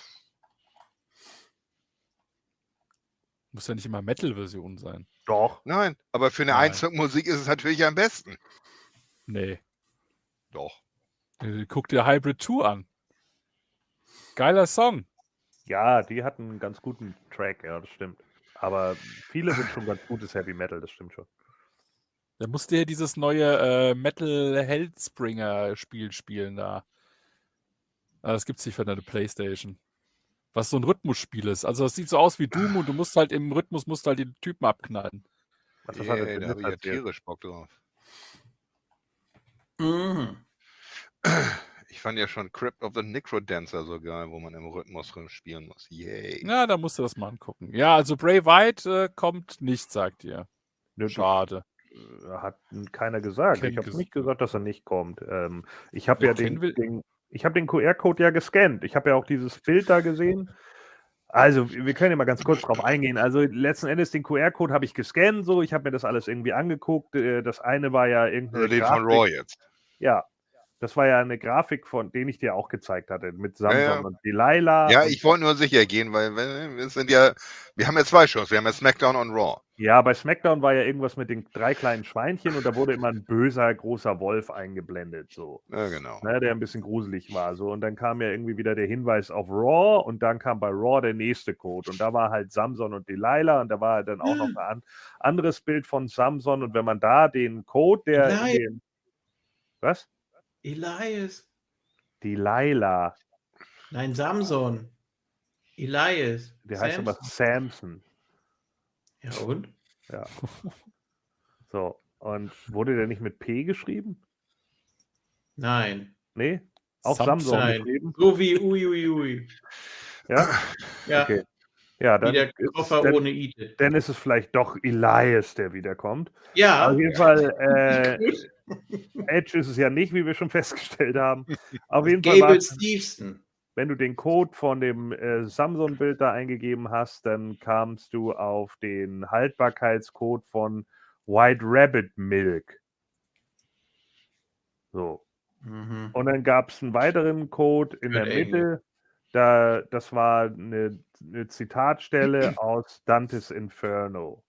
[SPEAKER 5] Muss ja nicht immer Metal-Version sein.
[SPEAKER 3] Doch.
[SPEAKER 4] Nein, aber für eine. Einzelmusik ist es natürlich am besten.
[SPEAKER 5] Nee.
[SPEAKER 4] Doch.
[SPEAKER 5] Äh, Guck dir Hybrid 2 an. Geiler Song.
[SPEAKER 3] Ja, die hatten einen ganz guten Track, ja, das stimmt. Aber viele sind schon ganz gutes Heavy Metal, das stimmt schon.
[SPEAKER 5] Da musst du ja dieses neue äh, Metal Hellspringer Spiel spielen da. Ah, Das gibt's nicht für deine Playstation. Was so ein Rhythmusspiel ist. Also das sieht so aus wie Doom und du musst halt im Rhythmus musst halt die Typen abknallen.
[SPEAKER 3] Was das
[SPEAKER 4] Yeah,
[SPEAKER 3] er
[SPEAKER 4] da habe ich ja tierisch Bock drauf.
[SPEAKER 1] Mhm.
[SPEAKER 4] Ich fand ja schon Crypt of the Necrodancer so geil, wo man im Rhythmus spielen muss. Yay.
[SPEAKER 5] Ja, da musst du das mal angucken. Ja, also Bray White äh, kommt nicht, sagt ihr. Schade.
[SPEAKER 3] Hat keiner gesagt.
[SPEAKER 5] Ken
[SPEAKER 3] ich habe
[SPEAKER 5] ges-
[SPEAKER 3] nicht gesagt, dass er nicht kommt. Ähm, ich habe
[SPEAKER 5] Ja,
[SPEAKER 3] ja den, den, ich habe den QR-Code ja gescannt. Ich habe ja auch dieses Bild da gesehen. Also, wir können ja mal ganz kurz drauf eingehen. Also, letzten Endes den QR-Code habe ich gescannt, so. Ich habe mir das alles irgendwie angeguckt. Äh, Das eine war ja irgendeine
[SPEAKER 4] Also den von Raw jetzt.
[SPEAKER 3] Ja, das war ja eine Grafik, von den ich dir auch gezeigt hatte, mit Samson
[SPEAKER 4] ja.
[SPEAKER 3] und Delilah.
[SPEAKER 4] Ja,
[SPEAKER 3] und,
[SPEAKER 4] ich wollte nur sicher gehen, weil wir sind ja, wir haben ja zwei Shows. Wir haben ja SmackDown und Raw.
[SPEAKER 3] ja, bei SmackDown war ja irgendwas mit den drei kleinen Schweinchen und da wurde immer ein böser, großer Wolf eingeblendet, so.
[SPEAKER 4] Ja, genau.
[SPEAKER 3] Ne, der ein bisschen gruselig war. So. Und dann kam ja irgendwie wieder der Hinweis auf Raw und dann kam bei Raw der nächste Code. Und da war halt Samson und Delilah und da war dann auch noch ein an anderes Bild von Samson. Und wenn man da den Code, der. den- was?
[SPEAKER 1] Elias.
[SPEAKER 3] Delilah.
[SPEAKER 1] Nein, Samson. Elias.
[SPEAKER 3] Der heißt aber
[SPEAKER 1] Samson.
[SPEAKER 3] Samson.
[SPEAKER 1] Ja, und?
[SPEAKER 3] Ja. So. Und wurde der nicht mit P geschrieben?
[SPEAKER 1] Nein.
[SPEAKER 3] Nee? Auch
[SPEAKER 5] Samson.
[SPEAKER 3] Samson geschrieben?
[SPEAKER 1] So wie Ui, Ui, Ui.
[SPEAKER 3] Ja?
[SPEAKER 1] Ja,
[SPEAKER 3] Okay. Ja,
[SPEAKER 1] wie
[SPEAKER 3] dann,
[SPEAKER 1] der
[SPEAKER 3] ist,
[SPEAKER 1] Koffer
[SPEAKER 3] dann, dann ist es vielleicht doch Elias, der wiederkommt.
[SPEAKER 1] Ja.
[SPEAKER 3] Auf jeden Fall, äh, Edge ist es ja nicht, wie wir schon festgestellt haben. Auf jeden Fall,
[SPEAKER 1] Gable Stevenson.
[SPEAKER 3] wenn du den Code von dem äh, Samsung-Bild da eingegeben hast, dann kamst du auf den Haltbarkeitscode von White Rabbit Milk. So.
[SPEAKER 1] Mhm.
[SPEAKER 3] Und dann gab es einen weiteren Code in der
[SPEAKER 1] Wird eng.
[SPEAKER 3] Mitte. Da, das war eine, eine Zitatstelle aus Dantes Inferno.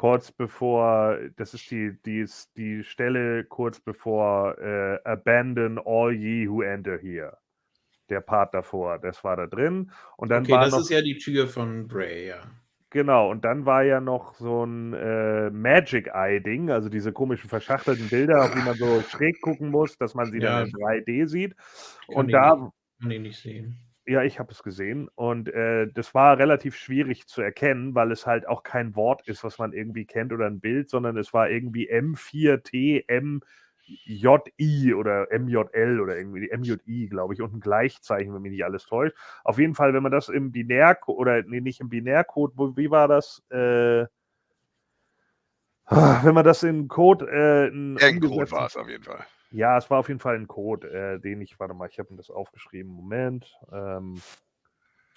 [SPEAKER 3] Kurz bevor, das ist die, die, ist die Stelle kurz bevor äh, Abandon all ye who enter here. Der Part davor, das war da drin. Und dann
[SPEAKER 1] Okay,
[SPEAKER 3] war
[SPEAKER 1] das
[SPEAKER 3] noch,
[SPEAKER 1] ist ja die Tür von Bray, ja.
[SPEAKER 3] Genau, und dann war ja noch so ein äh, Magic Eye-Ding, also diese komischen verschachtelten Bilder, auf die man so schräg gucken muss, dass man sie
[SPEAKER 1] Ja.
[SPEAKER 3] dann in 3D sieht.
[SPEAKER 1] Kann
[SPEAKER 3] Und da,
[SPEAKER 1] nicht, kann ich nicht sehen.
[SPEAKER 3] Ja, ich habe es gesehen und äh, das war relativ schwierig zu erkennen, weil es halt auch kein Wort ist, was man irgendwie kennt oder ein Bild, sondern es war irgendwie M4TMJI oder MJL oder irgendwie MJI, glaube ich, und ein Gleichzeichen, wenn mich nicht alles täuscht. Auf jeden Fall, wenn man das im Binärcode oder nee, nicht im Binärcode, wo, wie war das? Äh, ah, wenn man das in Code äh, in
[SPEAKER 4] Irgendein Code
[SPEAKER 3] umgesetzt-
[SPEAKER 4] war es auf jeden Fall.
[SPEAKER 3] Ja, es war auf jeden Fall ein Code, äh, den ich, warte mal, ich habe mir das aufgeschrieben. Moment. Ähm,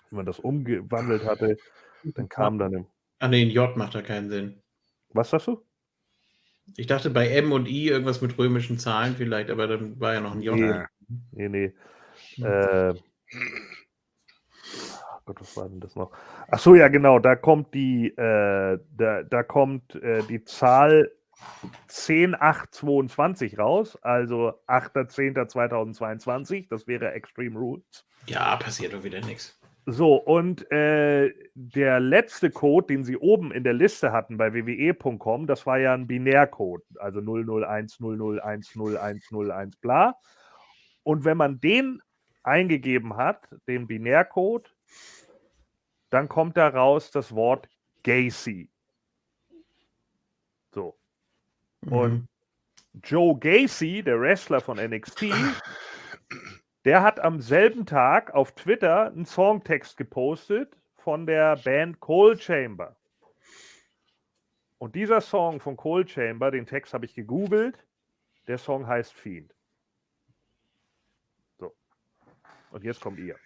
[SPEAKER 3] wenn man das umgewandelt hatte, dann kam dann. Im,
[SPEAKER 1] Ah, nee, ein J macht da keinen Sinn.
[SPEAKER 3] was sagst du?
[SPEAKER 1] Ich dachte bei M und I irgendwas mit römischen Zahlen vielleicht, aber dann war ja noch ein J.
[SPEAKER 3] Nee. Nee, nee.
[SPEAKER 1] Hm.
[SPEAKER 3] Äh, ach Gott, was war denn das noch? Ach so, ja, genau. Da kommt die, äh, da, da kommt äh, die Zahl 10822 raus, also 8.10.2022. Das wäre Extreme Rules.
[SPEAKER 1] Ja, passiert doch wieder nichts.
[SPEAKER 3] So, und äh, der letzte Code, den sie oben in der Liste hatten bei wwe.com, das war ja ein Binärcode, also 00100101010 bla. Und wenn man den eingegeben hat, den Binärcode, dann kommt da raus das Wort Gacy. So. Und Joe Gacy, der Wrestler von NXT, der hat am selben Tag auf Twitter einen Songtext gepostet von der Band Coal Chamber. Und dieser Song von Coal Chamber, den Text habe ich gegoogelt, der Song heißt Fiend. So. Und jetzt kommt ihr.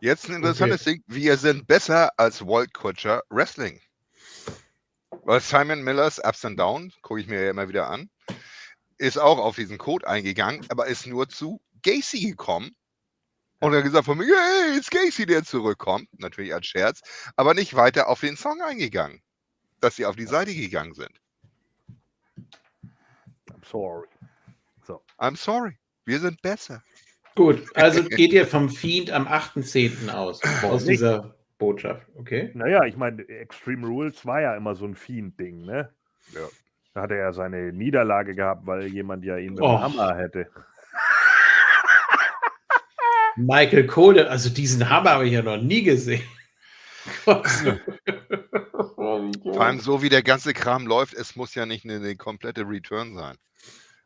[SPEAKER 4] Jetzt ein interessantes Ding. Wir sind besser als Walt Kutscher Wrestling. Weil Simon Millers Ups and Down, gucke ich mir ja immer wieder an, ist auch auf diesen Code eingegangen, aber ist nur zu Gacy gekommen. Und er hat gesagt von mir, hey, ist Gacy, der zurückkommt. Natürlich als Scherz, aber nicht weiter auf den Song eingegangen. Dass sie auf die Seite gegangen sind.
[SPEAKER 3] I'm sorry. So.
[SPEAKER 4] I'm sorry. Wir sind besser.
[SPEAKER 1] Gut, also geht ihr vom Fiend am 8.10. aus, aus dieser Botschaft, okay?
[SPEAKER 3] Naja, ich meine, Extreme Rules war ja immer so ein Fiend-Ding, ne?
[SPEAKER 4] Ja.
[SPEAKER 3] Da hat er ja seine Niederlage gehabt, weil jemand ja ihn mit
[SPEAKER 1] Oh.
[SPEAKER 3] dem Hammer hätte.
[SPEAKER 1] Michael Cole, also diesen Hammer habe ich ja noch nie gesehen.
[SPEAKER 4] Vor allem so wie der ganze Kram läuft, es muss ja nicht eine, eine komplette Return sein.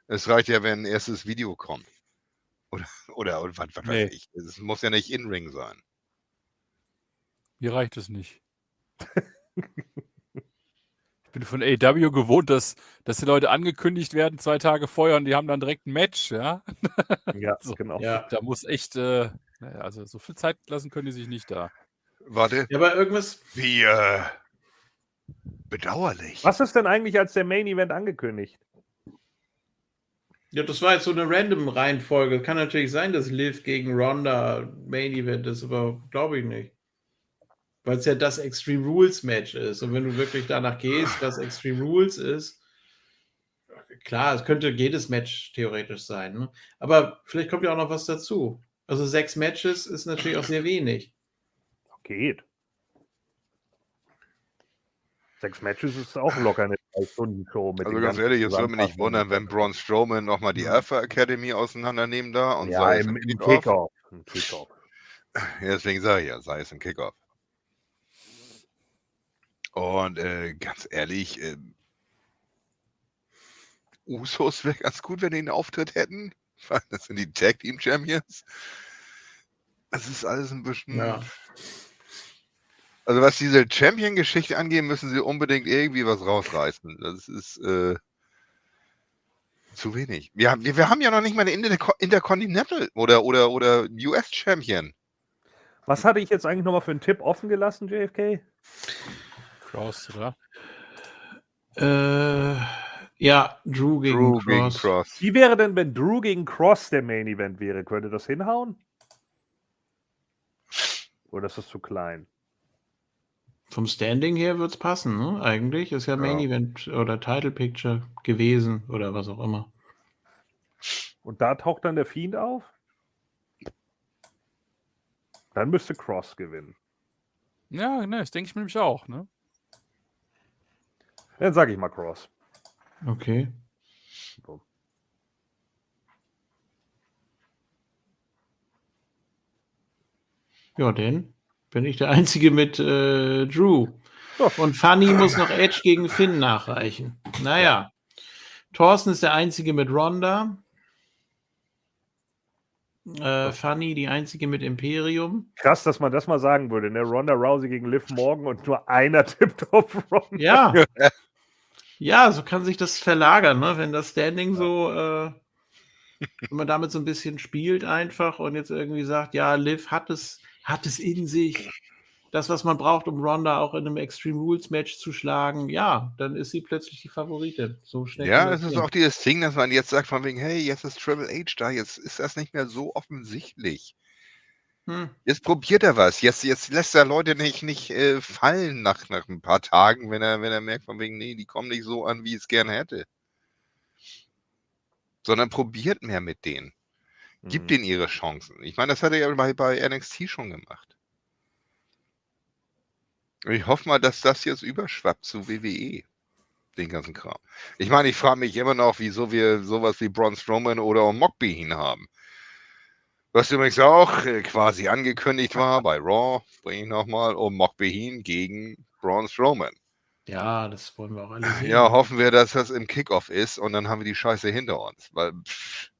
[SPEAKER 4] Es reicht ja, wenn ein erstes Video kommt. Oder, oder, oder was, was
[SPEAKER 5] Nee.
[SPEAKER 4] weiß ich. Es muss ja nicht In-Ring sein.
[SPEAKER 5] Mir reicht es nicht. ich bin von AW gewohnt, dass, dass die Leute angekündigt werden, zwei Tage vorher und die haben dann direkt ein Match, ja.
[SPEAKER 3] Ja,
[SPEAKER 5] So.
[SPEAKER 3] genau.
[SPEAKER 1] Ja.
[SPEAKER 5] Da muss echt, äh, naja, also so viel Zeit lassen können die sich nicht da.
[SPEAKER 4] Warte,
[SPEAKER 1] ja, aber irgendwas,
[SPEAKER 4] wie äh, bedauerlich.
[SPEAKER 3] Was ist denn eigentlich als der Main Event angekündigt?
[SPEAKER 1] ja, das war jetzt so eine random Reihenfolge. Kann natürlich sein, dass Liv gegen Ronda Main Event ist, aber glaube ich nicht. Weil es ja das Extreme Rules Match ist. Und wenn du wirklich danach gehst, was Extreme Rules ist, klar, es könnte jedes Match theoretisch sein. Ne? Aber vielleicht kommt ja auch noch was dazu. Also sechs Matches ist natürlich auch sehr wenig.
[SPEAKER 3] Geht. Sechs Matches ist auch locker eine Drei-Stunden-Show. mit
[SPEAKER 4] Also ganz ehrlich, es würde mich nicht wundern, wenn Braun Strowman nochmal die Alpha Academy auseinandernehmen da und
[SPEAKER 3] Ja,
[SPEAKER 4] sei es
[SPEAKER 3] im,
[SPEAKER 4] im
[SPEAKER 3] im
[SPEAKER 4] Kickoff.
[SPEAKER 3] Kickoff.
[SPEAKER 4] Ja, deswegen sage ich ja, sei es im Kickoff. Und äh, ganz ehrlich, äh, Usos wäre ganz gut, wenn die einen Auftritt hätten. Das sind die Tag Team Champions. Das ist alles ein bisschen.
[SPEAKER 1] Ja.
[SPEAKER 4] Also was diese Champion-Geschichte angeht, müssen sie unbedingt irgendwie was rausreißen. Das ist äh, zu wenig. Wir, haben- wir, wir haben ja noch nicht mal eine Inter Intercontinental oder, oder, oder US-Champion.
[SPEAKER 3] Was hatte ich jetzt eigentlich nochmal für einen Tipp offen gelassen, JFK?
[SPEAKER 5] Cross, oder?
[SPEAKER 1] Äh, ja, Drew gegen
[SPEAKER 4] Drew
[SPEAKER 1] Cross.
[SPEAKER 4] gegen Cross.
[SPEAKER 3] Wie wäre denn, wenn Drew gegen Cross der Main Event wäre? Könnte das hinhauen? Oder ist das zu klein?
[SPEAKER 1] Vom Standing her wird es passen, ne? Eigentlich ist ja Main
[SPEAKER 4] Ja.
[SPEAKER 1] Event oder Title Picture gewesen oder was auch immer.
[SPEAKER 3] Und da taucht dann der Fiend auf? Dann müsste Cross gewinnen.
[SPEAKER 5] Ja, ne, das denke ich mir nämlich auch, ne?
[SPEAKER 3] Dann sage ich mal Cross.
[SPEAKER 1] Okay.
[SPEAKER 3] So.
[SPEAKER 1] Ja, denn bin ich der Einzige mit äh, Drew. Und Fanny muss noch Edge gegen Finn nachreichen. Naja. Thorsten ist der Einzige mit Ronda. Äh, Fanny die Einzige mit Imperium.
[SPEAKER 3] Krass, dass man das mal sagen würde, ne? Ronda Rousey gegen Liv Morgan und nur einer tippt auf Ronda.
[SPEAKER 1] Ja. ja, so kann sich das verlagern, ne? wenn das Standing so, äh, wenn man damit so ein bisschen spielt einfach und jetzt irgendwie sagt, ja, Liv hat es, hat es in sich. Das, was man braucht, um Ronda auch in einem Extreme Rules Match zu schlagen, ja, dann ist sie plötzlich die Favoritin. So schnell.
[SPEAKER 4] Ja, das ist auch dieses Ding, dass man jetzt sagt von wegen, hey, jetzt ist Triple H da, jetzt ist das nicht mehr so offensichtlich.
[SPEAKER 1] Hm.
[SPEAKER 4] Jetzt probiert er was. Jetzt, jetzt lässt er Leute nicht, nicht äh, fallen nach, nach ein paar Tagen, wenn er, wenn er merkt von wegen, nee, die kommen nicht so an, wie ich es gerne hätte. Sondern probiert mehr mit denen. Gibt
[SPEAKER 3] Mhm.
[SPEAKER 4] denen ihre Chancen. Ich meine, das hat er ja bei, bei NXT schon gemacht. Ich hoffe mal, dass das jetzt überschwappt zu WWE. Den ganzen Kram. Ich meine, ich frage mich immer noch, wieso wir sowas wie Braun Strowman oder auch Mockbean haben. Was übrigens auch äh, quasi angekündigt war bei Raw, bringe ich nochmal, um Mockbean gegen Braun Strowman.
[SPEAKER 1] Ja, das wollen wir auch alle sehen.
[SPEAKER 4] Ja, hoffen wir, dass das im Kickoff ist und dann haben wir die Scheiße hinter uns. Weil, pff,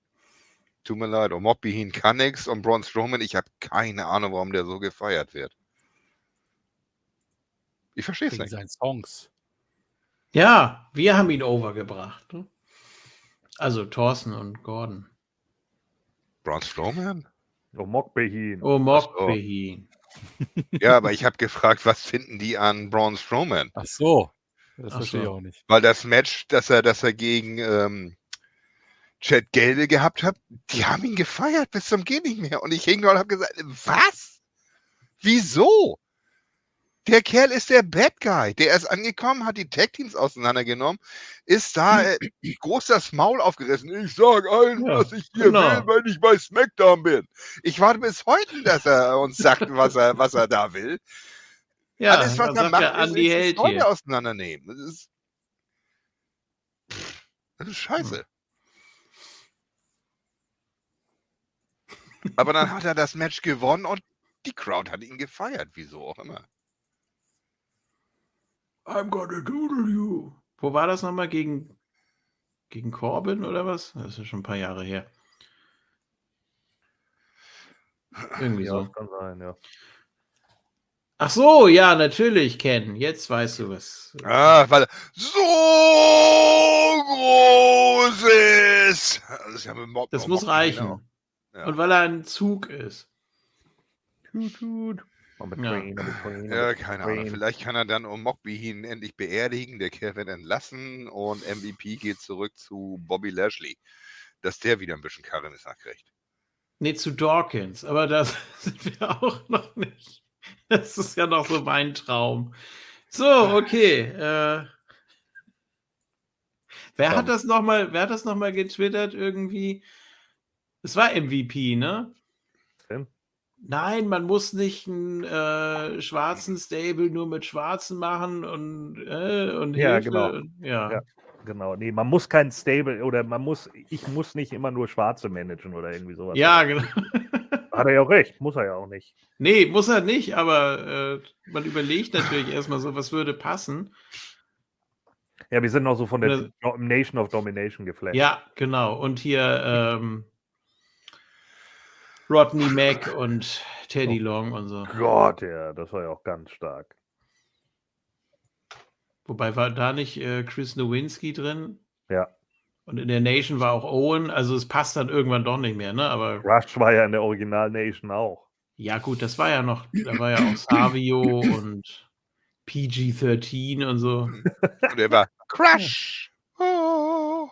[SPEAKER 4] tut mir leid, und Mockbean kann nichts und Braun Strowman, ich habe keine Ahnung, warum der so gefeiert wird. Ich verstehe es nicht.
[SPEAKER 5] seinen Songs.
[SPEAKER 1] Ja, wir haben ihn overgebracht. Ne? Also Thorsten und Gordon.
[SPEAKER 4] Braun Strowman?
[SPEAKER 3] Oh, Mockbehin.
[SPEAKER 1] Oh. Mockbehin.
[SPEAKER 4] Ja, aber ich habe gefragt, was finden die an Braun Strowman?
[SPEAKER 5] Ach so. Das
[SPEAKER 1] Ach
[SPEAKER 5] verstehe ich auch nicht.
[SPEAKER 4] Weil das Match, das er, das er gegen ähm, Chad Gelde gehabt hat, die haben ihn gefeiert bis zum Geh nicht mehr. Und ich hing dort und habe gesagt, was? Wieso? Der Kerl ist der Bad Guy. Der ist angekommen, hat die Tag Teams auseinandergenommen, ist da äh, groß das Maul aufgerissen. Ich sag allen,
[SPEAKER 1] Ja,
[SPEAKER 4] was ich hier
[SPEAKER 1] genau.
[SPEAKER 4] will, wenn ich bei SmackDown bin. Ich warte bis heute, dass er uns sagt, was er, was er da will.
[SPEAKER 1] Ja,
[SPEAKER 4] Alles, was er macht, ist,
[SPEAKER 1] Andi
[SPEAKER 4] ist, Leute auseinandernehmen. Das ist, das ist scheiße. Aber dann hat er das Match gewonnen und die Crowd hat ihn gefeiert, wieso auch immer.
[SPEAKER 1] I'm gonna doodle you. Wo war das nochmal? Gegen, gegen Corbin oder was? Das ist schon ein paar Jahre her. Irgendwie
[SPEAKER 3] Ja,
[SPEAKER 1] so.
[SPEAKER 3] das kann sein, ja.
[SPEAKER 1] Ach so, ja, natürlich, Ken. Jetzt weißt du was.
[SPEAKER 4] Ah, weil er so groß ist. Das, ist ja mit Mob
[SPEAKER 1] Das
[SPEAKER 4] Mob-
[SPEAKER 1] muss
[SPEAKER 4] Mob-
[SPEAKER 1] reichen.
[SPEAKER 4] genau. Ja.
[SPEAKER 1] Und weil er ein Zug ist.
[SPEAKER 3] Tut, tut.
[SPEAKER 1] Ja.
[SPEAKER 3] train, on the train, on
[SPEAKER 4] Ja, keine Ahnung. Vielleicht kann er dann um Mockbehin endlich beerdigen. Der Kerl wird entlassen und MVP geht zurück zu Bobby Lashley. Dass der wieder ein bisschen Charisma kriegt.
[SPEAKER 1] Nee, zu Dawkins. Aber da sind wir auch noch nicht. Das ist ja noch so mein Traum. So, okay. Äh, wer hat das nochmal, wer hat das nochmal getwittert irgendwie? Es war MVP, ne?
[SPEAKER 3] Denn?
[SPEAKER 1] Nein, man muss nicht einen äh, schwarzen Stable nur mit Schwarzen machen und, äh, und
[SPEAKER 3] Ja,
[SPEAKER 1] Hilfe.
[SPEAKER 3] genau.
[SPEAKER 1] und- Ja.
[SPEAKER 3] Ja. Genau, nee, man muss kein Stable oder man muss, ich muss nicht immer nur Schwarze managen oder irgendwie sowas.
[SPEAKER 1] Ja, genau.
[SPEAKER 3] Hat er ja auch recht, muss er ja auch nicht.
[SPEAKER 1] Nee, muss er nicht, aber äh, man überlegt natürlich erstmal so, was würde passen.
[SPEAKER 3] Ja, wir sind noch so von der Nation of Domination geflasht.
[SPEAKER 1] Ja, genau. Und hier ähm, Rodney Mack und Teddy
[SPEAKER 3] Oh.
[SPEAKER 1] Long und so.
[SPEAKER 3] Gott, ja, das war ja auch ganz stark.
[SPEAKER 1] Wobei war da nicht äh, Chris Nowinski drin?
[SPEAKER 3] Ja.
[SPEAKER 1] Und in der Nation war auch Owen, also es passt dann irgendwann doch nicht mehr, ne? Aber
[SPEAKER 3] Rush war ja in der Original Nation auch.
[SPEAKER 1] ja, gut, das war ja noch, da war ja auch Savio und PG-13 und so.
[SPEAKER 4] Und er war Crush. Oh.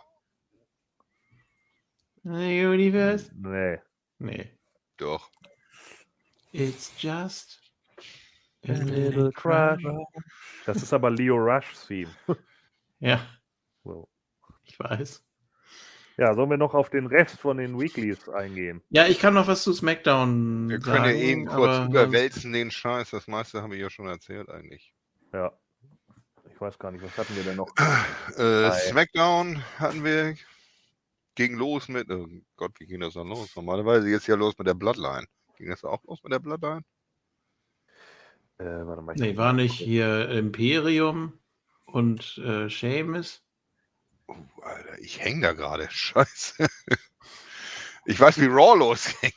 [SPEAKER 1] Universe?
[SPEAKER 3] Nee.
[SPEAKER 1] Nee.
[SPEAKER 4] Doch.
[SPEAKER 1] It's just
[SPEAKER 3] A little crush. Das ist aber Leo Rush's Theme.
[SPEAKER 1] Ja,
[SPEAKER 3] So.
[SPEAKER 1] ich weiß.
[SPEAKER 3] Ja, sollen wir noch auf den Rest von den Weeklies eingehen?
[SPEAKER 1] Ja, ich kann noch was zu SmackDown
[SPEAKER 4] Wir können
[SPEAKER 1] sagen.
[SPEAKER 4] ja eben kurz überwälzen den Scheiß. Das meiste habe ich ja schon erzählt eigentlich.
[SPEAKER 3] Ja. Ich weiß gar nicht, was hatten wir denn noch?
[SPEAKER 4] Äh. Smackdown hatten wir. Ging los mit. Oh Gott, wie ging das dann los? Normalerweise jetzt ja los mit der Bloodline. Ging das auch los mit der Bloodline?
[SPEAKER 3] Äh, warte mal. ich
[SPEAKER 1] Nee, war nicht hier Imperium und äh, Seamus?
[SPEAKER 4] Oh, Alter, ich häng da gerade. Scheiße. Ich weiß, wie Raw losging.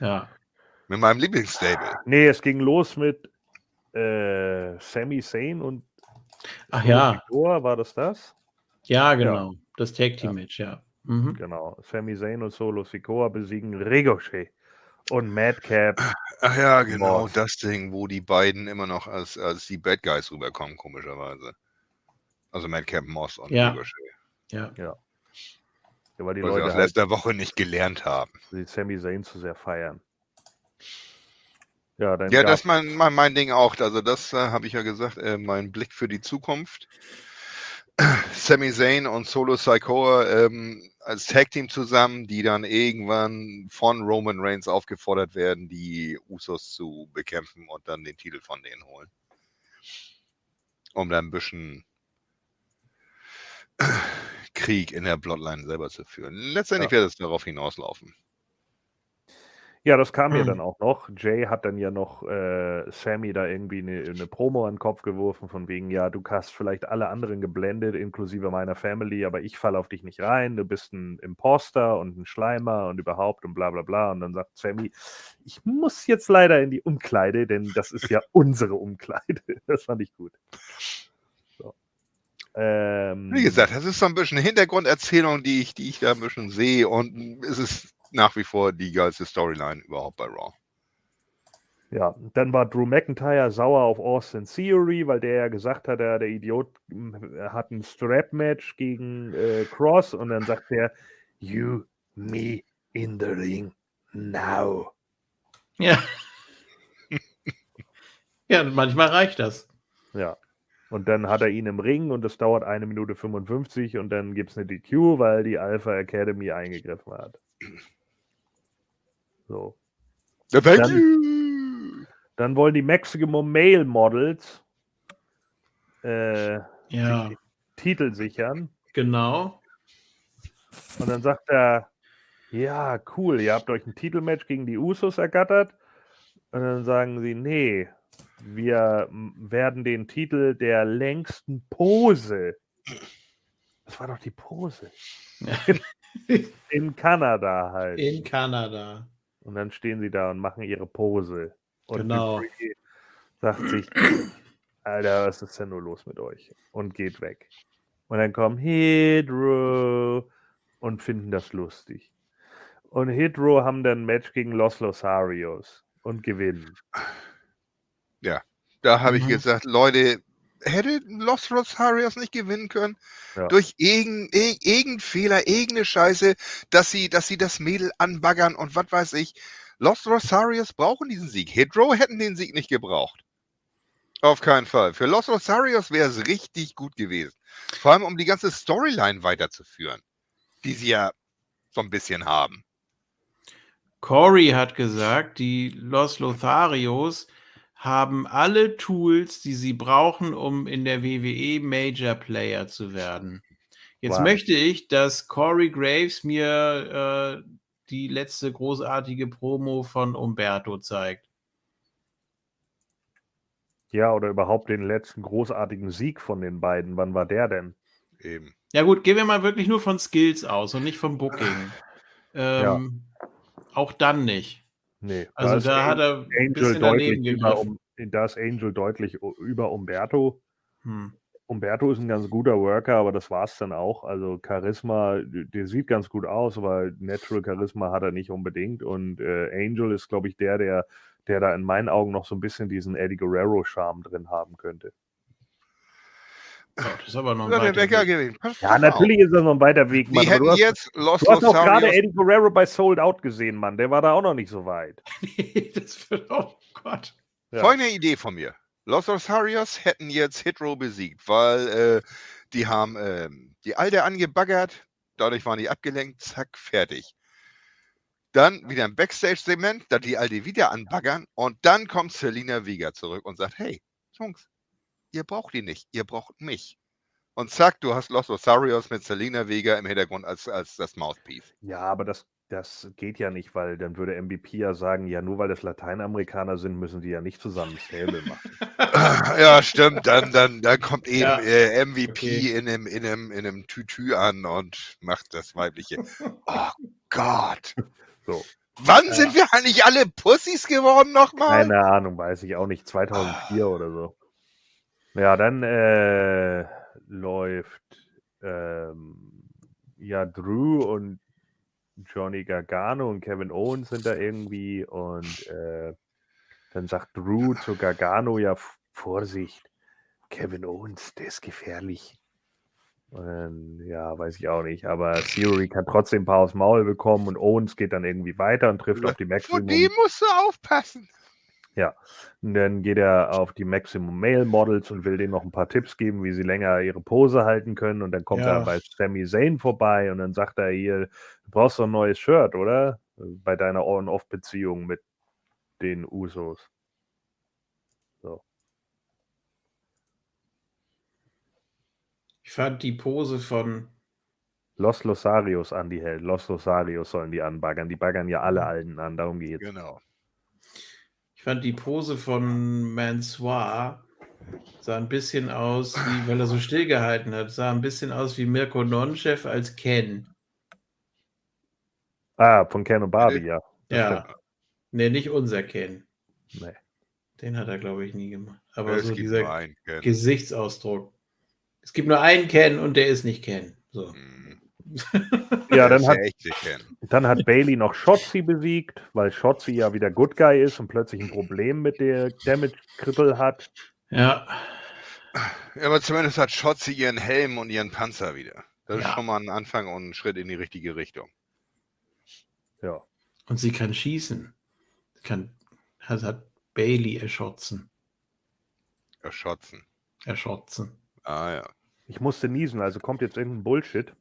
[SPEAKER 1] Ja.
[SPEAKER 4] Mit meinem Lieblingsstable.
[SPEAKER 3] Nee, es ging los mit äh, Sami Zayn und
[SPEAKER 1] Ach ja,
[SPEAKER 3] war das das?
[SPEAKER 1] ja, genau. Das Tag Team Match, ja. Mhm.
[SPEAKER 3] Genau. Sami Zayn und Solo Sikoa besiegen Ricochet und Madcap.
[SPEAKER 4] Ach ja, genau,
[SPEAKER 3] Moss.
[SPEAKER 4] das Ding, wo die beiden immer noch als, als die Bad Guys rüberkommen, komischerweise. Also Madcap Moss und
[SPEAKER 1] Ja.
[SPEAKER 4] Ricochet.
[SPEAKER 1] Ja.
[SPEAKER 3] Ja, weil die
[SPEAKER 4] Was wir
[SPEAKER 3] Leute
[SPEAKER 4] aus
[SPEAKER 3] halt
[SPEAKER 4] letzter Woche nicht gelernt haben.
[SPEAKER 3] die Sami Zayn zu sehr feiern. Ja, dann
[SPEAKER 4] Ja, das ist mein, mein, mein Ding auch. Also das äh, habe ich ja gesagt, äh, mein Blick für die Zukunft. Sami Zayn und Solo Sikoa ähm, als Tag Team zusammen, die dann irgendwann von Roman Reigns aufgefordert werden, die Usos zu bekämpfen und dann den Titel von denen holen. Um dann ein bisschen Krieg in der Bloodline selber zu führen. Letztendlich
[SPEAKER 3] Ja.
[SPEAKER 4] wird es darauf hinauslaufen.
[SPEAKER 3] Ja, das kam ja
[SPEAKER 1] Hm.
[SPEAKER 3] dann auch noch. Jay hat dann ja noch äh, Sammy da irgendwie eine, eine Promo an den Kopf geworfen, von wegen, ja, du hast vielleicht alle anderen geblendet, inklusive meiner Family, aber ich falle auf dich nicht rein, du bist ein Imposter und ein Schleimer und überhaupt und bla bla bla. Und dann sagt Sammy, ich muss jetzt leider in die Umkleide, denn das ist ja unsere Umkleide. Das fand ich gut. So. Ähm,
[SPEAKER 4] Wie gesagt, das ist so ein bisschen Hintergrunderzählung, die ich, die ich da ein bisschen sehe und es ist nach wie vor die geilste Storyline überhaupt bei Raw.
[SPEAKER 3] Ja, dann war Drew McIntyre sauer auf Austin Theory, weil der ja gesagt hat, er, der Idiot hat ein Strap-Match gegen äh, Cross und dann sagt er, You, me in the ring now.
[SPEAKER 1] Ja. ja, manchmal reicht das.
[SPEAKER 3] Ja. Und dann hat er ihn im Ring und es dauert eine Minute 55 und dann gibt es eine DQ, weil die Alpha Academy eingegriffen hat. So.
[SPEAKER 4] Ja, thank
[SPEAKER 3] Dann-
[SPEAKER 4] you.
[SPEAKER 3] Dann wollen die Maximum Male Models äh,
[SPEAKER 1] Ja,
[SPEAKER 3] Titel sichern.
[SPEAKER 1] genau.
[SPEAKER 3] Und dann sagt er, ja, cool, ihr habt euch ein Titelmatch gegen die Usos ergattert. Und dann sagen sie, nee, wir werden den Titel der längsten Pose. Das war doch die Pose. In Kanada halt.
[SPEAKER 1] In Kanada.
[SPEAKER 3] Und dann stehen sie da und machen ihre Pose. Und
[SPEAKER 1] Genau.
[SPEAKER 3] Sagt sich, Alter, was ist denn nur los mit euch? Und geht weg. Und dann kommen Hydro und finden das lustig. Und Hydro haben dann ein Match gegen Los Losarios und gewinnen.
[SPEAKER 4] Da habe ich
[SPEAKER 1] Mhm.
[SPEAKER 4] gesagt, Leute, hätte Los Rosarios nicht gewinnen können?
[SPEAKER 3] Ja.
[SPEAKER 4] Durch irgendeinen irgendein Fehler, irgendeine Scheiße, dass sie, dass sie das Mädel anbaggern und was weiß ich. Los Rosarios brauchen diesen Sieg. Hydro hätten den Sieg nicht gebraucht. Auf keinen Fall. Für Los Rosarios wäre es richtig gut gewesen. Vor allem, um die ganze Storyline weiterzuführen, die sie ja so ein bisschen haben.
[SPEAKER 1] Corey hat gesagt, die Los Lotharios haben alle Tools, die sie brauchen, um in der WWE Major Player zu werden. Jetzt
[SPEAKER 3] Wow.
[SPEAKER 1] möchte ich, dass Corey Graves mir äh, die letzte großartige Promo von Umberto zeigt.
[SPEAKER 3] Ja, oder überhaupt den letzten großartigen Sieg von den beiden. Wann war der denn?
[SPEAKER 4] Eben.
[SPEAKER 1] Ja gut, gehen wir mal wirklich nur von Skills aus und nicht vom Booking. Ähm, Auch dann nicht.
[SPEAKER 3] Nee.
[SPEAKER 1] Also da hat er ein
[SPEAKER 3] Angel
[SPEAKER 1] bisschen daneben
[SPEAKER 3] deutlich über,
[SPEAKER 1] gegriffen.
[SPEAKER 3] um, da ist Angel deutlich über Umberto.
[SPEAKER 1] Hm.
[SPEAKER 3] Umberto ist ein ganz guter Worker, aber das war es dann auch. Also Charisma, der sieht ganz gut aus, aber Natural Charisma hat er nicht unbedingt. Und äh, Angel ist, glaube ich, der, der, der da in meinen Augen noch so ein bisschen diesen Eddie Guerrero-Charme drin haben könnte.
[SPEAKER 1] Ja, das ist aber noch ein weiter
[SPEAKER 4] Wecker
[SPEAKER 1] Weg.
[SPEAKER 4] Pass-
[SPEAKER 3] Ja,
[SPEAKER 4] auf.
[SPEAKER 3] natürlich ist das noch ein weiter Weg,
[SPEAKER 4] Wir
[SPEAKER 3] Mann. Aber
[SPEAKER 4] hätten
[SPEAKER 3] du hast,
[SPEAKER 4] jetzt Los
[SPEAKER 3] du hast auch gerade. Eddie Guerrero bei Sold Out gesehen, Mann. Der war da auch noch nicht so weit.
[SPEAKER 1] das wird, oh Gott.
[SPEAKER 3] Ja.
[SPEAKER 4] Folgende Idee von mir. Los Rosarios hätten jetzt Hitro besiegt, weil äh, die haben ähm, die Alte angebaggert, dadurch waren die abgelenkt, zack, fertig. Dann wieder ein Backstage-Segment, da die Alte wieder anbaggern und dann kommt Selina Vega zurück und sagt, hey, Jungs, ihr braucht die nicht, ihr braucht mich. Und zack, du hast Los Rosarios mit Selina Vega im Hintergrund als, als das Mouthpiece.
[SPEAKER 3] Ja, aber das, das geht ja nicht, weil dann würde MVP ja sagen, ja, nur weil das Lateinamerikaner sind, müssen die ja nicht zusammen Stable machen.
[SPEAKER 4] Ja, stimmt. Dann, dann, dann kommt eben
[SPEAKER 1] Ja.
[SPEAKER 4] äh, MVP
[SPEAKER 1] Okay.
[SPEAKER 4] in einem, in, einem, in einem Tütü an und macht das Weibliche. Oh Gott.
[SPEAKER 3] So.
[SPEAKER 4] Wann
[SPEAKER 1] Ja.
[SPEAKER 4] sind wir eigentlich alle Pussys geworden nochmal?
[SPEAKER 3] Keine Ahnung, weiß ich auch nicht, 2004 oder so. Ja, dann äh, läuft ähm, ja Drew und Johnny Gargano und Kevin Owens sind da irgendwie und äh, dann sagt Drew zu Gargano, ja, Vorsicht, Kevin Owens, der ist gefährlich. Und ja, weiß ich auch nicht, aber Theory kann trotzdem ein paar aufs Maul bekommen und Owens geht dann irgendwie weiter und trifft auf die
[SPEAKER 4] Vor
[SPEAKER 3] Maximum.
[SPEAKER 4] dem musst du aufpassen.
[SPEAKER 3] Und dann geht er auf die Maximum Male Models und will denen noch ein paar Tipps geben, wie sie länger ihre Pose halten können. Und dann kommt
[SPEAKER 1] Ja.
[SPEAKER 3] er bei Sami Zayn vorbei und dann sagt er hier, du brauchst doch ein neues Shirt, oder? Bei deiner On-Off-Beziehung mit den Usos. So.
[SPEAKER 1] Ich fand die Pose von
[SPEAKER 3] Los Losarios an die hält. Los Losarios sollen die anbaggern. Die baggern ja alle Alten an, darum geht's.
[SPEAKER 4] Genau.
[SPEAKER 1] Ich fand die Pose von Mansoir sah ein bisschen aus, wie, weil er so stillgehalten hat, sah ein bisschen aus wie Mirko Nonchef als Ken.
[SPEAKER 3] Ah, von Ken und Barbie, ja. Das
[SPEAKER 1] Ja.
[SPEAKER 3] stimmt.
[SPEAKER 1] Nee, nicht unser Ken.
[SPEAKER 3] Nee.
[SPEAKER 1] Den hat er, glaube ich, nie gemacht. Aber
[SPEAKER 4] es
[SPEAKER 1] so
[SPEAKER 4] gibt
[SPEAKER 1] dieser
[SPEAKER 4] nur einen. Ken.
[SPEAKER 1] Gesichtsausdruck. Es gibt nur einen Ken und der ist nicht Ken. So.
[SPEAKER 4] Mhm.
[SPEAKER 3] Ja, dann hat, dann hat Bailey noch Shotzi besiegt, weil Shotzi ja wieder Good Guy ist und plötzlich ein Problem mit der Damage-Krippel hat.
[SPEAKER 1] Ja.
[SPEAKER 4] Ja, aber zumindest hat Schotzi ihren Helm und ihren Panzer wieder. Das
[SPEAKER 1] Ja.
[SPEAKER 4] ist schon mal ein Anfang und ein Schritt in die richtige Richtung.
[SPEAKER 3] Ja.
[SPEAKER 1] Und sie kann schießen. Sie kann, hat, hat Bailey erschotzen.
[SPEAKER 4] Erschotzen.
[SPEAKER 1] Erschotzen.
[SPEAKER 4] Ah ja.
[SPEAKER 3] Ich musste niesen, also kommt jetzt irgendein Bullshit.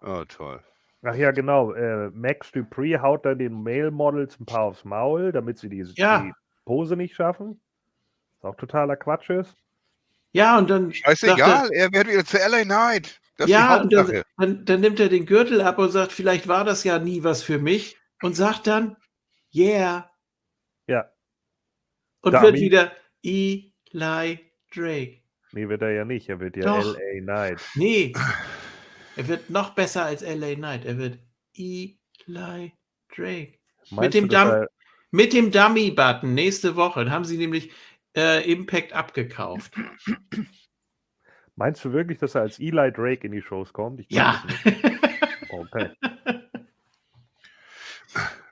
[SPEAKER 4] Oh, toll.
[SPEAKER 3] Ach ja, genau. Äh, Max Dupree haut dann den Male Models ein paar aufs Maul, damit sie die,
[SPEAKER 1] Ja.
[SPEAKER 3] die Pose nicht schaffen. Was auch totaler Quatsch ist.
[SPEAKER 1] Ja, und dann.
[SPEAKER 4] Scheißegal, er wird wieder zu LA Knight. Das
[SPEAKER 1] ja, und dann, dann, dann nimmt er den Gürtel ab und sagt, vielleicht war das ja nie was für mich. Und sagt dann, yeah.
[SPEAKER 3] Ja.
[SPEAKER 1] Und
[SPEAKER 3] Dummy.
[SPEAKER 1] wird wieder Eli Drake.
[SPEAKER 3] Nee, wird er ja nicht. Er wird ja
[SPEAKER 1] Doch.
[SPEAKER 3] L.A. Knight.
[SPEAKER 1] Nee. Er wird noch besser als LA Knight. Er wird Eli Drake.
[SPEAKER 3] Meinst
[SPEAKER 1] dem
[SPEAKER 3] du, dass
[SPEAKER 1] Dump-
[SPEAKER 3] er-
[SPEAKER 1] Mit dem Dummy-Button nächste Woche. Dann haben sie nämlich äh, Impact abgekauft.
[SPEAKER 3] Meinst du wirklich, dass er als Eli Drake in die Shows kommt?
[SPEAKER 1] Ja.
[SPEAKER 3] es nicht. Okay.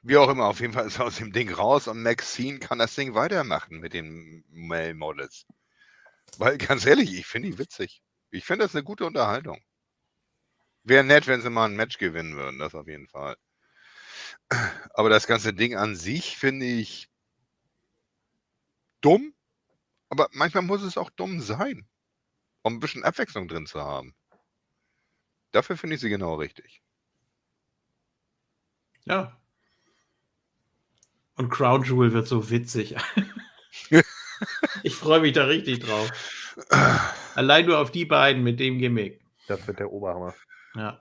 [SPEAKER 4] Wie auch immer, auf jeden Fall ist er aus dem Ding raus und Maxine kann das Ding weitermachen mit den Male Models. Weil ganz ehrlich, ich finde die witzig. Ich finde das eine gute Unterhaltung. Wäre nett, wenn sie mal ein Match gewinnen würden, das auf jeden Fall. Aber das ganze Ding an sich finde ich dumm. Aber manchmal muss es auch dumm sein, um ein bisschen Abwechslung drin zu haben. Dafür finde ich sie genau richtig.
[SPEAKER 1] Ja. Und Crown Jewel wird so witzig. ich freue mich da richtig drauf. Allein nur auf die beiden mit dem Gimmick.
[SPEAKER 3] Das wird der Oberhammer.
[SPEAKER 1] Ja.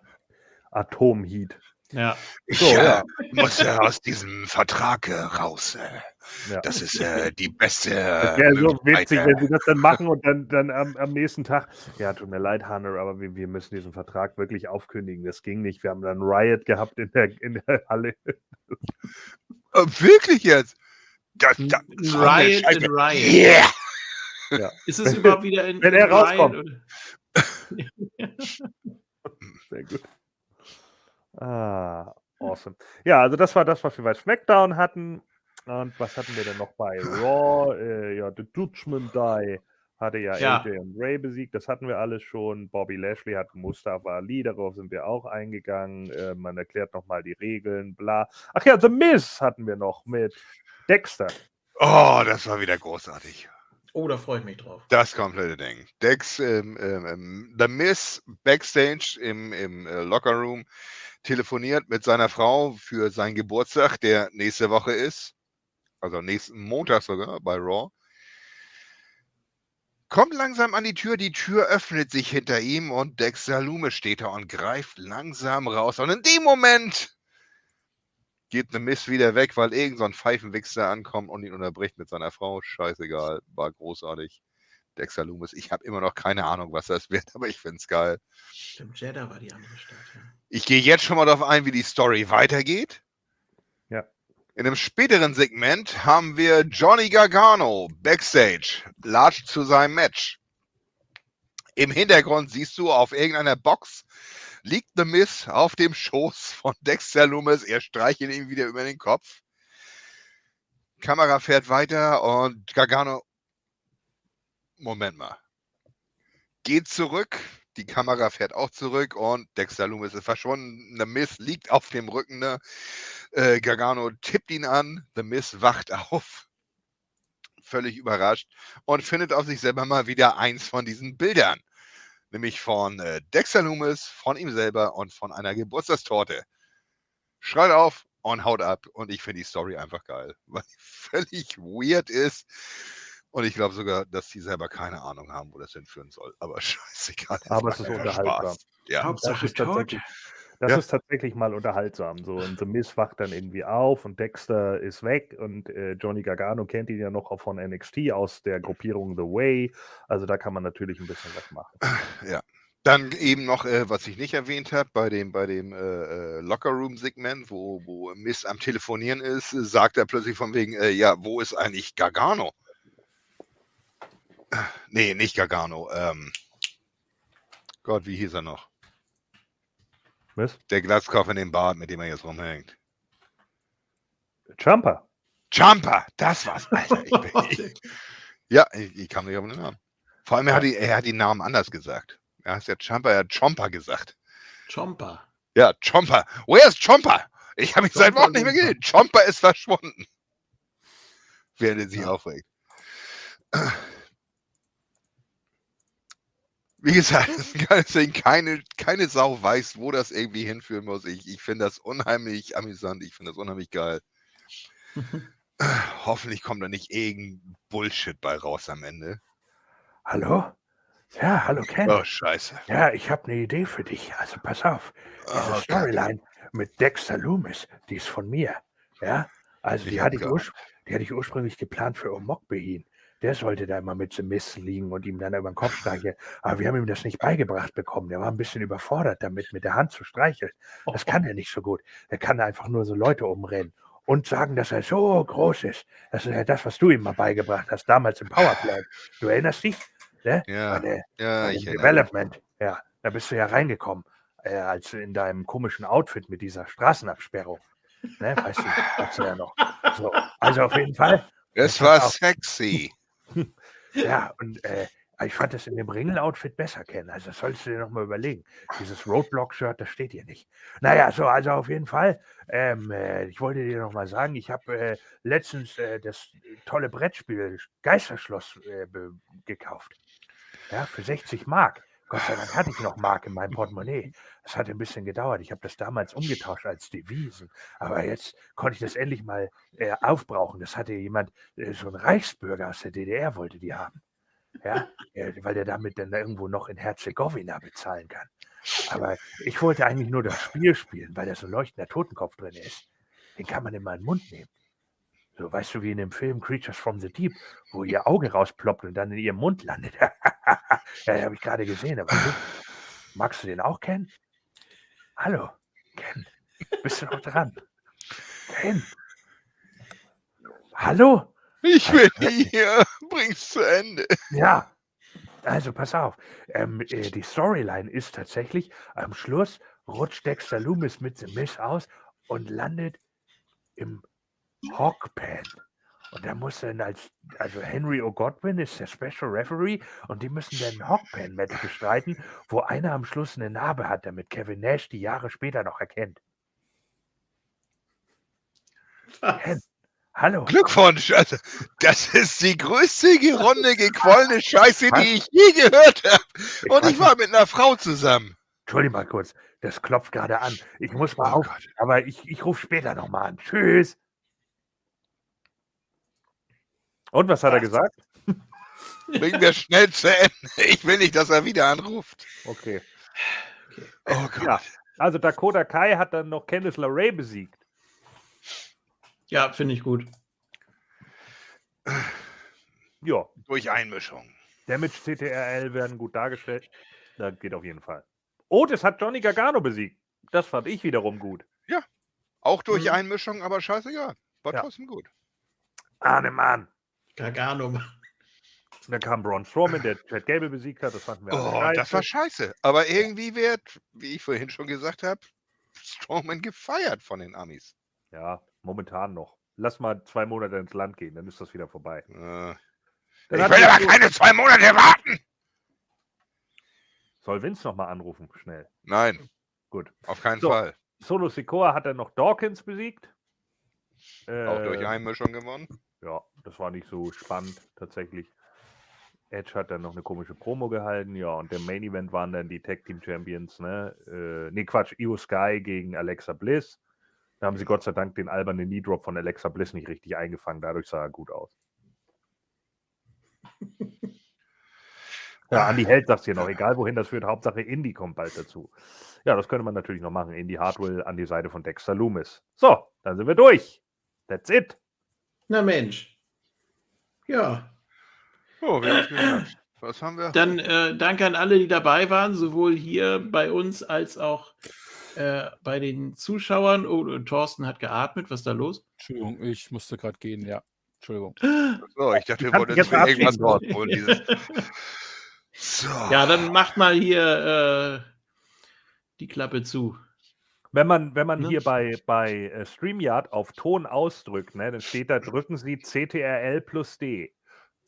[SPEAKER 3] Atomheat.
[SPEAKER 1] Ja.
[SPEAKER 3] So,
[SPEAKER 4] ich
[SPEAKER 3] ja.
[SPEAKER 4] äh, muss äh, aus diesem Vertrag äh, raus. Äh,
[SPEAKER 3] Ja.
[SPEAKER 4] das ist äh, die beste.
[SPEAKER 3] Das
[SPEAKER 4] Äh,
[SPEAKER 3] wäre so witzig, wenn sie das dann machen und dann, dann am, am nächsten Tag, ja, tut mir leid, Hunter, aber wir, wir müssen diesen Vertrag wirklich aufkündigen. Das ging nicht. Wir haben dann Riot gehabt in der, in der Halle.
[SPEAKER 4] äh, wirklich jetzt? Das, das,
[SPEAKER 1] Riot in Riot.
[SPEAKER 4] Yeah!
[SPEAKER 1] Ist es überhaupt wieder in
[SPEAKER 3] Wenn
[SPEAKER 1] in
[SPEAKER 3] er
[SPEAKER 1] Riot,
[SPEAKER 3] rauskommt.
[SPEAKER 1] oder?
[SPEAKER 3] Sehr gut. Ah, awesome. Ja, also das war das, was wir bei SmackDown hatten. Und was hatten wir denn noch bei Raw? Äh, ja, The Dutchman Die hatte ja,
[SPEAKER 1] Ja.
[SPEAKER 3] AJ und Ray besiegt. Das hatten wir alles schon. Bobby Lashley hat Mustafa Ali, darauf sind wir auch eingegangen. Äh, man erklärt nochmal die Regeln, bla. Ach ja, The Miz hatten wir noch mit Dexter.
[SPEAKER 4] Oh, das war wieder großartig.
[SPEAKER 1] Oh, da freue ich mich drauf.
[SPEAKER 4] Das komplette Ding. Dex, ähm, ähm, ähm, The Miss Backstage im, im äh, Lockerroom telefoniert mit seiner Frau für seinen Geburtstag, der nächste Woche ist. Also nächsten Montag sogar bei Raw. Kommt langsam an die Tür, die Tür öffnet sich hinter ihm und Dexter Loomis steht da und greift langsam raus. Und in dem Moment geht The Miss wieder weg, weil irgend so ein Pfeifenwichser ankommt und ihn unterbricht mit seiner Frau. Scheißegal, war großartig. Dexter Loomis, ich habe immer noch keine Ahnung, was das wird, aber ich finde es geil.
[SPEAKER 1] Stimmt, Jeddah war die andere Stadt. Ja.
[SPEAKER 4] Ich gehe jetzt schon mal darauf ein, wie die Story weitergeht.
[SPEAKER 3] Ja.
[SPEAKER 4] In einem späteren Segment haben wir Johnny Gargano backstage, latscht zu seinem Match. Im Hintergrund siehst du auf irgendeiner Box liegt The Miss auf dem Schoß von Dexter Loomis. Er streichelt ihn wieder über den Kopf. Kamera fährt weiter und Gargano. Moment mal. Geht zurück. Die Kamera fährt auch zurück und Dexter Loomis ist verschwunden. The Miss liegt auf dem Rücken. Ne? Äh, Gargano tippt ihn an. The Miss wacht auf. Völlig überrascht und findet auf sich selber mal wieder eins von diesen Bildern. Nämlich von äh, Dexter Loomis, von ihm selber und von einer Geburtstagstorte. Schreit auf und haut ab. Und ich finde die Story einfach geil, weil die völlig weird ist. Und ich glaube sogar, dass die selber keine Ahnung haben, wo das hinführen soll. Aber scheißegal.
[SPEAKER 3] Aber es ist unterhaltsam.
[SPEAKER 4] Spaß. Ja.
[SPEAKER 9] Das
[SPEAKER 1] Hauptsache
[SPEAKER 9] ist tatsächlich, das
[SPEAKER 4] Ja.
[SPEAKER 9] ist tatsächlich mal unterhaltsam. So, und The Miz wacht dann irgendwie auf und Dexter ist weg und äh, Johnny Gargano kennt ihn ja noch auch von NXT aus der Gruppierung The Way. Also da kann man natürlich ein bisschen was machen.
[SPEAKER 4] Ja. Dann eben noch, äh, was ich nicht erwähnt habe, bei dem, bei dem äh, äh, Locker-Room-Segment, wo, wo Miss am Telefonieren ist, sagt er plötzlich von wegen, äh, ja, wo ist eigentlich Gargano? Äh, Nee, nicht Gargano. Ähm, Gott, wie hieß er noch?
[SPEAKER 9] Was?
[SPEAKER 4] Der Glatzkopf in dem Bart, mit dem er jetzt rumhängt.
[SPEAKER 9] Jumper.
[SPEAKER 4] Jumper, das war's, Alter. Ich bin, ich, ja, ich, ich kam nicht auf den Namen. Vor allem, er hat, die, er hat den Namen anders gesagt. Er heißt ja Jumper, er hat Chomper gesagt.
[SPEAKER 1] Chomper.
[SPEAKER 4] Ja, Chomper. Where's Chomper? Ich habe ihn seit Wochen nicht mehr gesehen. Chomper ist verschwunden. Während er sich
[SPEAKER 1] Ja.
[SPEAKER 4] aufregt. Wie gesagt. Keine, keine Sau weiß, wo das irgendwie hinführen muss. Ich, ich finde das unheimlich amüsant. Ich finde das unheimlich geil. Hoffentlich kommt da nicht irgendein Bullshit bei raus am Ende.
[SPEAKER 3] Hallo? Ja, hallo Ken.
[SPEAKER 4] Oh, scheiße.
[SPEAKER 3] Ja, ich habe eine Idee für dich. Also pass auf. Diese
[SPEAKER 4] Oh.
[SPEAKER 3] Storyline mit Dexter Loomis, die ist von mir. Ja, also die hatte, ich die hatte ich ursprünglich geplant für Omok Behin. Der sollte da immer mit The Mist liegen und ihm dann über den Kopf streicheln. Aber wir haben ihm das nicht beigebracht bekommen. Der war ein bisschen überfordert damit, mit der Hand zu streicheln. Das kann er nicht so gut. Er kann einfach nur so Leute umrennen und sagen, dass er so groß ist. Das ist ja das, was du ihm mal beigebracht hast, damals im Powerplay. Du erinnerst dich? Ne?
[SPEAKER 4] Ja,
[SPEAKER 3] der,
[SPEAKER 4] ja, ich.
[SPEAKER 3] Development. Ja, da bist du ja reingekommen, äh, als in deinem komischen Outfit mit dieser Straßenabsperrung. Ne, weißt du, ja noch. So, also auf jeden Fall.
[SPEAKER 4] Es
[SPEAKER 3] pass
[SPEAKER 4] war sexy.
[SPEAKER 3] Ja, und äh, ich fand das in dem Ringel-Outfit besser kennen. Also das solltest du dir nochmal überlegen. Dieses Roadblock-Shirt, das steht hier nicht. Naja, so, also auf jeden Fall. Ähm, äh, ich wollte dir nochmal sagen, ich habe äh, letztens äh, das tolle Brettspiel Geisterschloss äh, gekauft. Ja, für 60 Mark. Gott sei Dank hatte ich noch Mark in meinem Portemonnaie. Das hat ein bisschen gedauert. Ich habe das damals umgetauscht als Devisen. Aber jetzt konnte ich das endlich mal äh, aufbrauchen. Das hatte jemand, äh, so ein Reichsbürger aus der DDR wollte die haben. Ja, äh, weil der damit dann irgendwo noch in Herzegowina bezahlen kann. Aber ich wollte eigentlich nur das Spiel spielen, weil da so ein leuchtender Totenkopf drin ist. Den kann man in meinen Mund nehmen. So, weißt du, wie in dem Film Creatures from the Deep, wo ihr Auge rausploppt und dann in ihrem Mund landet. ja, den habe ich gerade gesehen. Aber du, magst du den auch kennen? Hallo, Ken. Bist du noch dran? Ken. Hallo?
[SPEAKER 4] Ich bin hier. Bring's zu Ende.
[SPEAKER 3] Ja. Also pass auf. Ähm, äh, die Storyline ist tatsächlich, am Schluss rutscht Dexter Loomis mit The Miss aus und landet im Hawkpan. Und da muss dann als, also Henry O'Godwin ist der Special Referee und die müssen dann ein Hawkpan-Match bestreiten, wo einer am Schluss eine Narbe hat, damit Kevin Nash die Jahre später noch erkennt. Ken, hallo.
[SPEAKER 4] Glückwunsch. Also, das ist die größte geronnene, gequollene Scheiße, die ich je gehört habe. Und ich war mit einer Frau zusammen.
[SPEAKER 3] Entschuldigung mal kurz, das klopft gerade an. Ich muss mal
[SPEAKER 4] Oh
[SPEAKER 3] auf,
[SPEAKER 4] Gott.
[SPEAKER 3] aber ich, ich rufe später nochmal an. Tschüss.
[SPEAKER 9] Und was hat er gesagt?
[SPEAKER 4] Bring wir schnell zu Ende. Ich will nicht, dass er wieder anruft.
[SPEAKER 9] Okay.
[SPEAKER 4] Oh Gott.
[SPEAKER 9] Ja. Also Dakota Kai hat dann noch Candice LeRae besiegt.
[SPEAKER 1] Ja, finde ich gut.
[SPEAKER 9] Ja,
[SPEAKER 4] Durch Einmischung.
[SPEAKER 9] Damage CTRL werden gut dargestellt. Das geht auf jeden Fall. Otis hat Johnny Gargano besiegt. Das fand ich wiederum gut.
[SPEAKER 4] Auch durch
[SPEAKER 9] Mhm.
[SPEAKER 4] Einmischung, aber scheißegal. War
[SPEAKER 9] Ja.
[SPEAKER 4] trotzdem gut.
[SPEAKER 3] Ahnemann.
[SPEAKER 1] Gargano.
[SPEAKER 9] Dann kam Braun Strowman, der Chad Gable besiegt hat. Das fanden wir alle
[SPEAKER 4] Oh, das war
[SPEAKER 9] scheiße.
[SPEAKER 4] Aber irgendwie wird, wie ich vorhin schon gesagt habe, Strowman gefeiert von den Amis.
[SPEAKER 9] Ja, momentan noch. Lass mal zwei Monate ins Land gehen, dann ist das wieder vorbei.
[SPEAKER 4] Äh, ich will aber
[SPEAKER 9] so-
[SPEAKER 4] keine zwei Monate warten.
[SPEAKER 9] Soll Vince nochmal anrufen, schnell.
[SPEAKER 4] Nein,
[SPEAKER 9] Gut.
[SPEAKER 4] auf keinen
[SPEAKER 9] So.
[SPEAKER 4] Fall.
[SPEAKER 9] Solo Sikoa hat dann noch Dawkins besiegt.
[SPEAKER 4] Auch durch
[SPEAKER 9] Äh,
[SPEAKER 4] Einmischung gewonnen.
[SPEAKER 9] Ja, das war nicht so spannend tatsächlich. Edge hat dann noch eine komische Promo gehalten, ja, und der Main Event waren dann die Tag Team Champions, ne? Äh, nee, Quatsch, Io Sky gegen Alexa Bliss. Da haben sie Gott sei Dank den albernen Knee Drop von Alexa Bliss nicht richtig eingefangen, dadurch sah er gut aus.
[SPEAKER 3] Ja, Andi hält das hier noch, egal wohin das führt. Hauptsache Indy kommt bald dazu. Ja, das könnte man natürlich noch machen. Indy Hardwell an die Seite von Dexter Loomis. So, dann sind wir durch. That's it.
[SPEAKER 1] Na Mensch. Ja.
[SPEAKER 4] Oh, wir haben. Was haben wir?
[SPEAKER 1] Dann äh, danke an alle, die dabei waren, sowohl hier bei uns als auch äh, bei den Zuschauern. Oh, und Thorsten hat geatmet. Was ist da los?
[SPEAKER 5] Entschuldigung, ich musste gerade gehen, ja. Entschuldigung.
[SPEAKER 4] So, ich dachte, wir wollten jetzt
[SPEAKER 3] jetzt
[SPEAKER 4] für irgendwas
[SPEAKER 3] verabschieden.
[SPEAKER 4] rausholen. Dieses... So.
[SPEAKER 1] Ja, dann macht mal hier äh, die Klappe zu.
[SPEAKER 3] Wenn man, wenn man
[SPEAKER 1] Ne?
[SPEAKER 3] hier bei, bei äh, StreamYard auf Ton ausdrückt, ne, dann steht da, drücken Sie CTRL plus D.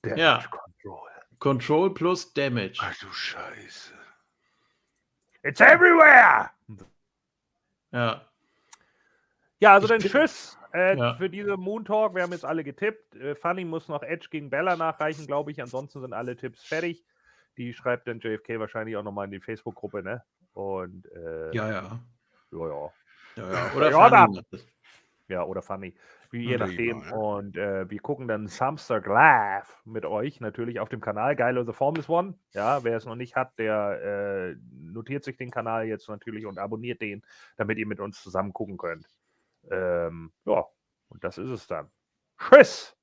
[SPEAKER 3] Damage
[SPEAKER 1] Ja.
[SPEAKER 3] Control.
[SPEAKER 1] Control plus Damage.
[SPEAKER 4] Ach du Scheiße.
[SPEAKER 3] It's everywhere!
[SPEAKER 1] Ja.
[SPEAKER 3] Ja, also dann tschüss äh,
[SPEAKER 1] Ja.
[SPEAKER 3] für diese Moon Talk. Wir haben jetzt alle getippt. Äh, Funny muss noch Edge gegen Bella nachreichen, glaube ich. Ansonsten sind alle Tipps fertig. Die schreibt dann JFK wahrscheinlich auch nochmal in die Facebook-Gruppe, ne? Und äh,
[SPEAKER 1] Ja, ja.
[SPEAKER 3] Ja, ja.
[SPEAKER 1] ja, ja. Oder
[SPEAKER 3] Ja,
[SPEAKER 1] Fanny.
[SPEAKER 3] Ja, oder Funny. Wie, je nachdem.
[SPEAKER 4] egal, ja.
[SPEAKER 3] Und äh, wir gucken dann Samstag live mit euch natürlich auf dem Kanal Geilo The Formless One. Ja, wer es noch nicht hat, der äh, notiert sich den Kanal jetzt natürlich und abonniert den, damit ihr mit uns zusammen gucken könnt. Ähm, ja, und das ist es dann. Tschüss!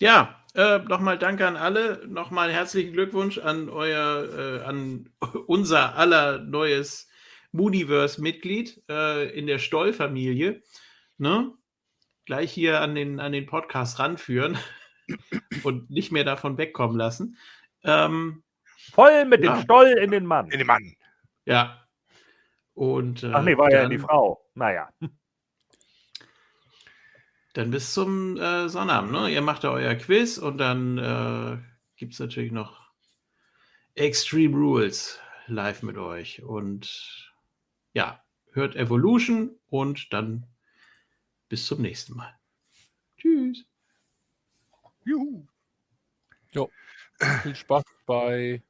[SPEAKER 1] Ja, äh, nochmal danke an alle. Nochmal herzlichen Glückwunsch an euer, äh, an unser aller neues Mooniverse-Mitglied äh, in der Stoll-Familie. Ne? Gleich hier an den, an den Podcast ranführen und nicht mehr davon wegkommen lassen. Ähm,
[SPEAKER 3] Voll mit dem
[SPEAKER 1] Ja.
[SPEAKER 3] Stoll in den Mann.
[SPEAKER 4] In den Mann.
[SPEAKER 1] ja. Und, äh,
[SPEAKER 3] Ach nee, war ja in die
[SPEAKER 1] dann-
[SPEAKER 3] Frau. Naja.
[SPEAKER 1] Dann bis zum äh, Sonnabend. Ne? Ihr macht ja euer Quiz und dann äh, gibt es natürlich noch Extreme Rules live mit euch. Und ja, hört Evolution und dann bis zum nächsten Mal. Tschüss.
[SPEAKER 4] Juhu.
[SPEAKER 5] Viel Spaß bei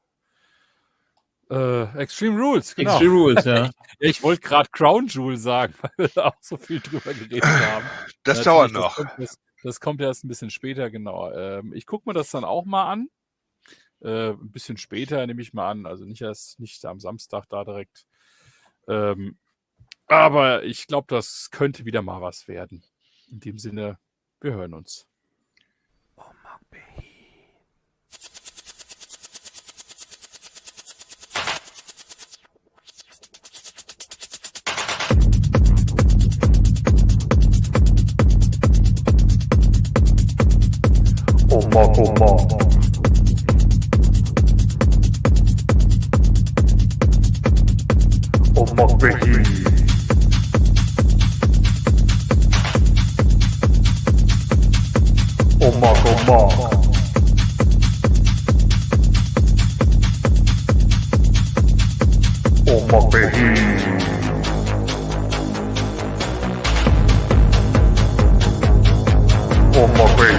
[SPEAKER 5] äh, Extreme Rules. Genau.
[SPEAKER 1] Extreme Rules, ja.
[SPEAKER 5] Ja, Ich wollte gerade Crown Jewel sagen, weil wir da auch so viel drüber geredet haben.
[SPEAKER 4] Das
[SPEAKER 5] Natürlich,
[SPEAKER 4] dauert noch.
[SPEAKER 5] Das kommt, das, das kommt erst ein bisschen später, genau. Ähm, ich gucke mir das dann auch mal an. Äh, ein bisschen später nehme ich mal an. Also nicht erst nicht am Samstag da direkt. Ähm, aber ich glaube, das könnte wieder mal was werden. In dem Sinne, wir hören uns.
[SPEAKER 10] Oma, Oma. Oma Motbeki. Oh, Omak Omak Oh, Omak Behi